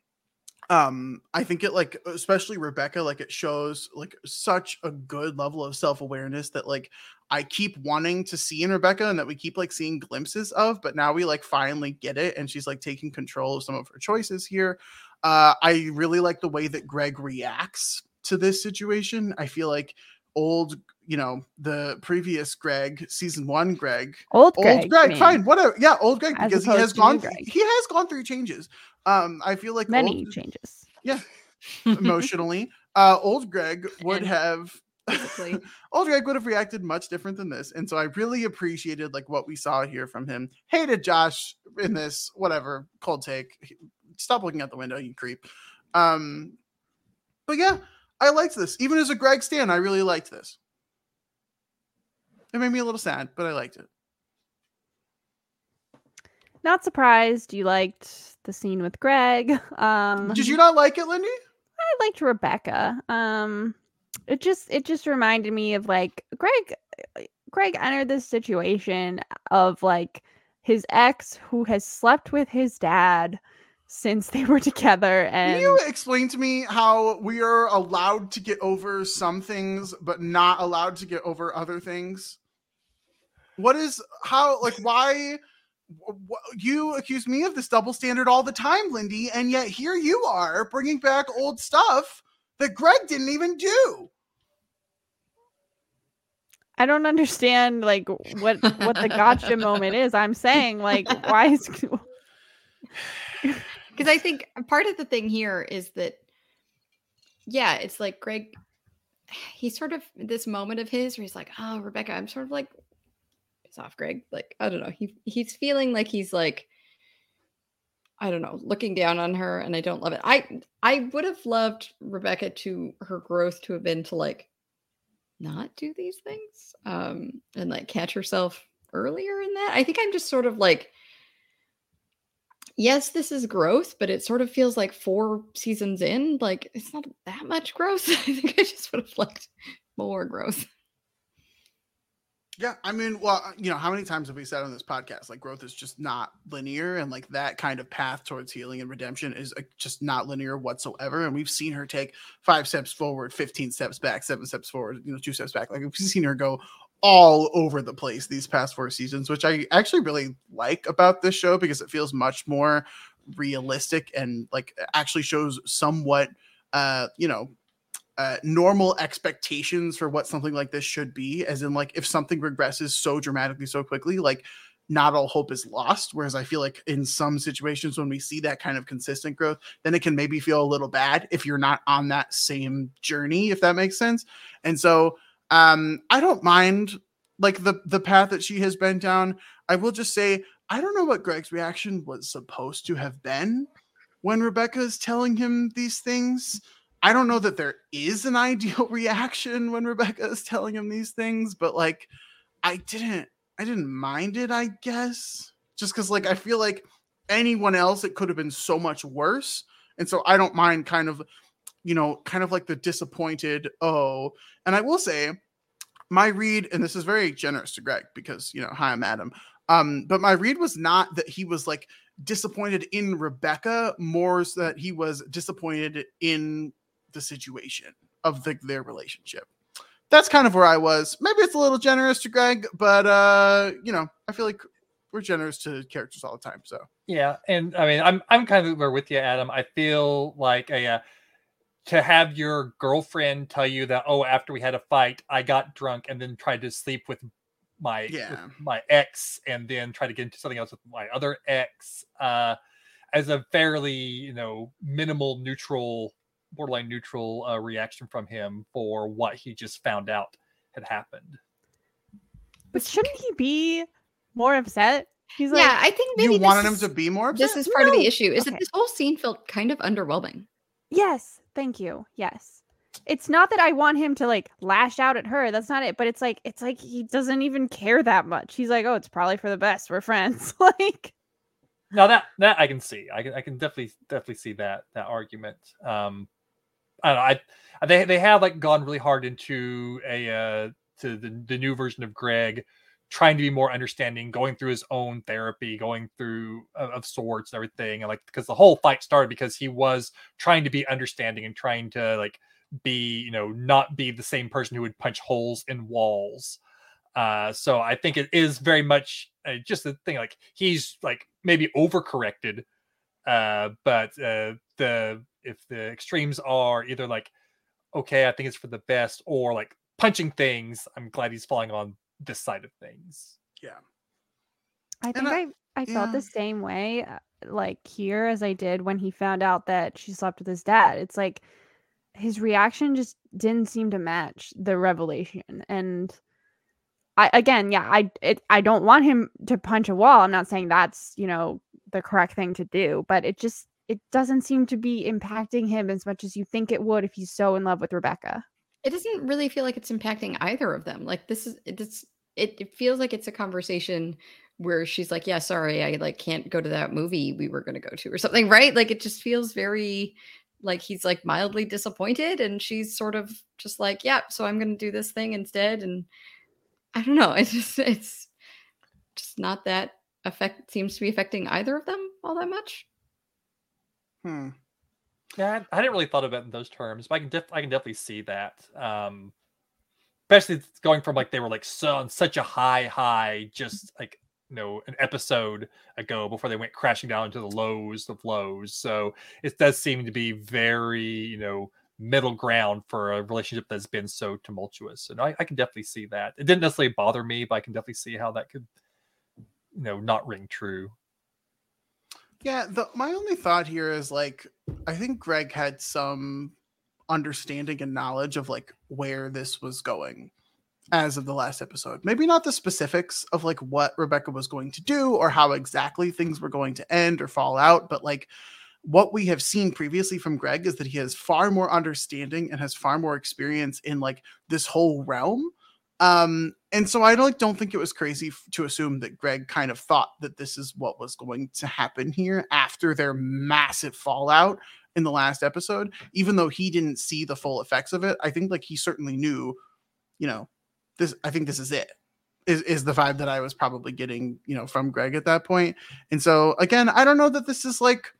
Speaker 1: Um, I think it like, especially Rebecca, like it shows like such a good level of self awareness that like I keep wanting to see in Rebecca and that we keep like seeing glimpses of, but now we like finally get it. And she's like taking control of some of her choices here. Uh, I really like the way that Greg reacts to this situation. I feel like old, you know, the previous Greg, season one Greg,
Speaker 2: Old Greg.
Speaker 1: old Greg, fine, whatever. Yeah, old Greg,
Speaker 2: As
Speaker 1: because he has gone, he has gone through changes. Um, I feel like
Speaker 2: Many
Speaker 1: old-
Speaker 2: changes.
Speaker 1: Yeah (laughs) emotionally. Uh, old Greg would have (laughs) old Greg would have reacted much different than this. And so I really appreciated like what we saw here from him. Hated Josh in this, whatever, cold take. Stop looking out the window, you creep. Um, but yeah, I liked this. Even as a Greg Stan, I really liked this. It made me a little sad, but I liked it.
Speaker 2: Not surprised you liked the scene with Greg. (laughs) Um
Speaker 1: Did you not like it, Lindy?
Speaker 2: I liked Rebecca. Um it just it just reminded me of like Greg Greg entered this situation of like his ex who has slept with his dad since they were together and
Speaker 1: Can you explain to me how we are allowed to get over some things, but not allowed to get over other things? What is how like why? wh- wh- You accuse me of this double standard all the time, Lindy, and yet here you are bringing back old stuff that Greg didn't even do.
Speaker 2: I don't understand like what what the gotcha (laughs) moment is. I'm saying like why is (laughs) (laughs)
Speaker 4: Because I think part of the thing here is that, yeah, it's like Greg, (sighs) he's sort of this moment of his where he's like, oh, Rebecca, I'm sort of like, piss off, Greg. Like, I don't know. He he's feeling like he's like, I don't know, looking down on her, and I don't love it. I I would have loved Rebecca to her growth to have been to like not do these things um and like catch herself earlier in that. I think I'm just sort of like yes, this is growth, but it sort of feels like four seasons in, like it's not that much growth. (laughs) I think I just would have liked more growth.
Speaker 1: Yeah, I mean, well, uh, you know, how many times have we said on this podcast like growth is just not linear, and like that kind of path towards healing and redemption is uh, just not linear whatsoever. And we've seen her take five steps forward, fifteen steps back, seven steps forward, you know, two steps back. Like we've seen her go all over the place these past four seasons, which I actually really like about this show because it feels much more realistic and like actually shows somewhat, uh, you know, uh, normal expectations for what something like this should be. As in, like, if something regresses so dramatically so quickly, like, not all hope is lost. Whereas I feel like in some situations, when we see that kind of consistent growth, then it can maybe feel a little bad if you're not on that same journey, if that makes sense. And so, um, I don't mind like the the path that she has been down. I will just say, I don't know what Greg's reaction was supposed to have been when Rebecca is telling him these things. I don't know that there is an (laughs) ideal reaction when Rebecca is telling him these things, but like I didn't I didn't mind it, I guess. Just cuz like I feel like anyone else it could have been so much worse. And so I don't mind kind of you know, kind of like the disappointed oh. And I will say my read and this is very generous to Greg because, you know, hi I'm Adam. Um but my read was not that he was like disappointed in Rebecca, more so that he was disappointed in the situation of the, their relationship. That's kind of where I was. Maybe it's a little generous to Greg, but uh, you know, I feel like we're generous to characters all the time. So
Speaker 3: Yeah, and I mean, I'm I'm kind of there with you, Adam. I feel like a uh, to have your girlfriend tell you that oh, after we had a fight, I got drunk and then tried to sleep with my with
Speaker 1: Yeah.
Speaker 3: my ex, and then try to get into something else with my other ex, uh, as a fairly you know minimal neutral, borderline neutral uh, reaction from him for what he just found out had happened.
Speaker 2: But shouldn't he be more upset? He's like
Speaker 4: yeah, I think maybe
Speaker 1: you
Speaker 4: this
Speaker 1: wanted him to be more upset?
Speaker 4: This is part of the issue. Is
Speaker 2: Okay.
Speaker 4: that this whole scene felt kind of underwhelming.
Speaker 2: Yes, thank you. Yes. It's not that I want him to like lash out at her. That's not it. But it's like it's like he doesn't even care that much. He's like, "Oh, it's probably for the best. We're friends." (laughs) like
Speaker 3: Now that that I can see, I can I can definitely definitely see that that argument. Um, I don't know. I they they have like gone really hard into a uh to the the new version of Greg, trying to be more understanding, going through his own therapy, going through of, of sorts and everything, and like because the whole fight started because he was trying to be understanding and trying to like be you know not be the same person who would punch holes in walls. Uh, so I think it is very much uh, just the thing. Like he's like maybe overcorrected, uh, but uh, the if the extremes are either like, okay, I think it's for the best, or like punching things, I'm glad he's falling on this side of things. Yeah.
Speaker 2: I think
Speaker 1: I-
Speaker 2: I I felt
Speaker 1: yeah.
Speaker 2: the same way uh, like here as I did when he found out that she slept with his dad. It's like his reaction just didn't seem to match the revelation and I again, yeah, I it, I don't want him to punch a wall. I'm not saying that's, you know, the correct thing to do, but it just it doesn't seem to be impacting him as much as you think it would if he's so in love with Rebecca.
Speaker 4: It doesn't really feel like it's impacting either of them. Like this is it's it, it feels like it's a conversation where she's like, "Yeah, sorry, I like can't go to that movie we were going to go to or something," right? Like it just feels very like he's like mildly disappointed and she's sort of just like, "Yeah, so I'm going to do this thing instead." And I don't know, (laughs) it's just it's just not that affect seems to be affecting either of them all that much.
Speaker 1: Hmm.
Speaker 3: Yeah, I didn't really thought of it in those terms, but I can def- I can definitely see that. Um, especially going from like they were like so on such a high high just like you know an episode ago before they went crashing down into the lows of lows. So it does seem to be very you know middle ground for a relationship that's been so tumultuous, and I, I can definitely see that. It didn't necessarily bother me, but I can definitely see how that could you know not ring true.
Speaker 1: Yeah, the my only thought here is like I think Greg had some understanding and knowledge of like where this was going as of the last episode. Maybe not the specifics of like what Rebecca was going to do or how exactly things were going to end or fall out, but like what we have seen previously from Greg is that he has far more understanding and has far more experience in like this whole realm um, and so I don't don't think it was crazy to assume that Greg kind of thought that this is what was going to happen here after their massive fallout in the last episode. Even though he didn't see the full effects of it, I think like he certainly knew, you know, this. I think this is it. Is is the vibe that I was probably getting, you know, from Greg at that point. And so again, I don't know that this is like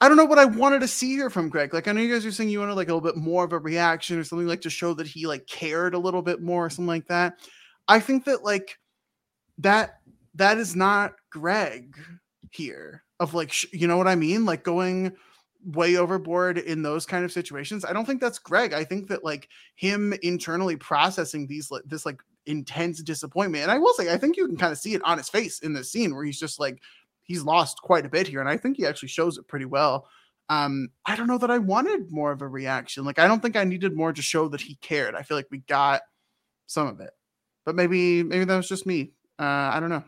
Speaker 1: I don't know what I wanted to see here from Greg. Like I know you guys are saying you wanted like a little bit more of a reaction or something like to show that he like cared a little bit more or something like that. I think that like that that is not Greg here of like sh- you know what I mean? Like going way overboard in those kind of situations. I don't think that's Greg. I think that like him internally processing these like this like intense disappointment. And I will say I think you can kind of see it on his face in this scene where he's just like he's lost quite a bit here, and I think he actually shows it pretty well. Um, I don't know that I wanted more of a reaction. Like, I don't think I needed more to show that he cared. I feel like we got some of it, but maybe maybe that was just me. Uh, I don't know.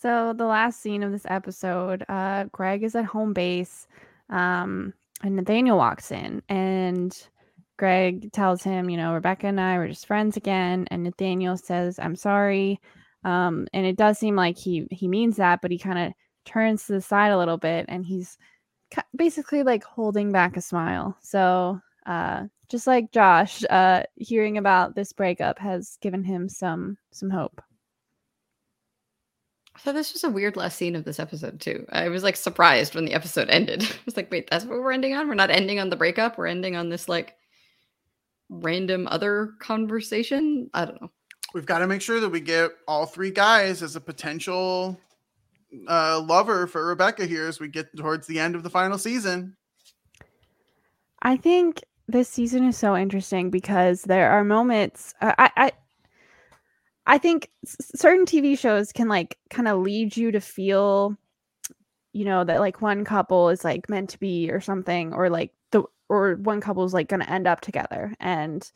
Speaker 2: So the last scene of this episode, uh, Greg is at home base, um, and Nathaniel walks in, and Greg tells him, you know, Rebecca and I were just friends again, and Nathaniel says, "I'm sorry." Um, and it does seem like he he means that, but he kind of turns to the side a little bit, and he's basically like holding back a smile. So uh, just like Josh, uh, hearing about this breakup has given him some some hope.
Speaker 4: So this was a weird last scene of this episode too. I was like surprised when the episode (laughs) ended. I was like, wait, that's what we're ending on? We're not ending on the breakup. We're ending on this like random other conversation. I don't know
Speaker 1: we've got to make sure that we get all three guys as a potential uh, lover for Rebecca here as we get towards the end of the final season.
Speaker 2: I think this season is so interesting because there are moments. Uh, I, I I think certain TV shows can like kind of lead you to feel, you know, that like one couple is like meant to be or something, or like the or one couple is like going to end up together, and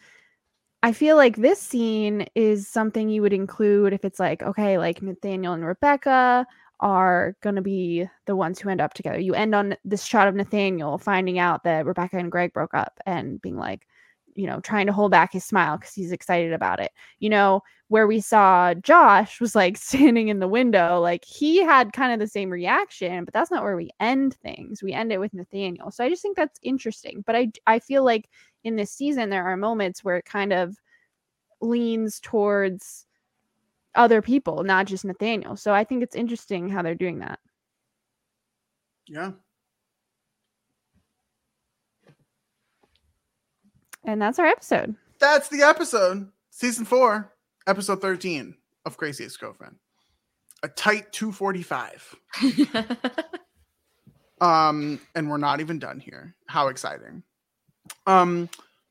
Speaker 2: I feel like this scene is something you would include if it's like, okay, like Nathaniel and Rebecca are going to be the ones who end up together. You end on this shot of Nathaniel finding out that Rebecca and Greg broke up and being like, you know, trying to hold back his smile because he's excited about it. You know, where we saw Josh was like (laughs) standing in the window, like he had kind of the same reaction, but that's not where we end things. We end it with Nathaniel. So I just think that's interesting. But I I feel like in this season there are moments where it kind of leans towards other people, not just Nathaniel. So I think it's interesting how they're doing that.
Speaker 1: Yeah.
Speaker 2: And that's our episode.
Speaker 1: That's the episode. Season four, episode 13 of Crazy Ex Girlfriend. A tight 245. (laughs) um, and we're not even done here. How exciting. Um,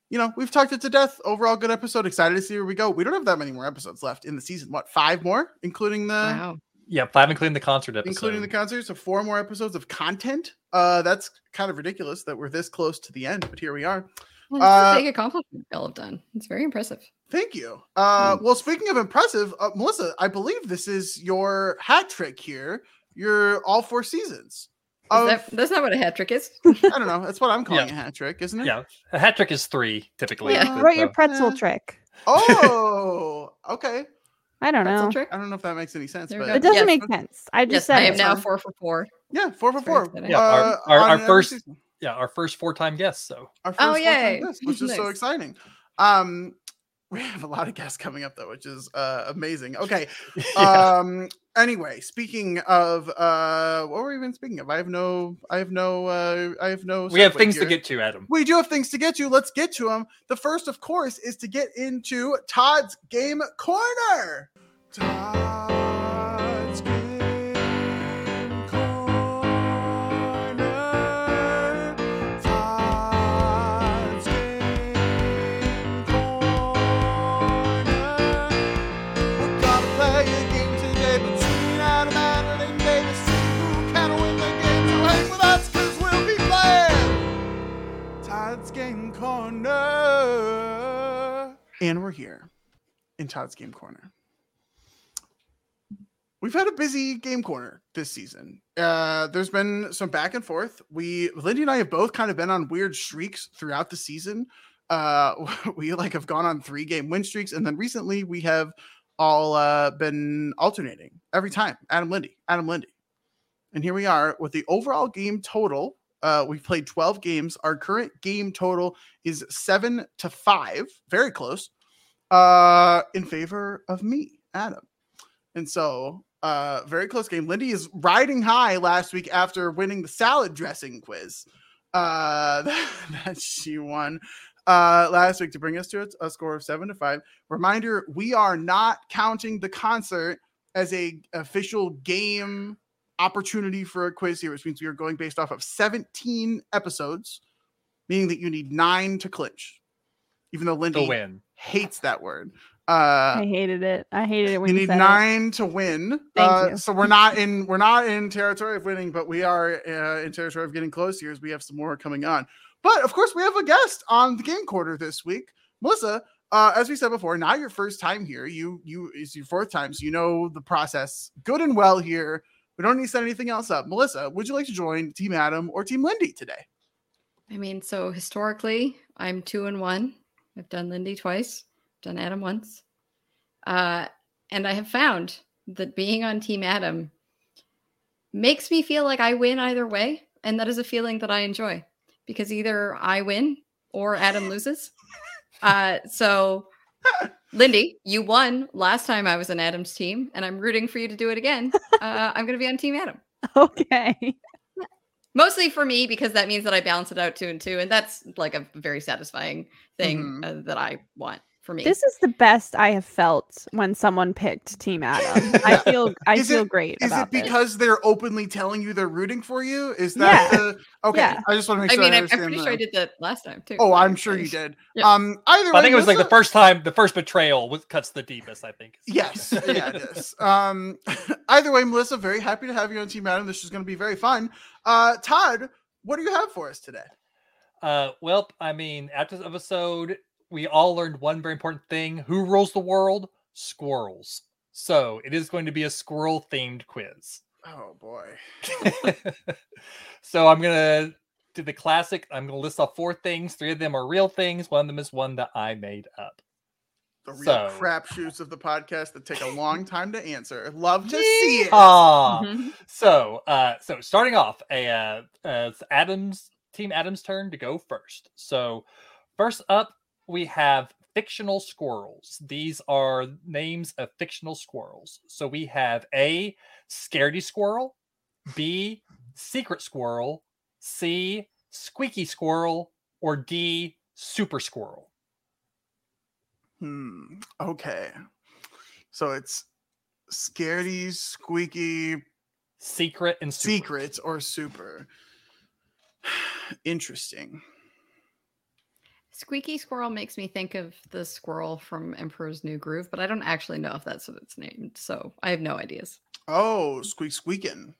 Speaker 1: you know, we've talked it to death. Overall, good episode. Excited to see where we go. We don't have that many more episodes left in the season. What, five more, including the
Speaker 4: wow.
Speaker 3: Yeah, five including the concert episode.
Speaker 1: Including the concert. So four more episodes of content Uh, that's kind of ridiculous that we're this close to the end, but here we are.
Speaker 4: Well,
Speaker 1: Uh,
Speaker 4: it's a big accomplishment y'all have done. It's very impressive.
Speaker 1: Thank you. Uh,
Speaker 3: Hmm.
Speaker 1: well, speaking of impressive, uh, Melissa, I believe this is your hat trick here. You're all four seasons. Of,
Speaker 4: that, that's not what a hat trick is.
Speaker 1: I don't know. That's what I'm calling
Speaker 3: Yeah.
Speaker 1: a hat trick, isn't it?
Speaker 3: Yeah, a hat trick is three typically.
Speaker 4: Yeah.
Speaker 2: How
Speaker 3: but,
Speaker 2: about your
Speaker 3: uh,
Speaker 2: pretzel trick?
Speaker 1: Oh, okay.
Speaker 2: I don't
Speaker 4: Pretzel
Speaker 2: know.
Speaker 4: trick.
Speaker 1: I don't know if that makes any sense,
Speaker 4: There
Speaker 1: but.
Speaker 2: It doesn't
Speaker 4: Yes.
Speaker 2: make sense. I just
Speaker 4: Yes,
Speaker 2: said
Speaker 4: I am now
Speaker 1: so-
Speaker 4: four for four.
Speaker 1: yeah, four for four.
Speaker 4: exciting.
Speaker 3: Yeah, our-
Speaker 1: Uh,
Speaker 3: our-
Speaker 1: on
Speaker 3: our first-
Speaker 1: season.
Speaker 3: Yeah, our first four-time guest. So
Speaker 1: Our first
Speaker 4: Oh,
Speaker 1: full-time
Speaker 4: yay.
Speaker 1: guest, (laughs) which is so exciting. Um, (laughs) we have a lot of guests coming up though, which is uh amazing. Okay. (laughs)
Speaker 3: yeah.
Speaker 1: Um. Anyway, speaking of uh, what were we even speaking of? I have no. I have no. Uh, I have no.
Speaker 3: we have
Speaker 1: segue
Speaker 3: things to get to, Adam.
Speaker 1: We do have things to get to. Let's get to them. The first, of course, is to get into Todd's Game Corner. Todd's Corner. And we're here in Todd's Game Corner. We've had a busy game corner this season. Uh, there's been some back and forth. We, Lindy and I, have both kind of been on weird streaks throughout the season. Uh, (laughs) we like have gone on three game win streaks, and then recently we have all uh, been alternating every time. Adam Lindy, Adam Lindy, and here we are with the overall game total uh, we've played 12 games. Our current game total is seven to five, very close, uh, in favor of me, Adam. And so, uh, very close game. Lindy is riding high last week after winning the salad dressing quiz uh, (laughs) that she won uh, last week to bring us to a, a score of seven to five. Reminder: we are not counting the concert as a official game opportunity for a quiz here, which means we are going based off of 17 episodes, meaning that you need nine to clinch. Even though
Speaker 3: To
Speaker 1: Lindy
Speaker 3: win.
Speaker 1: hates that word. Uh,
Speaker 2: I hated it. I hated it when
Speaker 1: you
Speaker 2: you,
Speaker 1: need
Speaker 2: said it.
Speaker 1: nine to win.
Speaker 2: Thank
Speaker 1: uh,
Speaker 2: you.
Speaker 1: So we're not in we're not in territory of winning, but we are uh, in territory of getting close here as we have some more coming on. But of course, we have a guest on the game corner this week, Melissa. Uh, as we said before, not your first time here. You you is your fourth time, so you know the process good and well here. We don't need to set anything else up. Melissa, would you like to join Team Adam or Team Lindy today?
Speaker 4: I mean, so historically, I'm two and one. I've done Lindy twice, done Adam once. Uh, and I have found that being on Team Adam makes me feel like I win either way. And that is a feeling that I enjoy because either I win or Adam loses. (laughs) Uh, so, Lindy, you won last time I was on Adam's team, and I'm rooting for you to do it again. (laughs) Uh, I'm going to be on Team Adam.
Speaker 2: Okay.
Speaker 4: Mostly for me because that means that I balance it out two and two, and that's like a very satisfying thing
Speaker 1: Mhm.
Speaker 4: uh, that I want for me.
Speaker 2: This is the best I have felt when someone picked Team Adam. I (laughs) feel I
Speaker 1: Is
Speaker 2: feel
Speaker 1: it-
Speaker 2: great
Speaker 1: Is
Speaker 2: about
Speaker 1: it because they're openly telling you they're rooting for you? Is that
Speaker 2: Yeah.
Speaker 1: the okay?
Speaker 2: Yeah.
Speaker 1: I just want to make
Speaker 4: I
Speaker 1: sure.
Speaker 4: mean,
Speaker 1: I
Speaker 4: I'm, I'm
Speaker 1: understand
Speaker 4: pretty
Speaker 1: the-
Speaker 4: sure I did that last time too.
Speaker 1: Oh, I'm sure you did.
Speaker 4: Yeah.
Speaker 1: Um, either
Speaker 3: I think it was like the first time, the first betrayal was cuts the deepest. I think.
Speaker 1: Yes, yeah, it is. Um, (laughs) either way, Melissa, very happy to have you on Team Adam. This is going to be very fun. Uh, Todd, what do you have for us today?
Speaker 3: Uh, well, I mean, after this episode, we all learned one very important thing: who rules the world? Squirrels. So it is going to be a squirrel-themed quiz.
Speaker 1: Oh boy. (laughs)
Speaker 3: so I'm gonna do the classic. I'm gonna list off four things. Three of them are real things. One of them is one that I made up.
Speaker 1: The real
Speaker 3: So-
Speaker 1: crapshoots of the podcast that take a long time to answer. Love to see it.
Speaker 3: Ah,
Speaker 4: Mhm.
Speaker 3: so uh, so starting off, a uh, uh, it's Adams team Adams turn to go first. So first up, we have fictional squirrels. These are names of fictional squirrels. So we have a scaredy squirrel, B secret squirrel, C squeaky squirrel, or D super squirrel.
Speaker 1: Hmm. Okay. So it's scaredy, squeaky,
Speaker 3: Secret and super.
Speaker 1: secrets, or super. (sighs) Interesting.
Speaker 4: Squeaky Squirrel makes me think of the squirrel from Emperor's New Groove, but I don't actually know if that's what it's named. So I have no ideas.
Speaker 1: Oh, squeak squeaking.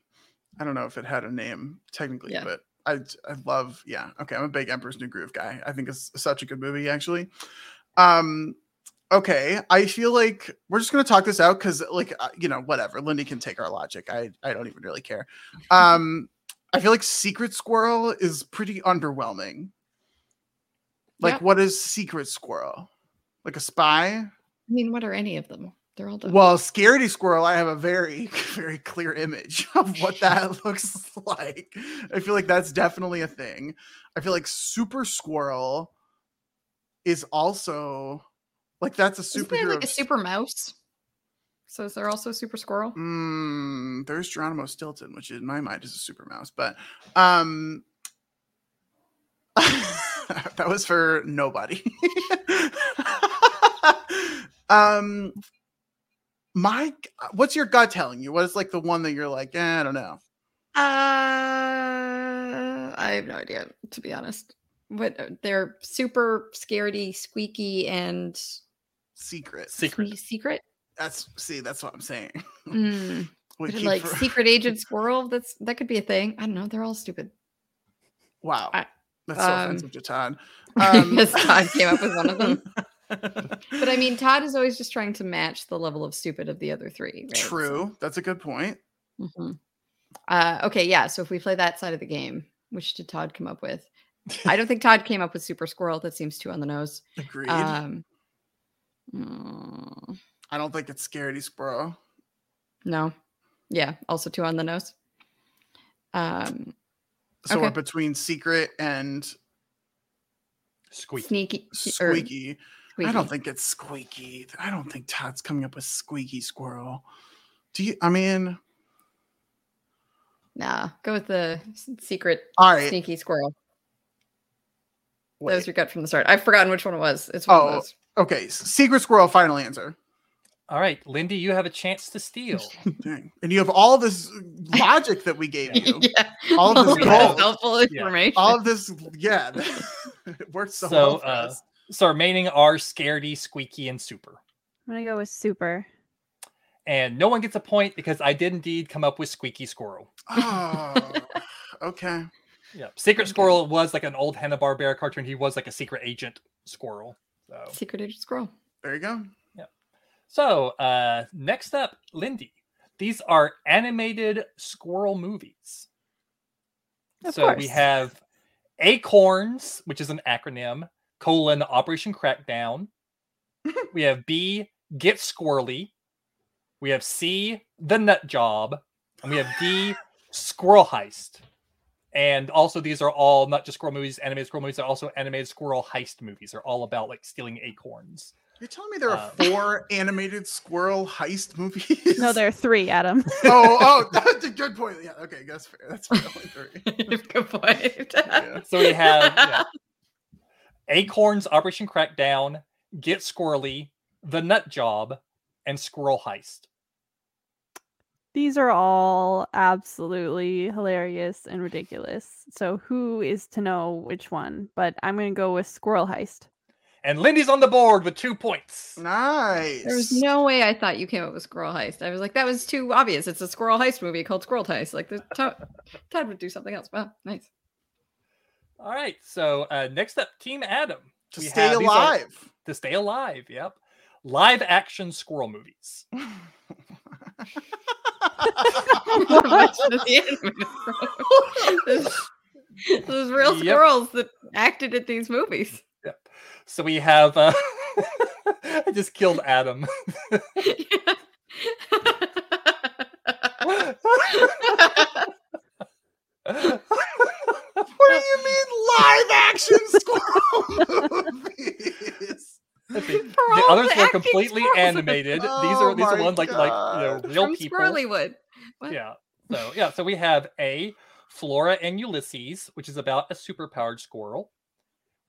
Speaker 1: I don't know if it had a name technically,
Speaker 4: Yeah.
Speaker 1: but I I love yeah. Okay, I'm a big Emperor's New Groove guy. I think it's such a good movie actually. Um okay, I feel like we're just going to talk this out cuz like uh, you know, whatever. Lindy can take our logic. I I don't even really care. (laughs) Um I feel like Secret Squirrel is pretty underwhelming. Like
Speaker 4: Yeah.
Speaker 1: what is Secret Squirrel? Like a spy?
Speaker 4: I mean, what are any of them? They're all done.
Speaker 1: Well, Scaredy Squirrel, I have a very, (laughs) very clear image of (laughs) what that (laughs) looks like. I feel like that's definitely a thing. I feel like Super Squirrel is also like that's a
Speaker 4: Isn't like a super mouse? So is there also super squirrel?
Speaker 1: Mm, there's Geronimo Stilton, which in my mind is a super mouse, but um (laughs) that was for nobody. (laughs) um my what's your gut telling you? What is like the one that you're like, eh, I don't know.
Speaker 4: Uh, I have no idea, to be honest. What uh, they're super scaredy, squeaky, and
Speaker 1: Secret.
Speaker 3: Secret.
Speaker 4: secret.
Speaker 1: That's see, that's what I'm saying.
Speaker 4: Mm. (laughs)
Speaker 1: We
Speaker 4: Is it
Speaker 1: keep
Speaker 4: like
Speaker 1: for-
Speaker 4: secret agent squirrel. That's that could be a thing. I don't know. They're all stupid.
Speaker 1: wow.
Speaker 4: I-
Speaker 1: That's so
Speaker 4: um,
Speaker 1: offensive to Todd. (laughs) Um,
Speaker 4: Because Todd came up with one of them. (laughs) But I mean, Todd is always just trying to match the level of stupid of the other three. Right? So-
Speaker 1: True. That's a good point.
Speaker 4: Mhm. Uh, okay, yeah. So if we play that side of the game, which did Todd come up with? I don't think Todd came up with Super Squirrel. That seems too on the nose.
Speaker 1: Agreed.
Speaker 4: Um, mm,
Speaker 1: I don't think it's Scaredy Squirrel.
Speaker 4: no, yeah, also too on the nose. Um,
Speaker 1: So we're
Speaker 4: Okay.
Speaker 1: between Secret and
Speaker 3: Squeak.
Speaker 4: sneaky, or
Speaker 1: Squeaky. I don't think it's Squeaky. I don't think Todd's coming up with Squeaky Squirrel. Do you? I mean,
Speaker 4: Nah, go with the secret
Speaker 1: all right.
Speaker 4: sneaky squirrel. That was your gut from the start. I've forgotten which one it was. It's one
Speaker 1: Oh.
Speaker 4: of those.
Speaker 1: Okay, Secret Squirrel. Final answer.
Speaker 3: All right, Lindy, you have a chance to steal. (laughs)
Speaker 1: Dang. And you have all this logic that we gave you. (laughs)
Speaker 4: yeah,
Speaker 1: All of this (laughs)
Speaker 4: all
Speaker 1: gold.
Speaker 4: helpful information.
Speaker 1: All of this, yeah. it worked so,
Speaker 3: So,
Speaker 1: well for
Speaker 3: uh,
Speaker 1: us.
Speaker 3: So remaining are Scaredy, Squeaky, and Super.
Speaker 2: I'm gonna go with super.
Speaker 3: And no one gets a point because I did indeed come up with Squeaky Squirrel.
Speaker 1: Oh, okay.
Speaker 3: Yeah. Secret
Speaker 4: Okay.
Speaker 3: Squirrel was like an old Hanna Barbera cartoon. He was like a secret agent squirrel. So,
Speaker 4: secret agent squirrel.
Speaker 1: There you go.
Speaker 3: So uh, next up, Lindy. These are animated squirrel movies.
Speaker 2: Of
Speaker 3: so we have Acorns, which is an acronym, colon Operation Crackdown. (laughs) we have B, Get Squirrely. We have C, The Nut Job. And we have D, Squirrel Heist. And also, these are all not just squirrel movies, animated squirrel movies, they're also animated squirrel heist movies. They're all about like stealing acorns.
Speaker 1: You're telling me there are
Speaker 3: Um,
Speaker 1: four (laughs) animated squirrel heist movies?
Speaker 2: No, there are three, Adam. (laughs)
Speaker 1: oh, oh, (laughs) that's a good point. Yeah, okay, that's fair. That's fair. Only three.
Speaker 4: Good point.
Speaker 1: Yeah.
Speaker 3: So we have yeah, Acorns, Operation Crackdown, Get Squirrely, The Nut Job, and Squirrel Heist.
Speaker 2: These are all absolutely hilarious and ridiculous. So who is to know which one? But I'm gonna go with Squirrel Heist.
Speaker 3: And Lindy's on the board with two points.
Speaker 1: Nice.
Speaker 4: There was no way I thought you came up with Squirrel Heist. I was like, that was too obvious. It's a Squirrel Heist movie called Squirrel Heist. Like, the Todd, Todd would do something else. Wow, nice.
Speaker 3: All right. So uh, next up, Team Adam.
Speaker 1: to
Speaker 3: We
Speaker 1: stay
Speaker 3: have- these are-
Speaker 1: alive.
Speaker 3: to stay alive. Yep. Live action squirrel movies.
Speaker 4: What a mention of the animated squirrel. Those- Those real
Speaker 3: Yep.
Speaker 4: squirrels that acted at these movies.
Speaker 3: So we have. Uh, (laughs) I just killed Adam. (laughs)
Speaker 1: What do you mean live action squirrel (laughs) movies?
Speaker 3: I think
Speaker 4: For
Speaker 3: the others
Speaker 4: the
Speaker 3: were completely
Speaker 4: squirrels.
Speaker 3: animated. these
Speaker 1: Oh
Speaker 3: are these are ones like like you know real
Speaker 4: From
Speaker 3: people.
Speaker 4: Squirrelywood. What?
Speaker 3: Yeah. So yeah, so we have A, Flora and Ulysses, which is about a superpowered squirrel.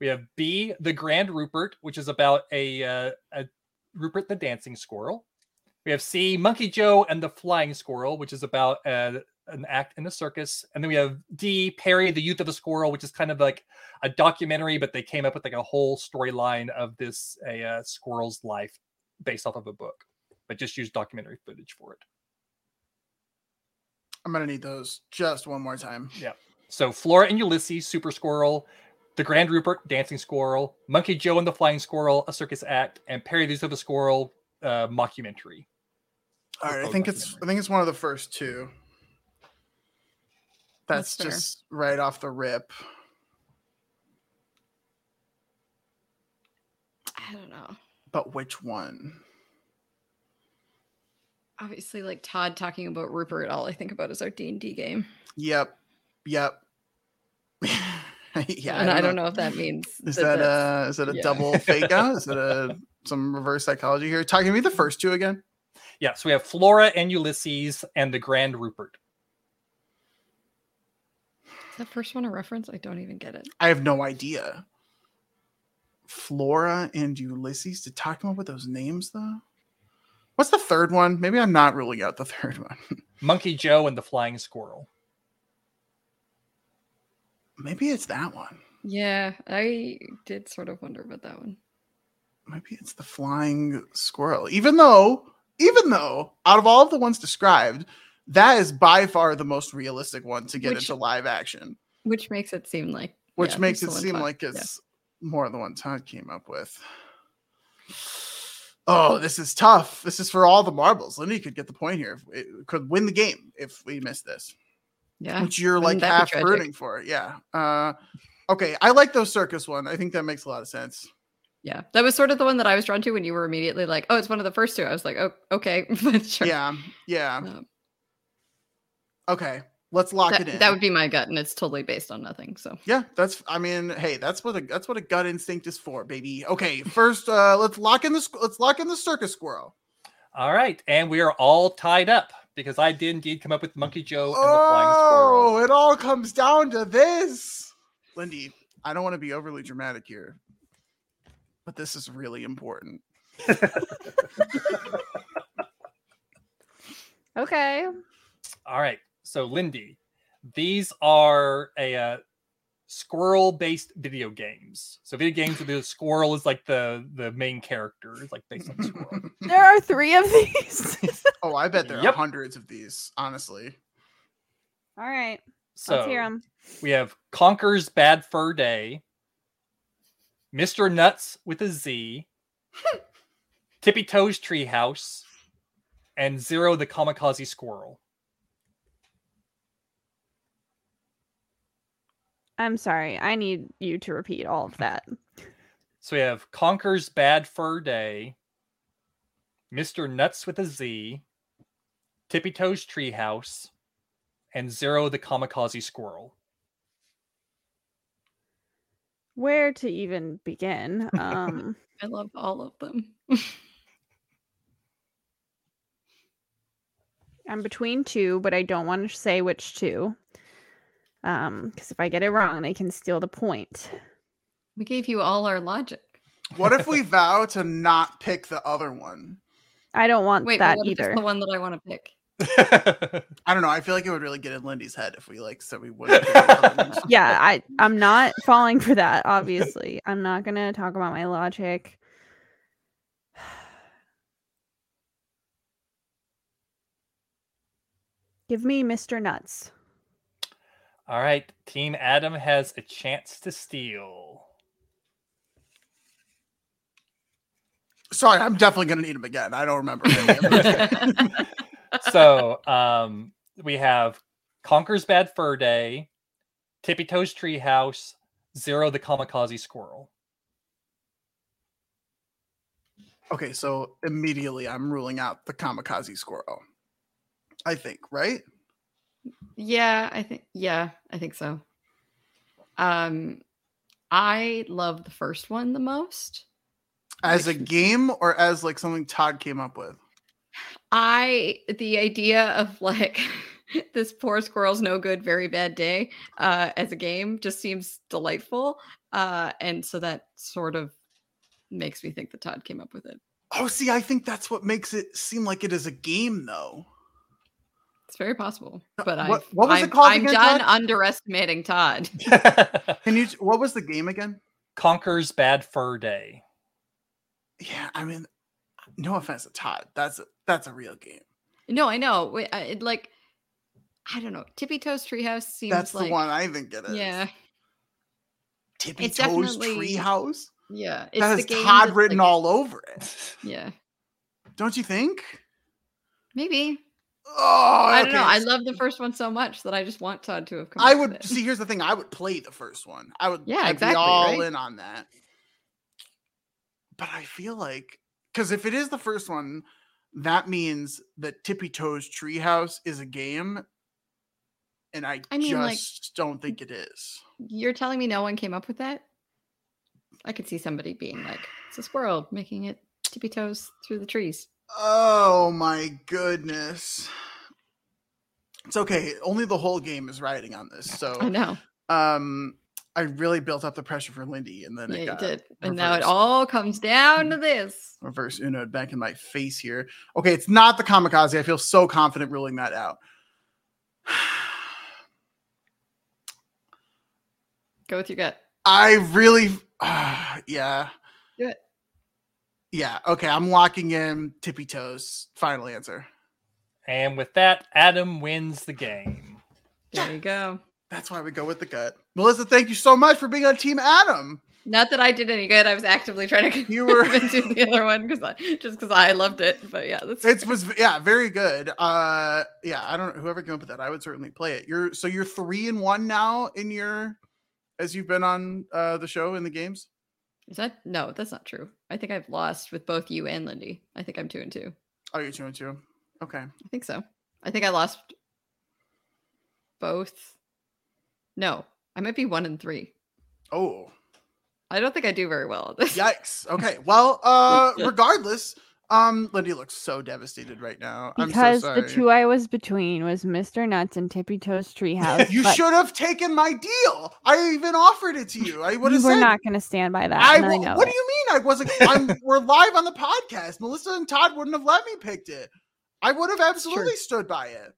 Speaker 3: We have B, the Grand Rupert, which is about a uh, a Rupert the dancing squirrel. We have C, Monkey Joe and the Flying Squirrel, which is about uh, an act in a circus. And then we have D, Perri, the Youth of a Squirrel, which is kind of like a documentary, but they came up with like a whole storyline of this a uh, squirrel's life based off of a book, but just used documentary footage for it.
Speaker 1: I'm gonna need those just one more time. Yeah.
Speaker 3: So Flora and Ulysses, Super Squirrel, The Grand Rupert, Dancing Squirrel, Monkey Joe and the Flying Squirrel, a circus act, and Perri the the Squirrel, uh, mockumentary.
Speaker 1: All right, I think it's I think it's one of the first two. That's,
Speaker 4: That's fair.
Speaker 1: just right off the rip.
Speaker 4: I don't know.
Speaker 1: But which one?
Speaker 4: Obviously, like Todd talking about Rupert, all I think about is our D and D game,
Speaker 1: Yep. Yep. (laughs) (laughs) yeah,
Speaker 4: and I don't know if that means (laughs)
Speaker 1: Is that
Speaker 4: that's-
Speaker 1: a is that a
Speaker 4: yeah.
Speaker 1: double fake out? Is that a (laughs) some reverse psychology here? Talking to me the first two again.
Speaker 3: Yeah, so we have Flora and Ulysses and The Grand Rupert.
Speaker 4: is that first one a reference? I don't even get it.
Speaker 1: I have no idea. Flora and Ulysses. Did Todd come up with those names though? What's the third one? Maybe I'm not ruling out the third one.
Speaker 3: Monkey Joe and the Flying Squirrel.
Speaker 1: Maybe it's that one.
Speaker 4: Yeah, I did sort of wonder about that one.
Speaker 1: Maybe it's the flying squirrel. Even though, even though, out of all of the ones described, that is by far the most realistic one to get
Speaker 4: Which-
Speaker 1: into live action.
Speaker 4: Which makes it seem like
Speaker 1: Which
Speaker 4: yeah,
Speaker 1: makes it seem
Speaker 4: Todd-
Speaker 1: like
Speaker 4: yeah.
Speaker 1: it's more the one Todd came up with. Oh, this is tough. This is for all the marbles. Lindy could get the point here. It could win the game if we miss this,
Speaker 4: yeah.
Speaker 1: which you're like
Speaker 4: Wouldn't that
Speaker 1: half
Speaker 4: tragic?
Speaker 1: rooting for. Yeah. Uh, okay. I like those circus one. I think that makes a lot of sense.
Speaker 4: Yeah, that was sort of the one that I was drawn to when you were immediately like, "Oh, it's one of the first two. I was like, "Oh, okay, (laughs) sure."
Speaker 1: Yeah. Yeah.
Speaker 4: Um,
Speaker 1: Okay. Let's lock
Speaker 4: that,
Speaker 1: it in.
Speaker 4: that would be my gut, and it's totally based on nothing. So
Speaker 1: Yeah, that's. I mean, hey, that's what a that's what a gut instinct is for, baby. Okay, first, uh let's lock in the let's lock in the circus squirrel.
Speaker 3: All right, and we are all tied up because I did indeed come up with Monkey Joe and the Flying Squirrel.
Speaker 1: Oh, it all comes down to this, Lindy. I don't want to be overly dramatic here, but this is really important. (laughs)
Speaker 2: Okay.
Speaker 3: All right, so Lindy, these are a uh, squirrel-based video games. So video games where the squirrel is like the the main character, is like based on squirrel.
Speaker 2: There are three of these. (laughs)
Speaker 1: Oh, I bet there
Speaker 3: Yep.
Speaker 1: are hundreds of these. Honestly,
Speaker 2: All right.
Speaker 3: So
Speaker 2: Let's hear them.
Speaker 3: we have Conker's Bad Fur Day, Mr. Nuts with a Z, (laughs) Tippy Toes Treehouse, and Zero the Kamikaze Squirrel.
Speaker 2: I'm sorry. I need you to repeat all of that. (laughs)
Speaker 3: So we have Conker's Bad Fur Day, Mr. Nuts with a Z, Tippy Toes Treehouse, and Zero the Kamikaze Squirrel.
Speaker 2: Where to even begin? (laughs) Um,
Speaker 4: I love all of them.
Speaker 2: I'm between two, but I don't want to say which two. Um, because if I get it wrong, they can steal the point.
Speaker 4: we gave you all our logic.
Speaker 1: what if we (laughs) vow to not pick the other one?
Speaker 2: I don't want
Speaker 4: Wait,
Speaker 2: that
Speaker 4: what if it's
Speaker 2: either.
Speaker 4: the one that I want to pick? (laughs)
Speaker 1: I don't know. I feel like it would really get in Lindy's head if we like so we wouldn't. pick the other one. (laughs)
Speaker 2: yeah, I I'm not falling for that. Obviously, I'm not gonna talk about my logic. (sighs) Give me Mr. Nuts.
Speaker 3: All right, Team Adam has a chance to steal.
Speaker 1: Sorry, I'm definitely gonna need him again. I don't remember. any (laughs) (laughs)
Speaker 3: so um, we have Conker's Bad Fur Day, Tippy Toes Treehouse, Zero the Kamikaze Squirrel.
Speaker 1: okay, so immediately I'm ruling out the kamikaze squirrel. I think, right?
Speaker 4: Yeah, I think yeah, I think so. Um I love the first one the most.
Speaker 1: As a game or as like something Todd came up with.
Speaker 4: I the idea of like (laughs) this poor squirrel's no good, very bad day uh as a game just seems delightful. Uh and so that sort of makes me think that Todd came up with it.
Speaker 1: Oh, see, I think that's what makes it seem like it is a game, though.
Speaker 4: It's very possible.
Speaker 1: Uh,
Speaker 4: But
Speaker 1: what-
Speaker 4: I've,
Speaker 1: what was it
Speaker 4: I'm,
Speaker 1: called
Speaker 4: I'm
Speaker 1: again,
Speaker 4: done
Speaker 1: Todd?
Speaker 4: underestimating Todd. (laughs)
Speaker 1: Can you? What was the game again?
Speaker 3: Conker's Bad Fur Day.
Speaker 1: Yeah, I mean, no offense to Todd, that's a that's a real game.
Speaker 4: No, I know. Wait, it, like, I don't know. Tippy Toes Treehouse seems
Speaker 1: That's
Speaker 4: like
Speaker 1: the one I think it is.
Speaker 4: yeah,
Speaker 1: Tippy
Speaker 4: It's
Speaker 1: Toes Treehouse.
Speaker 4: yeah. It's
Speaker 1: That
Speaker 4: the
Speaker 1: has
Speaker 4: game
Speaker 1: Todd written
Speaker 4: like-
Speaker 1: all over it.
Speaker 4: Yeah,
Speaker 1: Don't you think?
Speaker 4: maybe.
Speaker 1: Oh,
Speaker 4: I don't know. I love the first one so much that I just want Todd to have come.
Speaker 1: I would see. Here's the thing. I would play the first one. I would.
Speaker 4: Yeah,
Speaker 1: I'd
Speaker 4: exactly,
Speaker 1: Be all
Speaker 4: right?
Speaker 1: in on that. But I feel like because if it is the first one, that means that Tippy Toes Treehouse is a game, and I,
Speaker 4: I mean, like-
Speaker 1: just don't think it is.
Speaker 4: You're telling me no one came up with that? I could see somebody being like, "It's a squirrel making it tippy toes through the trees."
Speaker 1: Oh my goodness. It's okay. Only the whole game is riding on this. So
Speaker 4: I know.
Speaker 1: um I really built up the pressure for Lindy and then
Speaker 4: Yeah,
Speaker 1: it got
Speaker 4: did. And now it all comes down to this.
Speaker 1: reverse Uno back in my face here. Okay, it's not the kamikaze. I feel so confident ruling that out. (sighs)
Speaker 4: Go with your gut.
Speaker 1: I really (sighs) yeah.
Speaker 4: Do it.
Speaker 1: Yeah, okay. I'm locking in tippy toes. Final answer.
Speaker 3: And with that, Adam wins the game.
Speaker 4: There you go.
Speaker 1: That's why we go with the gut. Melissa, thank you so much for being on Team Adam.
Speaker 4: Not that I did any good. I was actively trying to (laughs)
Speaker 1: You were-
Speaker 4: convince you the other one because I just because I loved it. But yeah, that's
Speaker 1: It was yeah, very good. Uh yeah, I don't know whoever came up with that, I would certainly play it. You're so you're three and one now in your as you've been on uh the show in the games.
Speaker 4: Is that no, that's not true. I think I've lost with both you and Lindy. I think I'm two and two.
Speaker 1: Oh, you're two and two. Okay.
Speaker 4: I think so. I think I lost both. No, I might be one and three.
Speaker 1: Oh,
Speaker 4: I don't think I do very well at this.
Speaker 1: yikes. Okay. Well, uh (laughs) regardless, um Lindy looks so devastated right now.
Speaker 2: Because
Speaker 1: I'm so
Speaker 2: the two I was between was Mr. Nuts and Tippy Toes Treehouse.
Speaker 1: you
Speaker 2: but
Speaker 1: should have taken my deal. I even offered it to you. I would have
Speaker 2: were
Speaker 1: said
Speaker 2: not going to stand by that.
Speaker 1: I,
Speaker 2: know
Speaker 1: what
Speaker 2: it.
Speaker 1: do you mean I wasn't? I'm, we're live on the podcast. Melissa and Todd wouldn't have let me picked it. I would have absolutely stood by it.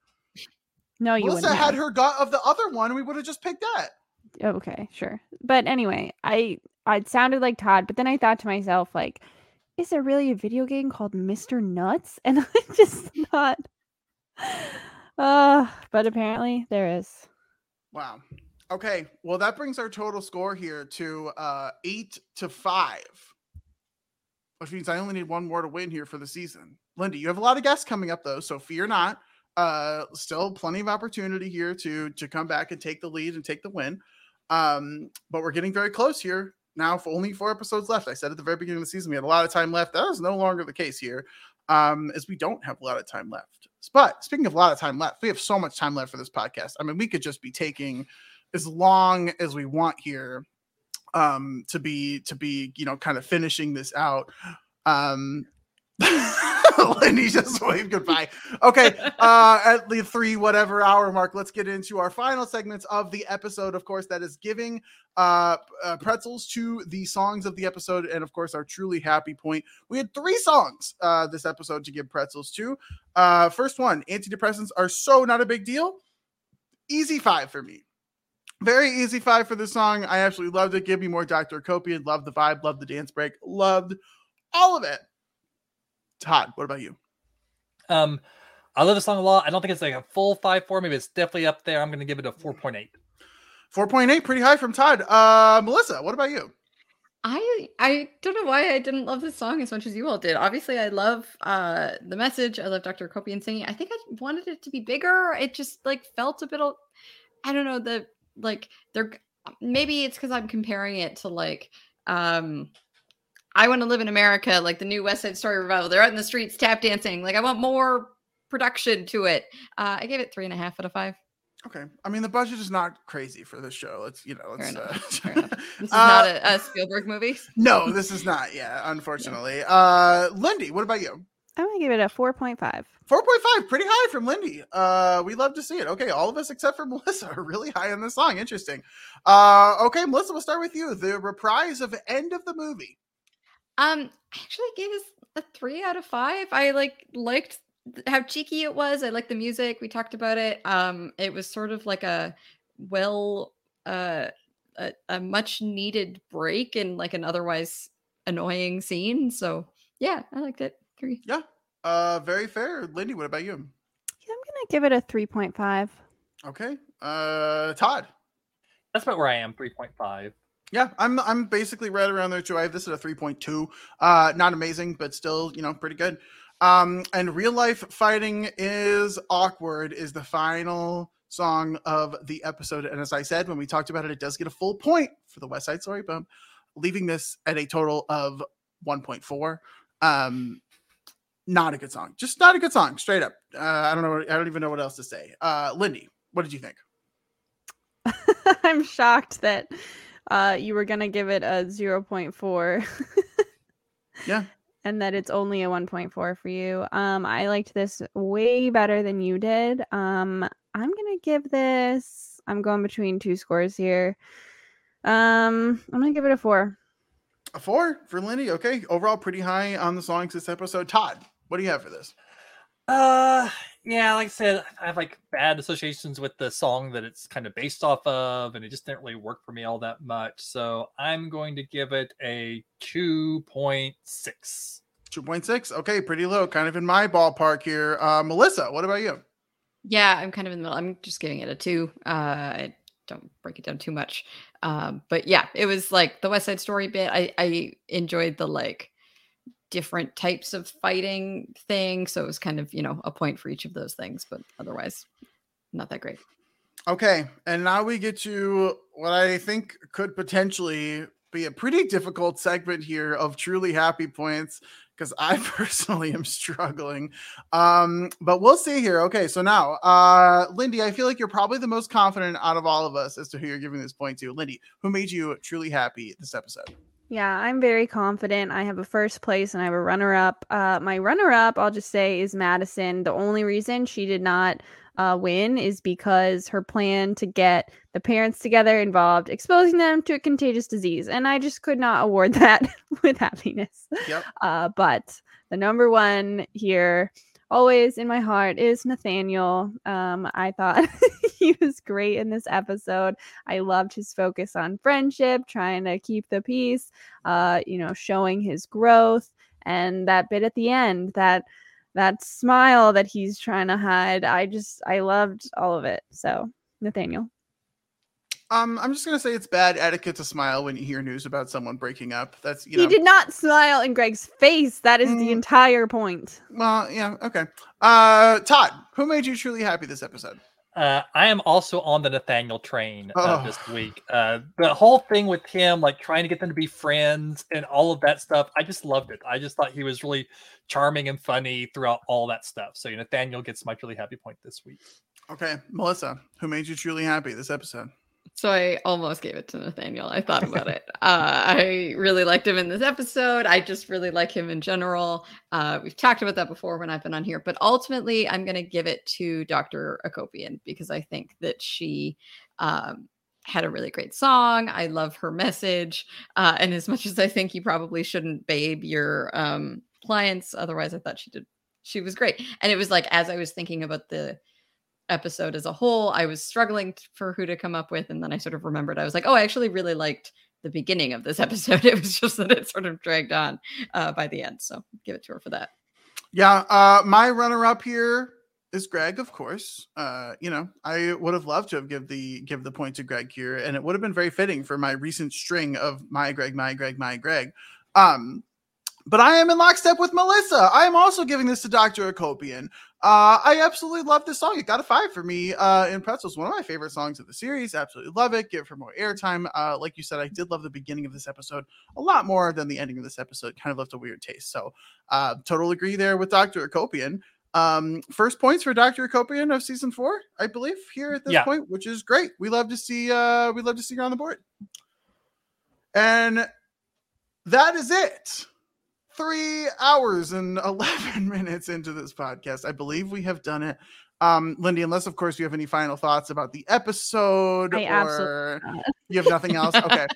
Speaker 2: No, you
Speaker 1: Melissa
Speaker 2: wouldn't.
Speaker 1: had
Speaker 2: have.
Speaker 1: her gut of the other one. We would have just picked that.
Speaker 2: Okay, sure. But anyway, I I it sounded like Todd, but then I thought to myself, like, is there really a video game called Mr. Nuts? And (laughs) I just not. Uh, (sighs) but apparently there is.
Speaker 1: Wow. Okay. Well, that brings our total score here to uh eight to five, which means I only need one more to win here for the season. Linda, you have a lot of guests coming up though, so fear not. Uh, still plenty of opportunity here to to come back and take the lead and take the win. Um, but we're getting very close here now. For only four episodes left. I said at the very beginning of the season we had a lot of time left. That is no longer the case here, um, as we don't have a lot of time left. But speaking of a lot of time left, we have so much time left for this podcast. I mean, we could just be taking as long as we want here um to be to be you know kind of finishing this out um (laughs) Lindy just waved goodbye. Okay, uh, at the three whatever hour mark, let's get into our final segments of the episode. Of course, that is giving uh, uh, pretzels to the songs of the episode, and of course, our truly happy point. We had three songs uh, this episode to give pretzels to. Uh, first one, antidepressants are so not a big deal. Easy five for me. Very easy five for the song. I absolutely loved it. Give me more Dr. Akopian. Loved the vibe. Loved the dance break. Loved all of it. Todd, what about you?
Speaker 3: Um, I love the song a lot. I don't think it's like a full five four. Maybe it's definitely up there. I'm going to give it a four point eight.
Speaker 1: 4.8, pretty high from Todd. Uh, Melissa, what about you?
Speaker 4: I I don't know why I didn't love this song as much as you all did. Obviously, I love uh the message. I love Dr. Akopian singing. I think I wanted it to be bigger. It just like felt a bit. I don't know the like they're maybe it's because I'm comparing it to like um I want to live in America, like the new West Side Story revival. They're out in the streets tap dancing. Like I want more production to it. Uh, I gave it three and a half out of five.
Speaker 1: Okay. I mean, the budget is not crazy for this show. It's, you know, it's, uh,
Speaker 4: enough, fair enough. (laughs) This is
Speaker 1: Uh,
Speaker 4: not a, a Spielberg movie. (laughs)
Speaker 1: no, this is not. Yeah, unfortunately. Uh, Lindy, what about you?
Speaker 2: I'm gonna give it a 4.5.
Speaker 1: 4.5, pretty high from Lindy. Uh, we love to see it. Okay, all of us except for (laughs) Melissa are really high on this song. Interesting. Uh, okay, Melissa, we'll start with you. The reprise of end of the movie.
Speaker 4: Um, I actually gave this a three out of five. I like liked how cheeky it was. I liked the music. We talked about it. Um, it was sort of like a well, uh, a, a much needed break in like an otherwise annoying scene. So yeah, I liked it. Three.
Speaker 1: Yeah. Uh, very fair. Lindy, what about you?
Speaker 2: Yeah, I'm gonna give it a 3.5.
Speaker 1: Okay. Uh, Todd.
Speaker 3: That's about where I am. Three point five.
Speaker 1: Yeah, I'm I'm basically right around there too. I have this at a 3.2. Uh not amazing, but still, you know, pretty good. Um and real life fighting is awkward is the final song of the episode. And as I said when we talked about it, it does get a full point for the West Side Story bump, leaving this at a total of 1.4. Um not a good song. Just not a good song, straight up. Uh, I don't know. I don't even know what else to say. Uh, Lindy, what did you think? (laughs)
Speaker 2: I'm shocked that uh, you were gonna give it a 0.4. (laughs)
Speaker 1: Yeah.
Speaker 2: And that it's only a 1.4 for you. Um, I liked this way better than you did. Um, I'm gonna give this. I'm going between two scores here. Um, I'm gonna give it a four.
Speaker 1: A four for Lindy. Okay. Overall, pretty high on the songs this episode. Todd, what do you have for this?
Speaker 3: Uh, yeah, like I said, I have like bad associations with the song that it's kind of based off of, and it just didn't really work for me all that much. So I'm going to give it a 2.6.
Speaker 1: 2.6. Okay, pretty low. Kind of in my ballpark here. Uh, Melissa, what about you?
Speaker 4: Yeah, I'm kind of in the middle. I'm just giving it a two. Uh, I don't break it down too much. Um, but yeah, it was like the West Side Story bit. I I enjoyed the like different types of fighting thing. So it was kind of, you know, a point for each of those things, but otherwise not that great.
Speaker 1: Okay, and now we get to what I think could potentially be a pretty difficult segment here of truly happy points because I (laughs) personally am struggling. Um, but we'll see here. Okay, so now, uh, Lindy, I feel like you're probably the most confident out of all of us as to who you're giving this point to. Lindy, who made you truly happy this episode?
Speaker 2: Yeah, I'm very confident. I have a first place and I have a runner up. Uh, my runner up, I'll just say, is Madison. The only reason she did not uh, win is because her plan to get the parents together involved exposing them to a contagious disease. And I just could not award (laughs) that with happiness.
Speaker 1: Yep.
Speaker 2: Uh, but the number one here, always in my heart, is Nathaniel. Um, I thought (laughs) he was great in this episode. I loved his focus on friendship, trying to keep the peace, uh, you know, showing his growth. And that bit at the end, that that smile that he's trying to hide. I just I loved all of it. So Nathaniel.
Speaker 1: Um, I'm just gonna say it's bad etiquette to smile when you hear news about someone breaking up. That's you know.
Speaker 2: he did not smile in Greg's face. That is the
Speaker 1: Mm.
Speaker 2: entire point.
Speaker 1: Well, yeah, okay. Uh, Todd, who made you truly happy this episode?
Speaker 3: Uh, I am also on the Nathaniel train uh,
Speaker 1: Oh.
Speaker 3: this week. Uh, the whole thing with him, like trying to get them to be friends and all of that stuff, I just loved it. I just thought he was really charming and funny throughout all that stuff. So Nathaniel gets my truly happy point this week.
Speaker 1: Okay, Melissa, who made you truly happy this episode?
Speaker 4: So I almost gave it to Nathaniel. I thought about it. Uh, I really liked him in this episode. I just really like him in general. Uh, we've talked about that before when I've been on here, but ultimately, I'm going to give it to Dr. Akopian because I think that she um, had a really great song. I love her message. Uh, and as much as I think you probably shouldn't babe your um, clients, otherwise, I thought she did. She was great. And it was like, as I was thinking about the episode as a whole, I was struggling for who to come up with. And then I sort of remembered, I was like, oh, I actually really liked the beginning of this (laughs) episode. It was just that it sort of dragged on uh, by the end. So give it to her for that.
Speaker 1: Yeah, uh, my runner-up here is Greg, of course. Uh, you know, I would have loved to have give the give the point to Greg here, and it would have been very fitting for my recent string of my Greg, my Greg, my Greg. Um, but I am in lockstep with Melissa. I am also giving this to Dr. Akopian. Uh, I absolutely love this song. It got a five for me uh, in Pretzels. One of my favorite songs of the series. Absolutely love it. Give her more airtime. Uh, like you said, I did love the beginning of this episode a lot more than the ending of this episode. Kind of left a weird taste. So, uh, total agree there with Dr. Akopian. Um, first points for Dr. Akopian of season four, I believe, here at this
Speaker 3: Yeah.
Speaker 1: point, which is great. We love to see uh we love to see her on the board. And that is it. Three hours and (laughs) 11 minutes into this podcast. I believe we have done it. Um, Lindy, unless of course you have any final thoughts about the episode
Speaker 2: I
Speaker 1: or you have nothing else. (laughs) Okay.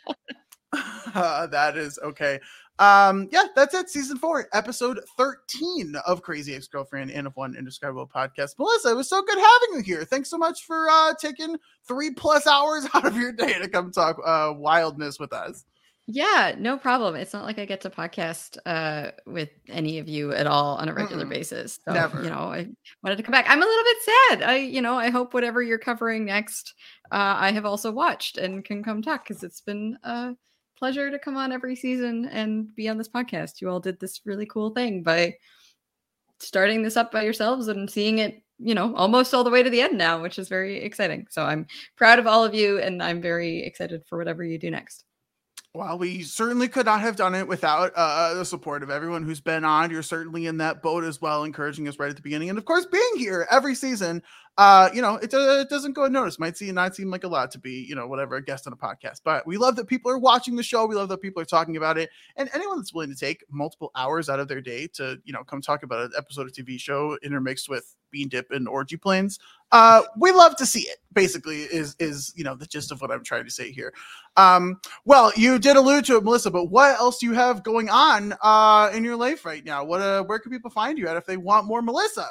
Speaker 1: Uh, (laughs) that is okay. Um, yeah, that's it. Season four, episode 13 of Crazy Ex Girlfriend and of One Indescribable Podcast. Melissa, it was so good having you here. Thanks so much for uh taking three plus hours out of your day to come talk uh wildness with us.
Speaker 4: Yeah, no problem. It's not like I get to podcast uh, with any of you at all on a regular
Speaker 1: Mm-mm.
Speaker 4: basis. So,
Speaker 1: Never.
Speaker 4: you know, I wanted to come back. I'm a little bit sad. I, you know, I hope whatever you're covering next, uh, I have also watched and can come talk because it's been a pleasure to come on every season and be on this podcast. You all did this really cool thing by starting this up by yourselves and seeing it, you know, almost all the way to the end now, which is very exciting. So I'm proud of all of you and I'm very excited for whatever you do next.
Speaker 1: Well, we certainly could not have done it without uh, the support of everyone who's been on. You're certainly in that boat as well, encouraging us right at the beginning, and of course, being here every season. Uh, you know, it, uh, it doesn't go unnoticed. Might seem not seem like a lot to be, you know, whatever a guest on a podcast, but we love that people are watching the show. We love that people are talking about it, and anyone that's willing to take multiple hours out of their day to, you know, come talk about an episode of TV show intermixed with bean dip and orgy planes. Uh, we love to see it. Basically, is is you know the gist of what I'm trying to say here. Um, well, you did allude to it, Melissa, but what else do you have going on uh, in your life right now? What uh, where can people find you at if they want more Melissa?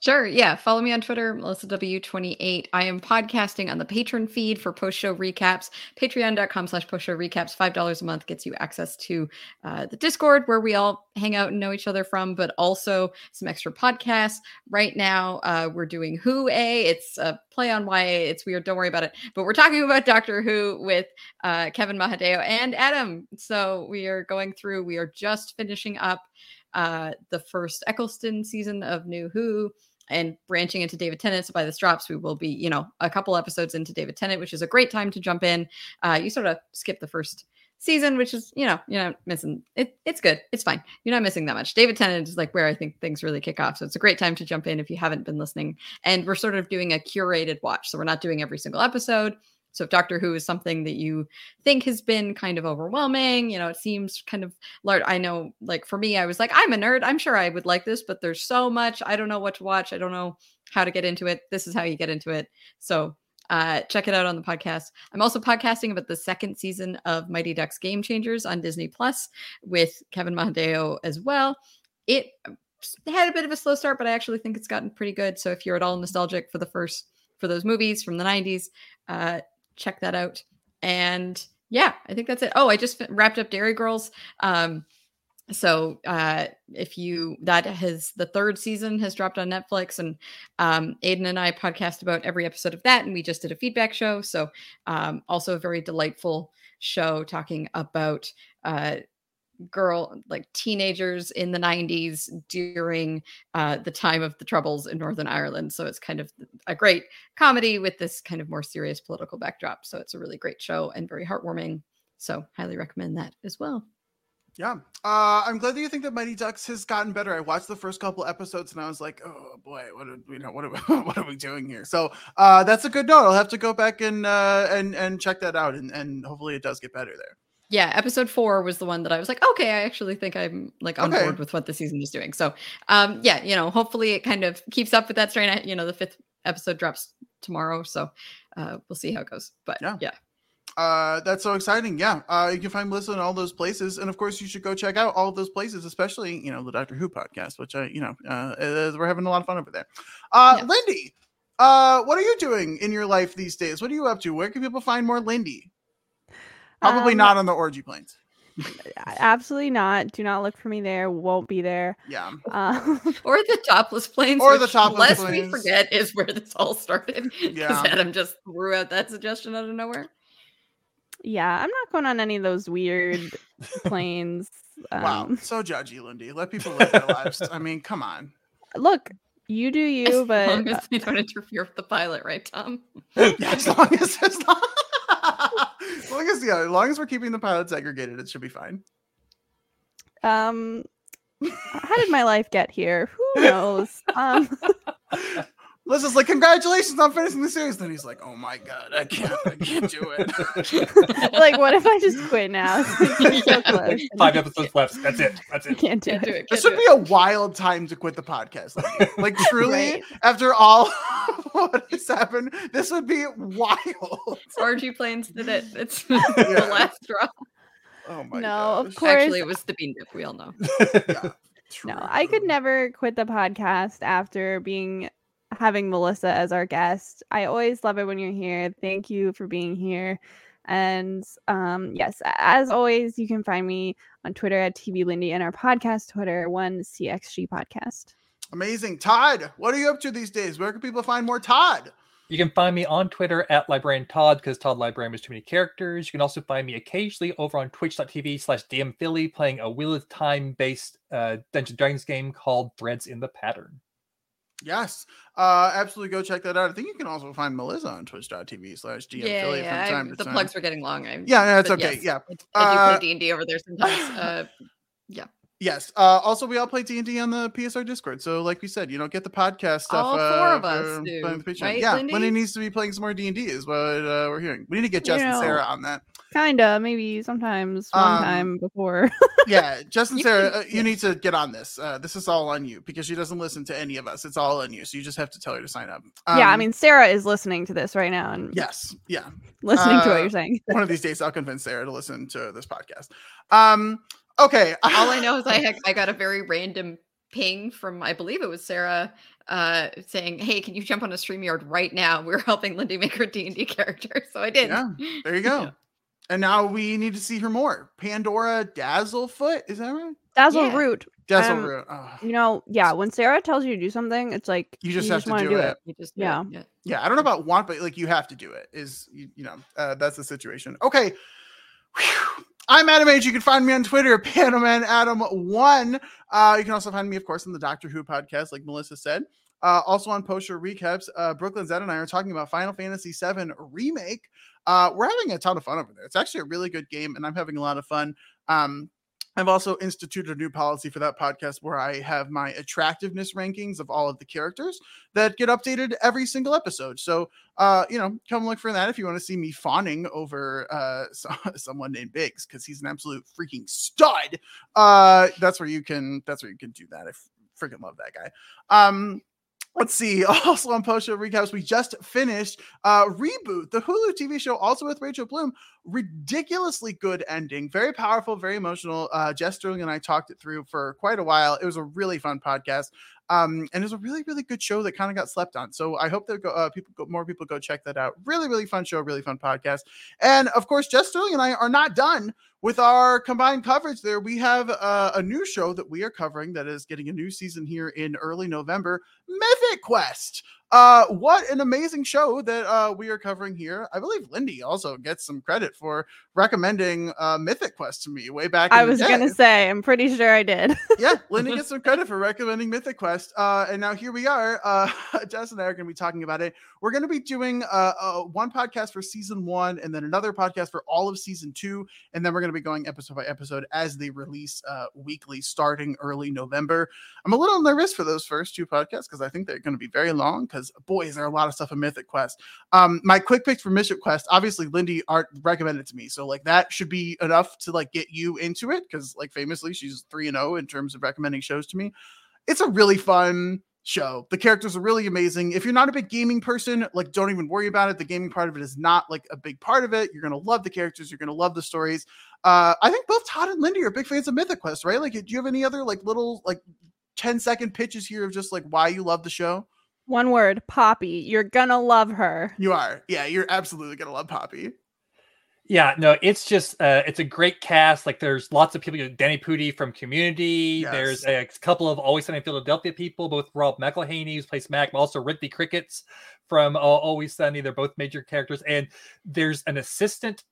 Speaker 4: Sure. Yeah. Follow me on Twitter, Melissa W28. I am podcasting on the Patreon feed for post show recaps. Patreon.com slash post show recaps. $5 a month gets you access to uh, the Discord where we all hang out and know each other from, but also some extra podcasts. Right now, uh, we're doing Who A. It's a play on YA. It's weird. Don't worry about it. But we're talking about Doctor Who with uh, Kevin Mahadeo and Adam. So we are going through, we are just finishing up uh, the first Eccleston season of New Who and branching into David Tennant. So by this drops, we will be, you know, a couple episodes into David Tennant, which is a great time to jump in. Uh, you sort of skip the first season, which is, you know, you're not missing it. It's good. It's fine. You're not missing that much. David Tennant is like where I think things really kick off. So it's a great time to jump in if you haven't been listening. And we're sort of doing a curated watch. So we're not doing every single episode. So if Doctor Who is something that you think has been kind of overwhelming, you know, it seems kind of large. I know, like for me, I was like, I'm a nerd. I'm sure I would like this, but there's so much. I don't know what to watch. I don't know how to get into it. This is how you get into it. So uh, check it out on the podcast. I'm also podcasting about the second season of Mighty Ducks Game Changers on Disney Plus with Kevin Mahadeo as well. It had a bit of a slow start, but I actually think it's gotten pretty good. So if you're at all nostalgic for the first for those movies from the 90s, uh, check that out. And yeah, I think that's it. Oh, I just wrapped up Derry Girls. Um, so uh, if you that has the third season has dropped on Netflix, and um, Aiden and I podcast about every episode of that, and we just did a feedback show. So um, also a very delightful show talking about uh, girl like teenagers in the 90s during uh, the time of the troubles in northern ireland so it's kind of a great comedy with this kind of more serious political backdrop so it's a really great show and very heartwarming so highly recommend that as well
Speaker 1: Yeah. Uh, I'm glad that you think that Mighty Ducks has gotten better. I watched the first couple episodes and I was like, oh boy, what are, you know, what are, we, (laughs) what are we doing here? So uh, that's a good note. I'll have to go back and uh, and and check that out and, and hopefully it does get better there.
Speaker 4: Yeah episode four was the one that i was like okay i actually think i'm like on
Speaker 1: Okay.
Speaker 4: board with what the season is doing so um yeah you know hopefully it kind of keeps up with that strain I- you know the fifth episode drops tomorrow so uh we'll see how it goes but
Speaker 1: Yeah.
Speaker 4: yeah
Speaker 1: Uh, that's so exciting. Yeah. Uh, you can find Melissa in all those places. And of course, you should go check out all of those places, especially, you know, the Doctor Who podcast, which I, you know, uh, uh, we're having a lot of fun over there. Uh,
Speaker 4: Yeah.
Speaker 1: Lindy, uh, what are you doing in your life these days? What are you up to? Where can people find more Lindy? Probably
Speaker 2: Um,
Speaker 1: not on the orgy planes.
Speaker 2: Absolutely not. Do not look for me there. Won't be there.
Speaker 1: Yeah.
Speaker 2: Um,
Speaker 4: or the topless planes
Speaker 1: Or the topless
Speaker 4: lest we forget is where this all started because
Speaker 1: Yeah.
Speaker 4: adam just threw out that suggestion out of nowhere
Speaker 2: yeah, I'm not going on any of those weird planes. (laughs)
Speaker 1: Wow.
Speaker 2: Um,
Speaker 1: So judgy, Lindy. Let people live their lives. I mean, come on.
Speaker 2: look, you do you,
Speaker 4: as
Speaker 2: but
Speaker 4: long as they don't interfere with the pilot right tom (laughs)
Speaker 1: Yeah, as long as as long, as long as yeah, as long as we're keeping the pilots segregated, it should be fine.
Speaker 2: um, how did my life get here? Who knows? Um, (laughs)
Speaker 1: Liz is like, congratulations on finishing the series. Then he's like, oh my god, I can't, I can't do it. (laughs)
Speaker 2: like, what if I just quit now? (laughs) So (laughs) close.
Speaker 3: Five episodes left. That's it. That's it.
Speaker 2: can't do
Speaker 4: can't do
Speaker 2: it.
Speaker 4: it
Speaker 1: this
Speaker 4: can't
Speaker 1: would
Speaker 4: do
Speaker 1: be a wild time to quit the podcast. Like, like truly,
Speaker 2: Right.
Speaker 1: after all what has happened, this would be wild.
Speaker 4: it. orgy planes did it it's
Speaker 1: Yeah.
Speaker 4: the last straw
Speaker 1: Oh my
Speaker 2: No,
Speaker 1: god.
Speaker 2: of course.
Speaker 4: actually it was the bean dip we all know
Speaker 1: Yeah,
Speaker 2: No, I could never quit the podcast after being having Melissa as our guest. I always love it when you're here. Thank you for being here. And um, yes, as always, you can find me on Twitter at TV Lindy and our podcast Twitter, one CXG podcast.
Speaker 1: Amazing. Todd, what are you up to these days? Where can people find more Todd?
Speaker 3: You can find me on Twitter at Librarian Todd because Todd Librarian has too many characters. You can also find me occasionally over on twitch.tv slash DMPhilly playing a Wheel of Time based uh, Dungeons and Dragons game called Threads in the Pattern.
Speaker 1: Yes. Uh absolutely go check that out. I think you can also find Melissa on twitch.tv slash DM
Speaker 4: yeah,
Speaker 1: Philly
Speaker 4: yeah.
Speaker 1: from
Speaker 4: I-
Speaker 1: time to
Speaker 4: the
Speaker 1: time.
Speaker 4: plugs are getting long. I,
Speaker 1: Yeah, no, it's okay.
Speaker 4: yes,
Speaker 1: Yeah.
Speaker 4: I, I do
Speaker 1: Uh,
Speaker 4: play D and D over there sometimes. (laughs) Uh,
Speaker 1: Yes. Uh, also, we all play D and D on the PSR Discord. So, like we said, you know, get the podcast stuff.
Speaker 4: All
Speaker 1: uh,
Speaker 4: four of us do, right,
Speaker 1: yeah,
Speaker 4: Lindy?
Speaker 1: Lindy needs to be playing some more D and D, is what uh, we're hearing. We need to get
Speaker 2: You
Speaker 1: Justin
Speaker 2: know.
Speaker 1: Sarah on that.
Speaker 2: Kinda, maybe sometimes one
Speaker 1: Um,
Speaker 2: time before.
Speaker 1: Yeah, Justin (laughs)
Speaker 4: You
Speaker 1: Sarah, uh, you need to get on this. Uh, this is all on you because she doesn't listen to any of us. It's all on you. So you just have to tell her to sign up.
Speaker 2: yeah, I mean, Sarah is listening to this right now and
Speaker 1: yes, yeah.
Speaker 2: listening to what
Speaker 1: uh,
Speaker 2: you're saying.
Speaker 1: One of these days, I'll convince Sarah to listen to this podcast. Um, okay. (laughs)
Speaker 4: all I know is I had, I got a very random ping from I believe it was Sarah uh saying, "Hey, can you jump on a StreamYard right now? We're helping Lindy make her D and D (laughs) character." So I did.
Speaker 1: Yeah, There you go.
Speaker 4: Yeah.
Speaker 1: And now we need to see her more. Pandora Dazzlefoot, is that right?
Speaker 2: Dazzle
Speaker 4: yeah.
Speaker 2: Root.
Speaker 1: Dazzleroot. oh,
Speaker 2: You know, yeah, when Sarah tells you to do something, it's like
Speaker 1: You just have to
Speaker 2: wanna
Speaker 1: do it.
Speaker 4: You just do
Speaker 2: Yeah.
Speaker 4: it, yeah.
Speaker 1: yeah, I don't know about want, but like you have to do it. Is you, you know uh, that's the situation. Okay. Whew. I'm Adam H. You can find me on Twitter, (laughs) Panaman Adam One. Uh, you can also find me, of course, on the Doctor Who podcast, like Melissa said. Uh, also on post show recaps, uh, Brooklyn Zed and I are talking about Final Fantasy VII remake. Uh, we're having a ton of fun over there. It's actually a really good game, and I'm having a lot of fun. Um, I've also instituted a new policy for that podcast where I have my attractiveness rankings of all of the characters that get updated every single episode. So, uh, you know, come look for that if you want to see me fawning over uh, (laughs) so, someone named Biggs because he's an absolute freaking stud. Uh, that's where you can. That's where you can do that. I f- freaking love that guy. Um, let's see. (laughs) Also on post show recaps, we just finished uh, reboot the Hulu TV show, also with Rachel Bloom. Ridiculously good ending, very powerful, very emotional. Uh, Jess Sterling and I talked it through for quite a while. It was a really fun podcast. Um, and it was a really, really good show that kind of got slept on. So I hope that go, uh, people, go, more people go check that out. Really, really fun show, really fun podcast. And of course, Jess Sterling and I are not done with our combined coverage there. We have uh, a new show that we are covering that is getting a new season here in early November Mythic Quest. Uh, what an amazing show that uh, we are covering here. I believe Lindy also gets some credit for recommending uh, Mythic Quest to me way back.
Speaker 2: I was
Speaker 1: day
Speaker 2: gonna say, I'm pretty sure I did. (laughs)
Speaker 1: yeah, Lindy gets some credit for recommending Mythic Quest. Uh, and now here we are. Uh, (laughs) Jess and I are going to be talking about it. We're going to be doing uh, uh, one podcast for season one, and then another podcast for all of season two, and then we're going to be going episode by episode as they release uh, weekly, starting early November. I'm a little nervous for those first two podcasts because I think they're going to be very long. Because boy, is there a lot of stuff in Mythic Quest. Um, my quick picks for Mythic Quest, obviously Lindy art recommended to me, so like that should be enough to like get you into it because like famously she's three and zero in terms of recommending shows to me. It's a really fun show. The characters are really amazing. If you're not a big gaming person, like don't even worry about it. The gaming part of it is not like a big part of it. You're gonna love the characters. You're gonna love the stories. Uh, I think both Todd and Lindy are big fans of Mythic Quest, right? Like, do you have any other like little like 10 second pitches here of just like why you love the show?
Speaker 2: One word, Poppy. You're gonna love her.
Speaker 1: You are. Yeah, you're absolutely gonna love Poppy.
Speaker 3: Yeah, no, it's just uh it's a great cast. Like there's lots of people, you know, Danny Pudi from Community. There's a couple of Always Sunny in Philadelphia people, both Rob McElhenney, who's plays Mac, but also Rickety Crickets from uh, Always Sunny. They're both major characters. And there's an assistant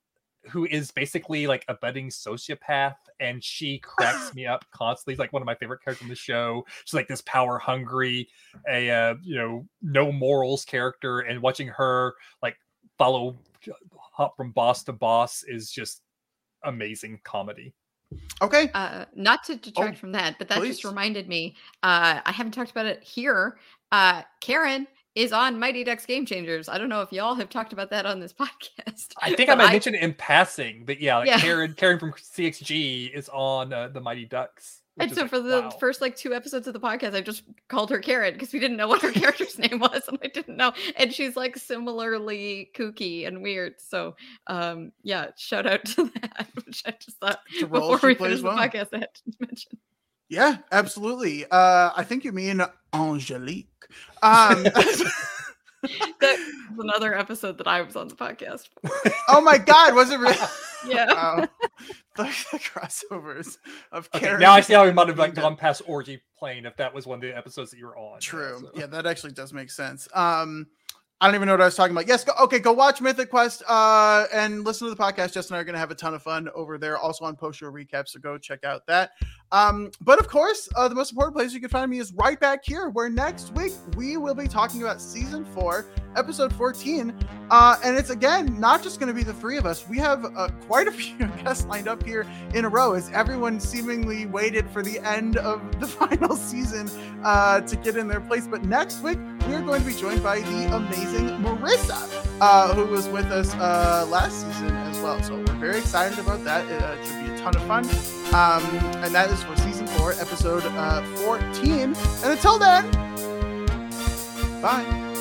Speaker 3: who is basically like a budding sociopath, and she cracks (laughs) me up constantly. Like one of my favorite characters in the show. She's like this power hungry, a uh, you know, no morals character, and watching her like follow hop from boss to boss is just amazing comedy.
Speaker 1: Okay.
Speaker 4: Uh, not to detract
Speaker 1: Oh,
Speaker 4: from that, but that
Speaker 1: please.
Speaker 4: just reminded me. Uh, I haven't talked about it here. Uh, Karen is on Mighty Ducks Game Changers. I don't know if y'all have talked about that on this (laughs) podcast.
Speaker 3: I think I might mention it in passing, but yeah, like
Speaker 4: Yeah.
Speaker 3: Karen Karen from CXG is on uh, the Mighty Ducks.
Speaker 4: And so
Speaker 3: like,
Speaker 4: for the
Speaker 3: wow.
Speaker 4: first like two episodes of the podcast, I just called her Karen because we didn't know what her (laughs) character's name was, and I didn't know. And she's like similarly kooky and weird. So um yeah, shout out to (laughs) that, which I just thought
Speaker 1: It's a role
Speaker 4: before we finish
Speaker 1: plays
Speaker 4: the podcast, I had to mention.
Speaker 1: Yeah, absolutely. Uh, I think you mean Angelique. Um, (laughs) (laughs)
Speaker 4: that was another episode that I was on the podcast. For. (laughs)
Speaker 1: oh my god, was it really?
Speaker 4: Yeah.
Speaker 1: Wow. the, the crossovers of
Speaker 3: Okay,
Speaker 1: Karen
Speaker 3: now I see how we might have like gone past orgy plane if that was one of the episodes that you were on.
Speaker 1: True.
Speaker 3: so.
Speaker 1: Yeah, that actually does make sense. Um, I don't even know what I was talking about. Yes, go, okay, go watch Mythic Quest uh, and listen to the podcast. Justin and I are going to have a ton of fun over there, also on post show recap. So go check out that. Um, but of course, uh, the most important place you can find me is right back here, where next week we will be talking about season four, episode 14. Uh, and it's again not just going to be the three of us. We have uh, quite a (laughs) few guests lined up here in a row as everyone seemingly waited for the end of the (laughs) final season uh, to get in their place. But next week, we are going to be joined by the amazing Marissa, uh, who was with us uh, last season as well. So we're very excited about that. It, uh, should be a ton of fun. Um, and that is for season four, episode uh, 14. And until then, bye.